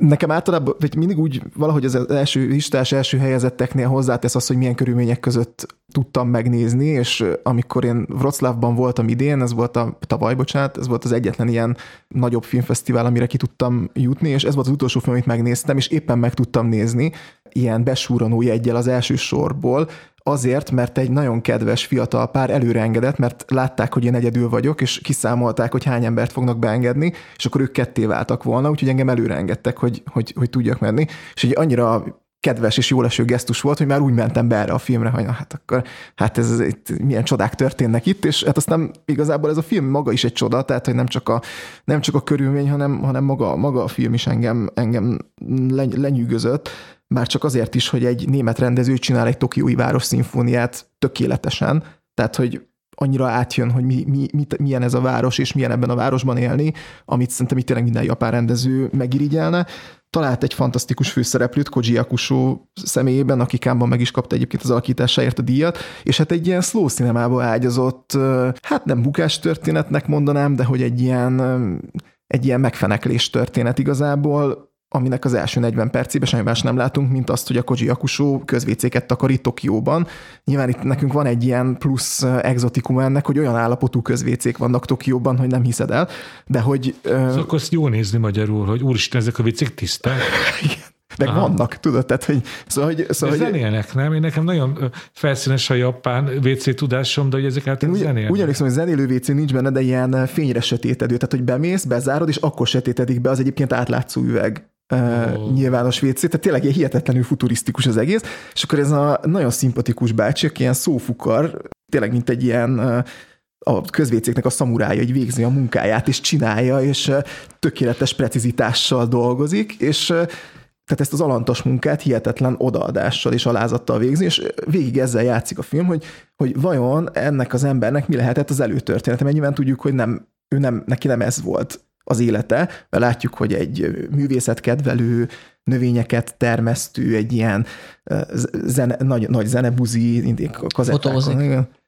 Nekem általában, vagy mindig úgy valahogy az első listás első helyezetteknél hozzátesz az, hogy milyen körülmények között tudtam megnézni, és amikor én Wroclawban voltam idén, ez volt a tavaly, bocsánat, ez volt az egyetlen ilyen nagyobb filmfesztivál, amire ki tudtam jutni, és ez volt az utolsó film, amit megnéztem, és éppen meg tudtam nézni, ilyen besúranó jegyel az első sorból, Azért, mert egy nagyon kedves fiatal pár előreengedett, mert látták, hogy én egyedül vagyok, és kiszámolták, hogy hány embert fognak beengedni, és akkor ők ketté váltak volna, úgyhogy engem előreengedtek, hogy, hogy, hogy tudjak menni. És egy annyira kedves és jóleső gesztus volt, hogy már úgy mentem be erre a filmre, hogy na, hát akkor hát ez, ez itt, milyen csodák történnek itt, és hát aztán igazából ez a film maga is egy csoda, tehát hogy nem csak a, nem csak a körülmény, hanem, hanem maga, maga a film is engem, engem lenyűgözött, már csak azért is, hogy egy német rendező csinál egy tokiói város szimfóniát tökéletesen, tehát hogy annyira átjön, hogy mi, mi, mit, milyen ez a város, és milyen ebben a városban élni, amit szerintem itt tényleg minden japán rendező megirigyelne. Talált egy fantasztikus főszereplőt Koji Yakusho személyében, aki Kámban meg is kapta egyébként az alakításáért a díjat, és hát egy ilyen slow cinemába ágyazott, hát nem bukás történetnek mondanám, de hogy egy ilyen, egy ilyen megfeneklés történet igazából, aminek az első 40 percében semmi más nem látunk, mint azt, hogy a Koji Yakusho közvécéket takarít Tokióban. Nyilván itt nekünk van egy ilyen plusz exotikum ennek, hogy olyan állapotú közvécék vannak Tokióban, hogy nem hiszed el, de hogy... Szóval akkor azt jó nézni magyarul, hogy úristen, ezek a vécék tiszták. Meg Aha. vannak, tudod, tehát, hogy... Szóval, hogy, szóval, hogy zenélnek, nem? Én nekem nagyon felszínes a japán WC tudásom, de hogy ezek által zenélnek. Úgy emlékszem, hogy zenélő WC nincs benne, de ilyen fényre sötétedő, tehát hogy bemész, bezárod, és akkor sötétedik be az egyébként átlátszó üveg oh. nyilvános WC, tehát tényleg ilyen hihetetlenül futurisztikus az egész, és akkor ez a nagyon szimpatikus bácsi, aki ilyen szófukar, tényleg mint egy ilyen a közvécéknek a szamurája, hogy végzi a munkáját, és csinálja, és tökéletes precizitással dolgozik, és tehát ezt az alantas munkát hihetetlen odaadással és alázattal végzi, és végig ezzel játszik a film, hogy, hogy vajon ennek az embernek mi lehetett az előtörténete, mert nyilván tudjuk, hogy nem, ő nem, neki nem ez volt az élete, mert látjuk, hogy egy művészetkedvelő, növényeket termesztő, egy ilyen zene, nagy, nagy zenebuzi, fotózik.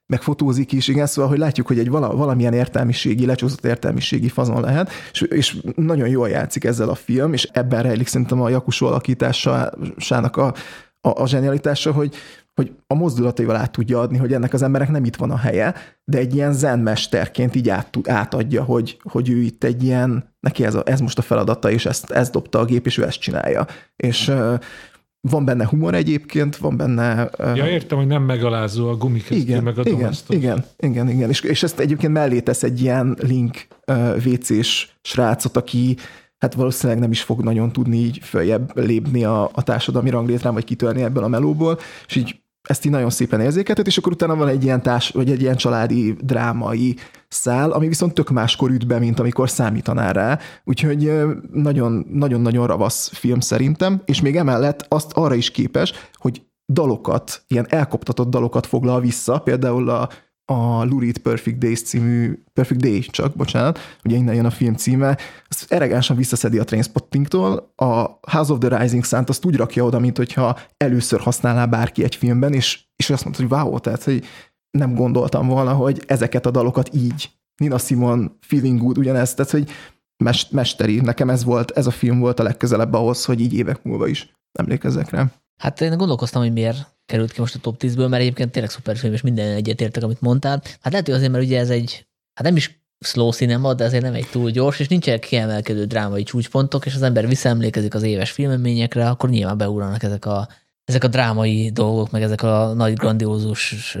meg fotózik is, igen, szóval, hogy látjuk, hogy egy vala, valamilyen értelmiségi, lecsúszott értelmiségi fazon lehet, és, és nagyon jól játszik ezzel a film, és ebben rejlik szerintem a Jakusó alakításának a, a, a zsenialitása, hogy, hogy a mozdulataival át tudja adni, hogy ennek az emberek nem itt van a helye, de egy ilyen zenmesterként így át, átadja, hogy, hogy ő itt egy ilyen, neki ez, a, ez most a feladata, és ezt, ezt dobta a gép, és ő ezt csinálja. És van benne humor egyébként, van benne... Ja, értem, hogy nem megalázó a gumikeztő, igen, meg a igen, igen, igen, igen, és, és ezt egyébként mellé tesz egy ilyen link uh, WC-s srácot, aki hát valószínűleg nem is fog nagyon tudni így följebb lépni a, a társadalmi ranglétrán, vagy kitörni ebből a melóból, és így ezt így nagyon szépen érzékeltet, és akkor utána van egy ilyen társ, vagy egy ilyen családi drámai szál, ami viszont tök máskor üt be, mint amikor számítaná rá. Úgyhogy nagyon-nagyon ravasz film szerintem, és még emellett azt arra is képes, hogy dalokat, ilyen elkoptatott dalokat foglal vissza, például a a Lurid Perfect Days című, Perfect Day csak, bocsánat, ugye innen jön a film címe, azt elegánsan visszaszedi a Trainspottingtól, a House of the Rising Sun-t azt úgy rakja oda, mint hogyha először használná bárki egy filmben, és, és azt mondta, hogy wow, tehát, hogy nem gondoltam volna, hogy ezeket a dalokat így. Nina Simon, Feeling Good, ugyanezt, tehát, hogy mesteri. Nekem ez volt, ez a film volt a legközelebb ahhoz, hogy így évek múlva is emlékezzek rá. Hát én gondolkoztam, hogy miért került ki most a top 10-ből, mert egyébként tényleg szuper film, és minden egyetértek, amit mondtál. Hát lehet, hogy azért, mert ugye ez egy, hát nem is slow cinema, de azért nem egy túl gyors, és nincsenek kiemelkedő drámai csúcspontok, és az ember visszaemlékezik az éves filmeményekre, akkor nyilván beugranak ezek a, ezek a drámai dolgok, meg ezek a nagy grandiózus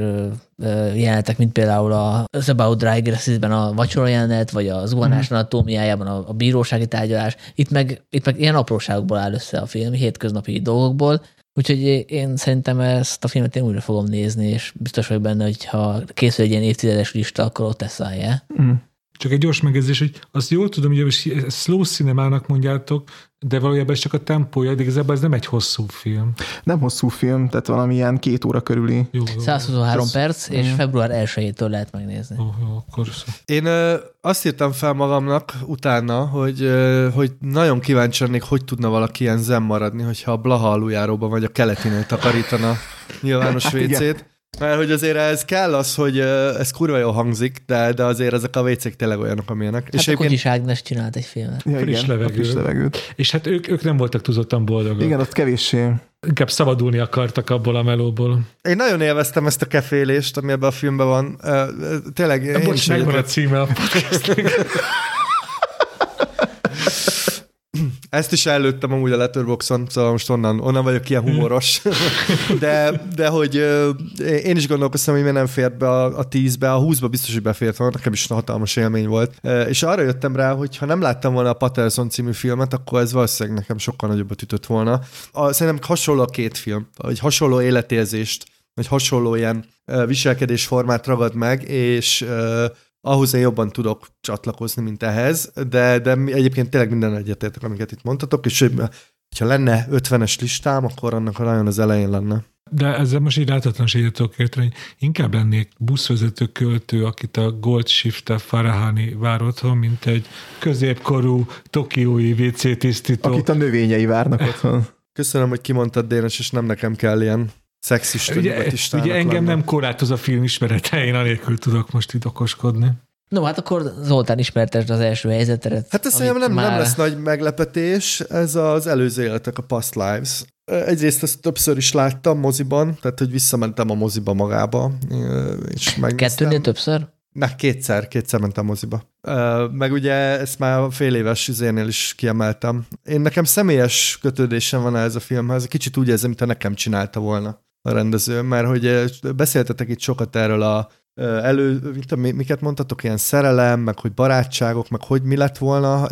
jelenetek, mint például a The About Dry a vacsora jelenet, vagy a zuhanás mm. anatómiájában a, a bírósági tárgyalás. Itt meg, itt meg ilyen apróságokból áll össze a film, hétköznapi dolgokból, Úgyhogy én szerintem ezt a filmet én újra fogom nézni, és biztos vagyok benne, hogy ha készül egy ilyen évtizedes lista, akkor ott lesz állja. Mm. Csak egy gyors megjegyzés, hogy azt jól tudom, hogy slow cinemának mondjátok, de valójában ez csak a tempója, de igazából ez nem egy hosszú film. Nem hosszú film, tehát valamilyen két óra körüli. Jó, jó, 123 ez, perc, és jó. február 1-től lehet megnézni. Jó, jó, akkor Én ö, azt írtam fel magamnak utána, hogy, ö, hogy nagyon kíváncsi lennék, hogy tudna valaki ilyen zen maradni, hogyha a Blaha aluljáróban vagy a keletinél takarítana nyilvános hát vécét. Mert hogy azért ez kell az, hogy ez kurva jó hangzik, de, de azért ezek a WC-k tényleg olyanok, amilyenek. Hát és a Kogyis Ágnes csinált egy filmet. Ja, friss, igen, levegő. friss levegőt. És hát ők, ők nem voltak túlzottan boldogok. Igen, ott kevéssé. Inkább szabadulni akartak abból a melóból. Én nagyon élveztem ezt a kefélést, ami ebben a filmben van. Tényleg... Bocs, megvan a címe a podcastnek. Ezt is előttem amúgy a Letterboxon, szóval most onnan, onnan vagyok ilyen humoros. de, de hogy én is gondolkoztam, hogy miért nem fért be a, a tízbe, a húszba biztos, hogy befért volna, nekem is hatalmas élmény volt. És arra jöttem rá, hogy ha nem láttam volna a Patterson című filmet, akkor ez valószínűleg nekem sokkal nagyobbat ütött volna. A, szerintem hasonló a két film, vagy hasonló életérzést, vagy hasonló ilyen viselkedésformát ragad meg, és ahhoz én jobban tudok csatlakozni, mint ehhez, de, de egyébként tényleg minden egyetértek, amiket itt mondtatok, és ha lenne 50-es listám, akkor annak a nagyon az elején lenne. De ezzel most így láthatatlanséget tudok érteni, hogy inkább lennék buszvezető költő, akit a Gold shift Farahani vár otthon, mint egy középkorú tokiói WC tisztító. Akit a növényei várnak otthon. Köszönöm, hogy kimondtad Dénes, és nem nekem kell ilyen szexista ugye, ugye engem lenni. nem korlátoz a film ismerete, én anélkül tudok most itt okoskodni. No, hát akkor Zoltán ismertesd az első helyzetet. Hát ez szerintem nem, már... nem lesz nagy meglepetés, ez az előző életek, a Past Lives. Egyrészt ezt többször is láttam moziban, tehát hogy visszamentem a moziba magába, és megnéztem. Kettőnél többször? Na, kétszer, kétszer mentem moziba. Meg ugye ezt már fél éves üzénél is kiemeltem. Én nekem személyes kötődésem van ez a filmhez, kicsit úgy érzem, mintha nekem csinálta volna a rendező, mert hogy beszéltetek itt sokat erről a elő, mit, miket mondtatok, ilyen szerelem, meg hogy barátságok, meg hogy mi lett volna,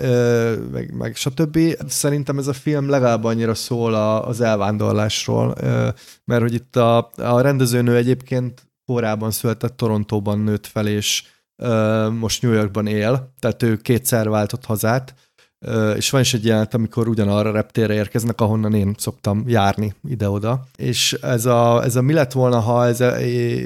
meg, meg stb. Szerintem ez a film legalább annyira szól az elvándorlásról, mert hogy itt a, a rendezőnő egyébként korábban született, Torontóban nőtt fel, és most New Yorkban él, tehát ő kétszer váltott hazát, és van is egy jelent, amikor ugyanarra a reptérre érkeznek, ahonnan én szoktam járni ide-oda. És ez a, ez a mi lett volna, ha ez a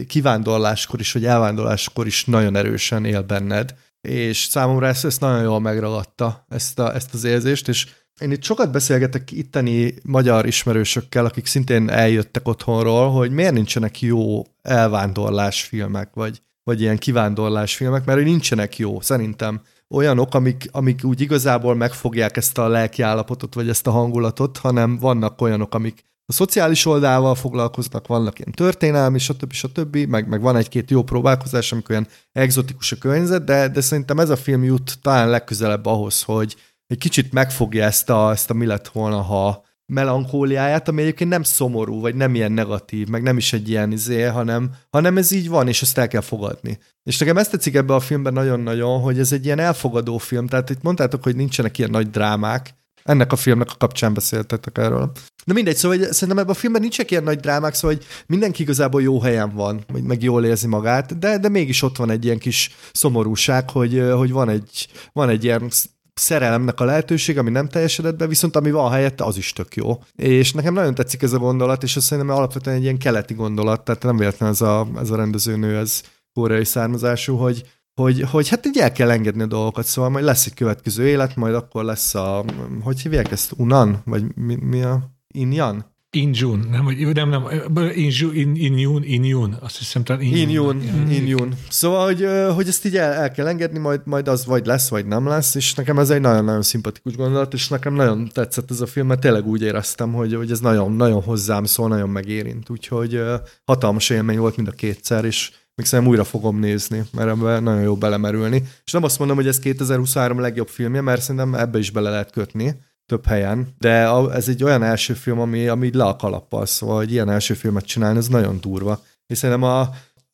kivándorláskor is, vagy elvándorláskor is nagyon erősen él benned, és számomra ezt, ezt nagyon jól megragadta, ezt, a, ezt az érzést, és én itt sokat beszélgetek itteni magyar ismerősökkel, akik szintén eljöttek otthonról, hogy miért nincsenek jó elvándorlás filmek, vagy, vagy ilyen kivándorlás filmek, mert hogy nincsenek jó, szerintem olyanok, amik, amik úgy igazából megfogják ezt a lelkiállapotot, vagy ezt a hangulatot, hanem vannak olyanok, amik a szociális oldalával foglalkoznak, vannak ilyen történelmi, stb. stb., meg, meg van egy-két jó próbálkozás, amikor olyan egzotikus a környezet, de, de szerintem ez a film jut talán legközelebb ahhoz, hogy egy kicsit megfogja ezt a, ezt a mi lett volna, ha melankóliáját, ami egyébként nem szomorú, vagy nem ilyen negatív, meg nem is egy ilyen izé, hanem, hanem ez így van, és ezt el kell fogadni. És nekem ezt tetszik ebbe a filmben nagyon-nagyon, hogy ez egy ilyen elfogadó film, tehát itt mondtátok, hogy nincsenek ilyen nagy drámák, ennek a filmnek a kapcsán beszéltetek erről. De mindegy, szóval hogy szerintem ebben a filmben nincsenek ilyen nagy drámák, szóval hogy mindenki igazából jó helyen van, vagy meg jól érzi magát, de, de mégis ott van egy ilyen kis szomorúság, hogy, hogy van, egy, van egy ilyen szerelemnek a lehetőség, ami nem teljesedett be, viszont ami van helyette, az is tök jó. És nekem nagyon tetszik ez a gondolat, és azt szerintem alapvetően egy ilyen keleti gondolat, tehát nem véletlen ez a, ez a rendezőnő, ez koreai származású, hogy, hogy, hogy hát így el kell engedni a dolgokat, szóval majd lesz egy következő élet, majd akkor lesz a, hogy hívják ezt, Unan? Vagy mi, mi a Inyan? In June, nem, nem, nem, in, in, in June, in June, azt hiszem, talán in, in June. In June. Szóval, hogy, hogy ezt így el, el kell engedni, majd, majd az vagy lesz, vagy nem lesz, és nekem ez egy nagyon-nagyon szimpatikus gondolat, és nekem nagyon tetszett ez a film, mert tényleg úgy éreztem, hogy, hogy ez nagyon, nagyon hozzám szól, nagyon megérint, úgyhogy hatalmas élmény volt mind a kétszer, és még szerintem újra fogom nézni, mert ebben nagyon jó belemerülni. És nem azt mondom, hogy ez 2023 legjobb filmje, mert szerintem ebbe is bele lehet kötni, több helyen, de ez egy olyan első film, ami, ami le a kalappal, szóval hogy ilyen első filmet csinálni, ez nagyon durva. És szerintem a,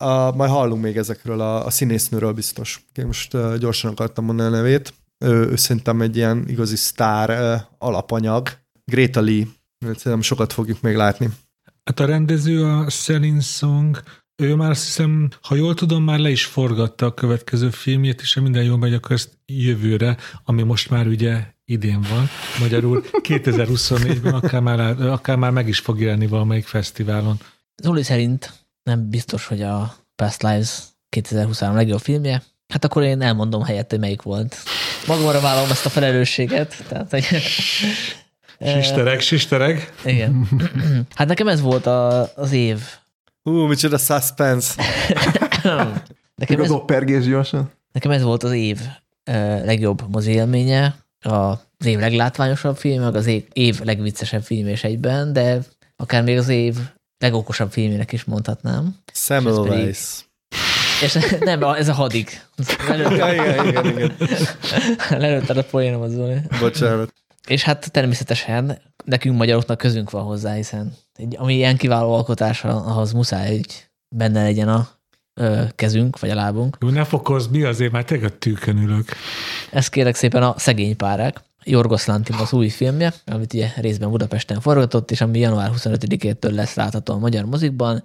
a, majd hallunk még ezekről a, a színésznőről biztos. Én most uh, gyorsan akartam mondani a nevét. Ő, ő szerintem egy ilyen igazi sztár uh, alapanyag. Greta Lee. Szerintem sokat fogjuk még látni. Hát a rendező a Selin Song, ő már azt hiszem, ha jól tudom, már le is forgatta a következő filmjét, és ha minden jól megy, akkor ezt jövőre, ami most már ugye idén van, magyarul 2024-ben akár már, akár már meg is fog jelenni valamelyik fesztiválon. Zoli szerint nem biztos, hogy a Past Lives 2023 legjobb filmje. Hát akkor én elmondom helyett, hogy melyik volt. Magamra vállalom ezt a felelősséget. Tehát, hogy Sistereg, sistereg. Igen. Hát nekem ez volt a, az év. Hú, micsoda suspense. nekem ez, gyorsan. Nekem ez volt az év legjobb mozi élménye az év leglátványosabb film, meg az év legviccesebb film és egyben, de akár még az év legokosabb filmének is mondhatnám. Semmelweis. És nem, ez a hadik. igen, igen, igen, igen. Lelőtted a poénom az Zoli. Bocsánat. És hát természetesen nekünk magyaroknak közünk van hozzá, hiszen egy, ami ilyen kiváló alkotás, ahhoz muszáj, hogy benne legyen a ö, kezünk, vagy a lábunk. Jó, ne fokozz, mi azért, már tényleg a tűkön ülök. Ez kérek szépen a Szegény párák, Jorgos Lantimos új filmje, amit ugye részben Budapesten forgatott, és ami január 25-től lesz látható a magyar mozikban,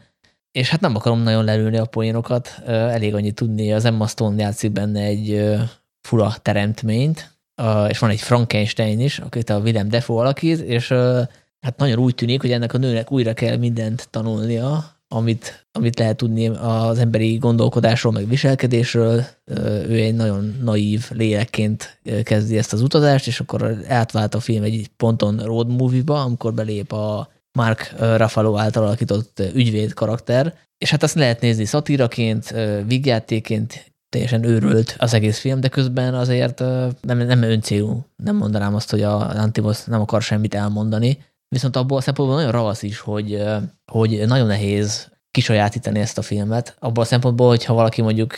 és hát nem akarom nagyon lelőni a poénokat, elég annyit tudni, az Emma Stone játszik benne egy fura teremtményt, és van egy Frankenstein is, akit a Willem Defoe alakít, és hát nagyon úgy tűnik, hogy ennek a nőnek újra kell mindent tanulnia, amit, amit lehet tudni az emberi gondolkodásról, meg viselkedésről. Ő egy nagyon naív lélekként kezdi ezt az utazást, és akkor átvált a film egy ponton road movie-ba, amikor belép a Mark Ruffalo által alakított ügyvéd karakter, és hát azt lehet nézni szatíraként, vígjátéként, teljesen őrült az egész film, de közben azért nem, nem öncélú. Nem mondanám azt, hogy a Antimos nem akar semmit elmondani, viszont abból a szempontból nagyon ravasz is, hogy, hogy nagyon nehéz kisajátítani ezt a filmet. Abban a szempontból, hogyha valaki mondjuk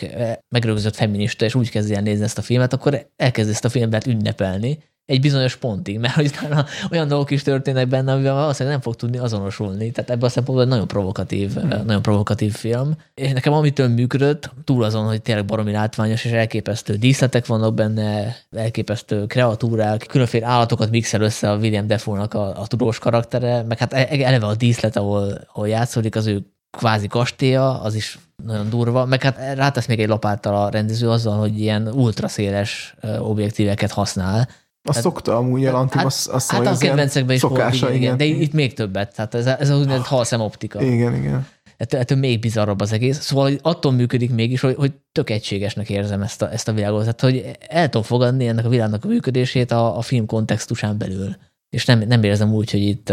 megrögzött feminista, és úgy kezdi el nézni ezt a filmet, akkor elkezd ezt a filmet ünnepelni, egy bizonyos pontig, mert hogy utána olyan dolgok is történnek benne, amivel valószínűleg nem fog tudni azonosulni. Tehát ebben a szempontból nagyon provokatív, hmm. nagyon provokatív film. És nekem amitől működött, túl azon, hogy tényleg baromi látványos és elképesztő díszletek vannak benne, elképesztő kreatúrák, különféle állatokat mixel össze a William Defoe-nak a, a tudós karaktere, meg hát e-, eleve a díszlet, ahol, ahol játszódik, az ő kvázi kastélya, az is nagyon durva, meg hát rátesz még egy lapáttal a rendező azzal, hogy ilyen ultraszéles objektíveket használ, azt hát, szokta amúgy jelentim, hát, azt, azt hát a kedvencekben is szokása, volt, igen, igen. De itt még többet, tehát ez, ez az úgynevezett halszem optika. Igen, igen. Ettől, ettől még bizarrabb az egész. Szóval attól működik mégis, hogy, hogy tök egységesnek érzem ezt a, ezt a világot. Tehát, hogy el tudom fogadni ennek a világnak a működését a, a film kontextusán belül. És nem, nem érzem úgy, hogy itt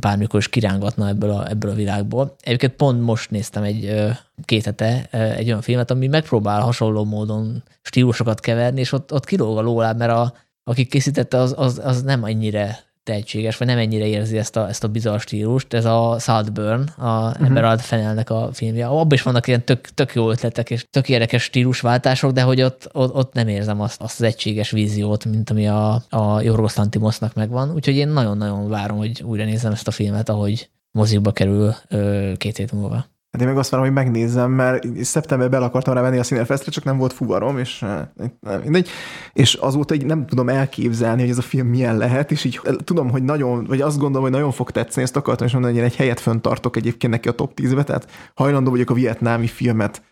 bármikor is kirángatna ebből a, ebből a világból. Egyébként pont most néztem egy két hete egy olyan filmet, ami megpróbál hasonló módon stílusokat keverni, és ott, ott kilóg a lóláb, mert a, aki készítette, az, az, az nem ennyire tehetséges, vagy nem ennyire érzi ezt a, ezt a bizarr stílust. Ez a Saltburn, a uh-huh. Emerald Fennelnek a filmje. Abban is vannak ilyen tök, tök jó ötletek és tök érdekes stílusváltások, de hogy ott, ott, ott nem érzem azt, azt az egységes víziót, mint ami a, a Jorgos Lantimosnak megvan. Úgyhogy én nagyon-nagyon várom, hogy újra nézem ezt a filmet, ahogy mozikba kerül ö, két hét múlva. Hát én meg azt várom, hogy megnézzem, mert szeptemberben el akartam rá venni a Színerfesztre, csak nem volt fuvarom, és nem, mindegy. És azóta így nem tudom elképzelni, hogy ez a film milyen lehet, és így tudom, hogy nagyon, vagy azt gondolom, hogy nagyon fog tetszeni, ezt akartam is mondani, hogy én egy helyet föntartok egyébként neki a top 10-be, tehát hajlandó vagyok a vietnámi filmet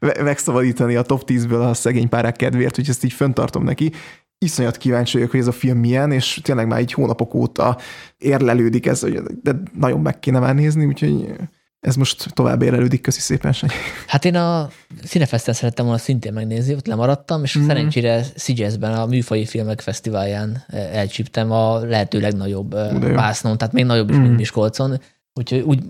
megszabadítani a top 10-ből a szegény párák kedvéért, hogy ezt így föntartom neki, iszonyat kíváncsi vagyok, hogy ez a film milyen, és tényleg már egy hónapok óta érlelődik ez, hogy de nagyon meg kéne már nézni, úgyhogy ez most tovább érelődik, köszi szépen, Sanyi. Hát én a Cinefesten szerettem volna szintén megnézni, ott lemaradtam, és mm-hmm. szerencsére Szigyezben a Műfai Filmek Fesztiválján eh, elcsíptem a lehető legnagyobb eh, vásznon, tehát még nagyobb is, mm. mint Miskolcon, úgyhogy úgy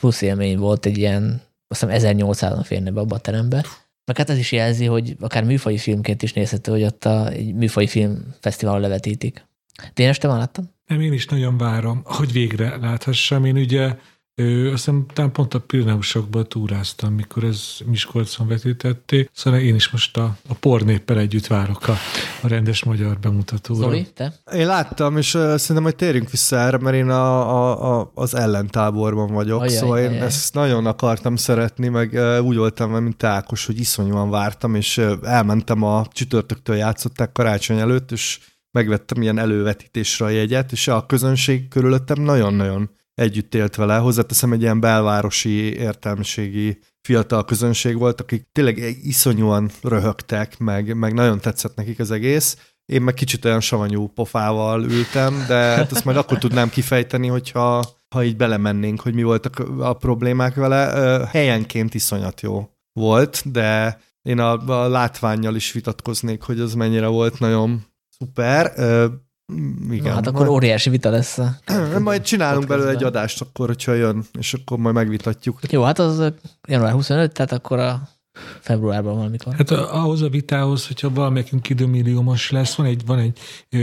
plusz élmény volt egy ilyen, azt hiszem 1800-an férne be abba a terembe. Meg hát ez is jelzi, hogy akár műfai filmként is nézhető, hogy ott a egy műfai film fesztiválon levetítik. Tényleg te már láttam? Nem, én is nagyon várom, hogy végre láthassam. Én ugye Ö, azt hiszem, talán pont a Pirineusokban túráztam, mikor ez Miskolcon vetítették, szóval én is most a, a pornéppel együtt várok a, a rendes magyar bemutatóra. Zoli, te? Én láttam, és uh, szerintem, hogy térjünk vissza erre, mert én a, a, a, az ellentáborban vagyok, ajaj, szóval ajaj. én ezt nagyon akartam szeretni, meg uh, úgy voltam, mint Ákos, hogy iszonyúan vártam, és uh, elmentem a csütörtöktől játszották karácsony előtt, és megvettem ilyen elővetítésre a jegyet, és a közönség körülöttem nagyon-nagyon együtt élt vele. Hozzáteszem, egy ilyen belvárosi értelmiségi fiatal közönség volt, akik tényleg iszonyúan röhögtek, meg, meg nagyon tetszett nekik az egész. Én meg kicsit olyan savanyú pofával ültem, de hát ezt majd akkor tudnám kifejteni, hogyha ha így belemennénk, hogy mi voltak a problémák vele. Helyenként iszonyat jó volt, de én a, a látványjal is vitatkoznék, hogy az mennyire volt nagyon szuper. Mm, igen. Na, hát akkor óriási vita lesz. A majd csinálunk belőle egy adást akkor, hogyha jön, és akkor majd megvitatjuk. Jó, hát az január 25, tehát akkor a februárban valamikor. Hát ahhoz a vitához, hogyha valamelyikünk időmilliómos lesz, van egy, van egy, ö,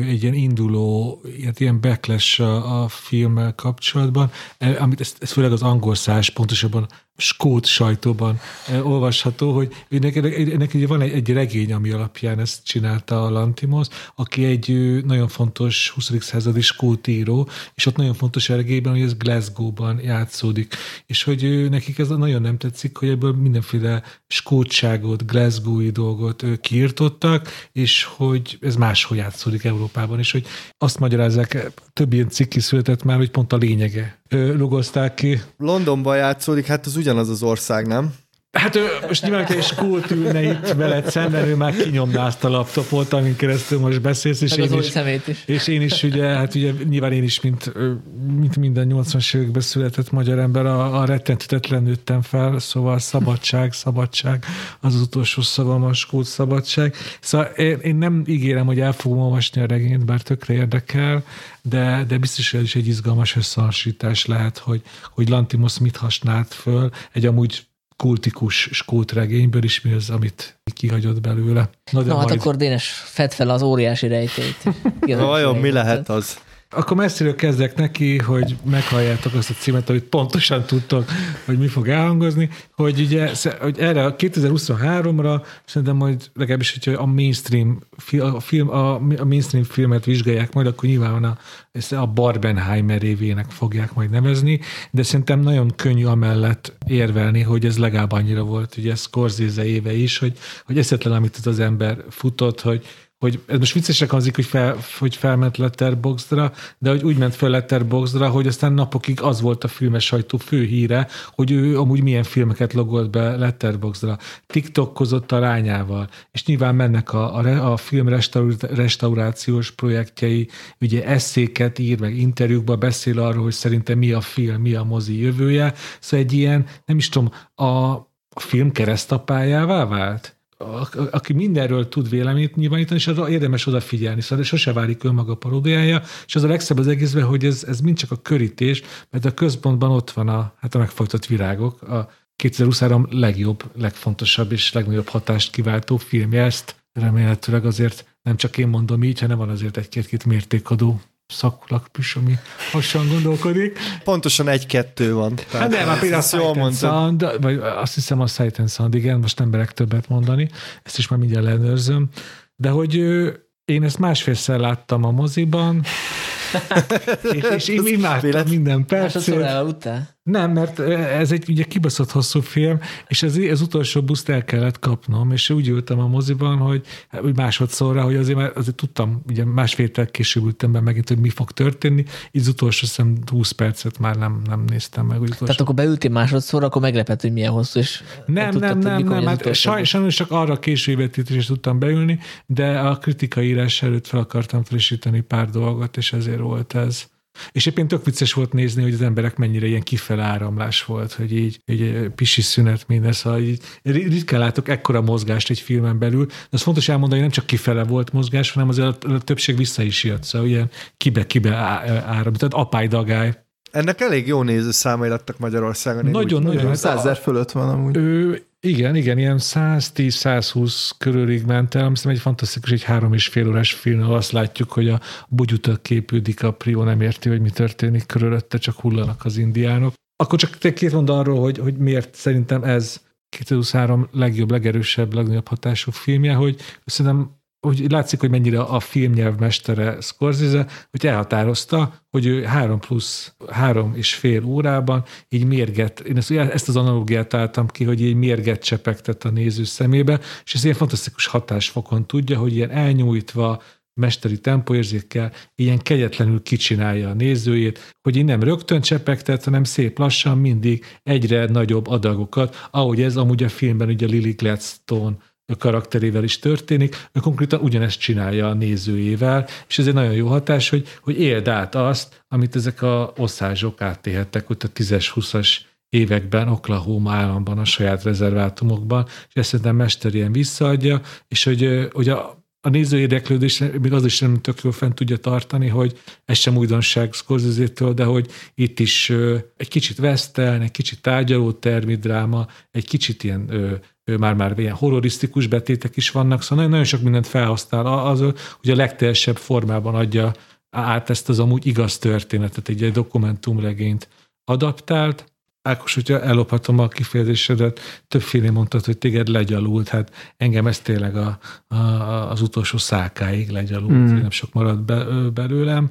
egy ilyen induló, ilyet, ilyen backlash a, a filmmel kapcsolatban, e, amit ez, ez főleg az angol száz, pontosabban skót sajtóban olvasható, hogy neki, neki van egy, egy regény, ami alapján ezt csinálta a Lantimos, aki egy nagyon fontos 20. századi skót író, és ott nagyon fontos a regényben, hogy ez Glasgow-ban játszódik, és hogy nekik ez nagyon nem tetszik, hogy ebből mindenféle skótságot, Glasgow-i dolgot kiirtottak, és hogy ez máshol játszódik Európában, és hogy azt magyarázzák, több ilyen cikk született már, hogy pont a lényege lugozták ki. Londonban játszódik, hát az ugyanaz az ország, nem? Hát ő, most nyilván, hogy egy skót ülne itt veled szemben, ő már kinyomná azt a laptopot, amin keresztül most beszélsz, és, én is, is. és én is ugye, hát ugye nyilván én is, mint, mint minden 80-as években született magyar ember, a, a rettentetetlen nőttem fel, szóval szabadság, szabadság, az az utolsó szavam a skót szabadság. Szóval én, én nem ígérem, hogy el fogom olvasni a regényt, bár tökre érdekel, de, de biztos, hogy ez is egy izgalmas összehasonlítás lehet, hogy, hogy Lantimos mit használt föl egy amúgy kultikus skót regényből is mi az, amit kihagyott belőle. Na, de Na hát majd... akkor Dénes, fed fel az óriási rejtét. Vajon mi lehet az? Akkor messziről kezdek neki, hogy meghalljátok azt a címet, amit pontosan tudtok, hogy mi fog elhangozni, hogy ugye hogy erre a 2023-ra szerintem majd legalábbis, hogyha a mainstream, a, film, a, mainstream filmet vizsgálják majd, akkor nyilván a, a Barbenheimer évének fogják majd nevezni, de szerintem nagyon könnyű amellett érvelni, hogy ez legalább annyira volt, ugye Scorsese éve is, hogy, hogy eszetlen, amit az ember futott, hogy hogy ez most viccesek hangzik, hogy, fel, hogy felment Letterboxdra, de hogy úgy ment fel Letterboxdra, hogy aztán napokig az volt a filmes sajtó fő híre, hogy ő amúgy milyen filmeket logolt be Letterboxdra. TikTokkozott a lányával, és nyilván mennek a, a, a film restaurációs projektjei, ugye eszéket ír, meg interjúkba beszél arról, hogy szerintem mi a film, mi a mozi jövője. Szóval egy ilyen, nem is tudom, a, a film keresztapájává vált? Aki mindenről tud véleményt nyilvánítani, és arra érdemes odafigyelni, szóval sose válik önmaga paródiája, és az a legszebb az egészben, hogy ez, ez mind csak a körítés, mert a központban ott van a, hát a megfojtott virágok, a 2023 legjobb, legfontosabb és legnagyobb hatást kiváltó filmje, ezt remélhetőleg azért nem csak én mondom így, hanem van azért egy-két mértékadó szakulakpüs, ami hasonlóan gondolkodik. Pontosan egy-kettő van. Hát nem, már például a Sight Sound, vagy azt hiszem a Sight and Sound, igen, most nem berek többet mondani, ezt is már mindjárt leellenőrzöm, de hogy én ezt másfélszer láttam a moziban, és, és én imádtam minden percét. Másodszor nem, mert ez egy ugye kibaszott hosszú film, és ez, ez utolsó buszt el kellett kapnom, és úgy ültem a moziban, hogy úgy másodszorra, hogy azért már azért tudtam, ugye másfél később ültem be megint, hogy mi fog történni, így az utolsó szem 20 percet már nem, nem néztem meg. Utolsó. Tehát akkor beültél másodszorra, akkor meglepett, hogy milyen hosszú, és nem, tudtad, nem, nem, nem, hát saj, sajnos csak arra késő is tudtam beülni, de a kritikai írás előtt fel akartam frissíteni pár dolgot, és ezért volt ez. És éppen tök vicces volt nézni, hogy az emberek mennyire ilyen kifele áramlás volt, hogy így, így pisi szünet minden, szóval így ritkán látok ekkora mozgást egy filmen belül, de az fontos elmondani, hogy nem csak kifele volt mozgás, hanem azért a, többség vissza is jött, szóval ilyen kibe-kibe áram, tehát apály dagály. Ennek elég jó néző számai lettek Magyarországon. Nagyon, nagyon. nagyon. Százer fölött van amúgy. Ő, igen, igen, ilyen 110-120 körülig ment el, ami egy fantasztikus, egy három és fél órás film, ahol azt látjuk, hogy a bugyutak képődik, a Prió nem érti, hogy mi történik körülötte, csak hullanak az indiánok. Akkor csak te két mond arról, hogy, hogy miért szerintem ez 2023 legjobb, legerősebb, legnagyobb hatású filmje, hogy szerintem hogy látszik, hogy mennyire a filmnyelv mestere Scorsese, hogy elhatározta, hogy ő három plusz három és fél órában így mérget, én ezt, ezt az analógiát álltam ki, hogy így mérget csepegtet a néző szemébe, és ez ilyen fantasztikus hatásfokon tudja, hogy ilyen elnyújtva, mesteri tempóérzékkel ilyen kegyetlenül kicsinálja a nézőjét, hogy így nem rögtön csepegtet, hanem szép lassan mindig egyre nagyobb adagokat, ahogy ez amúgy a filmben ugye Lily Gladstone karakterével is történik, ő konkrétan ugyanezt csinálja a nézőjével, és ez egy nagyon jó hatás, hogy, hogy éld át azt, amit ezek a oszázsok áttéhettek ott a 10-20-as években Oklahoma államban, a saját rezervátumokban, és ezt szerintem Mester ilyen visszaadja, és hogy, hogy a, a néző érdeklődés még az is nem tök jól fent tudja tartani, hogy ez sem újdonság scorsese de hogy itt is egy kicsit western, egy kicsit tárgyaló termidráma, egy kicsit ilyen már-már ilyen horrorisztikus betétek is vannak, szóval nagyon, nagyon sok mindent felhasznál. Az, hogy a legteljesebb formában adja át ezt az amúgy igaz történetet, egy, egy dokumentumregényt adaptált, Ákos, hogyha ellophatom a kifejezésedet, többféle mondtad, hogy téged legyalult, hát engem ez tényleg a, a, az utolsó szákáig legyalult, mm. nem sok maradt be, belőlem,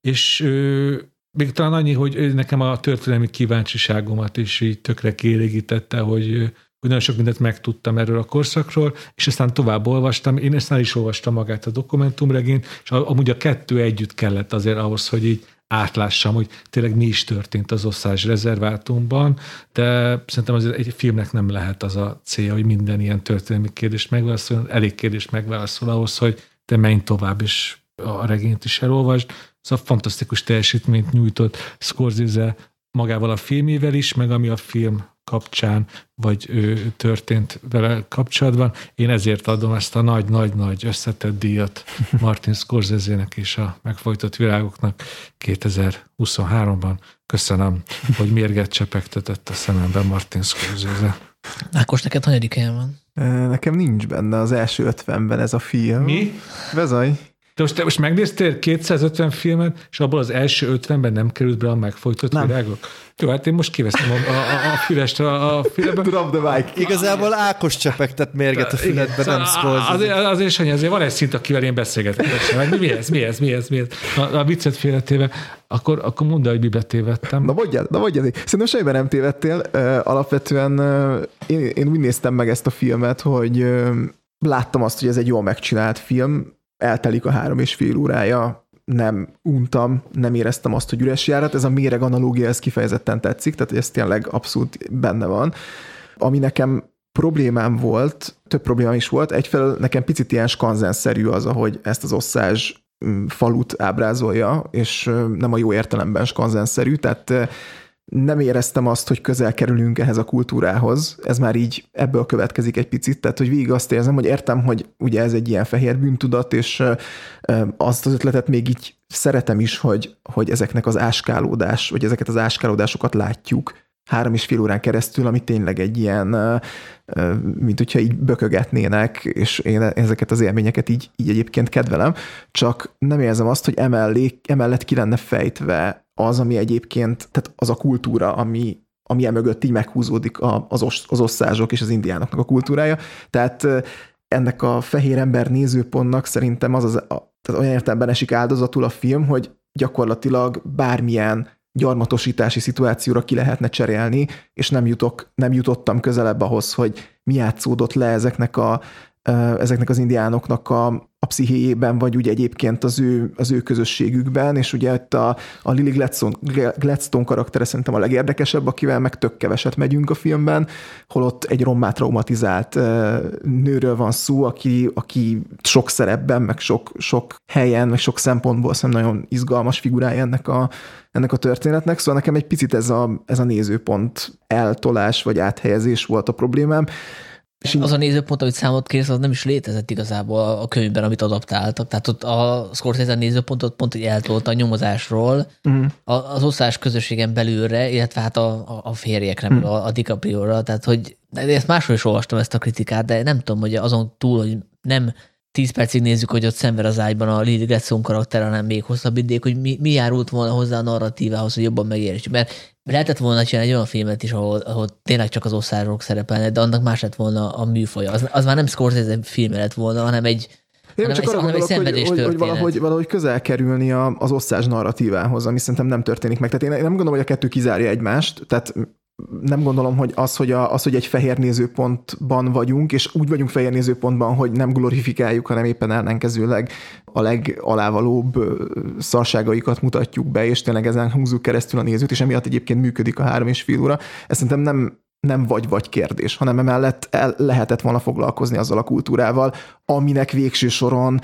és ö, még talán annyi, hogy nekem a történelmi kíváncsiságomat is így tökre kielégítette, hogy nagyon sok mindent megtudtam erről a korszakról, és aztán tovább olvastam, én ezt el is olvastam magát a dokumentumregényt, és amúgy a kettő együtt kellett azért ahhoz, hogy így átlássam, hogy tényleg mi is történt az oszás rezervátumban, de szerintem azért egy filmnek nem lehet az a célja, hogy minden ilyen történelmi kérdést megválaszol, elég kérdést megválaszol ahhoz, hogy te menj tovább, és a regényt is elolvasd. Szóval fantasztikus teljesítményt nyújtott Scorsese magával a filmével is, meg ami a film kapcsán, vagy ő történt vele kapcsolatban. Én ezért adom ezt a nagy-nagy-nagy összetett díjat Martin Scorsese-nek és a megfojtott virágoknak 2023-ban. Köszönöm, hogy mérget csepegtetett a szememben Martin Scorsese. Ákos, neked hanyadik helyen van? Nekem nincs benne az első ötvenben ez a film. Mi? Vezaj. De most, te most megnéztél 250 filmet, és abból az első 50-ben nem került be a megfojtott nem. virágok? Jó, hát én most kiveszem a, a, a fülest a, a fülebe. Drop the mic. Igazából Ákos csepegtet mérget a füledbe, nem Scorsese. Azért, azért, Sanyi, azért van egy szint, akivel én beszélgetek. Mi, mi ez, mi ez, mi ez, mi ez? A, a viccet félretéve, akkor, akkor mondd hogy mibe tévedtem. Na mondjad, na mondjad. Szerintem semmiben nem tévedtél. Alapvetően én, én úgy néztem meg ezt a filmet, hogy láttam azt, hogy ez egy jól megcsinált film, eltelik a három és fél órája, nem untam, nem éreztem azt, hogy üres járat. Ez a méreg analógia, ez kifejezetten tetszik, tehát ez tényleg abszolút benne van. Ami nekem problémám volt, több problémám is volt, egyfelől nekem picit ilyen skanzenszerű az, ahogy ezt az osszázs mm, falut ábrázolja, és nem a jó értelemben skanzenszerű, tehát nem éreztem azt, hogy közel kerülünk ehhez a kultúrához. Ez már így ebből következik egy picit, tehát hogy végig azt érzem, hogy értem, hogy ugye ez egy ilyen fehér bűntudat, és azt az ötletet még így szeretem is, hogy, hogy ezeknek az áskálódás, vagy ezeket az áskálódásokat látjuk három és fél órán keresztül, ami tényleg egy ilyen, mint hogyha így bökögetnének, és én ezeket az élményeket így, így egyébként kedvelem, csak nem érzem azt, hogy emellé, emellett ki lenne fejtve az, ami egyébként, tehát az a kultúra, ami, ami emögött így meghúzódik az, os, az osszázsok és az indiánoknak a kultúrája. Tehát ennek a fehér ember nézőpontnak szerintem az, az a, tehát olyan értelemben esik áldozatul a film, hogy gyakorlatilag bármilyen gyarmatosítási szituációra ki lehetne cserélni, és nem, jutok, nem jutottam közelebb ahhoz, hogy mi játszódott le ezeknek, a, ezeknek az indiánoknak a, a pszichéjében, vagy úgy egyébként az ő, az ő közösségükben, és ugye itt a, a Lily Gladstone, Gladstone karaktere szerintem a legérdekesebb, akivel meg tök keveset megyünk a filmben, holott egy rommá traumatizált nőről van szó, aki, aki sok szerepben, meg sok, sok helyen, meg sok szempontból szerintem nagyon izgalmas figurája ennek a, ennek a történetnek, szóval nekem egy picit ez a, ez a nézőpont eltolás vagy áthelyezés volt a problémám, az a nézőpont, amit számot kérsz, az nem is létezett igazából a könyvben, amit adaptáltak. Tehát ott a Scorsese nézőpontot pont, hogy eltolta a nyomozásról uh-huh. az osztás közösségen belülre, illetve hát a, a, férjekre, uh-huh. a, a DiCaprio-ra. Tehát, hogy de ezt máshol is olvastam ezt a kritikát, de nem tudom, hogy azon túl, hogy nem 10 percig nézzük, hogy ott szenved az ágyban a Lily Gretson karakter, hanem még hosszabb idék, hogy mi, mi járult volna hozzá a narratívához, hogy jobban megértsük. Mert lehetett volna csinálni egy olyan filmet is, ahol, ahol tényleg csak az osztárok szerepelnek, de annak más lett volna a műfaja. Az, az már nem Scorsese film lett volna, hanem egy, én hanem csak arra gondolok, hogy, hogy, hogy valahogy, valahogy közel kerülni a, az osztás narratívához, ami szerintem nem történik meg. Tehát én nem gondolom, hogy a kettő kizárja egymást, tehát nem gondolom, hogy az, hogy, a, az, hogy egy fehér nézőpontban vagyunk, és úgy vagyunk fehér nézőpontban, hogy nem glorifikáljuk, hanem éppen ellenkezőleg a legalávalóbb szarságaikat mutatjuk be, és tényleg ezen húzzuk keresztül a nézőt, és emiatt egyébként működik a három és fél óra. Ez szerintem nem, nem vagy-vagy kérdés, hanem emellett el lehetett volna foglalkozni azzal a kultúrával, aminek végső soron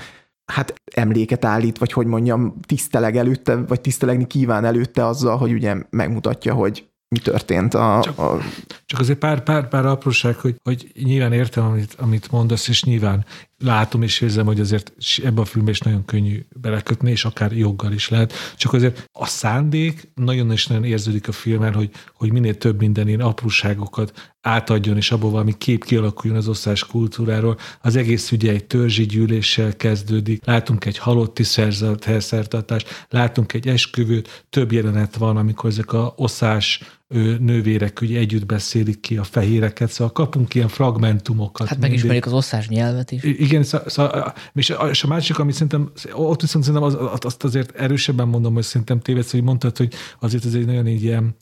hát emléket állít, vagy hogy mondjam, tiszteleg előtte, vagy tisztelegni kíván előtte azzal, hogy ugye megmutatja, hogy mi történt. A, csak, a... csak azért pár, pár, pár apróság, hogy, hogy nyilván értem, amit, amit mondasz, és nyilván látom és érzem, hogy azért ebben a filmben is nagyon könnyű belekötni, és akár joggal is lehet. Csak azért a szándék nagyon is nagyon érződik a filmen, hogy, hogy minél több minden ilyen apróságokat átadjon, és abból valami kép kialakuljon az osztás kultúráról. Az egész ugye egy törzsi gyűléssel kezdődik, látunk egy halotti szertartást, látunk egy esküvőt, több jelenet van, amikor ezek a oszás nővérek ugye együtt beszélik ki a fehéreket, szóval kapunk ilyen fragmentumokat. Hát megismerjük az osztás nyelvet is. Igen, szó, szó, és, a, és a másik, ami szerintem, ott viszont szerintem az, azt azért erősebben mondom, hogy szerintem tévedsz, hogy mondtad, hogy azért ez egy nagyon így ilyen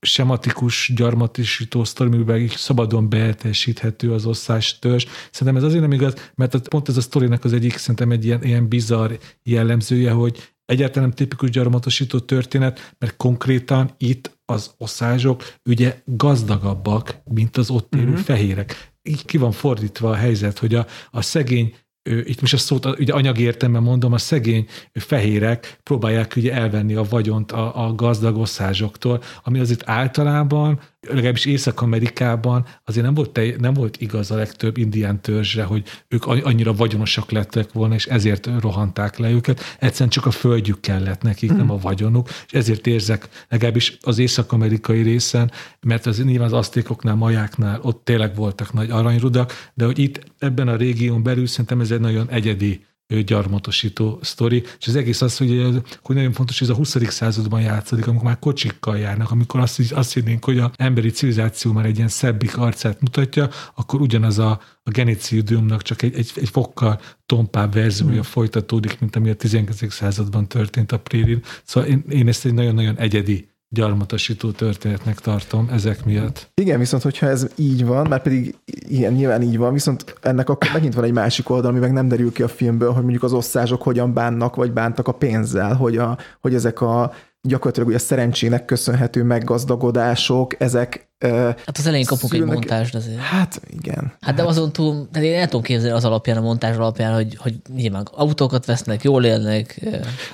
sematikus, gyarmatisító sztori, amiben így szabadon behetesíthető az osztás törzs. Szerintem ez azért nem igaz, mert pont ez a sztorinak az egyik szerintem egy ilyen, ilyen bizarr jellemzője, hogy egyáltalán nem tipikus gyarmatosító történet, mert konkrétan itt az oszázsok ugye gazdagabbak, mint az ott élő uh-huh. fehérek. Így ki van fordítva a helyzet, hogy a, a szegény itt most a szót ugye anyagi értelemben mondom, a szegény fehérek próbálják ugye elvenni a vagyont a, a gazdag oszázsoktól, ami azért általában legalábbis Észak-Amerikában azért nem volt, te, nem volt igaz a legtöbb indián törzsre, hogy ők annyira vagyonosak lettek volna, és ezért rohanták le őket. Egyszerűen csak a földjük kellett nekik, mm. nem a vagyonuk, és ezért érzek legalábbis az észak-amerikai részen, mert az nyilván az asztékoknál, majáknál ott tényleg voltak nagy aranyrudak, de hogy itt ebben a régión belül szerintem ez egy nagyon egyedi gyarmatosító sztori, és az egész az, hogy, hogy nagyon fontos, hogy ez a 20. században játszódik, amikor már kocsikkal járnak, amikor azt, azt hinnénk, hogy a emberi civilizáció már egy ilyen szebbik arcát mutatja, akkor ugyanaz a, a genocidiumnak csak egy, egy, egy fokkal tompább verziója mm. folytatódik, mint ami a 19. században történt a prérin. Szóval én, én ezt egy nagyon-nagyon egyedi gyarmatosító történetnek tartom ezek miatt. Igen, viszont hogyha ez így van, mert pedig ilyen nyilván így van, viszont ennek akkor megint van egy másik oldal, ami meg nem derül ki a filmből, hogy mondjuk az osztázsok hogyan bánnak, vagy bántak a pénzzel, hogy, a, hogy ezek a gyakorlatilag ugye a szerencsének köszönhető meggazdagodások, ezek Hát az elején kapunk szülnek... egy montást azért. Hát igen. Hát de azon túl, de én el tudom képzelni az alapján, a montázs alapján, hogy, hogy nyilván autókat vesznek, jól élnek.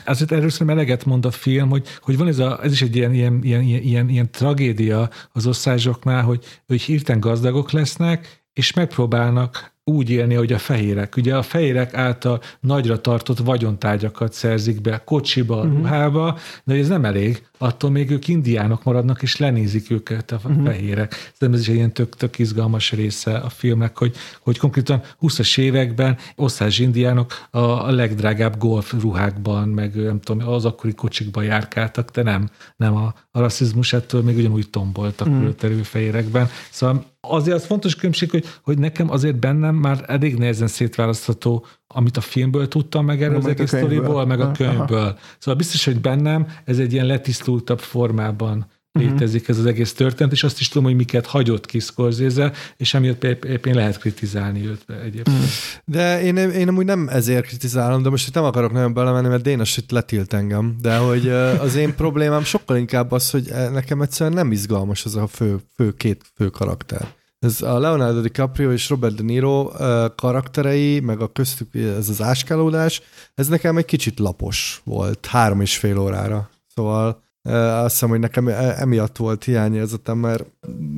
Azért erről szerintem eleget mond a film, hogy, hogy van ez, a, ez is egy ilyen, ilyen, ilyen, ilyen, ilyen tragédia az osztályoknál, hogy, hogy hirtelen gazdagok lesznek, és megpróbálnak úgy élni, hogy a fehérek. Ugye a fehérek által nagyra tartott vagyontárgyakat szerzik be kocsiba, uh-huh. ruhába, de ez nem elég, attól még ők indiánok maradnak, és lenézik őket a uh-huh. fehérek. Szerintem ez is egy ilyen tök, tök izgalmas része a filmnek, hogy, hogy konkrétan 20-as években osztás indiánok a, a legdrágább golf ruhákban, meg nem tudom, az akkori kocsikban járkáltak, de nem, nem a, a rasszizmus ettől még ugyanúgy tomboltak uh-huh. fehérekben. Szóval azért az fontos különbség, hogy, hogy nekem azért bennem már elég nehezen szétválasztható, amit a filmből tudtam meg erről az egész sztoriból, meg a könyvből. Aha. Szóval biztos, hogy bennem ez egy ilyen letisztultabb formában. Létezik ez az egész történet, és azt is tudom, hogy miket hagyott ki Scorsese, és emiatt éppen lehet kritizálni őt egyébként. Mhm. De én, én amúgy nem ezért kritizálom, de most itt nem akarok nagyon belemenni, mert Dénes itt letilt engem, de hogy az én problémám sokkal inkább az, hogy nekem egyszerűen nem izgalmas az a fő, fő két fő karakter. Ez a Leonardo DiCaprio és Robert De Niro karakterei, meg a köztük ez az áskálódás, ez nekem egy kicsit lapos volt, három és fél órára. Szóval azt hiszem, hogy nekem e, emiatt volt hiányérzetem, mert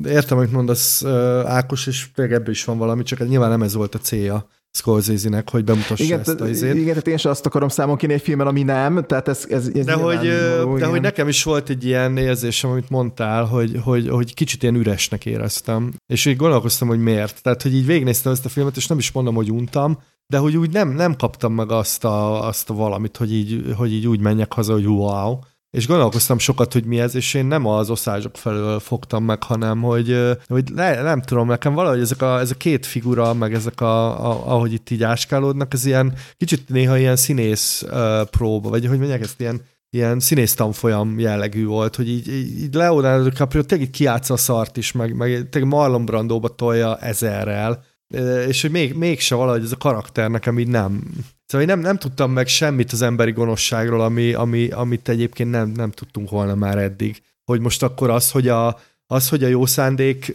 értem, amit mondasz Ákos, és tényleg ebből is van valami, csak nyilván nem ez volt a célja Scorsese-nek, hogy bemutassa igen, ezt a izét. Igen, tehát én sem azt akarom számon kérni egy filmen, ami nem, tehát ez, ez, ez de, hogy, való, de hogy nekem is volt egy ilyen érzésem, amit mondtál, hogy, hogy, hogy kicsit ilyen üresnek éreztem, és így gondolkoztam, hogy miért. Tehát, hogy így végignéztem ezt a filmet, és nem is mondom, hogy untam, de hogy úgy nem, nem kaptam meg azt a, azt a valamit, hogy így, hogy így úgy menjek haza, hogy wow, és gondolkoztam sokat, hogy mi ez, és én nem az oszázsok felől fogtam meg, hanem hogy, hogy ne, nem tudom, nekem valahogy ezek a, ez a két figura, meg ezek a, a, ahogy itt így áskálódnak, ez ilyen kicsit néha ilyen színész próba, vagy hogy mondják ezt, ilyen ilyen színész tanfolyam jellegű volt, hogy így, így Leonardo DiCaprio tényleg kiátsza a szart is, meg, meg tényleg Marlon Brandóba tolja ezerrel, és hogy még, mégse valahogy ez a karakter nekem így nem, Szóval én nem, nem tudtam meg semmit az emberi gonoszságról, ami, ami, amit egyébként nem, nem tudtunk volna már eddig. Hogy most akkor az, hogy a, az, hogy a jó szándék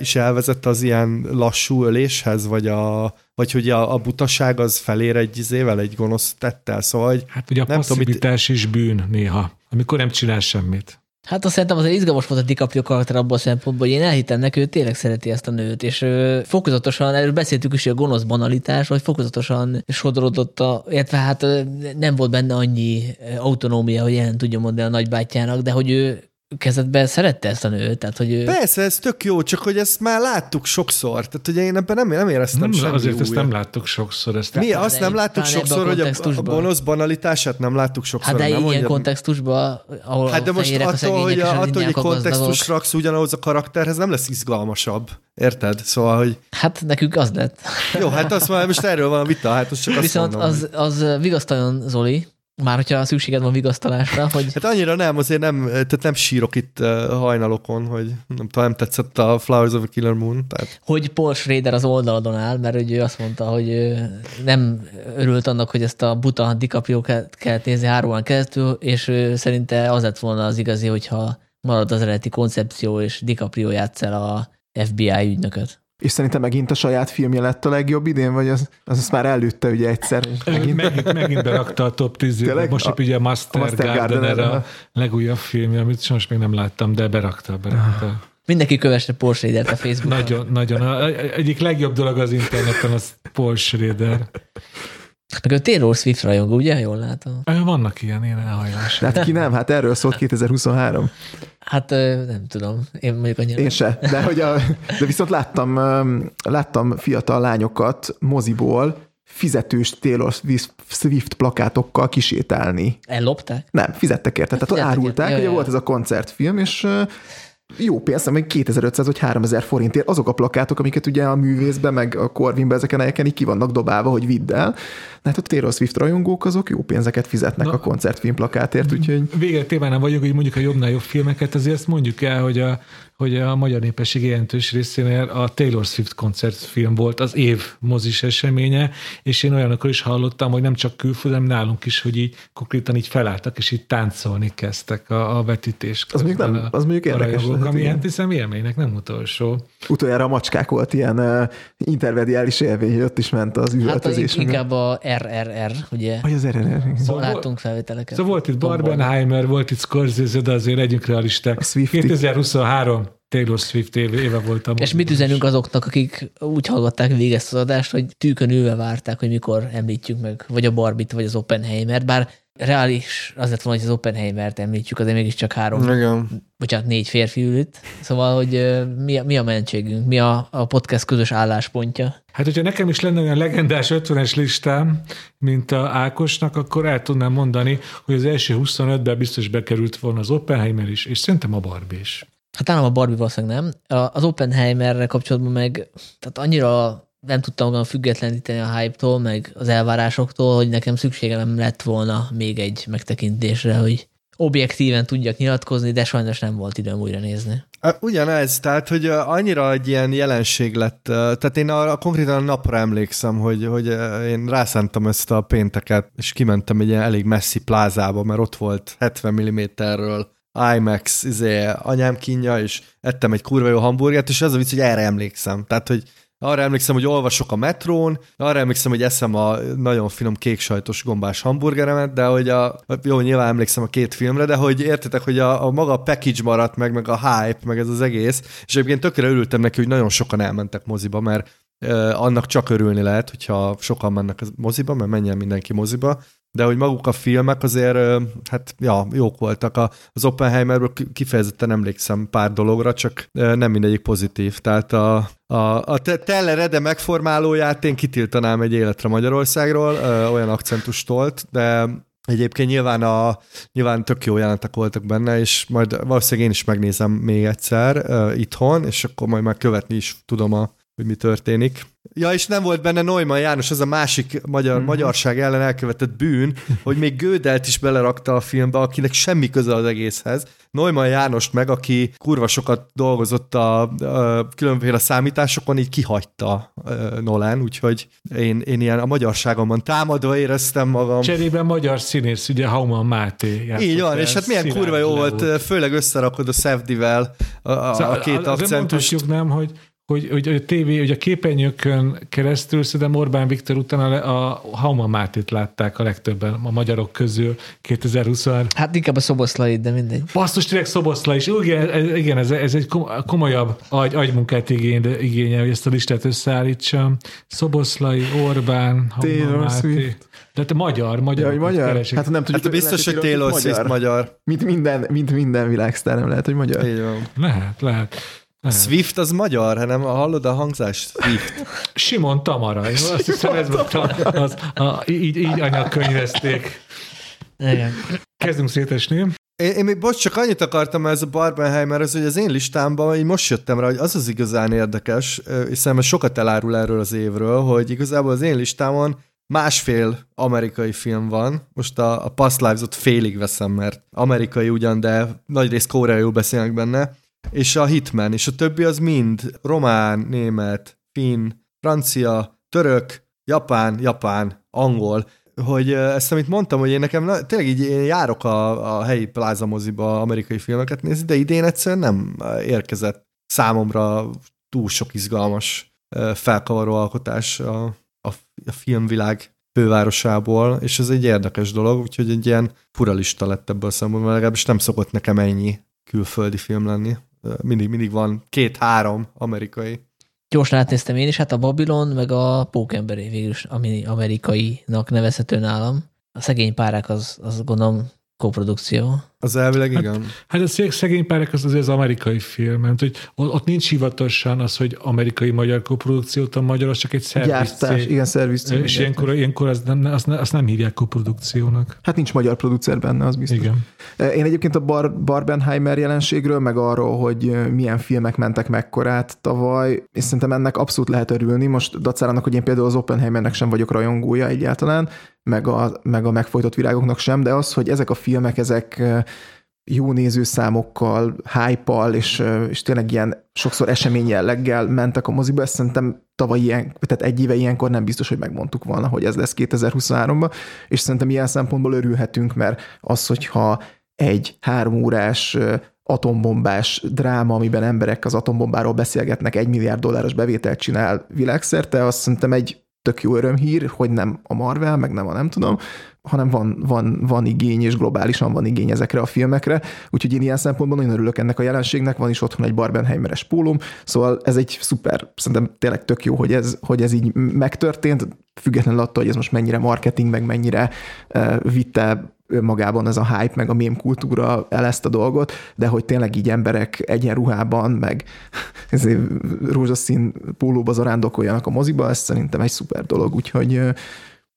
is elvezett az ilyen lassú öléshez, vagy, a, vagy hogy a, a butaság az felér egy izével, egy gonosz tettel, szóval hogy Hát ugye a nem passzivitás tudom, is bűn néha, amikor nem csinál semmit. Hát azt szerintem azért izgalmas volt a DiCaprio karakter abban a szempontból, hogy én elhittem neki, ő tényleg szereti ezt a nőt, és fokozatosan, erről beszéltük is, hogy a gonosz banalitás, hogy fokozatosan sodorodott, a, illetve hát nem volt benne annyi autonómia, hogy ilyen tudja mondani a nagybátyjának, de hogy ő kezdetben szerette ezt a nőt, tehát hogy ő... Persze, ez tök jó, csak hogy ezt már láttuk sokszor. Tehát ugye én ebben nem, nem éreztem Nem, semmi azért ezt újat. nem láttuk sokszor. Ezt Mi? Talán Azt nem láttuk sokszor, hogy a, a gonosz banalitását nem láttuk sokszor. Hát de nem, ilyen hogy kontextusban, ahol Hát de most attól, hogy, a, attól, hogy egy kontextus raksz ugyanahoz a karakterhez, nem lesz izgalmasabb. Érted? Szóval, hogy Hát nekünk az lett. jó, hát azt már most erről van a vita, hát most csak azt Viszont mondom. az, az vigasztaljon, Zoli, már hogyha szükséged van vigasztalásra, hogy Hát annyira nem, azért nem, tehát nem sírok itt hajnalokon, hogy nem tudom, nem tetszett a Flowers of a Killer Moon, tehát hogy Paul Schrader az oldaladon áll, mert ő azt mondta, hogy nem örült annak, hogy ezt a buta DiCaprio kell nézni három órán keresztül, és szerinte az lett volna az igazi, hogyha marad az eredeti koncepció, és DiCaprio játsz el a FBI ügynököt. És szerintem megint a saját filmje lett a legjobb idén, vagy az, az azt már előtte ugye egyszer. Megint, megint, megint berakta a top 10 Tényleg? Most épp ugye a Master, A Master Gardener, Gardener, a legújabb filmje, amit most még nem láttam, de berakta, berakta. Mindenki kövesse Paul Schradert a Facebookon. Nagyon, nagyon. A- egyik legjobb dolog az interneten az Paul Schrader. Meg ő Taylor Swift rajongó, ugye? Jól látom. Vannak ilyen, ilyen elhajlások. Hát ki nem? Hát erről szólt 2023. Hát nem tudom. Én mondjuk annyira. Én se. De, hogy a, de viszont láttam, láttam fiatal lányokat moziból fizetős Taylor Swift- plakátokkal kisétálni. Ellopták? Nem, fizettek érte. Tehát Fizettek árulták, érte, ugye volt ez a koncertfilm, és jó pénz, meg 2500 vagy 3000 forintért azok a plakátok, amiket ugye a művészben, meg a Corvinben ezeken a helyeken így ki vannak dobálva, hogy vidd el. Hát a Taylor Swift rajongók azok jó pénzeket fizetnek Na. a koncertfilm plakátért, úgyhogy Vége témánál vagyunk, hogy mondjuk a jobbnál jobb filmeket, azért ezt mondjuk el, hogy a, hogy a magyar népesség jelentős részénél a Taylor Swift koncertfilm volt az év mozis eseménye, és én olyanokkal is hallottam, hogy nem csak külföldön, hanem nálunk is, hogy így konkrétan így felálltak, és így táncolni kezdtek a, a vetítés Az mondjuk nem- az mondjuk a érdekes lehet, ami hát hiszem élménynek nem utolsó. utoljára a macskák volt ilyen uh, intervediális élmény, hogy ott is ment az Hát az üvöltözés. a- inkább a RRR, ugye? Vagy az RRR. Szóval volt- láttunk felvételeket. Szóval volt itt. Barbenheimer, volt itt Scorsese, de azért legyünk realisták. A Swiftie. 2023 Taylor Swift éve, éve voltam. És mit üzenünk azoknak, akik úgy hallgatták végig ezt az adást, hogy tűkön ülve várták, hogy mikor említjük meg, vagy a Barbit, vagy az Oppenheimer, bár reális az lett volna, hogy az Oppenheimert említjük, azért mégiscsak három, igen. bocsánat, négy férfi ül itt. Szóval, hogy mi a, mi a mentségünk, mi a, a podcast közös álláspontja. Hát, hogyha nekem is lenne olyan legendás 50-es listám, mint a Ákosnak, akkor el tudnám mondani, hogy az első 25-ben biztos bekerült volna az Oppenheimer is, és szerintem a Barbie is. Hát talán a Barbie valószínűleg nem. Az Oppenheimerrel kapcsolatban meg, tehát annyira nem tudtam magam függetleníteni a hype-tól, meg az elvárásoktól, hogy nekem szükségem lett volna még egy megtekintésre, hogy objektíven tudjak nyilatkozni, de sajnos nem volt időm újra nézni. Ugyanez, tehát, hogy annyira egy ilyen jelenség lett, tehát én a, a konkrétan a napra emlékszem, hogy, hogy én rászántam ezt a pénteket, és kimentem egy ilyen elég messzi plázába, mert ott volt 70 mm-ről IMAX, izé, anyám kínja, és ettem egy kurva jó hamburgert, és az a vicc, hogy erre emlékszem. Tehát, hogy arra emlékszem, hogy olvasok a metrón, arra emlékszem, hogy eszem a nagyon finom kék sajtos gombás hamburgeremet, de hogy a, jó, nyilván emlékszem a két filmre, de hogy értitek, hogy a, a maga package maradt meg, meg a hype, meg ez az egész, és egyébként tökre örültem neki, hogy nagyon sokan elmentek moziba, mert annak csak örülni lehet, hogyha sokan mennek a moziba, mert menjen mindenki moziba, de hogy maguk a filmek azért, hát ja, jók voltak. A, az Oppenheimerből ki- kifejezetten emlékszem pár dologra, csak nem mindegyik pozitív. Tehát a, a, a te- Teller Ede megformálóját én kitiltanám egy életre Magyarországról, olyan akcentust tolt, de Egyébként nyilván, a, nyilván tök jó jelentek voltak benne, és majd valószínűleg én is megnézem még egyszer itthon, és akkor majd már követni is tudom, a, hogy mi történik. Ja, és nem volt benne Neumann János, az a másik magyar, mm-hmm. magyarság ellen elkövetett bűn, hogy még Gödelt is belerakta a filmbe, akinek semmi köze az egészhez. Neumann Jánost meg, aki kurva sokat dolgozott a, a különféle számításokon, így kihagyta uh, Nolan, úgyhogy én, én ilyen a magyarságomban támadva éreztem magam. Cserében magyar színész, ugye Hauman Máté. Így van, és hát milyen kurva jó Leót. volt, főleg összerakod a Szevdivel a, a, Szóval a két azért akcentust. mondhatjuk nem, hogy hogy, hogy a tévé, hogy a képernyőkön keresztül szerintem Orbán Viktor utána a Hauma Mátét látták a legtöbben a magyarok közül 2023. Hát inkább a szoboszlai, de mindegy. Basszus, tényleg szoboszla is. Igen, ez, igen, ez, ez egy komolyabb agy, agymunkát igény, igénye, hogy ezt a listát összeállítsam. Szoboszlai, Orbán, Hauma Máté. De te magyar, magyar. Ja, hogy magyar? Keresik. Hát nem tudjuk. Hát biztos, hogy Taylor Swift magyar. Mint minden, mint minden világsztár, nem lehet, hogy magyar. Így van. Lehet, lehet. A Swift az magyar, hanem hallod a hangzást? Swift. Simon Tamara. Én azt hiszem, ez volt a, az, a, így, így anyagkönyvezték. Igen. Kezdünk szétesni. Én, én még bocs, csak annyit akartam ez a Barbenheimer, ez, hogy az én listámban így most jöttem rá, hogy az az igazán érdekes, és szerintem sokat elárul erről az évről, hogy igazából az én listámon másfél amerikai film van. Most a, a Past Lives-ot félig veszem, mert amerikai ugyan, de nagyrészt koreaiul beszélnek benne és a Hitman, és a többi az mind román, német, finn, francia, török, japán, japán, angol, hogy ezt, amit mondtam, hogy én nekem na, tényleg így én járok a, a helyi plázamoziba amerikai filmeket nézni, de idén egyszerűen nem érkezett számomra túl sok izgalmas felkavaró alkotás a, a, a filmvilág fővárosából, és ez egy érdekes dolog, úgyhogy egy ilyen fura lista lett ebből a szempontból, legalábbis nem szokott nekem ennyi külföldi film lenni mindig, mindig van két-három amerikai. Gyorsan átnéztem én is, hát a Babylon, meg a Pókemberé végül is, ami amerikainak nevezhető nálam. A szegény párák az, az gondolom koprodukció. Az elvileg hát, igen. Hát a szegény párek az azért az amerikai film, mert hogy ott nincs hivatalosan az, hogy amerikai-magyar koprodukciót, a magyar az csak egy szerviz Gyártás, igen, szerviz cég. És ilyenkor, ilyenkor az nem, azt, azt nem hívják koprodukciónak. Hát nincs magyar producer benne, az biztos. Igen. Én egyébként a Bar- Barbenheimer jelenségről, meg arról, hogy milyen filmek mentek mekkorát tavaly, és szerintem ennek abszolút lehet örülni. Most dacárának, hogy én például az Oppenheimernek sem vagyok rajongója egyáltalán, meg a, meg a megfojtott virágoknak sem, de az, hogy ezek a filmek, ezek jó nézőszámokkal, hype és, és tényleg ilyen sokszor esemény jelleggel mentek a moziba, ezt szerintem tavaly ilyen, tehát egy éve ilyenkor nem biztos, hogy megmondtuk volna, hogy ez lesz 2023-ban, és szerintem ilyen szempontból örülhetünk, mert az, hogyha egy három órás atombombás dráma, amiben emberek az atombombáról beszélgetnek, egy milliárd dolláros bevételt csinál világszerte, azt szerintem egy tök jó örömhír, hogy nem a Marvel, meg nem a nem tudom, hanem van, van, van igény, és globálisan van igény ezekre a filmekre, úgyhogy én ilyen szempontból nagyon örülök ennek a jelenségnek, van is otthon egy Barbenheimeres pólum, szóval ez egy szuper, szerintem tényleg tök jó, hogy ez, hogy ez így megtörtént, függetlenül attól, hogy ez most mennyire marketing, meg mennyire uh, vitte önmagában ez a hype, meg a mém kultúra el ezt a dolgot, de hogy tényleg így emberek egyenruhában, meg rózsaszín pólóba zarándokoljanak a moziba, ez szerintem egy szuper dolog, úgyhogy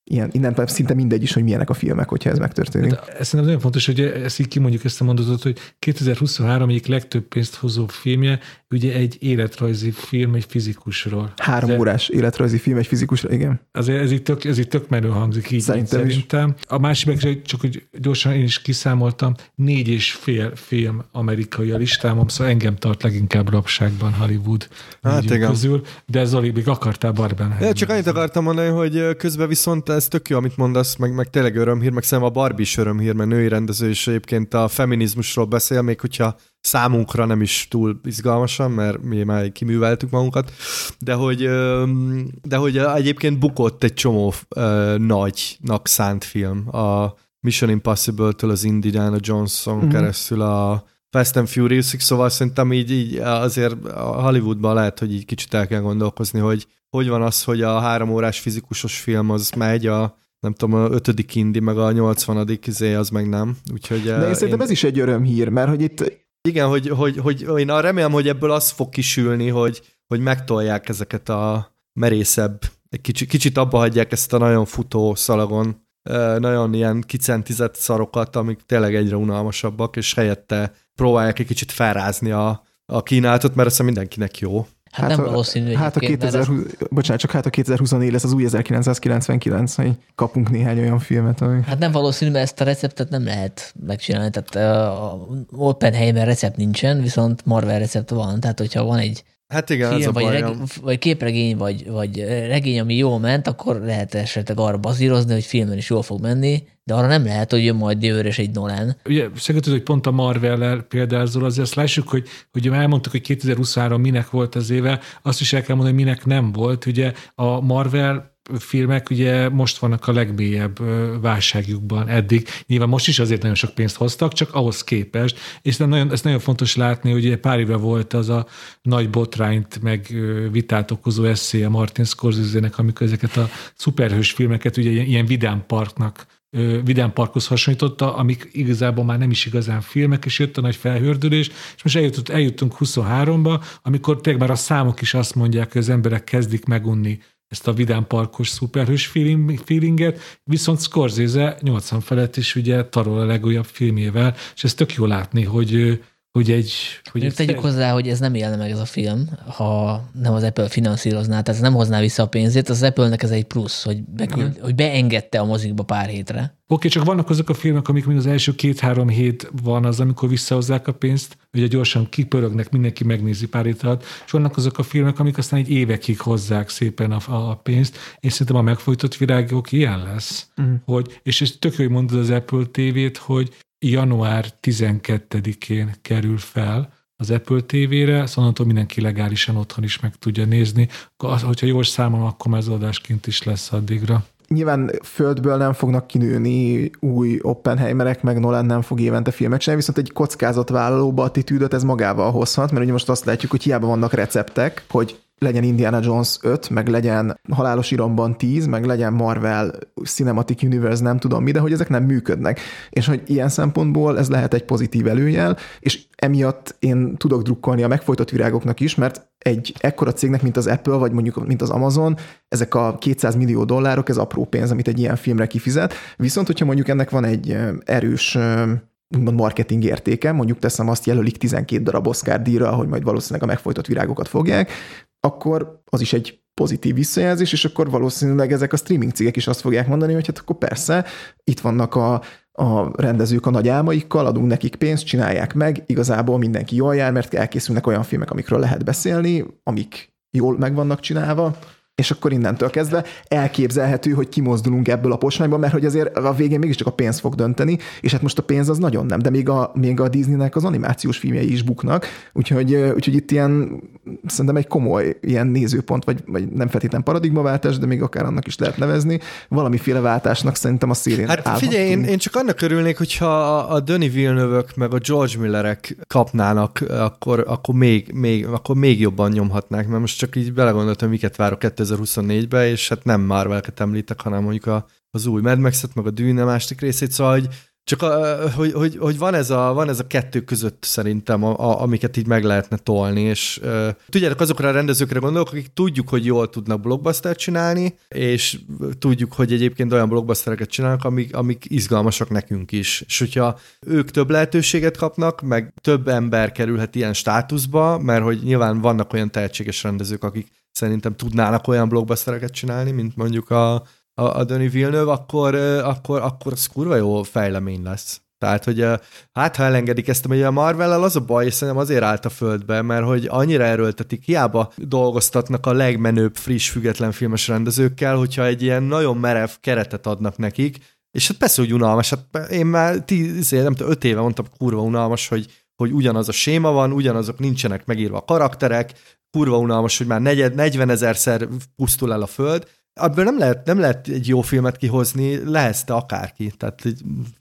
ilyen, innen szinte mindegy is, hogy milyenek a filmek, hogyha ez megtörténik. De ez szerintem nagyon fontos, hogy ezt így kimondjuk ezt a mondatot, hogy 2023 egyik legtöbb pénzt hozó filmje, ugye egy életrajzi film egy fizikusról. Három De órás életrajzi film egy fizikusról, igen. Azért ez itt tök, ez itt tök menő hangzik így. Szerintem, szerintem. Is. A másik meg csak, hogy gyorsan én is kiszámoltam, négy és fél film amerikai a listámon, szóval engem tart leginkább rabságban Hollywood hát igen. közül, de Zoli, még akartál Barben. Ja, csak annyit akartam mondani, hogy közben viszont ez tök jó, amit mondasz, meg, meg tényleg örömhír, meg szerintem a Barbie is örömhír, mert női rendező is egyébként a feminizmusról beszél, még hogyha számunkra nem is túl izgalmasan, mert mi már kiműveltük magunkat, de hogy, de hogy egyébként bukott egy csomó nagynak szánt film. A Mission Impossible-től az Indiana Johnson mm-hmm. keresztül a Fast and furious szóval szerintem így, így azért Hollywoodban lehet, hogy így kicsit el kell gondolkozni, hogy hogy van az, hogy a három órás fizikusos film az megy, a nem tudom, a ötödik indi, meg a nyolcvanadik izé, az meg nem. Úgyhogy De én szerintem én... ez is egy örömhír, mert hogy itt... Igen, hogy, hogy, hogy én remélem, hogy ebből az fog kisülni, hogy, hogy megtolják ezeket a merészebb, egy kicsit, kicsit abba hagyják ezt a nagyon futó szalagon, nagyon ilyen kicentizett szarokat, amik tényleg egyre unalmasabbak, és helyette próbálják egy kicsit felrázni a, a kínálatot, mert azt mindenkinek jó. Hát, hát nem valószínű. Hát a 2020, ez... bocsánat, csak hát a 2024 lesz az új 1999, hogy kapunk néhány olyan filmet, ami... Hát nem valószínű, mert ezt a receptet nem lehet megcsinálni. Tehát uh, a Oppenheimer recept nincsen, viszont Marvel recept van. Tehát, hogyha van egy Hát igen, ez film, a vagy, bajom. reg, vagy képregény, vagy, vagy regény, ami jól ment, akkor lehet esetleg arra bazírozni, hogy filmen is jól fog menni, de arra nem lehet, hogy jön majd jövőre is egy Nolan. Ugye szögetőd, hogy pont a Marvel-el példázol, azért azt lássuk, hogy, hogy elmondtuk, hogy 2023 minek volt az éve, azt is el kell mondani, hogy minek nem volt. Ugye a Marvel filmek ugye most vannak a legmélyebb válságjukban eddig. Nyilván most is azért nagyon sok pénzt hoztak, csak ahhoz képest, és ez nagyon, ez nagyon fontos látni, hogy ugye pár éve volt az a nagy botrányt, meg vitát okozó eszéje Martin Scorsese-nek, amikor ezeket a szuperhős filmeket ugye ilyen, vidám parknak vidám parkhoz hasonlította, amik igazából már nem is igazán filmek, és jött a nagy felhördülés, és most eljutott, eljutunk 23-ba, amikor tényleg már a számok is azt mondják, hogy az emberek kezdik megunni ezt a vidám parkos szuperhős feeling, feelinget, viszont Scorsese 80 felett is ugye tarol a legújabb filmjével, és ez tök jó látni, hogy hogy egy... Hogy egy tegyük hozzá, hogy ez nem élne meg ez a film, ha nem az Apple finanszírozná, tehát ez nem hozná vissza a pénzét, az Apple-nek ez egy plusz, hogy, beküld, hogy beengedte a mozikba pár hétre. Oké, csak vannak azok a filmek, amik még az első két-három hét van az, amikor visszahozzák a pénzt, ugye gyorsan kipörögnek, mindenki megnézi pár hét alatt, és vannak azok a filmek, amik aztán egy évekig hozzák szépen a, a pénzt, és szerintem a megfojtott virágok ilyen lesz. Uh-huh. Hogy, és ez tök jó, hogy mondod az Apple TV-t, hogy január 12-én kerül fel az Apple TV-re, szóval onnantól mindenki legálisan otthon is meg tudja nézni. Az, hogyha jól számolom, akkor az adásként is lesz addigra. Nyilván földből nem fognak kinőni új Oppenheimerek, meg Nolan nem fog évente filmet csinálni, viszont egy kockázatvállalóba attitűdöt ez magával hozhat, mert ugye most azt látjuk, hogy hiába vannak receptek, hogy legyen Indiana Jones 5, meg legyen Halálos Iramban 10, meg legyen Marvel Cinematic Universe, nem tudom mi, de hogy ezek nem működnek. És hogy ilyen szempontból ez lehet egy pozitív előjel, és emiatt én tudok drukkolni a megfojtott virágoknak is, mert egy ekkora cégnek, mint az Apple, vagy mondjuk mint az Amazon, ezek a 200 millió dollárok, ez apró pénz, amit egy ilyen filmre kifizet. Viszont, hogyha mondjuk ennek van egy erős úgymond marketing értéke, mondjuk teszem azt jelölik 12 darab Oscar díjra, hogy majd valószínűleg a megfojtott virágokat fogják, akkor az is egy pozitív visszajelzés, és akkor valószínűleg ezek a streaming cégek is azt fogják mondani, hogy hát akkor persze, itt vannak a, a rendezők a nagy álmaikkal, adunk nekik pénzt, csinálják meg, igazából mindenki jól jár, mert elkészülnek olyan filmek, amikről lehet beszélni, amik jól meg vannak csinálva, és akkor innentől kezdve elképzelhető, hogy kimozdulunk ebből a posványba, mert hogy azért a végén mégiscsak a pénz fog dönteni, és hát most a pénz az nagyon nem, de még a, még a Disneynek az animációs filmjei is buknak, úgyhogy, úgyhogy itt ilyen szerintem egy komoly ilyen nézőpont, vagy, vagy nem feltétlenül paradigmaváltás, de még akár annak is lehet nevezni, valamiféle váltásnak szerintem a szélén Hát figyelj, én, én csak annak örülnék, hogyha a Denis villeneuve meg a George Millerek kapnának, akkor, akkor, még, még, akkor még jobban nyomhatnák, mert most csak így belegondoltam, miket várok 2024-be, és hát nem Marvel-ket említek, hanem mondjuk a, az új Mad Max-et, meg a Dűne másik részét, szóval hogy csak a, hogy, hogy, hogy van, ez a, van ez a kettő között szerintem, a, a, amiket így meg lehetne tolni, és uh, tudjátok, azokra a rendezőkre gondolok, akik tudjuk, hogy jól tudnak blockbustert csinálni, és tudjuk, hogy egyébként olyan blockbustereket csinálnak, amik, amik izgalmasak nekünk is. És hogyha ők több lehetőséget kapnak, meg több ember kerülhet ilyen státuszba, mert hogy nyilván vannak olyan tehetséges rendezők, akik szerintem tudnának olyan blockbustereket csinálni, mint mondjuk a, a, a Denis Villeneuve, akkor, akkor, akkor az kurva jó fejlemény lesz. Tehát, hogy hát ha elengedik ezt, hogy a marvel az a baj, és szerintem azért állt a földbe, mert hogy annyira erőltetik, hiába dolgoztatnak a legmenőbb, friss, független filmes rendezőkkel, hogyha egy ilyen nagyon merev keretet adnak nekik, és hát persze, hogy unalmas, hát én már tíz, nem tudom, öt éve mondtam, kurva unalmas, hogy, hogy ugyanaz a séma van, ugyanazok nincsenek megírva a karakterek, kurva unalmas, hogy már negyed, 40 ezerszer pusztul el a föld, Ebből nem lehet, nem lehet egy jó filmet kihozni, lehezte akárki. Tehát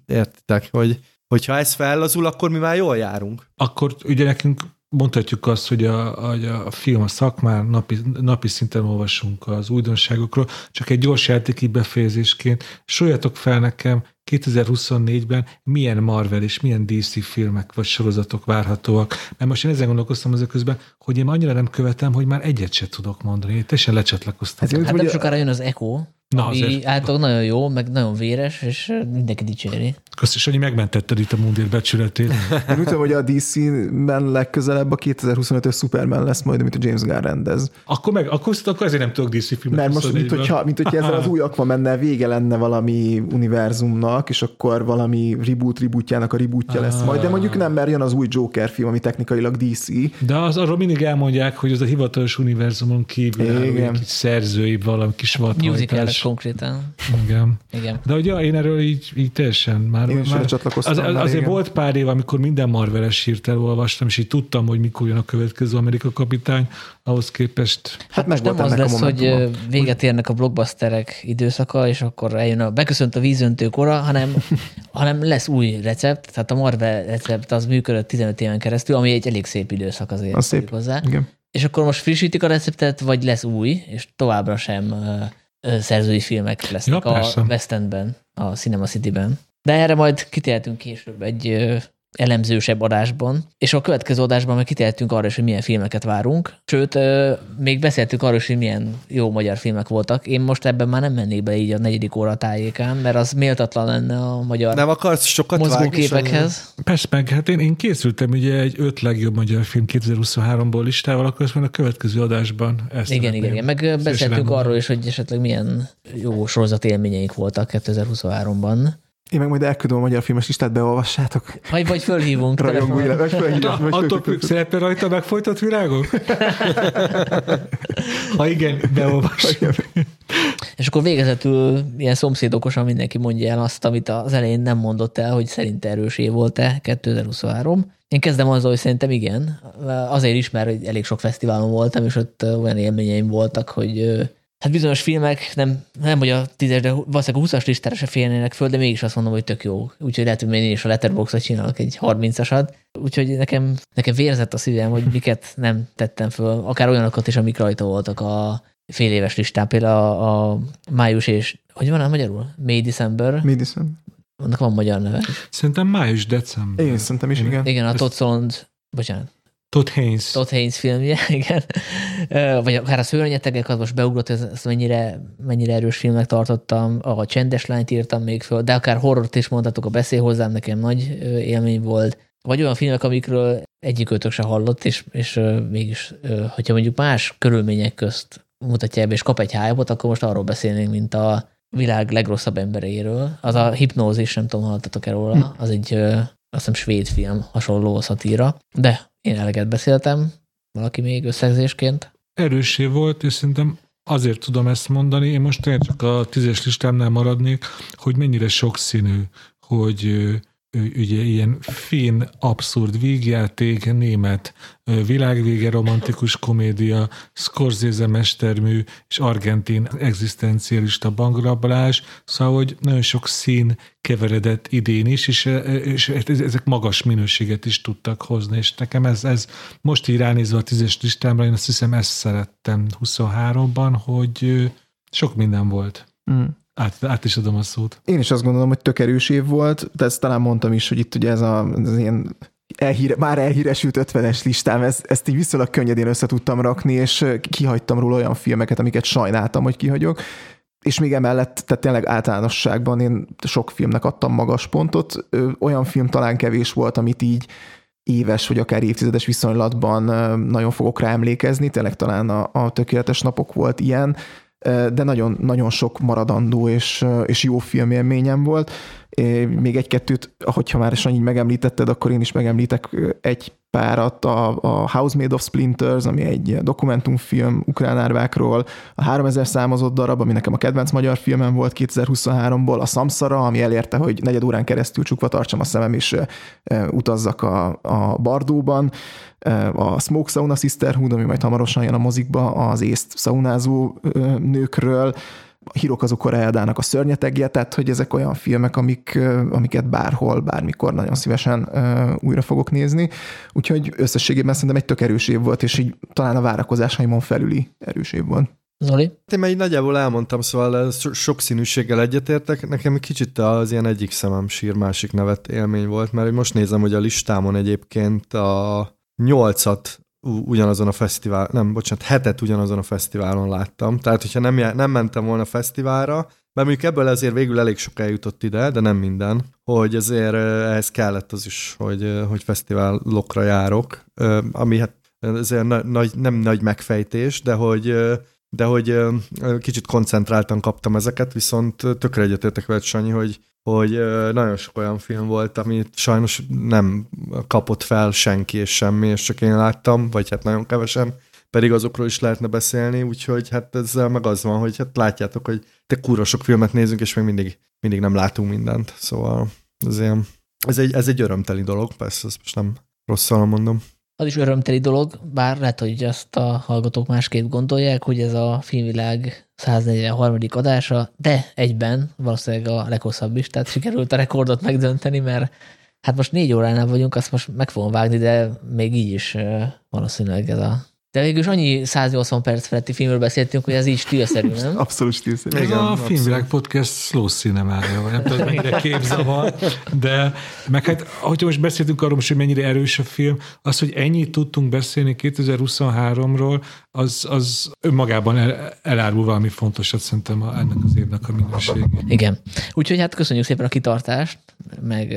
értitek, hogy hogyha ez fellazul, akkor mi már jól járunk. Akkor ugye nekünk mondhatjuk azt, hogy a, a, a film a szakmán napi, napi szinten olvasunk az újdonságokról, csak egy gyors játék befejezésként soroljatok fel nekem 2024-ben milyen Marvel és milyen DC filmek vagy sorozatok várhatóak. Mert most én ezen gondolkoztam azok közben, hogy én annyira nem követem, hogy már egyet se tudok mondani. Én teljesen lecsatlakoztam. Hát, Hát nem sokára jön az Echo, Na, ami azért. általában nagyon jó, meg nagyon véres, és mindenki dicséri. Köszönöm, Sanyi, megmentetted itt a mundér becsületét. Én úgy tudom, hogy a DC-ben legközelebb a 2025-ös Superman lesz majd, amit a James Gunn rendez. Akkor meg, akkor, akkor ezért nem tudok DC filmet Mert most, mint 24-ben. hogyha, mint hogyha ezzel az új menne vége lenne valami univerzumnak, és akkor valami reboot rebootjának a rebootja lesz majd, de mondjuk nem, mert jön az új Joker film, ami technikailag DC. De az, arról mindig elmondják, hogy az a hivatalos univerzumon kívül egy szerzői valami kis vadhajtás. Konkrétan. Igen. Igen. De ugye én erről így, így teljesen már... Én már lecsatlakoztam az, már azért régen. volt pár év, amikor minden Marveles hírt elolvastam, és így tudtam, hogy mikor jön a következő Amerika kapitány, ahhoz képest Hát Most meg nem az lesz, a hogy véget érnek a blockbusterek időszaka, és akkor eljön a beköszönt a vízöntő kora, hanem, hanem lesz új recept, tehát a Marvel recept az működött 15 éven keresztül, ami egy elég szép időszak azért. Az szép. Hozzá. Igen. És akkor most frissítik a receptet, vagy lesz új, és továbbra sem szerzői filmek lesznek Ja, a. West Endben, a Cinema City-ben. De erre majd kitértünk később egy elemzősebb adásban, és a következő adásban meg kitértünk arra is, hogy milyen filmeket várunk. Sőt, ö, még beszéltünk arról is, hogy milyen jó magyar filmek voltak. Én most ebben már nem mennék be így a negyedik óra tájékán, mert az méltatlan lenne a magyar Nem akarsz sokat mozgóképekhez. Persze meg, hát én, én készültem ugye egy öt legjobb magyar film 2023-ból listával, akkor ezt a következő adásban ezt Igen, igen, igen. Meg beszéltünk arról is, hogy esetleg milyen jó sorozat élményeink voltak 2023-ban. Én meg majd elküldöm a magyar filmes listát, beolvassátok. Vagy, vagy fölhívunk Rajongó telefonon. élet, vagy fölhívjuk, vagy Attól függ, szeretne rajta megfojtott virágok? ha igen, beolvas. És akkor végezetül ilyen szomszédokosan mindenki mondja el azt, amit az elején nem mondott el, hogy szerint erős év volt-e 2023. Én kezdem azzal, hogy szerintem igen. Azért is, mert elég sok fesztiválon voltam, és ott olyan élményeim voltak, hogy hát bizonyos filmek nem, nem hogy a tízes, de valószínűleg a 20-as listára se férnének föl, de mégis azt mondom, hogy tök jó. Úgyhogy lehet, hogy én is a Letterboxdot csinálok egy 30-asat. Úgyhogy nekem, nekem vérzett a szívem, hogy miket nem tettem föl, akár olyanokat is, amik rajta voltak a fél éves listán, például a, a május és, hogy van a magyarul? May December, Mi hiszem? annak van magyar neve. Szerintem május-december. Én szerintem is, igen. Igen, a Ezt- Todd Solondz, bocsánat, Todd Haynes. Todd Haynes filmje, igen. Vagy akár a szörnyetegek, az most beugrott, ez- ezt mennyire, mennyire erős filmnek tartottam. A Csendes lányt írtam még föl, de akár horrort is mondhatok, a Beszél hozzám nekem nagy élmény volt. Vagy olyan filmek, amikről egyikőtök se hallott, és, és mégis, hogyha mondjuk más körülmények közt mutatja ebbe, és kap egy hype akkor most arról beszélnénk, mint a világ legrosszabb embereiről. Az a hipnózis, nem tudom, hallottatok-e róla, az egy azt hiszem svéd film, hasonló szatíra. De én eleget beszéltem, valaki még összegzésként. erősé volt, és szerintem azért tudom ezt mondani, én most tényleg csak a tízes listámnál maradnék, hogy mennyire sokszínű, hogy ugye ilyen finn, abszurd vígjáték, német, világvége romantikus komédia, Scorsese mestermű és argentin egzisztencialista bankrablás, szóval, hogy nagyon sok szín keveredett idén is, és, és ezek magas minőséget is tudtak hozni, és nekem ez, ez most így ránézve a tízes listámra, én azt hiszem ezt szerettem 23-ban, hogy sok minden volt. Mm. Át, át is adom a szót. Én is azt gondolom, hogy tök erős év volt, de ezt talán mondtam is, hogy itt ugye ez a, az ilyen elhíre, már elhíresült 50-es listám, ez, ezt így viszonylag könnyedén össze tudtam rakni, és kihagytam róla olyan filmeket, amiket sajnáltam, hogy kihagyok. És még emellett, tehát tényleg általánosságban én sok filmnek adtam magas pontot. Olyan film talán kevés volt, amit így éves vagy akár évtizedes viszonylatban nagyon fogok rá emlékezni, tényleg talán a, a tökéletes napok volt ilyen, de nagyon, nagyon sok maradandó és, és jó filmélményem volt. Még egy-kettőt, hogyha már Sanyi megemlítetted, akkor én is megemlítek egy párat, a, a House Made of Splinters, ami egy dokumentumfilm ukrán árvákról, a 3000 számozott darab, ami nekem a kedvenc magyar filmem volt 2023-ból, a Samsara, ami elérte, hogy negyed órán keresztül csukva tartsam a szemem, és utazzak a, a Bardóban, a Smoke Sauna Sisterhood, ami majd hamarosan jön a mozikba, az észt szaunázó nőkről, a Hirokazu Koreadának a szörnyetegje, tehát hogy ezek olyan filmek, amik, amiket bárhol, bármikor nagyon szívesen újra fogok nézni. Úgyhogy összességében szerintem egy tök erős év volt, és így talán a várakozásaimon felüli erős év volt. Zoli? Én már így nagyjából elmondtam, szóval ez so- sokszínűséggel egyetértek. Nekem egy kicsit az ilyen egyik szemem sír, másik nevet élmény volt, mert most nézem, hogy a listámon egyébként a nyolcat ugyanazon a fesztivál, nem, bocsánat, hetet ugyanazon a fesztiválon láttam. Tehát, hogyha nem, nem mentem volna fesztiválra, mert mondjuk ebből azért végül elég sok eljutott ide, de nem minden, hogy azért ehhez kellett az is, hogy, hogy fesztiválokra járok, ami hát azért nagy, nem nagy megfejtés, de hogy de hogy kicsit koncentráltan kaptam ezeket, viszont tökre egyetértek veled, Sanyi, hogy, hogy nagyon sok olyan film volt, amit sajnos nem kapott fel senki és semmi, és csak én láttam, vagy hát nagyon kevesen, pedig azokról is lehetne beszélni, úgyhogy hát ezzel meg az van, hogy hát látjátok, hogy te kurva sok filmet nézünk, és még mindig, mindig nem látunk mindent, szóval ez, ilyen, ez, egy, ez egy örömteli dolog, persze, ezt most nem rosszal mondom az is örömteli dolog, bár lehet, hogy ezt a hallgatók másképp gondolják, hogy ez a filmvilág 143. adása, de egyben valószínűleg a leghosszabb is, tehát sikerült a rekordot megdönteni, mert hát most négy óránál vagyunk, azt most meg fogom vágni, de még így is valószínűleg ez a de végül is annyi 180 perc feletti filmről beszéltünk, hogy ez így stílszerű, nem? Abszolút stílszerű. Ez a Filmvilág Podcast slow cinemája, vagy nem tudom, mennyire képzavar, de meg hát, hogyha most beszéltünk arról, hogy mennyire erős a film, az, hogy ennyit tudtunk beszélni 2023-ról, az, az önmagában el, elárul valami fontosat szerintem a, ennek az évnek a minőségét. Igen. Úgyhogy hát köszönjük szépen a kitartást, meg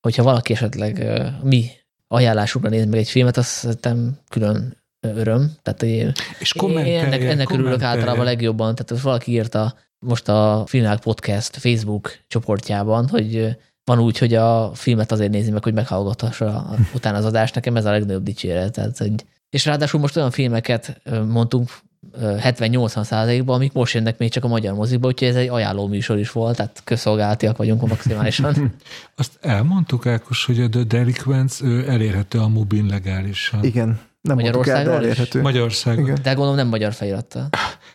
hogyha valaki esetleg mi ajánlásukra néz meg egy filmet, azt szerintem külön öröm. Tehát, hogy és én ennek, ennek örülök általában legjobban. Tehát valaki írta most a Filmák Podcast Facebook csoportjában, hogy van úgy, hogy a filmet azért nézi meg, hogy meghallgathassa utána az adást. Nekem ez a legnagyobb dicséret. Tehát, hogy és ráadásul most olyan filmeket mondtunk 70-80 százalékban, amik most jönnek még csak a magyar moziba, úgyhogy ez egy ajánló műsor is volt, tehát közszolgálatiak vagyunk maximálisan. Azt elmondtuk, Ákos, hogy a The Delinquents elérhető a Mubin legálisan. Igen, nem Magyarországon elérhető. Magyarországon. Igen. De gondolom nem magyar felirattal.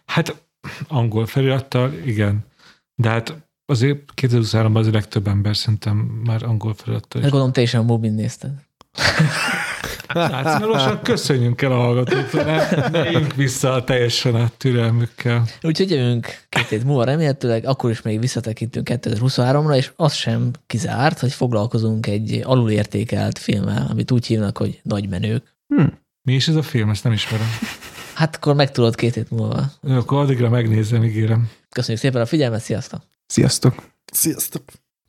Hát angol felirattal, igen. De hát azért 2023-ban az legtöbb ember szerintem már angol felirattal. Hát gondolom te is a Mubin nézted. Hát lassan köszönjünk el a hallgatóktól, ne, ne vissza a teljesen a türelmükkel. Úgyhogy jövünk két hét múlva remélhetőleg, akkor is még visszatekintünk 2023-ra, és az sem kizárt, hogy foglalkozunk egy alulértékelt filmmel, amit úgy hívnak, hogy Nagy menők. Hmm. Mi is ez a film? Ezt nem ismerem. Hát akkor megtudod két hét múlva. Akkor addigra megnézem, ígérem. Köszönjük szépen a figyelmet, sziasztok! Sziasztok! Sziasztok!